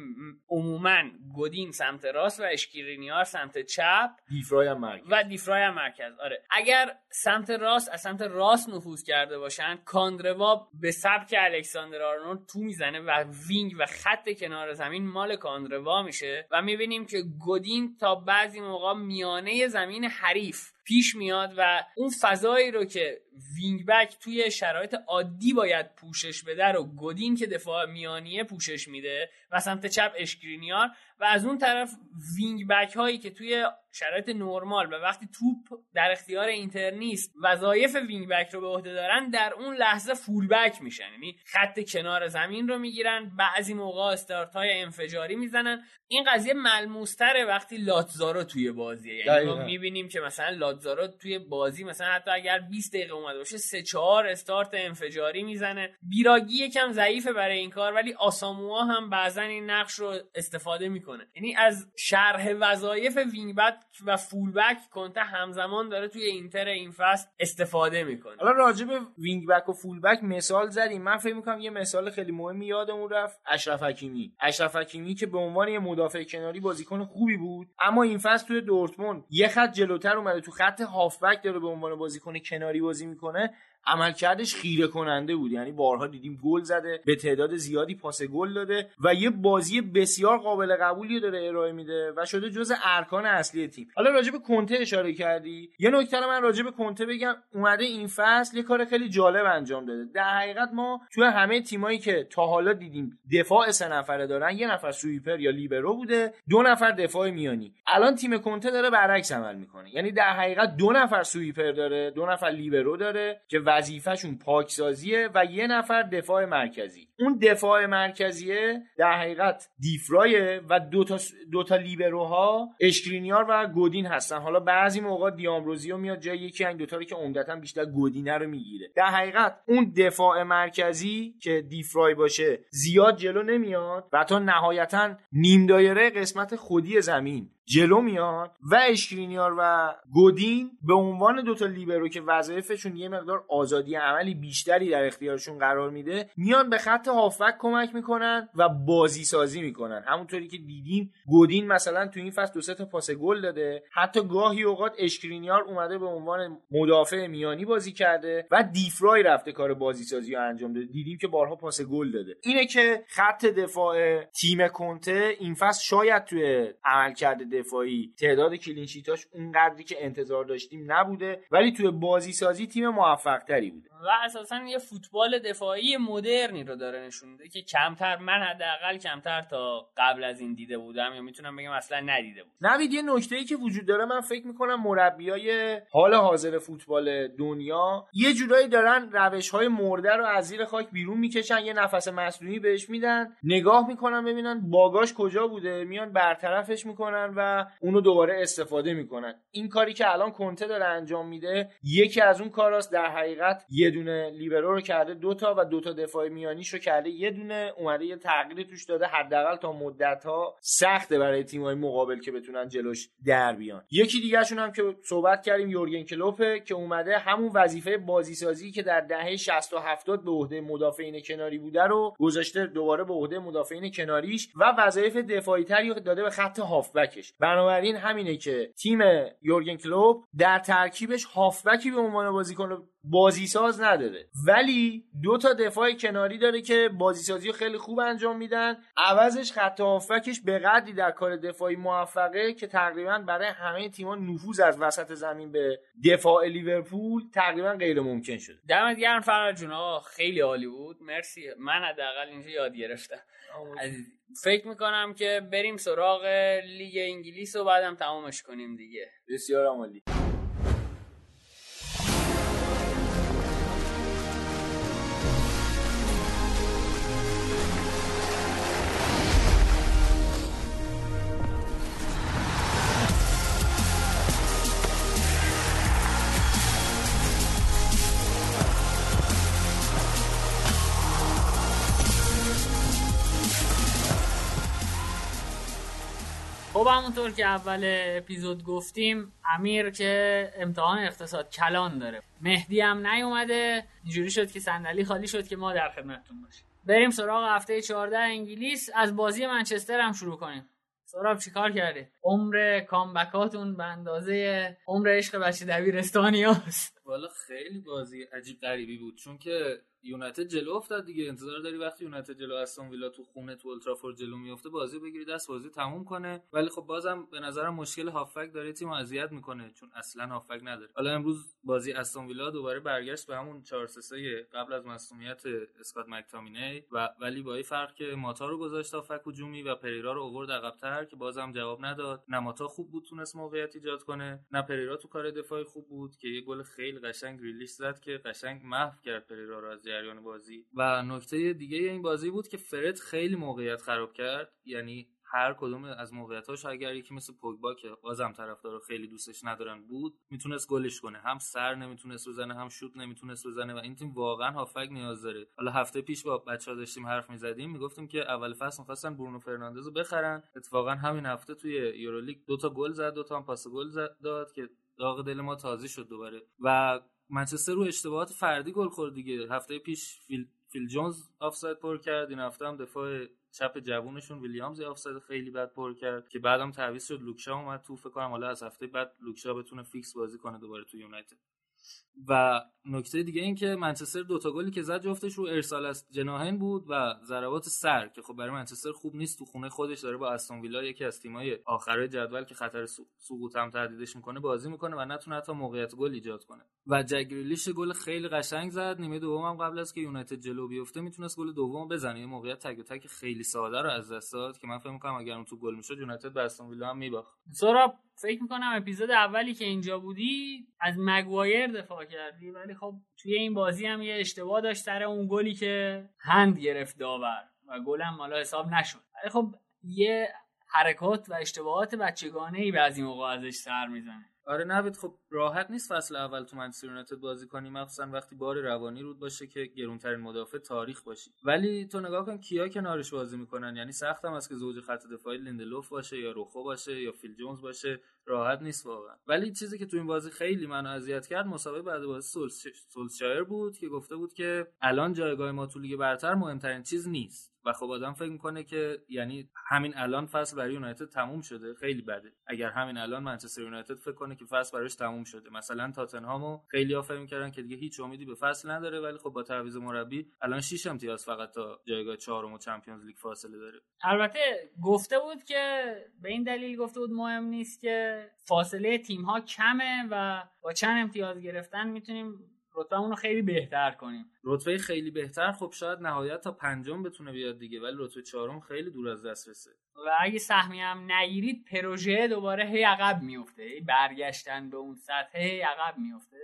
عموما گودین سمت راست و اشکیرینیار سمت چپ دیفرای هم مرکز. و دیفرای هم مرکز. آره. اگر سمت راست از سمت راست نفوذ کرده باشن کاندرِوا به سبک الکساندر آرنولد تو می‌زنه و wing و خط کنار زمین مال کاندروا میشه و می‌بینیم که گودین تا بعضی موقع میانه زمین حریف پیش میاد و اون فضایی رو که wing back توی شرایط عادی باید پوشش بده رو گودین که دفاع میانیه پوشش میده و سمت چپ اشکرینیار و از اون طرف wing back هایی که توی شرایط نرمال و وقتی توپ در اختیار اینتر نیست وظایف wing back رو به عهده دارن در اون لحظه full back میشن. یعنی خط کنار زمین رو می‌گیرن بعضی موقع استارت های انفجاری می‌زنن. این قضیه ملموستره وقتی لاتزارو توی بازیه. یعنی ما می‌بینیم که مثلا لاتزارو توی بازی مثلا حتی اگر 20 دقیقه اومده باشه 3 4 استارت انفجاری می‌زنه. بیراگی یکم ضعیفه برای این کار ولی آساموا هم بعضا این نقش رو استفاده می‌کنه یعنی از شرح وظایف wing back و full back کنته همزمان داره توی اینتر این فصل استفاده می‌کنه. حالا راجع به wing back و full back مثال زدیم. من فکر می‌کنم یه مثال خیلی مهمی یادمون رفت. اشرف حکیمی. اشرف حکیمی که به عنوان یه مدافع کناری بازیکن خوبی بود اما این فصل توی دورتموند یه خط جلوتر اومده تو خط هافبک داره به عنوان بازیکن کناری بازی می‌کنه. عملکردش خیره کننده بود. یعنی بارها دیدیم گل زده به تعداد زیادی پاس گل داده و یه بازی بسیار قابل قبولی داره ارائه میده و شده جز ارکان اصلی تیم. حالا راجع به کنته اشاره کردی. یه نکته من راجع به کنته بگم. اومده این فصل یه کار خیلی جالب انجام داده. در حقیقت ما توی همه تیمایی که تا حالا دیدیم دفاع سه نفره دارن یه نفر سویپر یا لیبرو بوده دو نفر دفاع میانی. الان تیم کنته داره برعکس عمل می‌کنه. یعنی در حقیقت دو نفر سویپر داره دو نفر لیبرو داره که وظیفهشون پاکسازیه و یه نفر دفاع مرکزی. اون دفاع مرکزیه در حقیقت دیفرایه و دو تا دو تا لیبروها اشکرینیار و گودین هستن. حالا بعضی موقع دیامروزیو میاد جای یکی این دوتا رو که عمدتا بیشتر گودینه رو می‌گیره. در حقیقت اون دفاع مرکزی که دیفرای باشه زیاد جلو نمیاد و تا نهایتا نیم دایره قسمت خودی زمین. جلو میاد و اشکرینیار و گودین به عنوان دوتا لیبرو که وظایفشون یه مقدار آزادی عملی بیشتری در اختیارشون قرار میده میان به خط هافبک کمک می‌کنن و بازی سازی می‌کنن. همونطوری که دیدیم گودین مثلا تو این فصل دو سه تا پاس گل داده. حتی گاهی اوقات اشکرینیار اومده به عنوان مدافع میانی بازی کرده و دیفرای رفته کار بازی سازی رو انجام داده. دیدیم که بارها پاس گل داده. اینه که خط دفاع تیم کنته این فصل شاید توی عملکرد دفاعی. تعداد کلینشیتاش اونقدری که انتظار داشتیم نبوده ولی توی بازی سازی تیم موفق تری بوده. و اساسا یه فوتبال دفاعی مدرنی رو داره نشون میده که کمتر من حداقل کمتر تا قبل از این دیده بودم یا می‌تونم بگم اصلا ندیده بود نوید یه نکته ای که وجود داره من فکر می‌کنم مربیای حال حاضر فوتبال دنیا یه جورایی دارن روش های مرده رو از زیر خاک بیرون می‌کشن یه نفس مصنوعی بهش میدن نگاه می‌کنن ببینن باگاش کجا بوده میان برطرفش می‌کنن و اونو دوباره استفاده می‌کنن. این کاری که الان کنته داره انجام میده یکی از اون کاراست در حقیقت یه دونه لیبرو رو کرده دوتا و دوتا دفاع میانیش رو کرده یه دونه اومده یه تغییری توش داده. حداقل تا مدت ها سخته برای تیم‌های مقابل که بتونن جلوش در بیان. یکی دیگهشون هم که صحبت کردیم یورگن کلوپه که اومده همون وظیفه بازیسازی که در دهه 60 و 70 به عهده مدافعین کناری بوده رو گذاشته دوباره به عهده مدافعین کناریش و وظایف دفاعی تری داده به خط هافبکش. بنابراین همینه که تیم یورگن کلوپ در ترکیبش هافبکی به عنوان بازیکن بازیساز نداره. ولی دو تا دفاع کناری داره که بازیسازی خیلی خوب انجام میدن. عوضش خط هافبکش به قدری در کار دفاعی موفقه که تقریبا برای همه تیم‌ها نفوذ از وسط زمین به دفاع لیورپول تقریبا غیر ممکن شده. دمت گرم جون. خیلی عالی بود. مرسی. من حداقل اینجا یاد گرفتم. فکر می‌کنم که بریم سراغ لیگ انگلیس و بعدم تمامش کنیم دیگه. بسیار عالی. خب همونطور که اول اپیزود گفتیم امیر که امتحان اقتصاد کلان داره. مهدی هم نیومده. اینجوری شد که صندلی خالی شد که ما در خدمتتون باشیم. بریم سراغ هفته 14 انگلیس. از بازی منچستر هم شروع کنیم. سراب چیکار کرده عمر کامبکاتون به اندازه عمر عشق بچه دبیرستانی هست والا خیلی بازی عجیب غریبی بود. چون که یونایتد جلو افتاد دیگه. انتظار داری وقتی یونایتد جلو استون ویلا تو خونه تو اولترافورد جلو میفته بازی بگیری دست بازی تموم کنه. ولی خب بازم به نظرم مشکل هافک داره تیم اذیت می‌کنه چون اصلا هافک نداره. حالا امروز بازی استون ویلا دوباره برگشت به همون 4 3 قبل از مصونیت اسکات مکتامینی و ولی با این فرق که ماتا رو گذاشت هافبک هجومی و پریرا رو آورد عقب‌تر که بازم جواب نداد. نه ماتا خوب بود تونست موقعیت ایجاد کنه نه پریرا تو کار دفاعی خوب بود که یه گل خیلی قشنگ گریلیش زد که قشنگ محو کرد پریرا رو از جریان بازی. و نکته دیگه این بازی بود که فرد خیلی موقعیت خراب کرد. یعنی هر کدوم از موقعیتاش اگر یکی مثل پوگبا که بازم طرفدارا خیلی دوستش ندارن بود می‌تونست گلش کنه. هم سر نمی‌تونست بزنه هم شوت نمی‌تونست بزنه و این تیم واقعا هافبک نیاز داره. حالا هفته پیش با بچه‌ها داشتیم حرف می‌زدیم می‌گفتیم که اول فصل می‌خواستن برونو فرناندز رو بخرن. اتفاقا همین هفته توی یورولیگ دو تا گل زد دو تا هم پاس گل داد که داغ دل ما تازه شد دوباره. و منچستر رو اشتباهات فردی گل خورد دیگه. هفته پیش فیل, فیل جونز آفساید پر کرد. این هفته هم دفاع چپ جوونشون ویلیامز آفساید خیلی بد پر کرد که بعدم تعویض شد. لوک شاو اومد. تو فکر کنم حالا از هفته بعد لوک شاو بتونه فیکس بازی کنه دوباره تو یونایتد. و نکته دیگه این که منچستر دوتا گلی که زد جفتش رو ارسال از جناحین بود و ضربات سر که خب برای منچستر خوب نیست تو خونه خودش داره با استون ویلا یکی از تیمای آخر جدول که خطر سقوط هم تهدیدش می‌کنه بازی می‌کنه و نتونه حتی موقعیت گل ایجاد کنه. و جگریلیش گل خیلی قشنگ زد. نیمه دوم هم قبل از که یونایتد جلو بیفته می‌تونست گل دوم بزنه. یه موقعیت تک تک خیلی ساده رو از دست داد که من فکر می‌کنم اگر اون تو گل می‌شد یونایتد به استون ویلا هم میباخت. سورا فکر می‌کنم اپیزود اولی که اینجا بودی از مگوایر دفاع کردی ولی خب توی این بازی هم یه اشتباه داشت سر اون گلی که هند گرفت داور و گلم مالا حساب نشد. ولی خب یه حرکات و اشتباهات بچگانه ای بعضی موقع ازش سر می‌زنه. آره نوید خب راحت نیست فصل اول تو منچستر یونایتد بازی کنی. مخصوصا وقتی بار روانی روت باشه که گرونترین مدافع تاریخ باشی. ولی تو نگاه کن کیا کنارش بازی می‌کنن. یعنی سختم است که زوج خط دفاعی لیندلوف باشه یا روخو باشه یا فیل جونز باشه. راحت نیست واقعا. ولی چیزی که تو این بازی خیلی منو اذیت کرد مصاحبه بعد بازی سولشایر بود که گفته بود که الان جایگاه ما تو لیگ برتر مهمترین چیز نیست. و خب آدم فکر می‌کنه که یعنی همین الان فصل برای یونایتد تموم شده. خیلی بده. اگر همین الان منچستر یونایتد فکر کنه که فصل براش تموم شده. مثلا تاتنهامو خیلی ها فکر می‌کردن که دیگه هیچ امیدی به فصل نداره ولی خب با تعویض مربی الان 6 امتیاز فقط تا جایگاه چهارم و چمپیونز لیگ فاصله داره. البته گفته بود که به این دلیل گفته بود مهم نیست که فاصله تیم ها کمه و با چند امتیاز گرفتن می‌تونیم رتبه رو خیلی بهتر کنیم. رتبه خیلی بهتر خب شاید نهایت تا پنجم بتونه بیاد دیگه ولی رتبه چهارم خیلی دور از دسترسه. و اگه سهمی هم نگیرید پروژه دوباره هی عقب میفته برگشتن به اون سطح هی عقب میفته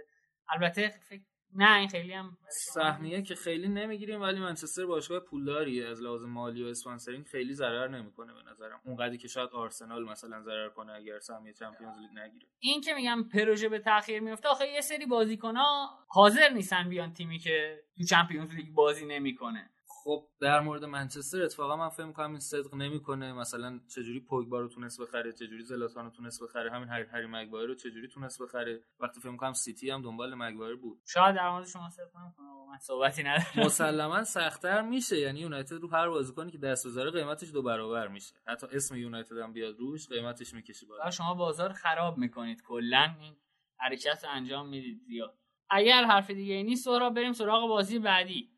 البته فکر نه این خیلی هم سهمیه که خیلی نمی‌گیریم ولی منچستر باشگاه پولداریه از لحاظ مالی و sponsoring خیلی ضرر نمی‌کنه به نظرم. اونقدری که شاید آرسنال مثلا ضرر کنه اگر سهمیه چمپیونز لیگ نگیره. این که میگم پروژه به تاخیر میفته آخه یه سری بازیکن‌ها حاضر نیستن بیان تیمی که تو چمپیونز لیگ بازی نمی‌کنه. خب در مورد منچستر اتفاقا من فکر می‌کنم این صدق نمی‌کنه. مثلا چجوری پوگبا رو تونست بخره چجوری زلاتان رو تونست بخره همین هری هری مگوایر رو چجوری تونست بخره. وقتی فکر می‌کنم سیتی هم دنبال مگوایر بود. شاید در مورد شما صدق نمی‌کنه من صحبتی ندارم. مسلما سختتر میشه. یعنی یونایتد رو هر بازیکنی که دست بذاره قیمتش دو برابر میشه. حتی اسم یونایتد هم بیاد روش قیمتش می‌کشه بالا. شما بازار خراب می‌کنید. کلا این حرکت انجام می‌دید زیاد اگر حرف دیگه نیست سراغ بریم سراغ بازی بعدی.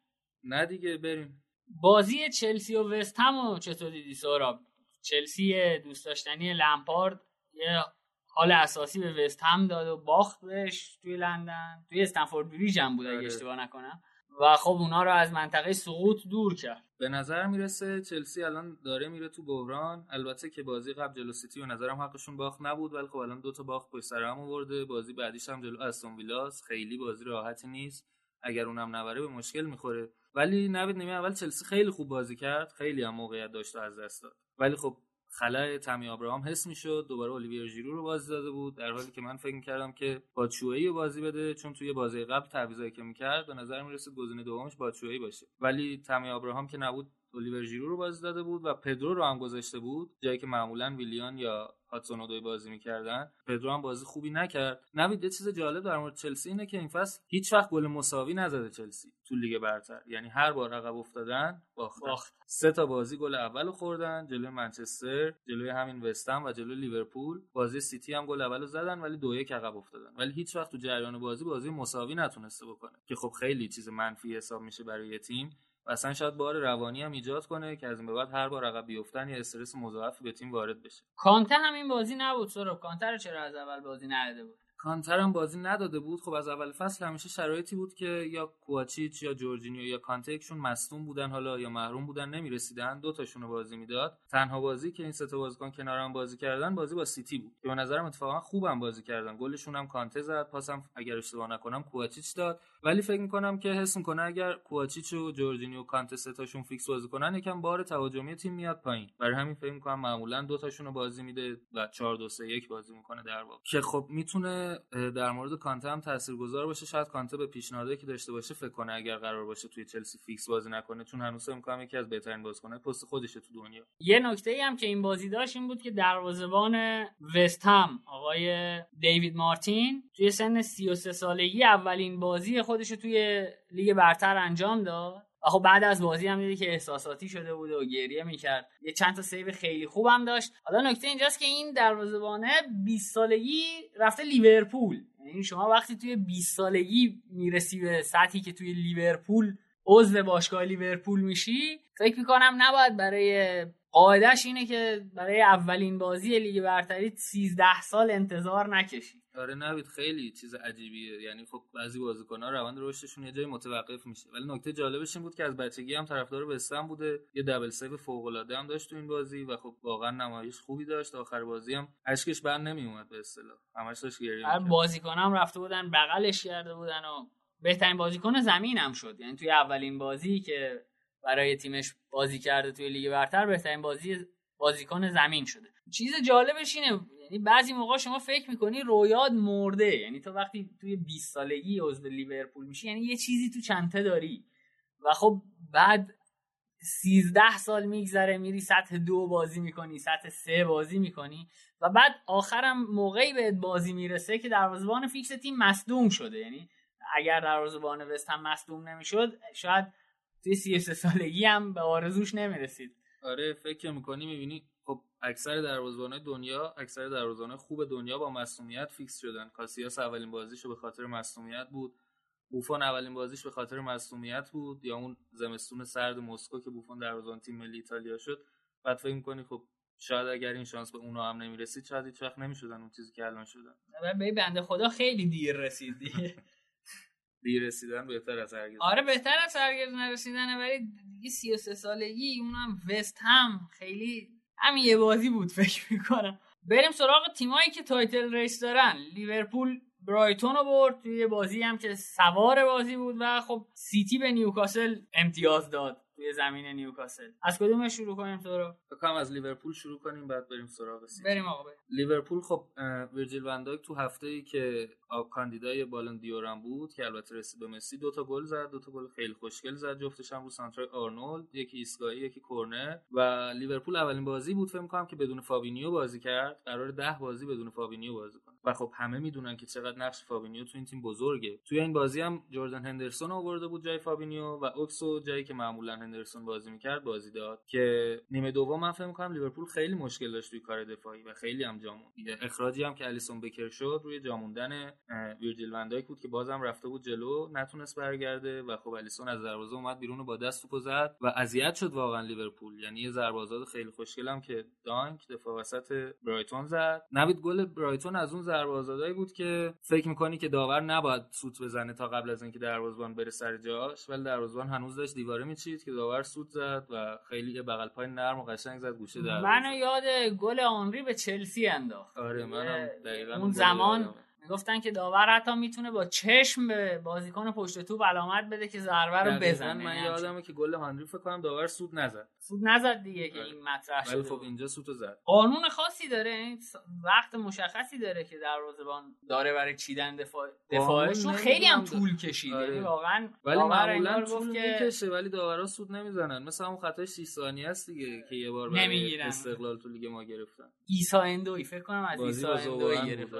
نه دیگه بریم. بازی چلسی و وست هم چطور دیدی سوراب چلسی دوست داشتنی لمپارد یه حال اساسی به وست هم داد و باخت بهش توی لندن. توی استنفورد بریج هم بود اگه آره. اشتباه نکنم. و خب اونا رو از منطقه سقوط دور کرد. به نظر می‌رسه چلسی الان داره میره تو بحران. البته که بازی قبل جلو سیتی به نظرم حقشون باخت نبود ولی خب الان دو تا باخت پشت سر هم آورده. بازی بعدیش هم جلو استون ویلاس خیلی بازی راحتی نیست. اگر اونم نبره به مشکل می‌خوره. ولی نوید نیمه اول چلسی خیلی خوب بازی کرد خیلی هم موقعیت داشت از دست داد. ولی خب خلاء تامی ابراهام حس می‌شد دوباره الیور ژیرو رو بازی داده بود در حالی که من فکر کردم که باتشوئی رو بازی بده چون توی بازی قبل تعویضایی که می‌کرد به نظر می‌رسید گزینه دومش باتشوئی باشه. ولی تامی ابراهام که نبود الیور ژیرو رو بازی داده بود و پدرو رو هم گذاشته بود جایی که معمولا ویلیان یا هادسون بازی می‌کردن. پدرو هم بازی خوبی نکرد. نوید یه چیز جالب در مورد چلسی اینه که این فصل هیچ وقت گل مساوی نزده چلسی تو لیگ برتر. یعنی هر بار عقب افتادن باختن. باخت. سه تا بازی گل اول خوردن جلوی منچستر جلوی همین وستهم و جلوی لیورپول. بازی سیتی هم گل اول زدن ولی دو یک عقب افتادن. ولی هیچ وقت تو جریان بازی بازی مساوی نتونسته بکنه. که خب خیلی چیز منفی حساب میشه برای یه تیم. و اصلا شاید بار روانی هم ایجاد کنه که از این به بعد هر بار عقب بیفتن یا استرس مضاعفی به تیم وارد بشه. کانته همین بازی نبود سهراب کانته رو چرا از اول بازی نداده بود؟ کانته رو هم بازی نداده بود. خب از اول فصل همیشه شرایطی بود که یا کوواچیچ یا جورجینیو یا کانته یکشون مصدوم بودن حالا یا محروم بودن نمی‌رسیدن. دو تاشون رو بازی می‌داد. تنها بازی که این سه تا بازیکن کنار هم بازی کردن بازی با سیتی بود که به نظرم اتفاقا خوبم بازی کردن. گلشون هم کانته زد. پاسم اگر اشتباه نکنم کوواچیچ داد. ولی فکر می‌کنم که حس می‌کنه اگر کوواچیچ و جورجینیو و کانته سه تاشون فیکس بازی کنن یکم بار تهاجمی تیم میاد پایین. برای همین فکر می‌کنم معمولا دو تاشون رو بازی میده و 4 2 3 1 بازی می‌کنه در واقع. که خب می‌تونه در مورد کانته هم تاثیرگذار باشه. شاید کانته یه پیشنهادی که داشته باشه فکر کنه اگر قرار باشه توی چلسی فیکس بازی نکنه چون هنوز فکر می‌کنم یکی از بهترین بازیکن‌های پست خودشه تو دنیا. یه نکته ای هم که این بازی داشت این بود که دروازه‌بان وست هم آقای دیوید مارتین توی سن 33 سالگی اولین بازی خودش رو توی لیگ برتر انجام داد. و خب بعد از بازی هم دیدی که احساساتی شده بود و گریه می‌کرد. یه چند تا save خیلی خوبم داشت. حالا نکته اینجاست که این دروازه‌بانه 20 سالگی رفته لیورپول. یعنی شما وقتی توی 20 سالگی می‌رسی به سطحی که توی لیورپول عضو باشگاه لیورپول میشی فکر می‌کنم نباید برای قاعدش اینه که برای اولین بازی لیگ برتری 13 سال انتظار نکشی. آره نوید خیلی چیز عجیبیه. یعنی خب بعضی بازیکن‌ها روند رشدشون یه جایی متوقف میشه. ولی نکته جالبش این بود که از بچگی هم طرفدار وستهم بوده. یه double save فوق‌العاده هم داشت تو این بازی و خب واقعا نمایش خوبی داشت. آخر بازی هم اشکش بند نمیومد به اصطلاح. همش داشت گریه. بازیکنام رفته بودن بغلش کرده بودن و بهترین بازیکن زمین هم شد. یعنی توی اولین بازی که برای تیمش بازی کرده توی لیگ برتر بهترین بازی بازیکن زمین شده. چیز جالبش اینه یعنی بعضی موقع شما فکر می‌کنی رویاد مرده یعنی تو وقتی توی 20 سالگی عضو لیورپول میشی یعنی یه چیزی تو چنته داری و خب بعد 13 سال میگذره میری سطح دو بازی می‌کنی سطح سه بازی می‌کنی و بعد آخرم موقعی بهت بازی می‌رسه که دروازه‌بان فیکس تیم مصدوم شده. یعنی اگر دروازه‌بان وست هم مصدوم نمی‌شد شاید توی 33 سالگی هم به آرزوش نمی‌رسید. آره فکر می‌کنی می‌بینی اکثر دروازه‌بان‌های دنیا اکثر دروازه‌بان‌های خوب دنیا با مصدومیت فیکس شدن. کاسیاس اولین بازیشو به خاطر مصدومیت بود. بوفون اولین بازیش به خاطر مصدومیت بود. یا اون زمستون سرد مسکو که بوفون دروازه‌بان تیم ملی ایتالیا شد. بعد فکر می‌کنی خب شاید اگر این شانس به اونا هم نمی‌رسید شاید هیچ وقت نمی‌شدن اون چیزی که الان شدن. به بنده خدا خیلی دیر رسید. (laughs) دیر رسیدن بهتر از هرگز آره بهتر از هرگز نرسیدنه. ولی دیگه 33 سالگی اونم وست هم خیلی همین یه بازی بود فکر می‌کنم. بریم سراغ تیمایی که title race دارن. لیورپول برایتون رو برد. توی یه بازی هم که سوار بازی بود و خب سیتی به نیوکاسل امتیاز داد. توی زمین نیوکاسل. از کدومش شروع کنیم تو رو بکنم از لیورپول شروع کنیم بعد بریم سراغ سیتی. بریم آقا بریم. لیورپول خب ویرجیل وندایک تو هفته ای که کاندیدای بالون دور هم بود که البته رسید به مسی. دو تا گل زد دو تا گل خیلی خوشگل زد. جفتش هم رو سانترای آرنولد یکی ایستگاهی یکی کرنر و لیورپول اولین بازی بود فکر می‌کنم که بدون فابینیو بازی کرد. قرار ده بازی بدون فابینیو بازی کنه. و خب همه می‌دونن که چقدر نقش فابینیو تو این تیم بزرگه. توی این بازی هم جردن هندرسون آورده بود جای فابینیو و اوکسو جایی که معمولا هندرسون بازی می‌کرد بازی داد. که نیمه دوم من فکر می‌کنم لیورپول خیلی مشکل داشت توی کار دفاعی و خیلی هم جامون اخراجی هم که الیسون بکر شد روی جاموندن ویرجیل وندایک بود که بازم رفته بود جلو نتونست برگرده و خب الیسون از دروازه اومد بیرون و با دست توپو زد و اذیت شد واقعا لیورپول. یعنی یه ضربه خیلی خوشگل هم که دانک دفاع وسط برایتون زد. نوید گل برایتون از اون ضربه بود که فکر می‌کنی که داور نباید سوت بزنه تا قبل از اینکه دروازه‌بان بره سر جاش ولی دروازه‌بان هنوز داشت دیواره میچید که داور سوت زد و خیلی یه بغل پای نرم و قشنگ زد گوشه دروازه. منو یاد گل آنری به چلسی انداخت. آره منم دقیقاً اون زمان. می‌گفتن که داور حتی می‌تونه با چشم به بازیکن پشت توپ علامت بده که ضربه رو بزنه من یعنی یادمه که گل هانری فکر کنم داور سود نزد سود نزد دیگه که آره. این مطرح ولی شده خب بود. اینجا سود زد قانون خاصی داره س- وقت مشخصی داره که دروازه‌بان داره برای چیدن دفاع دفاعشون خیلی هم طول کشید آره. یعنی واقعا ولی معمولا طول گفت که می‌کشه ولی داورا سود نمی‌زنن مثل همون خطای 6 ثانیه است دیگه که یه بار برای. استقلال تو لیگ ما گرفتن ایسا اندوی فکر کنم از با اندوی گرفت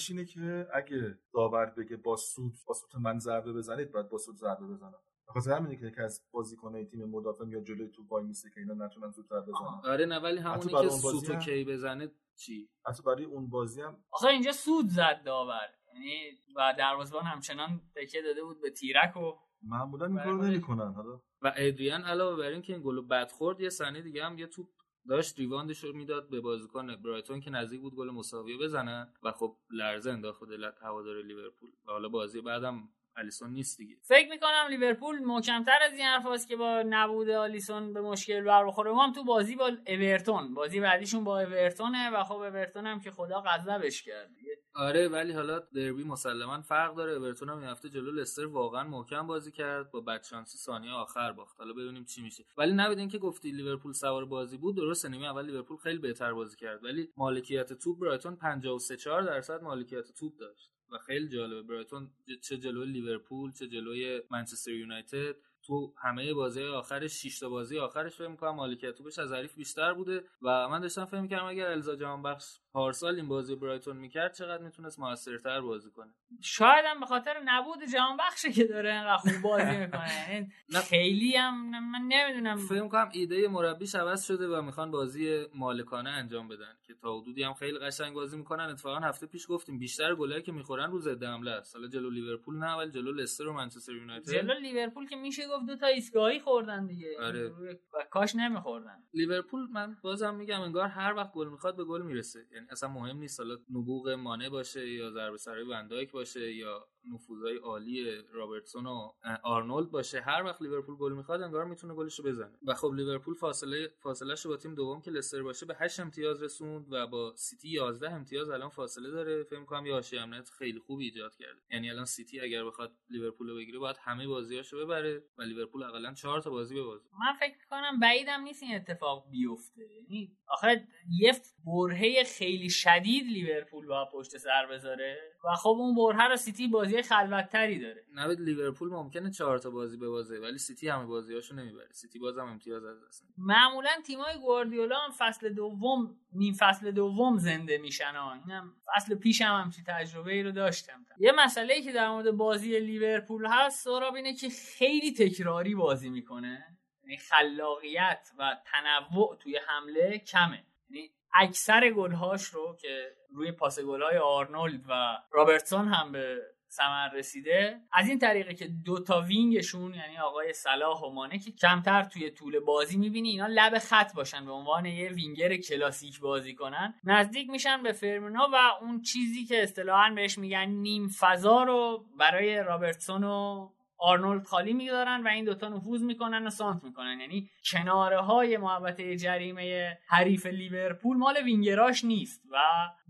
قاعدش اینه که اگه داور بگه با سود با سود من ضربه بزنید باید با سود ضربه بزنم. بخاطر همینه که یکی از بازیکنای تیم مدافع میاد جلوی توپ وای میسته که اینا نتونن زودتر بزنن. آره نه ولی همونی که سوتو هم- کی بزنه چی؟ حتی برای اون بازی هم آخه اینجا سود زد داور. یعنی و دروازه‌بان همچنان تکیه داده بود به تیرک و معمولا این کارو. نمی‌کنن حالا. و ادریان علاوه بر این که این گل بد خورد یه صحنه دیگه هم یه توپ داشت rebound ش رو می‌داد به بازیکن برایتون که نزدیک بود گل مساوی بزنن و خب لرزه انداخت دل هوادار لیورپول. و حالا بازی بعدم الیسون نیست دیگه. فکر می‌کنم لیورپول محکمتر از این حرفاست که با نبود آلیسون به مشکل بر بخوره. ما هم تو بازی با اورتون بازی بعدیشون با اورتونه و خب اورتون هم که خدا غضبش کرد دیگه. آره ولی حالا دربی مسلما فرق داره. اورتون هم این هفته جلو لستر واقعا محکم بازی کرد با بدشانسی ثانیه آخر باخت. حالا ببینیم چی میشه. ولی نبید اینکه گفتی لیورپول سوار بازی بود. درسته نیمه اول لیورپول خیلی بهتر بازی کرد. ولی مالکیت توپ برایتون 53 4 درصد مالکیت توپ داشت. و خیلی جالبه. برایتون چه جلوی لیورپول چه جلوی منچستر یونایتد. تو همه بازی آخرش 6 تا بازی آخرش فکر می‌کنم مالکیت توپش از حریف بیشتر بوده. و من داشتم فکر می‌کردم اگر الزا جهانبخش پارسال این بازی برایتون می‌کرد چقدر می‌تونست موثرتر بازی کنه؟ شاید هم به خاطر نبود جهان بخشه که داره اینقدر خوب بازی (laughs) می‌کنه. نه. خیلی هم من نمی‌دونم. فکر کنم ایده مربیش عوض شده و می‌خوان بازی مالکانه انجام بدن که تا حدودی هم خیلی قشنگ بازی می‌کنن. اتفاقا هفته پیش گفتیم بیشتر گلایی که می‌خورن رو ضد حمله است. حالا جلو لیورپول نه ولی جلو لستر و منچستر یونایتد. جلو لیورپول که میشه گفت دو تا ایستگاهی خوردن دیگه. آره. و کاش نمیخوردن. لیورپول من بازم میگم انگار هر وقت گل می‌خواد به گل می‌رسه. یعنی اصلا مهم نیست حالا نبوغ مانه باشه یا ضربه سرای وندایک باشه یا نفوذهای عالی رابرتسون و آرنولد باشه. هر وقت لیورپول گل می‌خواد انگار می‌تونه گلشو بزنه. و خب لیورپول فاصله فاصلهش با تیم دوم که لستر باشه به 8 امتیاز رسوند و با سیتی 11 امتیاز الان فاصله داره. فکر کنم یه حاشیه امنیت خیلی خوبی ایجاد کرده. یعنی الان سیتی اگر بخواد لیورپول رو بگیره باید همه بازیاشو ببره و لیورپول حداقل 4 تا بازی ببازه من فکر کنم بعیدم نیست این اتفاق بیفته. یعنی آخه یه برهه خیلی شدید لیورپول با پشت سر بذاره. و خب اون برهه رو سیتی بازی خلوتتری داره. نوید لیورپول ممکنه چهار تا بازی ببازه ولی سیتی همه بازیاشو نمی‌بره. سیتی بازم امتیاز از دست. معمولا تیمای گواردیولا هم فصل دوم نیم فصل دوم زنده میشن ها. اینم فصل پیش هم همچین تجربه ای رو داشتم. یه مسئله ای که در مورد بازی لیورپول هست سراب اینه که خیلی تکراری بازی می‌کنه. یعنی خلاقیت و تنوع توی حمله کمه. یعنی اکثر گلهاش رو که روی پاس گلهای آرنولد و رابرتسون هم به ثمر رسیده از این طریقه که دو تا وینگشون یعنی آقای صلاح و مانه که کمتر توی طول بازی می‌بینی اینا لب خط باشن به عنوان یه وینگر کلاسیک بازی کنن. نزدیک میشن به فرمینو و اون چیزی که اصطلاحا بهش میگن نیم فضا رو برای رابرتسون و آرنولد خالی می‌گذارن و این دوتا نفوذ می‌کنن و سانتر می‌کنن. یعنی کناره های محوطه جریمه حریف لیورپول مال وینگراش نیست و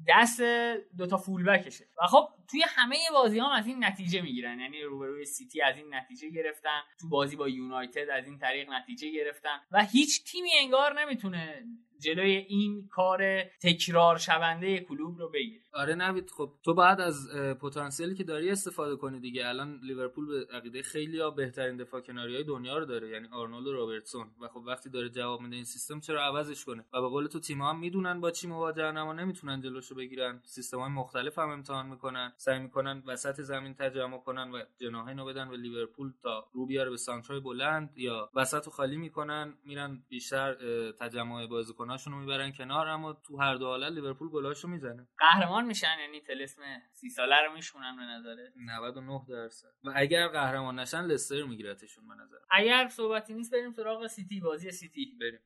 دست دوتا فولبکشه و خب توی همه بازی هم از این نتیجه می‌گیرن. یعنی روبروی سیتی از این نتیجه گرفتن تو بازی با یونایتد از این طریق نتیجه گرفتن و هیچ تیمی انگار نمی‌تونه جلوی این کار تکرار شونده کلوپ رو بگیره. آره نوید خب تو باید از پتانسیلی که داری استفاده کنی دیگه. الان لیورپول به عقیده خیلی ها بهترین دفاع کناری های دنیا رو داره یعنی آرنولد و رابرتسون و خب وقتی داره جواب میده این سیستم چرا عوضش کنه؟ و به قول تو تیم هم می‌دونن با چی مواجهن اما نمی‌تونن جلوشو بگیرن سیستم های مختلف هم امتحان می‌کنن سعی می‌کنن وسط زمین تجمع کنن و جناحین رو بدن به لیورپول تا رو بیاره به سانترای بلند یا وسط رو خالی می‌کنن میرن بیشتر تجمع بازیکناشون رو می‌برن کنار اما تو هر دو حالت لیورپول گلاشو می‌زنه. قهرمان میشن یعنی تلسم سی ساله رو میشکونن به نظره 99 درصد. و اگر قهرمان نشن لستر میگیرتشون به نظر اگر صحبتی نیست بریم سراغ سیتی بازی سیتی. بریم.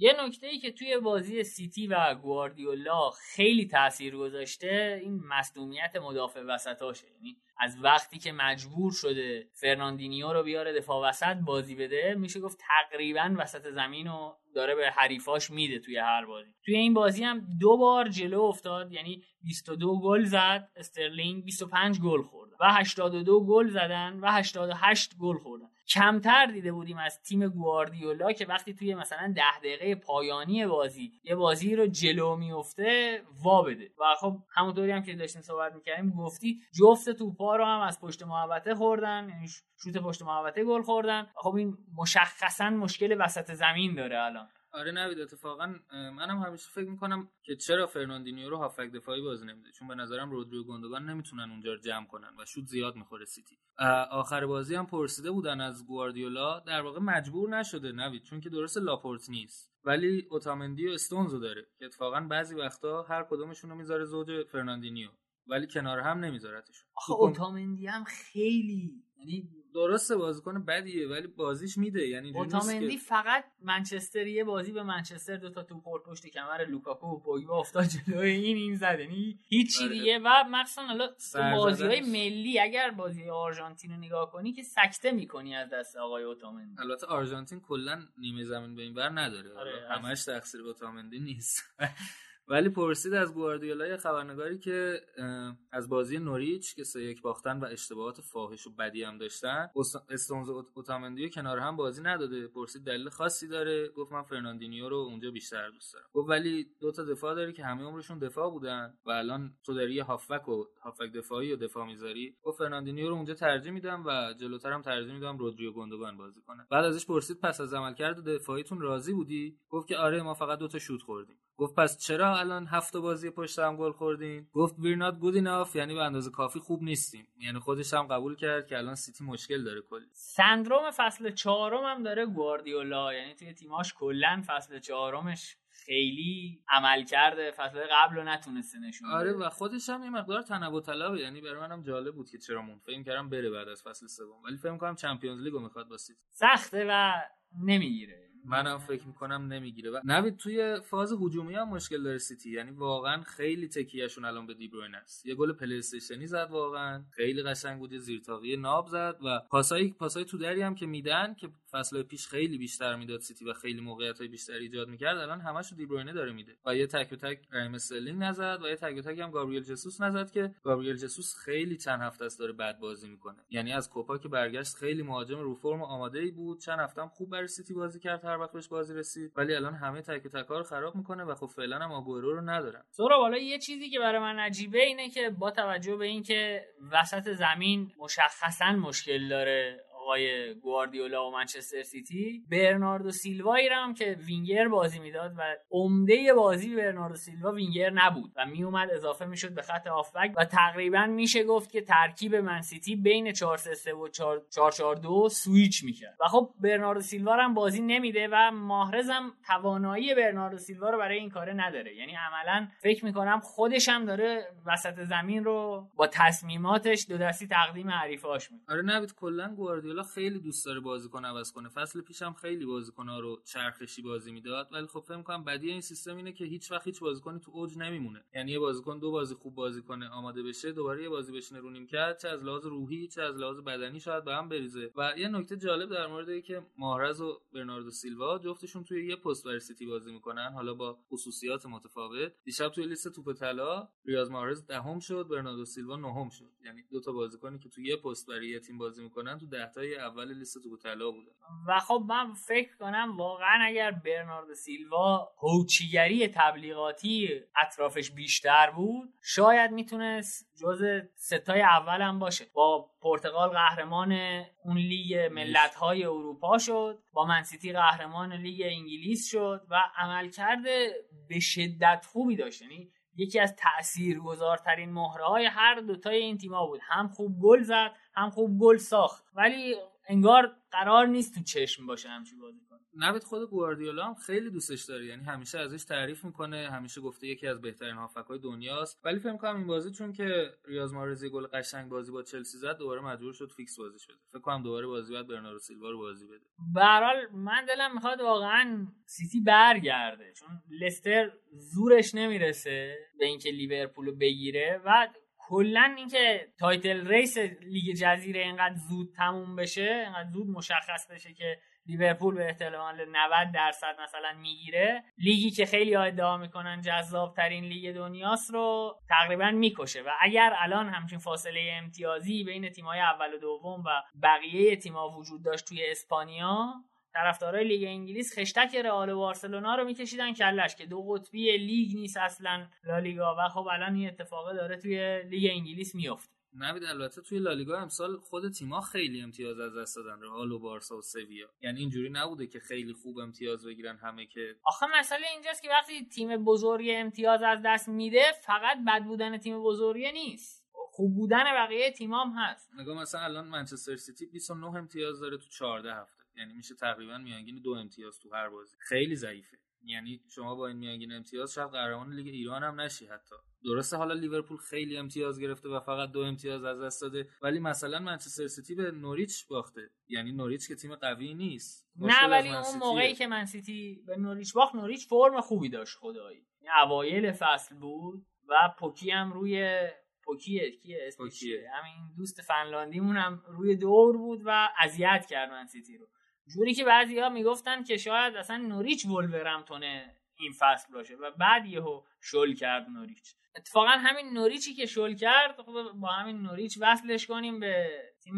یه نکته ای که توی بازی سیتی و گواردیولا خیلی تاثیر گذاشته این مصدومیت مدافع وسطاشه. یعنی از وقتی که مجبور شده فرناندینیو رو بیاره دفاع وسط بازی بده میشه گفت تقریبا وسط زمین رو داره به حریفاش میده توی هر بازی. توی این بازی هم دو بار جلو افتاد یعنی 22 گل زد استرلینگ 25 گل خورد و 82 گل زدن و 88 گل خوردن. کمتر دیده بودیم از تیم گواردیولا که وقتی توی مثلا ده دقیقه پایانی بازی یه بازی رو جلو میفته وا بده. و خب همونطوری هم که داشتیم صحبت می‌کردیم گفتی جفت توپا رو هم از پشت محوطه خوردن یعنی شوت پشت محوطه گل خوردن. خب این مشخصا مشکل وسط زمین داره الان. آره نوید اتفاقا منم همیشه فکر می‌کنم که چرا فرناندینیو رو هافبک دفاعی بازی نمیده؟ چون به نظرم رودریو گوندوگان نمی‌تونن اونجا رو جمع کنن و شوت زیاد می‌خوره سیتی. آخر بازی هم پرسیده بودن از گواردیولا در واقع مجبور نشده نوید چون که درست لاپورت نیست. ولی اوتامندی و استونزو داره که اتفاقا بعضی وقتا هر کدومشون رو می‌ذاره زوج فرناندینیو ولی کنار هم نمیذارتشون. آخه اوتامندی هم خیلی یعنی درسته بازیکن بدیه ولی بازیش میده. یعنی اوتامندی فقط منچستر یه بازی به منچستر دو تا توپ پورت پشت کمر لوکاکو و پوگبا افتاد جلوی این این زد یعنی هیچی آره. دیگه. و مثلا حالا بازی های ملی اگر بازی آرژانتین رو نگاه کنی که سکته می‌کنی از دست آقای اوتامندی. البته آرژانتین کلا نیمه زمین به این ور نداره. آره همش تقصیر اوتامندی نیست. ولی پرسید از گواردیولا خبرنگاری که از بازی نوریچ که سه یک باختن و اشتباهات فاحش و بدی هم داشتن استونز اوتامندیو کنار هم بازی نداده. پرسید دلیل خاصی داره؟ گفت من فرناندینیو رو اونجا بیشتر دوست دارم. گفت ولی دو تا دفاع داره که همه عمرشون دفاع بودن و الان تو داری هافک و هافک دفاعی و دفاع می‌ذاری. گفت فرناندینیو رو اونجا ترجیح میدم و جلوتر هم ترجیح میدم رودریو گوندوگان بازی کنه. بعد ازش پرسید پس از عملکرد دفاعیتون راضی بودی؟ گفت که آره ما فقط دو تا شوت خوردیم. گفت پس چرا الان هفت بازی پشت هم گل خوردیم گفت we're not good enough یعنی به اندازه کافی خوب نیستیم. یعنی خودش هم قبول کرد که الان سیتی مشکل داره کلی. سندروم فصل چهارم هم داره گواردیولا. یعنی توی تیماش کلا فصل چهارمش خیلی عمل کرده. فصل قبل رو نتونسته نشون آره و خودش هم یه مقدار تنوع طلبه. یعنی برای منم جالب بود که چرا موند فکر کردم بره بعد از فصل سوم. ولی فکر کنم چمپیونز لیگو می‌خواد با سیتی. سخته و نمی‌گیره. منم فکر می‌کنم نمی‌گیره. و نوید توی فاز هجومی هم مشکل داره سیتی. یعنی واقعا خیلی تکیهشون الان به دیبروین است. یه گل پلی زد واقعا. خیلی قشنگ بود. زیرطاقی ناب زد و پاسای پاسای تو دری هم که میدن که فصل پیش خیلی بیشتر می‌داد سیتی و خیلی موقعیت های بیشتری ایجاد می‌کرد الان همشو دیبروینه داره میده. و یه تک به تک رایم استرلینگ نزد و یه تک به تک هم گابریل ژسوس نزد که گابریل ژسوس خیلی چند هفته است داره بد بازی می‌کنه. یعنی از کوپا که برگشت خیلی مهاجم رو فرم آماده ای بود. چند هفته هم خوب برای سیتی بازی کرد. هر وقت بهش بازی رسید. ولی الان همه تک به تکا رو خراب می‌کنه و خب فعلا هم آگورو رو ندارن. سهراب والا یه چیزی که برای من عجیبه اینه که با توجه به اینکه وسط زمین مشخصا مشکل داره آقای گواردیولا و منچستر سیتی برناردو سیلوایی هم که وینگر بازی می‌داد و عمده بازی برناردو سیلوا وینگر نبود و میومد اضافه می‌شد به خط هافبک و تقریبا میشه گفت که ترکیب منسیتی بین 4 3 و 4 4 2 سویچ می‌کرد. و خب برناردو سیلوا هم بازی نمیده و ماهرز هم توانایی برناردو سیلوا رو برای این کاره نداره. یعنی عملا فکر می‌کنم خودش هم داره وسط زمین رو با تصمیماتش دو دستی تقدیم حریفاش می‌کنه. آره نوید کلا گواردیولا خیلی دوست داره بازیکن عوض کنه. فصل پیشم خیلی بازیکن‌ها رو چرخشی بازی می‌داد ولی خب فکر می‌کنم بدی این سیستم اینه که هیچ وقت هیچ بازیکنی تو اوج نمیمونه. یعنی یه بازیکن دو بازی خوب بازی کنه آماده بشه دوباره یه بازی بشینه رو نیمکت چه از لحاظ روحی چه از لحاظ بدنی شاید به هم بریزه. و یه نکته جالب در مورد که ماهرز و برناردو سیلوا جفتشون توی یه پست برای سیتی بازی می‌کنن حالا با خصوصیات متفاوت. دیشب توی لیست توپ طلا ریاض ماهرز دهم شد برناردو سیلوا نهم شد. یعنی دو تا بازیکنی که توی یه پست برای تیم بازی می‌کنن تو 10 اول لیست تو طلا بوده. و خب من فکر کنم واقعا اگر برنارد سیلوا هوچیگری تبلیغاتی اطرافش بیشتر بود شاید می‌تونست جز ستای اول هم باشه. با پرتغال قهرمان اون لیگ ملت های اروپا شد با منسیتی قهرمان لیگ انگلیس شد و عملکرد به شدت خوبی داشت. یعنی یکی از تاثیرگذارترین مهره های هر دوتای این تیما بود. هم خوب گل زد هم خوب گل ساخت. ولی انگار قرار نیست تو چشم باشه همچی بازی. نوید خود گواردیولا هم خیلی دوستش داره. یعنی همیشه ازش تعریف می‌کنه همیشه گفته یکی از بهترین هافک‌های دنیاست. ولی فکر کنم این بازی چون که ریاض مارزی گل قشنگ بازی با چلسی زد دوباره مجبور شد فیکس بازی شد فکر کنم دوباره بازی بعد برناردو سیلوا رو بازی بده. به من دلم می‌خواد واقعا سیتی برگرده. چون لستر زورش نمی‌رسه به اینکه لیورپول رو بگیره و کلا اینکه title race لیگ جزیره اینقدر زود تموم بشه اینقدر زود مشخص بشه که لیورپول به احتمال 90 درصد مثلا می‌گیره. لیگی که خیلی ها ادعا می‌کنن جذاب ترین لیگ دنیاست رو تقریبا می‌کشه و اگر الان همچین فاصله امتیازی بین تیم‌های اول و دوم و بقیه تیم‌ها وجود داشت توی اسپانیا طرفدارای لیگ انگلیس خشتک رئال و بارسلونا رو میکشیدن کلش که دو قطبی لیگ نیست اصلا لالیگا و خب الان این اتفاقه داره توی لیگ انگلیس میفته نوید البته توی لالیگا امسال خود تیما خیلی امتیاز از دست دادن رئال و بارسا و سویا. یعنی اینجوری نبوده که خیلی خوب امتیاز بگیرن همه که. آخه مسئله اینجاست که وقتی تیم بزرگی امتیاز از دست میده فقط بد بودن تیم بزرگی نیست. خوب بودن بقیه تیمام هست. نگاه مثلا الان منچستر سیتی 29 امتیاز داره تو 14 هفته. یعنی میشه تقریبا میانگین دو امتیاز تو هر بازی. خیلی ضعیفه. یعنی شما با این میانگین امتیاز شاید قهرمان لیگ ایران هم نشی حتی. درسته حالا لیورپول خیلی امتیاز گرفته و فقط دو امتیاز از دست داده ولی مثلا منچستر سیتی به نوریچ باخته. یعنی نوریچ که تیم قوی نیست. نه ولی اون موقعی که منسیتی به نوریچ باخت نوریچ فرم خوبی داشت خدایی. اوایل فصل بود و پوکی هم روی پوکیه کیه؟ پوکیه. همین دوست فنلاندیمون هم روی دور بود و اذیت کرد من سیتی رو. جوری که بعضیا می‌گفتن که شاید اصلا نوریچ ولورمتونه این فصل باشه و بعد یهو شل کرد نوریچ. اتفاقا همین نوریچی که شل کرد خب با همین نوریچ وصلش کنیم به تیم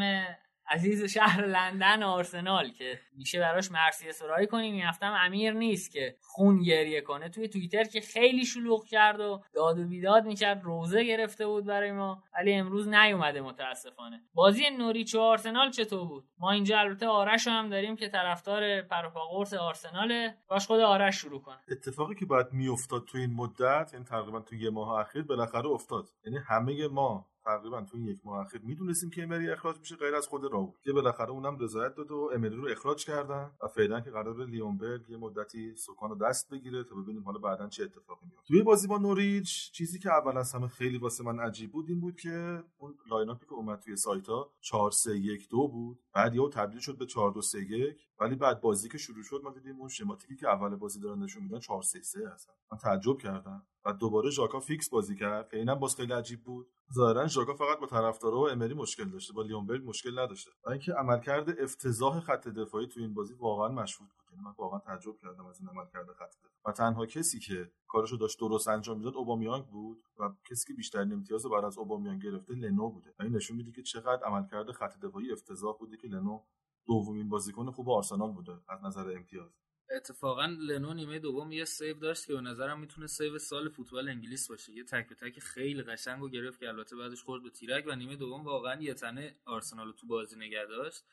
عزیز شهر لندن آرسنال که میشه براش مرسی سرایی کنیم. این هفتم امیر نیست که خون گریه کنه. توی توییتر که خیلی شلوغ کرد و داد و بیداد می‌کرد روزه گرفته بود برای ما ولی امروز نیومده متاسفانه. بازی نوریچ و آرسنال چطور بود؟ ما اینجا البته آرش هم داریم که طرفدار پروپاگورس آرسناله. باش خود آرش شروع کنه اتفاقی که باید میافتاد تو این مدت یعنی تقریبا تو یه ماه اخیر بالاخره افتاد. یعنی همه ما تقریبا تو این یک ماه اخیر می‌دونستیم که امری اخراج میشه غیر از خود رائول که بالاخره اونم رضایت داد و امری رو اخراج کردن و فعلا که قرار لیونبرگ یه مدتی سکان رو دست بگیره تا ببینیم حالا بعدا چه اتفاقی میفته توی بازی با نوریچ چیزی که اول از همه خیلی واسه من عجیب بود این بود که اون line-up ی که اومد توی سایتا 4 3 1 2 بود بعد یهو تبدیل شد به 4 2 3 1 ولی بعد بازی که شروع شد ما دیدیم اون schematic ی که اول بازی دارن نشون میدن 4 3 3 هستن. من تعجب کردم. و دوباره ژاکا فیکس بازی کرد که اینم باز خیلی عجیب بود. ظاهرا ژاکا فقط با طرفدارا و امری مشکل داشته با لیونبرگ مشکل نداشته. و اینکه عملکرد افتضاح خط دفاعی تو این بازی واقعا مشهود بود. یعنی من واقعا تعجب کردم از این عملکرد خط دفاعی و تنها کسی که کارشو داشت درست انجام می‌داد اوبامیانگ بود و کسی که بیشتر امتیاز بعد از اوبامیانگ گرفته لنو بوده. و این نشون میده که چقدر عملکرد خط دفاعی افتضاح بوده که لنو دومین بازیکن خوب آرسنال بوده از نظر امتیاز. اتفاقا لنو نیمه دوم یه save داشت که به نظرم می‌تونه save سال فوتبال انگلیس باشه. یه تک به تک خیلی قشنگو گرفت که البته بعدش خورد به تیرک و نیمه دوم واقعا یه تنه آرسنال تو بازی نگه داشت.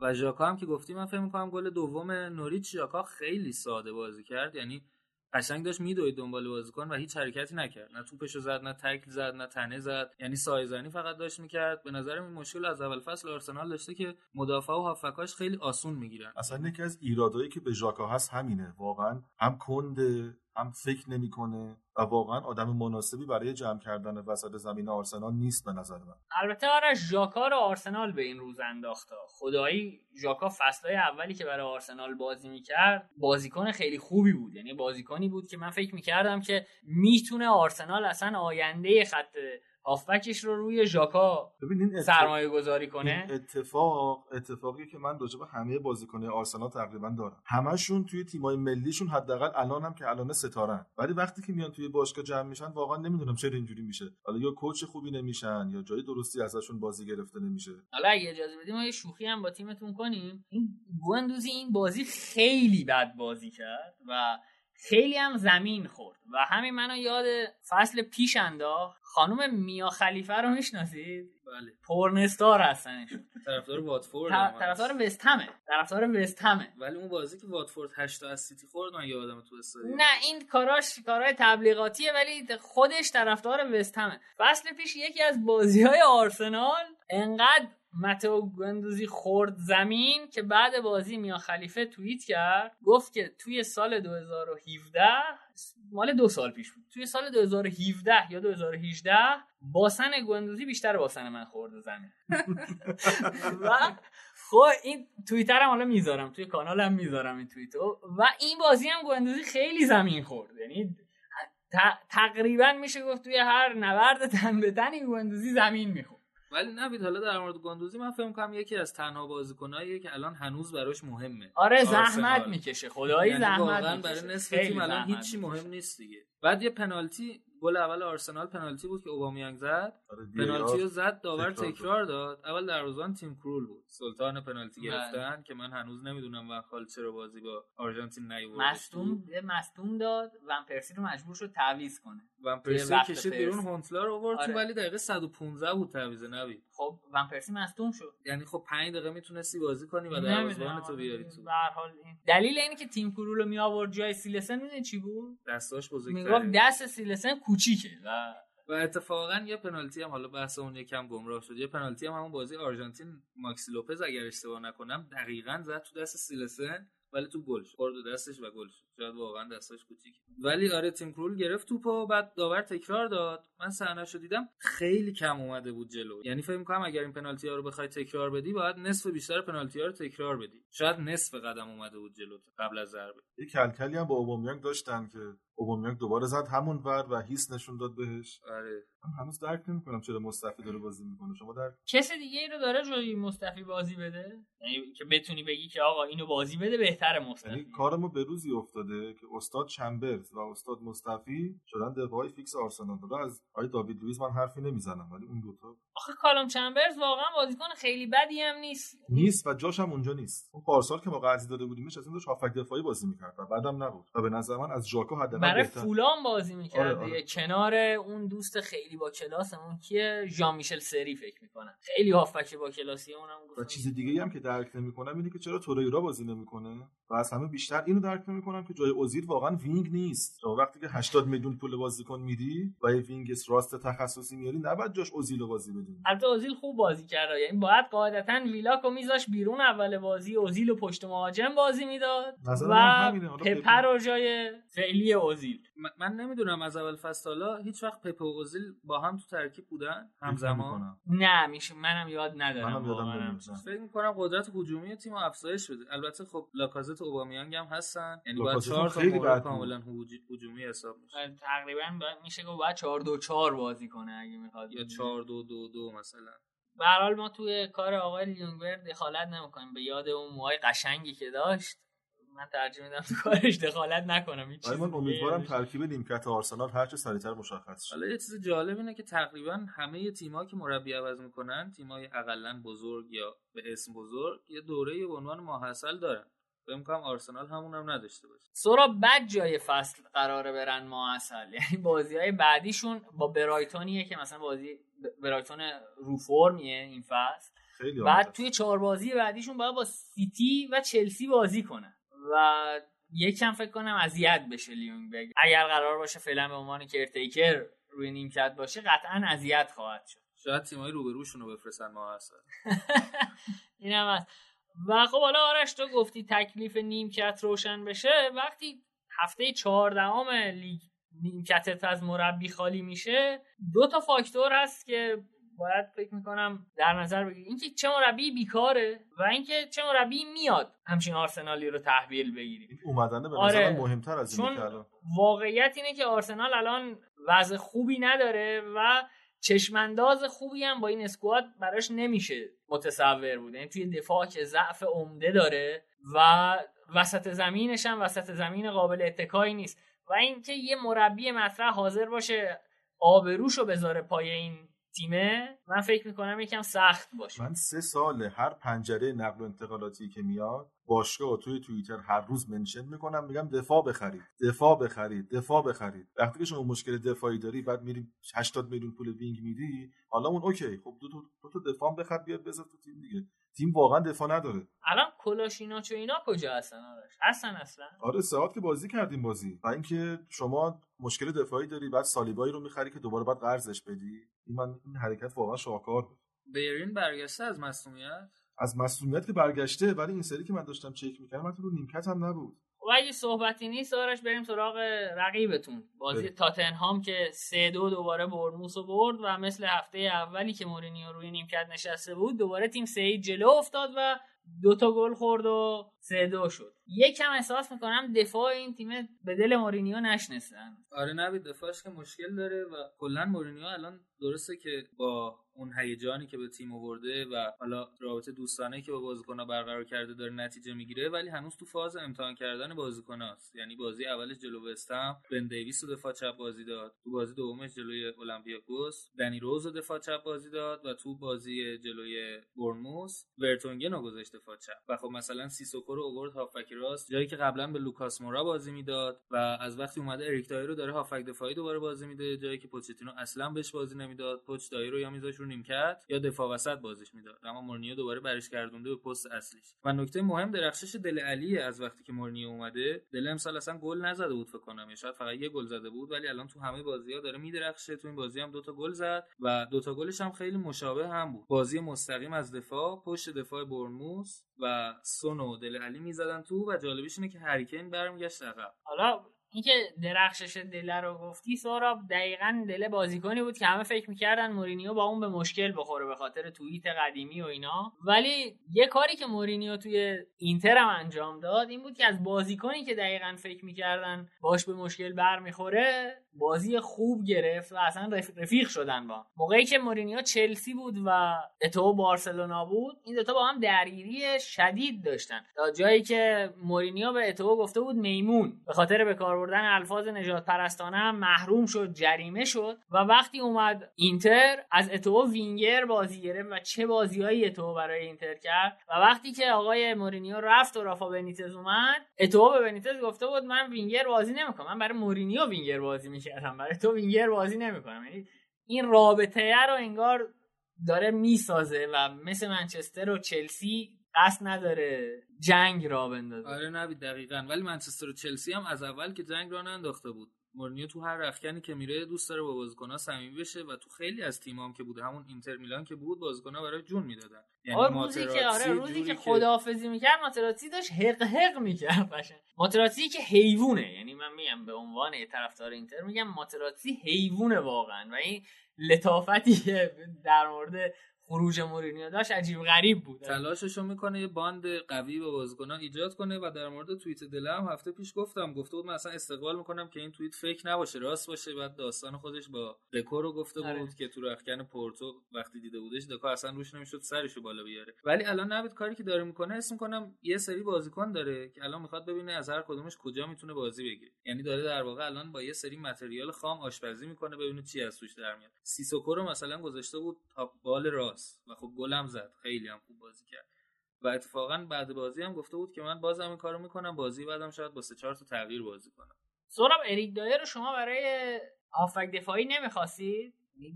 و ژاکا هم که گفتی من فکر می‌کنم گل دوم نوریچ ژاکا خیلی ساده بازی کرد. یعنی قشنگ داشت میدوید دنبال بازیکن و هیچ حرکتی نکرد. نه توپشو زد نه تکل زد نه تنه زد. یعنی سایزنی فقط داشت می‌کرد. به نظر این مشکل از اول فصل آرسنال داشته که مدافع و هافکاش خیلی آسون می‌گیرن. اصلا یکی از ایرادایی که به ژاکا هست همینه. واقعا هم کنده هم فکر نمی‌کنه و واقعا آدم مناسبی برای جمع کردن وسط زمین آرسنال نیست به نظر من. البته آرش ژاکا رو آرسنال به این روز انداخته خدایی ژاکا فصلهای اولی که برای آرسنال بازی می‌کرد بازیکن خیلی خوبی بود. یعنی بازیکنی بود که من فکر می‌کردم که می‌تونه آرسنال اصلا آینده خط هافبکش رو روی ژاکا ببینین سرمایه گذاری کنه؟ اتفاق اتفاقی که من راجع به همه بازیکن‌های آرسنال تقریبا دارم. همشون توی تیمای ملیشون حداقل الان هم که الان ستارن. ولی وقتی که میان توی باشگاه جمع میشن واقعا نمی‌دونم چرا اینجوری میشه. حالا یا کوچ خوبی نمیشن یا جای درستی ازشون بازی گرفته نمیشه. حالا اگه اجازه بدیم ما یه شوخی هم با تیمتون کنیم. این گوندوزی این بازی خیلی بد بازی کرد و خیلی هم زمین خورد. و همین منو یاد فصل پیش انداخت. خانم میا خلیفه رو می‌شناسید؟ بله. پرنستار هستنشون طرفدار واتفورد طرفدار وست همه. طرفدار وست همه. ولی اون بازی که واتفورد 8 از سیتی خورد من یادم تو استادیوم. نه این کاراش کارهای تبلیغاتیه ولی خودش طرفدار وست همه. فصل پیش یکی از بازی های آرسنال انقدر متو گندوزی خورد زمین که بعد بازی میا خلیفه توییت کرد. گفت که توی سال 2017 مال دو سال پیش بود توی سال 2017 یا 2018 باسن گندوزی بیشتر باسن من خورد زمین. (laughs) و خب این توییتر هم حالا می‌ذارم توی کانالم می‌ذارم این توییتو و این بازی هم گندوزی خیلی زمین خورد. یعنی تقریبا میشه گفت توی هر نبرد تن به تنی گندوزی زمین می‌خورد. ولی نوید حالا در مورد گندوزی من فکر کنم یکی از تنها بازیکناییه که الان هنوز براش مهمه. آره زحمت می‌کشه خدایی یعنی زحمت می‌کشه. برای نصف تیم الان هیچی. مهم نیست دیگه. بعد یه پنالتی گل اول آرسنال پنالتی بود که اوبامیانگ زد. آره، پنالتی رو زد داور تکرار تکرار داد. اول دروازه‌بان تیم کرول بود. سلطان پنالتی بله. گرفتن که من هنوز نمی‌دونم و خال چرا بازی با آرژانتین نیورد مصدوم یه مصدوم داد. ون پرسی رو مجبور شد تعویض کنه. ون توی پرسی کشید. بیرون هونتلا رو آورد تو آره. ولی دقیقه 115 بود تعویض نوید. خب ون پرسی مصدوم شد. یعنی خب 5 دقیقه می‌تونستی بازی کنی و. دروازه‌بان تو بیاری تو. به هر حال این. دلیل اینه که تیم کرول رو می آورد جای سیلسن می‌دونی چی بود؟ دستاش می‌گفت بزرگتره دست سیلسن کوچیکه و و اتفاقا یه پنالتی هم حالا بحث اون یکم گمراه شد. یه پنالتی هم همون بازی آرژانتین ماکسی لوپز اگر اشتباه نکنم دقیقا زد تو دست سیلسن ولی تو گل شد. خورد دستش و گل شد. شاید واقعا دستش کوچیک. ولی آره تیم کرول گرفت توپو بعد داور تکرار داد. من صحنه‌شو رو دیدم خیلی کم اومده بود جلو. یعنی فکر می‌کنم اگر این پنالتی ها رو بخوای تکرار بدی باید نصف بیشتر پنالتی ها رو تکرار بدی. شاید نصف قدم اومده بود جلو قبل از ضربه. یه کلکلی هم با اوبامیانگ داشتن که اوبامیانگ دوباره زد همون ور و هیس نشون داد بهش. آره. من هنوز درک نمی‌کنم چرا مصطفی داره بازی می‌کنه. شما درک کسی دیگه ای رو داره جای مصطفی بازی بده؟ یعنی که بتونی بگی که آقا اینو بازی بده بهتر مصطفی یعنی کار ما به روزی افتاده که استاد چمبرز و استاد مصطفی شدن دفاعی فیکس آرسنال. حالا از آقای داوید لوئیس من حرفی نمی‌زنم ولی اون دوتا آخه کالوم چمبرز واقعا بازیکن خیلی بدی هم نیست. نیست و جاش هم اونجا نیست. اون پارسال که ما قرضی داده بودیمش از این داشت هافک دفاعی بازی می‌کرد و بعدم نبود. و به نظر من از ژاکا حداقل برای بهتر فولام بازی می‌کرد آره، آره. کنار اون دوست خیلی با کلاسمون کیه؟ ژان میشل سری فکر می‌کنم. خیلی هافک با کلاسی اونم و چیز دیگه هم که درک نمی‌کنم اینه که چرا توریرا بازی نمی‌کنه؟ و از همه بیشتر اینو درک نمی‌کنم که جای اوزیل واقعا وینگ نیست. شما وقتی که 80 میلیون پول بازیکن میدی و یه وینگ راست تخصصی میاری نباید جاش اوزیل بازی بدی البته اوزیل خوب بازی کرد. یعنی باید قاعدتا ویلاکو میذاش بیرون اول بازی اوزیل و پشت مهاجم بازی می‌داد و پپر رو جای فعلی اوزیل. من- من نمی‌دونم از اول فصل حالا هیچ وقت پپ و اوزیل با هم تو ترکیب بودن؟ همزمان. نه میشه منم یاد ندارم منم یادم واقعاً. نمیاد فکر می‌کنم قدرت هجومی تیم افزایش بده. البته خب لاکازت و اوبامیانگ هم هستن. یعنی باید لاکازت چهار تا مورد. کاملا هجو- هجومی حساب میشه. تقریبا میشه گفت باید 4 2 4 بازی کنه اگه می‌خواد. یا 4 2 2 2 مثلا. به هر حال ما توی کار آقای لیونگبرگ دخالت نمی‌کنیم. به یاد اون موهای قشنگی که داشت من ترجیح میدم تو کارش دخالت نکنم هیچ ولی چیز من امیدوارم ترکیب نیمکت آرسنال هرچه سریعتر مشخص شه. حالا یه چیز جالب اینه که تقریبا همه تیم‌ها که مربی عوض می‌کنن تیم‌های اقلا بزرگ یا به اسم بزرگ یه دوره به عنوان ماحصل دارن. فکر می‌کنم آرسنال همون هم نداشته باشه. سورا بد جای فصل قراره برن ما اصل (laughs) یعنی بازی های بعدیشون با برایتونیه که مثلا بازی برایتون رو فرمیه این فصل. خیلی بعد. توی چهار بازی بعدیشون باید با سیتی و چلسی بازی کنن. و یکم فکر کنم اذیت بشه لیونگبرگ اگر قرار باشه فعلا به عنوان کرتیکر روی نیمکت باشه قطعا اذیت خواهد شد. شاید تیم‌های روبروشون رو بفرستن ماحصل (laughs) این هم هست. و خب حالا آرش تو گفتی تکلیف نیمکت روشن بشه. وقتی هفته چهاردهم لیگ نیمکتت از مربی خالی میشه دو تا فاکتور هست که باید فکر می‌کنم در نظر بگیرید اینکه چه مربی بیکاره و اینکه چه مربی میاد همچین آرسنالی رو تحویل بگیریم. این اومدنه به آره. مهمتر از اینه چون واقعیت اینه که آرسنال الان وضع خوبی نداره و چشمانداز خوبی هم با این اسکواد براش نمیشه متصور بود. یعنی توی دفاع که ضعف عمده داره و وسط زمینش هم وسط زمین قابل اتکایی نیست. و اینکه یه مربی مطرح حاضر باشه آبروشو بذاره پای این تیمه من فکر می‌کنم یکم سخت باشه. من سه سال هر پنجره نقل و انتقالاتی که میاد باشگاه و توی توییتر هر روز mention می‌کنم میگم دفاع بخرید دفاع بخرید دفاع بخرید. وقتی که شما مشکل دفاعی داری بعد میری 80 میلیون پول وینگ میدی حالا اون okay. خب دو تا دو تا دفاع بخر بیاد بذار تو تیم دیگه. تیم واقعا دفاع نداره. الان کلاشیناچ و اینا کجا هستن آرش؟ هستن اصلا؟ آره ساعت که بازی کردیم بازی. و اینکه شما مشکل دفاعی داری بعد سالیبایی رو می‌خری که دوباره بعد قرضش بدی. من این حرکت واقعا شاهکار بود. بیرین برگشته از مصونیت؟ از مسئولیت که برگشته ولی این سری که من داشتم چک می‌کردم من رو نیمکت هم نبود. خب اگه صحبتی نیست آرش بریم سراغ رقیبتون. بازی بریم. تاتنهام که سه دو دوباره برموس رو برد و مثل هفته اولی که مورینیو روی نیمکت نشسته بود دوباره تیم سه جلو افتاد و دو تا گل خورد و سه دو شد. یکم احساس می‌کنم دفاع این تیم به دل مورینیو ننشستن. آره نوید دفاعش که مشکل داره و کلا مورینیو الان درسته که با اون هیجانی که به تیم آورده و حالا رابطه دوستانه که با بازیکن‌ها برقرار کرده داره نتیجه می‌گیره ولی هنوز تو فاز امتحان کردن بازیکناست یعنی بازی اولش جلو وستهم بن دیویس رو دفاع چپ بازی داد. تو بازی دومش جلوی اولمپیاکوس دنی روز رو دفاع چپ بازی داد و تو بازی جلوی بورنموث ورتونگن رو گذاشت دفاع چپ. و خب مثلا سیسوکو رو آورد هافبک راست جایی که قبلا به لوکاس مورا بازی می‌داد و از وقتی اومده اریک دایر رو داره هافبک دفاعی دوباره بازی میده جایی که پوچتینو اصلا بهش بازی نمی‌داد. پوچ دایر رو یا میذاش رو نیمکت یا دفاع وسط بازیش می‌داد. اما مورینیو دوباره برش گردونده به پست اصلیش. و نکته مهم درخشش دل علیه از وقتی که مورینیو اومده. دل امسال اصلا گل نزده بود فکر کنم. شاید فقط یه گل زده بود ولی الان تو همه بازی‌ها داره میدرخشه. تو این بازی هم دوتا گل زد و دوتا گلش هم خیلی مشابه هم بود. بازی مستقیم از دفاع پشت دفاع و سون و دل علی می‌زدن تو و جالبیش اینه که هریکین برمیگشت عقب. حالا اینکه درخشش دله رو گفتی سهراب دقیقا دله بازیکنی بود که همه فکر می‌کردن مورینیو با اون به مشکل بخوره به خاطر توییت قدیمی و اینا ولی یه کاری که مورینیو توی اینتر هم انجام داد این بود که از بازیکنی که دقیقا فکر می‌کردن باش به مشکل برمیخوره بازی خوب گرفت و اصلا رف- رفیق شدن با. موقعی که مورینیو چلسی بود و اتو بارسلونا بود این دوتا با هم درگیری شدید داشتن تا جایی که مورینیو به اتو گفته بود میمون به خاطر به کار بردن الفاظ نژادپرستانه هم محروم شد جریمه شد و وقتی اومد اینتر از اتو وینگر بازی گرفت و چه بازیهایی اتو برای اینتر کرد و وقتی که آقای مورینیو رفت و رافا بنیتز اومد اتو به بنیتز گفته بود من وینگر بازی نمی‌کنم من برای مورینیو وینگر بازی می‌کردم برای تو وینگر بازی نمی‌کنم. یعنی این رابطه رو انگار داره می‌سازه و مثل منچستر و چلسی قصد نداره جنگ راه بندازه. آره نوید دقیقا. ولی منچستر و چلسی هم از اول که جنگ راه ننداخته بود. مورینیو تو هر رخکنی که میره دوست داره با بازیکن‌ها صمیمی بشه و تو خیلی از تیمام که بوده همون اینتر میلان که بود بازیکن‌ها براش جون می‌دادن. یعنی آره روزی که آره روزی که خداحافظی می‌کرد ماتراتزی داشت هق هق می‌کرد قشنگ. ماتراتزی که حیوونه. یعنی من میگم به عنوان یه طرفدار اینتر میگم ماتراتزی حیوونه واقعا. و این لطافتی که در مورد خروج مورینیو. داشت عجیب غریب بود. تلاششو می‌کنه یه باند قوی با بازیکن‌ها ایجاد کنه و در مورد توییت دله‌م هفته پیش گفتم گفته بود من اصلا استقبال می‌کنم که این توییت fake نباشه راست باشه. بعد داستان خودش با دکو رو گفته آره. بود که تو رخکن پورتو وقتی دیده بودش دکو اصلا روش نمی‌شد سرشو بالا بیاره. ولی الان نوید کاری که داره می‌کنه اسم می‌کنم یه سری بازیکن داره که الان می‌خواد ببینه از هر کدومش کجا می‌تونه بازی بگیره. یعنی داره در واقع الان با یه سری material خام آشپزی می‌کنه ببینه چی از توش در میاد. سیسوکو رو مثلا گذاشته بود تا بال راست. و خب گلم زد. خیلی هم خوب بازی کرد. و اتفاقا بعد بازی هم گفته بود که من بازم این کارو می‌کنم. بازی بعدم شاید با سه چهار تا تغییر بازی کنم. سهراب اریک دایر رو شما برای هافک دفاعی نمی‌خواستید؟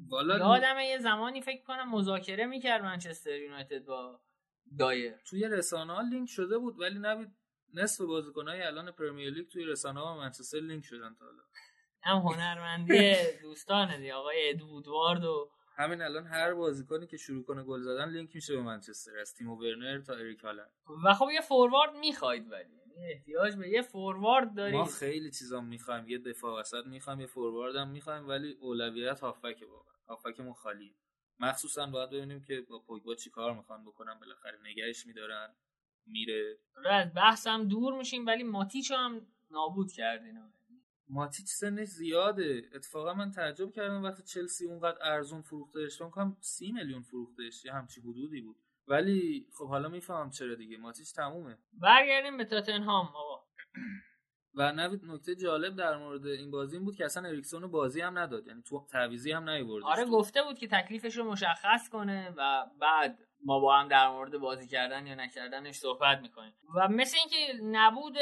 والا یادم یه زمانی فکر کنم مذاکره می‌کرد منچستر یونایتد با دایر. توی رسانه ها لینک شده بود ولی نوید نصف بازیکنهای الان پرمیر لیگ توی رسانه ها منچستر لینک شدن تا حالا. هم هنرمندی (laughs) دوستانه دی آقای ادو وودوارد و همین الان هر بازیکنی که شروع کنه گل زدن لینک میشه به منچستر از تیمو ورنر تا اریک هالند. و خب یه فوروارد می‌خواید ولی. یعنی احتیاج به یه فوروارد دارید. ما خیلی چیزا می‌خوایم یه دفاع وسط می‌خوایم یه فوروارد هم می‌خوایم ولی اولویت هافک واقعا. هافکمون خالیه مخصوصا باید ببینیم که با پوگبا چی کار می‌خوان بکنن بالاخره نگهش میدارن میره. آره، از بحثم دور میشیم ولی ماتیچو هم نابود کردین. ماتیچ سنش زیاده. اتفاقا من تعجب کردم وقتی چلسی اونقدر ارزون فروختهش فکر کنم سی میلیون فروختهش یه همچی حدودی بود. ولی خب حالا می‌فهمم چرا دیگه. ماتیچ تمومه. برگردیم به تاتنهام آقا. (clears throat) و نوید نکته جالب در مورد این بازی این بود که اصلا اریکسون بازی هم نداد. یعنی تو تعویزی هم نیوردش آره. گفته بود که تکلیفش رو مشخص کنه و بعد ما با هم در مورد بازی کردن یا نکردنش صحبت می‌کنیم. و مثل اینکه نبود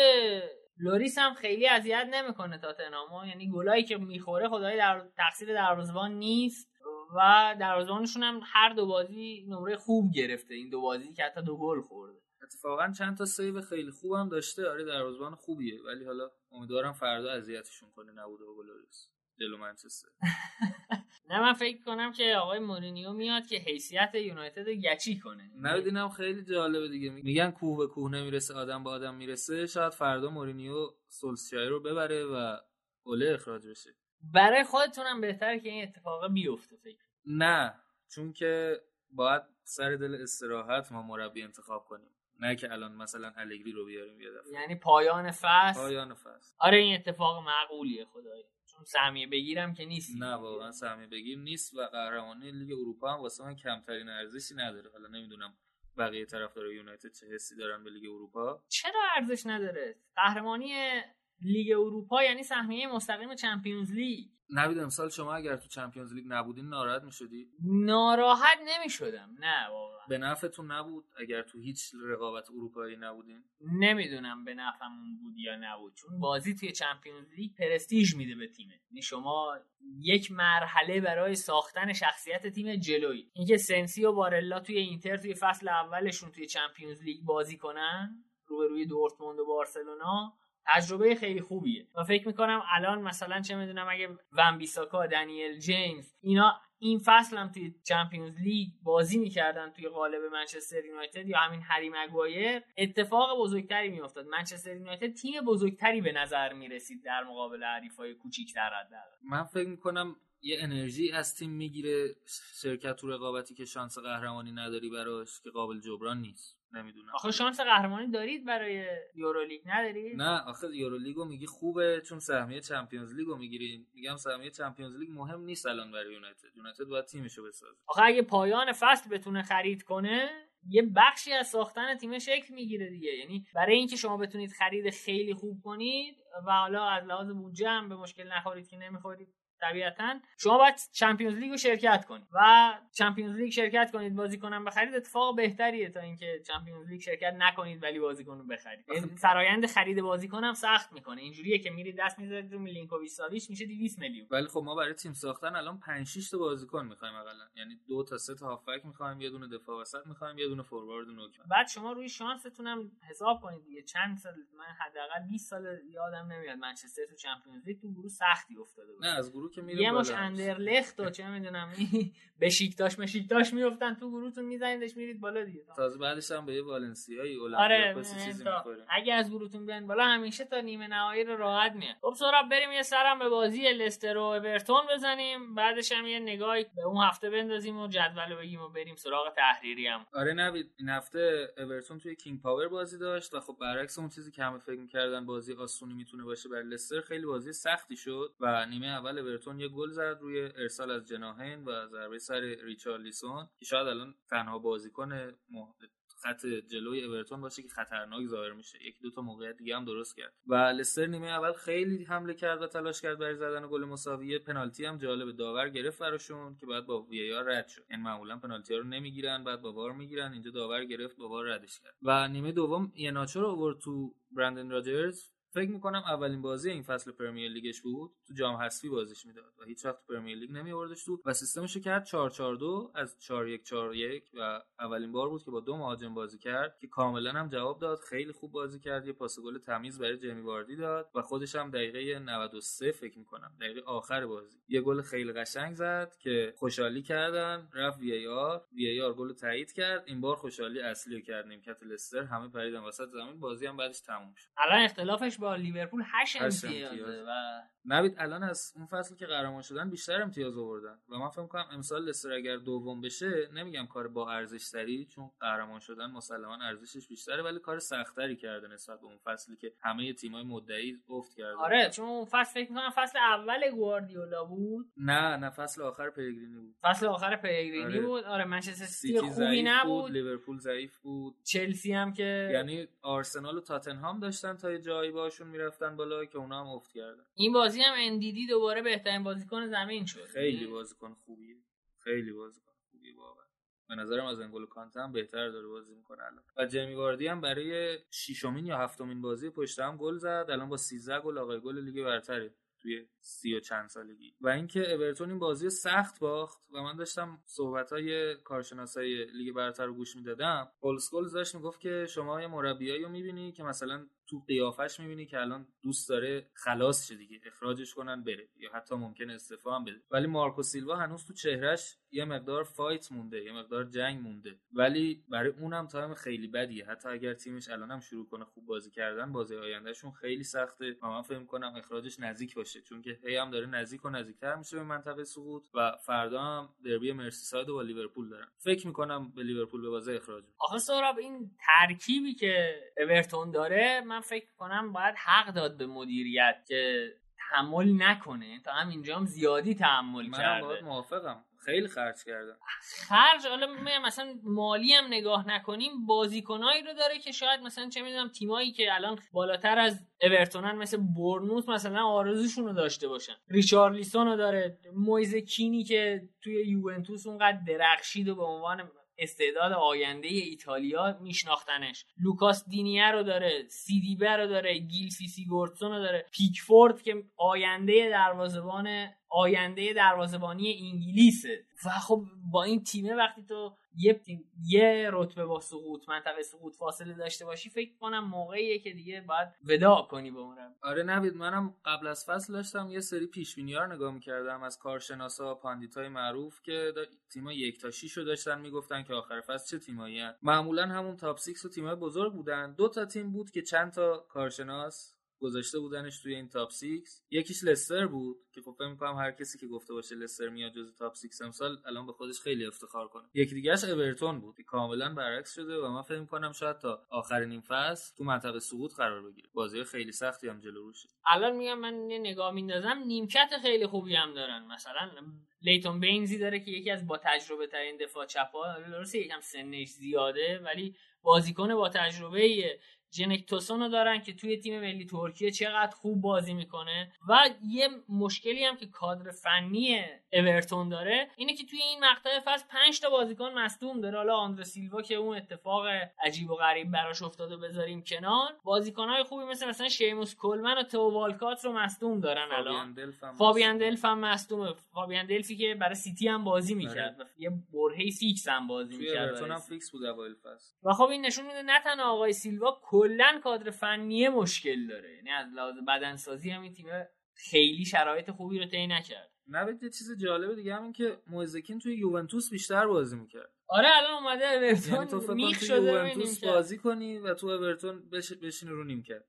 لوریس هم خیلی اذیت نمی‌کنه تاتنهامو. یعنی گلایی که می‌خوره خداییش تقصیر دروازه‌بان نیست و دروازه‌بانشون هم هر دو بازی نمره خوب گرفته. این دو بازی که حتی دو گل خورده. اتفاقا چند تا save خیلی خوبم داشته. آره دروازه‌بان خوبیه. ولی حالا امیدوارم فردا اذیتشون کنه نبود لوریس جلو منچستر. (laughs) نه من فکر کنم که آقای مورینیو میاد که حیثیت یونایتد رو گچی کنه. نبیدینم خیلی جالبه دیگه. میگن کوه به کوه نمی‌رسه آدم به آدم می‌رسه. شاید فردا مورینیو سولسچای رو ببره و اوله اخراج بشه. برای خودتونم بهتره که این اتفاق بیفته فکر نه چون که باید سر دل استراحت ما مربی انتخاب کنیم. نه که الان مثلا الگری رو بیاریم یه دفعه. یعنی پایان فصل؟ پایان فصل. آره این اتفاق معقولیه خدایی. سهمیه بگیرم که نیست. نه واقعا سهمیه بگیر نیست و قهرمانی لیگ اروپا هم واسه من کمترین ارزشی نداره. حالا نمی‌دونم بقیه طرفدار یونایتد چه حسی دارن به لیگ اروپا. چرا ارزش نداره؟ قهرمانی لیگ اروپا یعنی سهمیه مستقیم چمپیونز لیگ. نوید امسال شما اگر تو چمپیونز لیگ نبودین ناراحت می‌شدی؟ ناراحت نمی‌شدم. نه واقعا. به نفعتون نبود اگر تو هیچ رقابت اروپایی نبودین؟ نمی‌دونم به نفعمون بود یا نبود چون بازی توی چمپیونز لیگ پرستیژ میده به تیمه. یعنی شما یک مرحله برای ساختن شخصیت تیم جلویی. اینکه سنسی و بارلا توی اینتر توی فصل اولشون توی چمپیونز لیگ بازی کنن روبروی دورتموند و بارسلونا تجربه خیلی خوبیه. و فکر می‌کنم الان مثلا چه می‌دونم اگه ون بیساکا دنیل جیمز اینا این فصل هم توی چمپیونز لیگ بازی می‌کردن توی قالب منچستر یونایتد یا همین هری مگوایر اتفاق بزرگتری میافتاد. منچستر یونایتد تیم بزرگتری به نظر می‌رسید در مقابل حریفای کوچیک‌تر حداقل. من فکر می‌کنم یه انرژی از تیم می‌گیره شرکت تو رقابتی که شانس قهرمانی نداری براش که قابل جبران نیست. نمی‌دونم. آخه شانس قهرمانی دارید برای یورولیگ ندارید؟ نه آخه یورولیگو میگی خوبه چون سهمیه چمپیونز لیگو می‌گیرین. میگم سهمیه چمپیونز لیگ مهم نیست الان برای یونایتد. یونایتد باید تیمشو بسازه. آخه اگه پایان فصل بتونه خرید کنه یه بخشی از ساختن تیم شکل می‌گیره دیگه. یعنی برای اینکه شما بتونید خرید خیلی خوب کنید و حالا از لحاظ بودجه هم به مشکل نخورید که نمی‌خورید. طبیعتا. شما باید چمپیونز لیگ رو شرکت کنید و چمپیونز لیگ شرکت کنید بازیکن بخرید. اتفاق بهتریه تا اینکه چمپیونز لیگ شرکت نکنید ولی بازیکن رو بخرید. این فرایند خرید بازیکن هم سخت می‌کنه. اینجوریه که میرید دست می‌ذارید رو میلینکوویچ ساویچ میشه 200 میلیون. ولی خب ما برای تیم ساختن الان 5 6 تا بازیکن می‌خوایم حداقل یعنی دو تا سه تا هافک می‌خوایم یه دونه دفاع وسط می‌خوایم یه دونه فوروارد نوک. بعد شما روی شانستون هم حساب کنید دیگه. چند سال من حداقل 20 سال یادم نمیاد منچستر تو چمپیونز لیگ تو گروه سختی افتاده بود نه از گروه که میره یه مش اندرلخت و چه می‌دونم (laughs) بشیکتاش مشیکتاش میافتن تو گروهتون میزنیدش میرید بالا دیگه. تازه بعدش هم به یه والنسیایی آره چیزی اگه از گروهتون بیان بالا همیشه تا نیمه نهایی رو راحت میاد. خب سورا بریم یه سرم به بازی لستر و اورتون بزنیم. بعدش هم یه نگاهی به اون هفته بندازیم و جدول بگیم و بریم سراغ تحریری هم. آره نوید این هفته اورتون توی کینگ پاور بازی داشت و خب برعکس اون چیزی که همه فکر می‌کردن بازی آسونی می‌تونه باشه برای لستر خیلی بازی سختی شد و نیمه اول اورتون یه گل زد روی ارسال از جناحین و ضربه سر ریچارلیسون که شاید الان تنها بازیکن خط جلوی اورتون باشه که خطرناک ظاهر میشه. یک دو تا موقعیت دیگه هم درست کرد. و لستر نیمه اول خیلی حمله کرد و تلاش کرد برای زدن گل مساوی. پنالتی هم جالب داور گرفت براشون که بعد با VAR رد شد. این معمولا پنالتی ها رو نمی‌گیرن بعد با VAR می‌گیرن. اینجا داور گرفت با VAR ردش کرد. و نیمه دوم ایهناچو رو آورد تو برندن راجرز. فکر می‌کنم اولین بازی این فصل پرمیر لیگش بود. تو جام حذفی بازیش می‌داد و هیچ وقت پرمیر لیگ نمی آوردش تو و سیستمش کرد 442 از 4141 و اولین بار بود که با دو مهاجم بازی کرد که کاملا هم جواب داد. خیلی خوب بازی کرد. یه پاس گل تمیز برای جیمی واردی داد و خودش هم دقیقه 93 فکر می‌کنم دقیقه آخر بازی. یه گل خیلی قشنگ زد که خوشحالی کردن. رفت وی آر. وی آر گل تایید کرد. این بار خوشحالی اصلی کرد نیمکت لستر همه پریدن. وسط زمین بازی هم بعدش تموم شد. الان اختلافش با لیورپول 8 امتیازه و نوید الان از اون فصلی که قهرمان شدن بیشتر امتیاز آوردن. و من فکر کنم امسال لستر اگر دوم بشه نمیگم کار با ارزش تری چون قهرمان شدن مسلما ارزشش بیشتره ولی کار سختری کرده نسبت به اون فصلی که همه تیمای مدعی افت کرده آره چون اون فصل فکر می‌کنم فصل اول گواردیولا بود. نه نه فصل آخر پیگرینی بود. فصل آخر پیگرینی آره. بود. آره منچستر سیتی خوبی نبود. لیورپول ضعیف بود. چلسی هم که یعنی آرسنال و تاتنهام داشتن تا جایی باشون می‌رفتن بالا که اونا هم افت کردن. این بازی هم اندیدی دوباره بهترین بازیکن زمین شد. خیلی بازیکن خوبیه خیلی بازیکن خوبیه واقعا. به نظرم از انگولو کانته هم بهتر داره بازی می‌کنه الان. و جیمی واردی هم برای ششمین یا هفتمین بازی پشت هم گل زد. الان با 13 گل آقای گل لیگ برتره توی سی و چند سالگی. و اینکه اورتون این بازی سخت باخت و من داشتم صحبت های کارشناسای لیگ برتر رو گوش می‌دادم پل اسکولز داشت می‌گفت که شما یه مربیایی رو می‌بینی که مثلا تو قیافش می‌بینی که الان دوست داره خلاص شه دیگه اخراجش کنن بره. یا حتی ممکن استعفا هم بده. ولی مارکو سیلوا هنوز تو چهرش یه مقدار fight مونده یه مقدار جنگ مونده. ولی برای اونم time خیلی بدیه. حتی اگر تیمش الانم شروع کنه خوب بازی کردن بازی آیندهشون خیلی سخته. و من فکر کنم اخراجش نزدیک باشه. چون که هی هم داره نزدیک و نزدیکتر میشه به منطقه سقوط و فردا هم دربی مرسیساید و لیورپول دارن. فکر می‌کنم به لیورپول به بازی اخراج آخه سهراب این ترکیبی که اورتون داره فکر کنم باید حق داد به مدیریت که تحمل نکنه. تا هم اینجا هم زیادی تحمل منم کرده. باید موافقم. خیلی خرج کردن خرج حالا مثلا مالی هم نگاه نکنیم بازیکنایی رو داره که شاید مثلا چه می‌دونم تیمایی که الان بالاتر از اورتونن مثل بورنموث مثلا آرزوشون رو داشته باشن. ریچارلیسون رو داره. مویز کینی که توی یوونتوس اونقدر درخشید و به عنوان استعداد آینده ایتالیا میشناختنش. لوکاس دینیه رو داره سیدیبه رو داره گیلفی سیگوردسون رو داره پیکفورد که آینده دروازه‌بان آینده دروازه‌بانی انگلیسه و خب با این تیمه وقتی تو یه تیم یه رتبه با سقوط منطقه سقوط فاصله داشته باشی فکر کنم موقعیه که دیگه باید وداع کنی به اون روش. آره نوید منم قبل از فصل داشتم یه سری پیش‌بینی رو نگاه می‌کردم از کارشناسا pundit ای معروف که تیما یک تا 6 رو داشتن می‌گفتن که آخر فصل چه تیمایی. معمولا همون top 6 و تیمای بزرگ بودن دو تا تیم بود که چند تا کارشناس گذاشته بودنش توی این top 6 یکیش لستر بود که خب فکر می‌کنم هر کسی که گفته باشه لستر میاد جز top 6 امسال الان به خودش خیلی افتخار کنه. یکی دیگهش اورتون بود که کاملا برعکس شده و من فکر می‌کنم شاید تا آخرین این فصل تو منطقه سقوط قرار بگیره. بازی خیلی سختی هم جلو روشه. الان میگم من یه نگاه میندازم نیمکت خیلی خوبی هم دارن. مثلا لیتون بینزی داره که یکی از با تجربه ترین دفاع چپ ها درسته یکم سنش زیاده ولی بازیکن با تجربه. جنک توسون رو دارن که توی تیم ملی ترکیه چقدر خوب بازی می‌کنه. و یه مشکلی هم که کادر فنی اورتون داره اینه که توی این مقطع فصل 5 تا بازیکن مصدوم داره. حالا آندر سیلوا که اون اتفاق عجیب و غریب براش افتاده بذاریم کنار. بازیکنهای خوبی مثل مثلا شیموس کلمن و تو والکات رو مصدوم دارن الان. فابیان دلف هم مصدومه. فابیان دلفی که برای سیتی هم بازی می‌کرد. و یه برهه فیکس هم بازی می‌کرد هم. فیکس بود و خب این نشون میده نه تنها آقای سیلوا کلا کادر فنی مشکل داره. یعنی از لحاظ بدنسازی هم این تیم خیلی شرایط خوبی رو طی نکرد. نوید یه چیز جالب دیگه هم این که مویز کین توی یوونتوس بیشتر بازی می‌کرد آره الان اومده یعنی تو اورتون فکر میخ شده یوونتوس بازی کنی و تو اورتون بش... بشینی رو نیمکت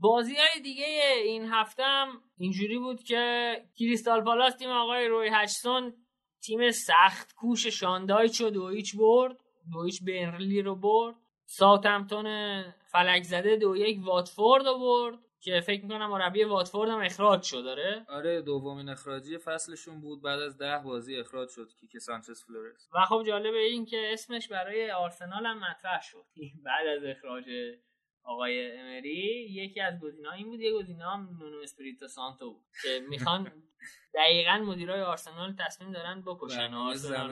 بازی های دیگه این هفته هم اینجوری بود که کریستال پالاس تیم آقای روی هاجسون تیم سخت کوش شان دایچ رو دو هیچ برد. دو هیچ برنلی رو برد. ساوثهمپتون فلک زده دو یک واتفورد رو برد که فکر می‌کنم مربی واتفورد هم اخراج شد داره آره دومین اخراجی فصلشون بود بعد از ده بازی اخراج شد کیکه سانچز فلورس و خب جالبه این که اسمش برای آرسنال هم مطرح شد. بعد از اخراج آقای امری یکی از گزینه‌ها این بود یه گزینه هم نونو اسپریتو سانتو بود که می‌خوان (laughs) دقیقا مدیرای آرسنال تصمیم دارن بکشن. برنامه آرسنال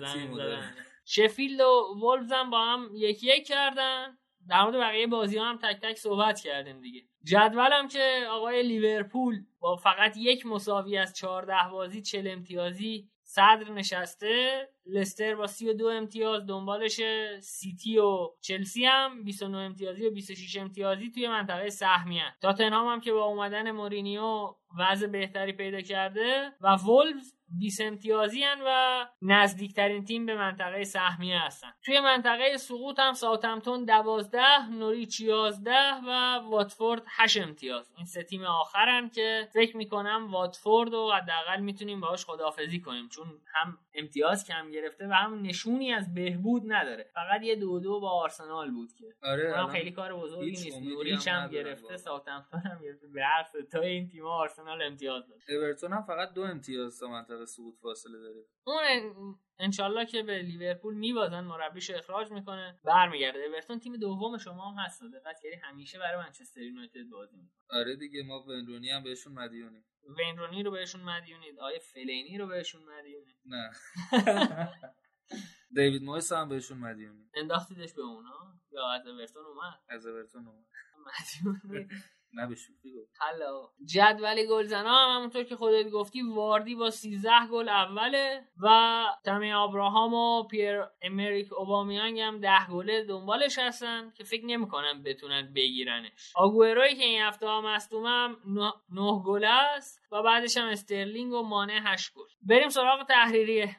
زمین آره،. شفیلد و وولفز هم با هم یکی یک کردن. در مورد بقیه بازی هم تک تک صحبت کردیم دیگه. جدولم که آقای لیورپول با فقط یک مساوی از 14 بازی 40 امتیازی صدر نشسته لستر با 32 امتیاز دنبالش سیتی و چلسی هم 29 امتیازی و 26 امتیازی توی منطقه سهمیه تاتنهام هم که با اومدن مورینیو وضع بهتری پیدا کرده و وولفز 20 امتیازی هن و نزدیکترین تیم به منطقه سهمیه هستن. توی منطقه سقوط هم ساوثهمپتون 12 نوریچ 11 و واتفورد 8 امتیاز. این سه تیم آخرن که فکر می‌کنم واتفورد رو حداقل می‌تونیم باهاش خداحافظی کنیم چون هم امتیاز کم گرفته و هم نشونی از بهبود نداره. فقط یه دو دو با آرسنال بود که. آره الان خیلی کار بزرگی نیست. نوریچ هم هم گرفته. ساوثهمپتون هم گرفته. به هر تا این تیم آرسنال امتیاز داره اورتون هم فقط دو امتیاز تا منطقه سقوط فاصله داره. اون ان- انشالله که به لیورپول میبازن مربیش اخراج می‌کنه. برمیگرده. اورتون تیم دوم شما هم هست. دقت کردی همیشه برای منچستر یونایتد بازی می‌کنه. آره دیگه ما ونرونی هم بهشون مدیونیم. وینرونی رو بهشون مدیونید آیه فلینی رو بهشون مدیونید نه. (laughs) دیوید مویس هم بهشون مدیونیم انداختیدش به اونا؟ یا از اورتون اومد؟ از اورتون اومد. مدیون (laughs) نه به شوخی گفت. جدول گلزنا هم همونطور که خودت گفتی واردی با 13 گل اوله و تامی ابراهام و پیر امریک اوبامیانگ هم 10 گله دنبالش هستن که فکر نمی‌کنم بتونن بگیرنش. آگوئروی که این هفته ها مصدومم 9 گل است و بعدش هم استرلینگ و مانه 8 گل. بریم سراغ تحریریه.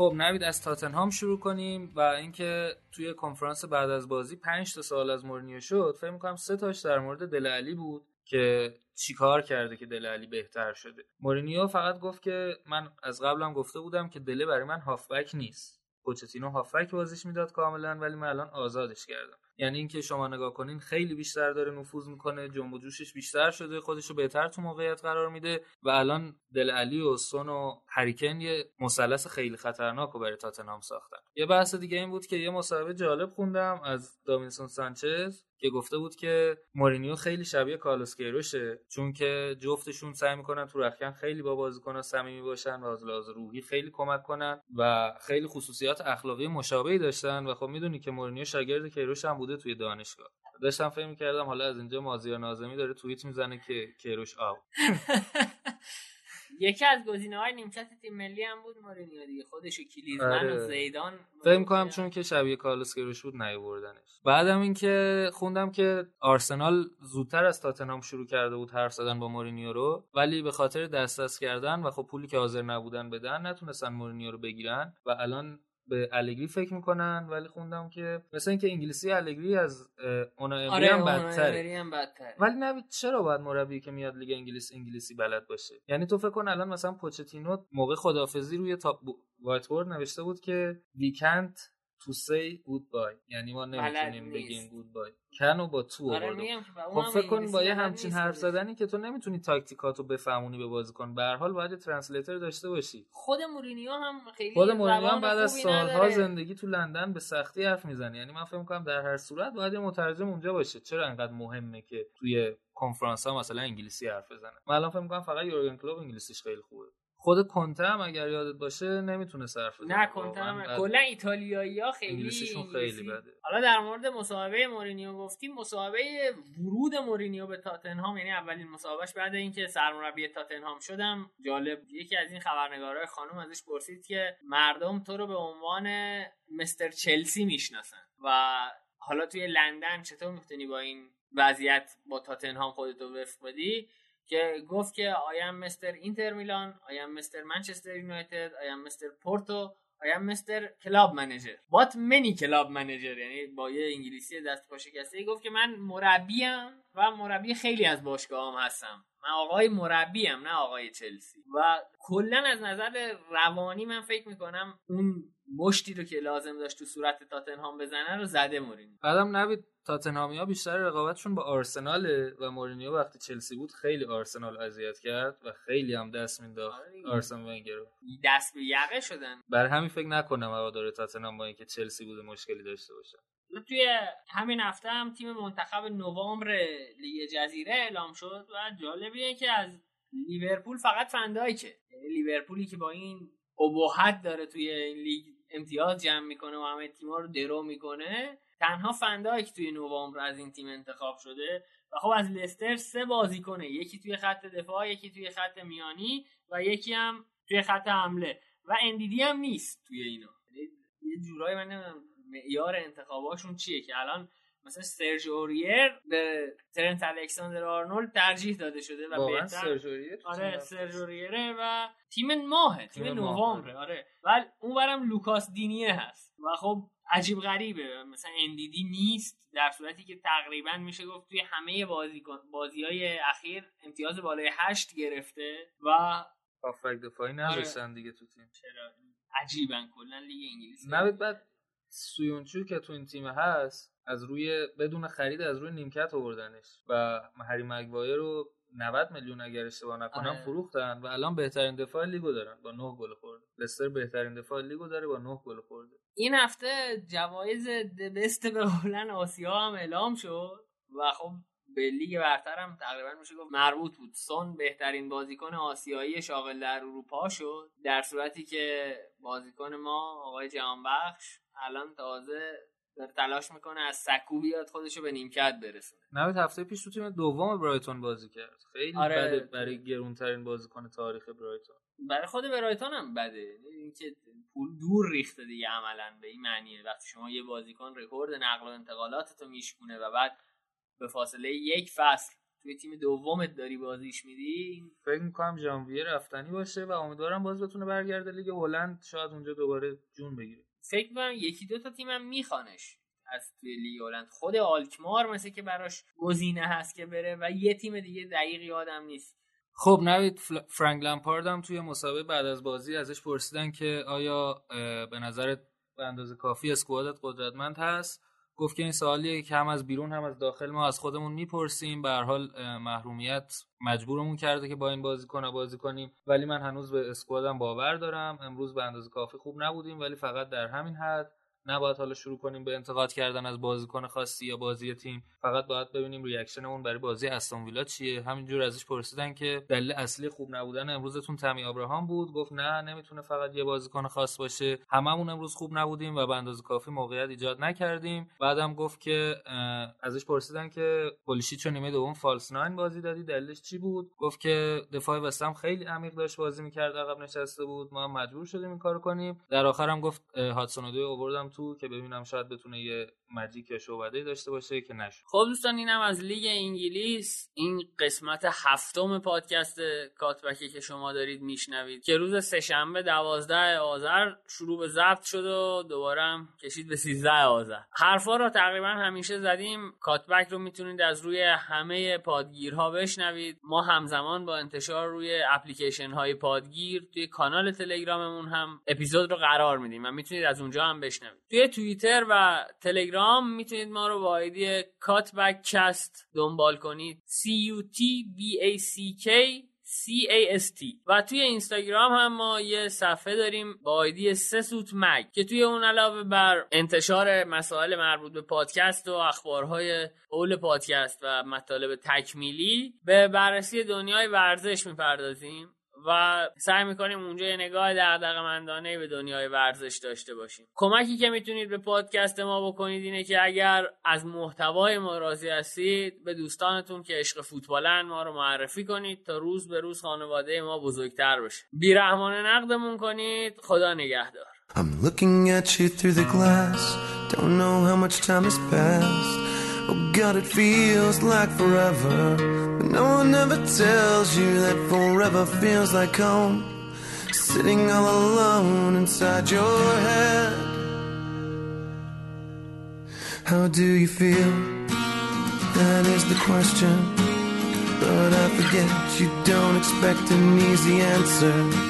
خب نوید از تاتنهام شروع کنیم و اینکه توی کنفرانس بعد از بازی 5 تا سوال از مورینیو شد فکر می‌کنم سه تاش در مورد دله علی بود که چیکار کرده که دله علی بهتر شده. مورینیو فقط گفت که من از قبلم گفته بودم که دله برای من هافبک نیست. پوچتینو هافبک بازیش می‌داد کاملا ولی من الان آزادش کردم. یعنی اینکه شما نگاه کنین خیلی بیشتر داره نفوذ می‌کنه جنب جوشش بیشتر شده خودش رو بهتر تو موقعیت قرار میده و الان دله علی و سون و هری کین یه مثلث خیلی خطرناک رو برای تاتنهام ساختن. یه بحث دیگه این بود که یه مصاحبه جالب خوندم از داوینسون سانچز. که گفته بود که مورینیو خیلی شبیه کارلوس کیروشه چون که جفتشون سعی می‌کنن تو رخکن خیلی با بازیکن‌ها صمیمی باشن و از لحاظ روحی خیلی کمک کنن و خیلی خصوصیات اخلاقی مشابهی داشتن. و خب می‌دونی که مورینیو شاگرد کیروش هم بوده توی دانشگاه. داشتم فکر می‌کردم حالا از اینجا مازیار نازمی داره توییت می‌زنه که کیروش آو (laughs) یکی از گزینه های نیمکت تیم ملی هم بود مورینیو دیگه. خودش و کلیزمن آره. و زیدان فکر کنم چون که شبیه کارلوس کیروش بود نیاوردنش. بعدم اینکه خوندم که آرسنال زودتر از تاتنهام شروع کرده بود حرف زدن با مورینیو رو ولی به خاطر دست دست کردن و خب پولی که حاضر نبودن بدن نتونستن مورینیو رو بگیرن و الان به الگری فکر می‌کنن ولی خوندم که مثلا اینکه انگلیسی الگری از اونا آره هم بدتره. هم بدتره. ولی نوید چرا باید مربی که میاد لیگ انگلیس انگلیسی بلد باشه؟ یعنی تو فکر کن الان مثلا پوچتینو موقع خدافظی روی top white نوشته بود که we can't to say goodbye یعنی ما نمی‌تونیم. بگیم goodbye کنو با تو آره خب فکر کن با یه همچین حرف. زدنی که تو نمی‌تونی تاکتیکاتو بفهمونی به بازیکن. به هر حال باید translator داشته باشی. خود مورینیو هم خیلی خود مورینیو هم بعد از سالها نداره. زندگی تو لندن به سختی حرف می‌زنه. یعنی من فکر می‌کنم در هر صورت باید یه مترجم اونجا باشه. چرا انقدر مهمه که توی کنفرانس ها مثلا انگلیسی حرف بزنه؟ من الان فکر می‌کنم فقط یورگن کلوپ انگلیسیش خیلی خوبه. خود کنته هم اگر یادت باشه نمی‌تونه بزنه نه کنته هم. کلا ایتالیایی ها خیلی انگلیسیشون خیلی بده. حالا در مورد مسابقه مورینیو گفتیم مسابقه ورود مورینیو به تاتنهام یعنی اولین مسابقهش بعد اینکه سرمربی تاتنهام شدم جالب یکی از این خبرنگارای خانم ازش پرسید که مردم تو رو به عنوان مستر چلسی می‌شناسن و حالا توی لندن چطور می‌تونی با این وضعیت با تاتنهام خودتو وفق بدی که گفت که I'm مستر اینتر میلان I'm مستر منچستر یونایتد I'm مستر پورتو I'm مستر club manager but many club manager یعنی با یه انگلیسی دست پا شکسته گفت که من مربیم و مربی خیلی از باشگاه هم هستم. من آقای مربیم نه آقای چلسی. و کلا از نظر روانی من فکر می‌کنم اون مشتی رو که لازم داشت تو صورت تاتنهام بزنه رو زده مورینیو. بعدم نوید تاتنهامیا بیشتر رقابتشون با آرسناله و مورینیو وقتی چلسی بود خیلی آرسنال اذیت کرد و خیلی هم دست مینداخت. آرسن ونگر رو دست به یقه شدن. بر همین فکر نکنم هوادار تاتنهام با اینکه چلسی بوده مشکلی داشته باشه. توی همین هفته هم تیم منتخب نوامبر لیگ جزیره اعلام شد و جالبیه که از لیورپول فقط فن‌دایکه. یعنی لیورپولی که با این ابهت داره توی این لیگ امتیاز جمع می‌کنه و همه تیم‌ها رو درو می‌کنه تنها فندایک توی نوامبر از این تیم انتخاب شده و خب از لستر سه بازی کنه یکی توی خط دفاع یکی توی خط میانی و یکی هم توی خط حمله. و اندیدی هم نیست توی اینا. یعنی یه جورایی من نمی‌دونم معیار انتخاباشون چیه که الان مثلا سرژ اوریر به ترنت الکساندر آرنولد ترجیح داده شده و بهتر تو آره سرژ و تیم ماهه تیم, تیم نوامبره آره. ولی اونورم لوکاس دینیه هست. و خب عجیب غریبه. مثلا اندیدی نیست در صورتی که تقریبا میشه گفت توی همه بازی بازی های اخیر امتیاز بالای هشت گرفته و هافبک دفاعی نداشتن دیگه تو تیم. چرا؟ عجیبن کلا لیگ انگلیس نوید بعد سویونجو که تو این تیم هست از روی بدون خرید از روی نیمکت آوردنش و هری مگوایر رو 90 میلیون اگر اشتباه نکنم آره. فروختن و الان بهترین دفاع لیگو دارن. با 9 گل خورده. لستر بهترین دفاع لیگو داره با 9 گل خورده. این هفته جوایز دبست به قولن آسیا هم اعلام شد و خب به لیگ برتر هم تقریبا میشه گفت مربوط بود. سون بهترین بازیکن آسیایی شاغل در اروپا شد در صورتی که بازیکن ما آقای جهانبخش الان تازه داره تلاش می‌کنه از سکو بیاد خودشو به نیمکت برسونه. نوید هفته پیش تو تیم دوم برایتون بازی کرد. خیلی آره. بده برای گرونترین بازیکن تاریخ برایتون. برای خود برایتون هم بده. اینکه پول دور ریخته دیگه عملا به این معنیه. وقتی شما یه بازیکن رکورد نقل و انتقالات تو میشکونه و بعد به فاصله یک فصل توی تیم دومت داری بازیش میدی فکر می‌کنم ژانویه رفتنی باشه و امیدوارم باز بتونه برگرده لیگ هلند. شاید اونجا دوباره جون بگیره. فکر می‌کنم یکی دو تا تیمم میخوانش. از توی لیگ هلند خود آلکمار مثل که براش گزینه هست که بره و یه تیم دیگه دقیق یادم نیست. خب نوید فرانک لمپارد هم توی مسابقه بعد از بازی ازش پرسیدن که آیا به نظرت به اندازه کافی اسکوادت قدرتمند هست؟ گفت که این سوالیه که هم از بیرون هم از داخل ما از خودمون می‌پرسیم. به هر حال محرومیت مجبورمون کرده که با این بازیکن بازی کنیم. ولی من هنوز به اسکوادم باور دارم. امروز به اندازه کافی خوب نبودیم ولی فقط در همین حد نباید حالا شروع کنیم به انتقاد کردن از بازیکن خاصی یا بازی تیم. فقط باید ببینیم reaction مون برای بازی استون ویلا چیه. همینجور ازش پرسیدن که دلیل اصلی خوب نبودن امروزتون تمی ابراهام بود. گفت نه نمی‌تونه فقط یه بازیکن خاص باشه. هممون امروز خوب نبودیم و به اندازه کافی موقعیت ایجاد نکردیم. بعدم گفت که ازش پرسیدن که پولیشیچ نیمه دوم false nine بازی دادی دلیلش چی بود؟ گفت که دفاع وستهام خیلی عمیق داشت بازی می‌کرد عقب نشسته بود. ما هم مجبور شدیم این کارو کنیم. در آخرم گفت هادسون اودوی آوردم تو که ببینم شاید بتونه یه magic شعبده داشته باشه که نشد. خب دوستان اینم از لیگ انگلیس. این قسمت هفتم پادکست کات‌بکی که شما دارید میشنوید. که روز سهشنبه دوازده آذر شروع به ضبط شد و دوباره هم کشید به 13 آذر. حرفا رو تقریبا همیشه زدیم. کات‌بک رو می‌تونید از روی همه پادگیرها بشنوید. ما همزمان با انتشار روی اپلیکیشن های پادگیر توی کانال تلگراممون هم اپیزود رو قرار میدیم و می‌تونید از اونجا هم بشنوید. توی توییتر و تلگرام می‌تونید ما رو با آیدی کات‌بک کست دنبال کنید. C U T B A C K C A S T. و توی اینستاگرام هم ما یه صفحه داریم با آیدی سسوت مگ که توی اون علاوه بر انتشار مسائل مربوط به پادکست و اخبارهای اول پادکست و مطالب تکمیلی به بررسی دنیای ورزش می‌پردازیم. و سعی می‌کنیم اونجا یه نگاه دغدغه‌مندانه به دنیای ورزش داشته باشیم. کمکی که می‌تونید به پادکست ما بکنید اینه که اگر از محتوای ما راضی هستید به دوستانتون که عشق فوتبالن ما رو معرفی کنید تا روز به روز خانواده ما بزرگتر بشه. بیرحمانه نقدمون کنید. خدا نگهدار. I'm. No one ever tells you that forever feels like home. Sitting all alone inside your head. How do you feel? That is the question. But I forget you don't expect an easy answer.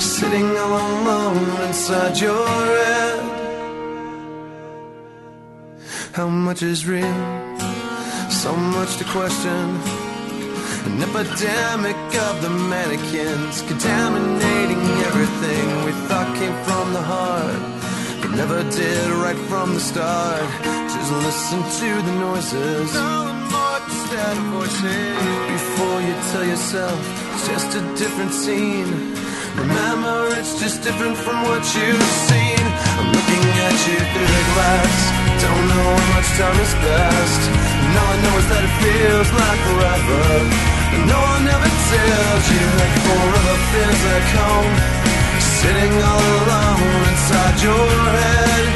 sitting all alone inside your head. How much is real? So much to question. An epidemic of the mannequins contaminating everything we thought came from the heart, but never did right from the start. Just listen to the noises. Before you tell yourself it's just a different scene. Remember, it's just different from what you've seen. I'm looking at you through the glass. Don't know how much time has passed. And all I know is that it feels like forever. And no one ever tells you that forever feels like home. Sitting all alone inside your head.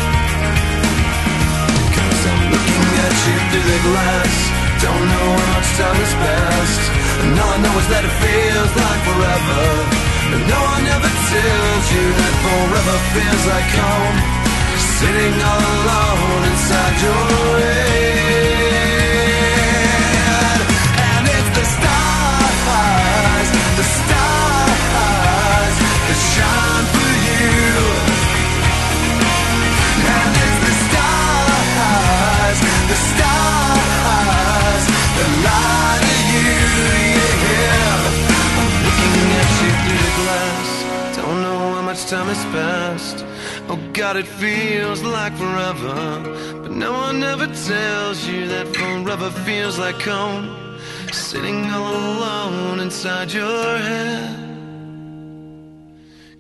Cause I'm looking at you through the glass. Don't know how much time has passed. And all I know is that it feels like forever. And no one ever tells you that forever feels like home. Sitting all alone inside your head. And it's the stars, the stars that shine for you. And it's the stars, the stars. much time has passed. Oh God, it feels like forever. But no one ever tells you that forever feels like home. Sitting all alone inside your head.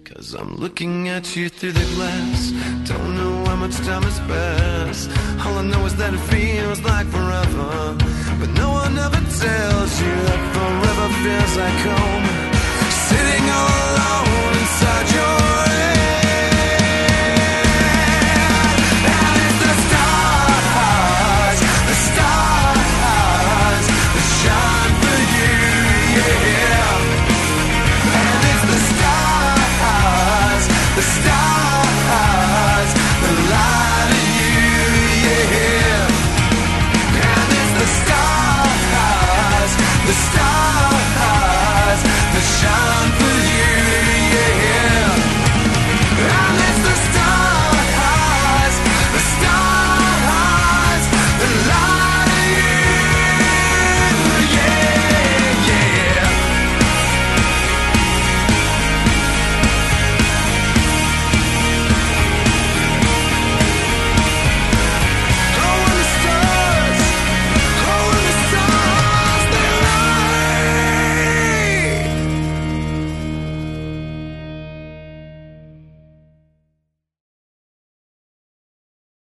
Cause I'm looking at you through the glass. Don't know how much time has passed. All I know is that it feels like forever. But no one ever tells you that forever feels like home. Sitting all alone.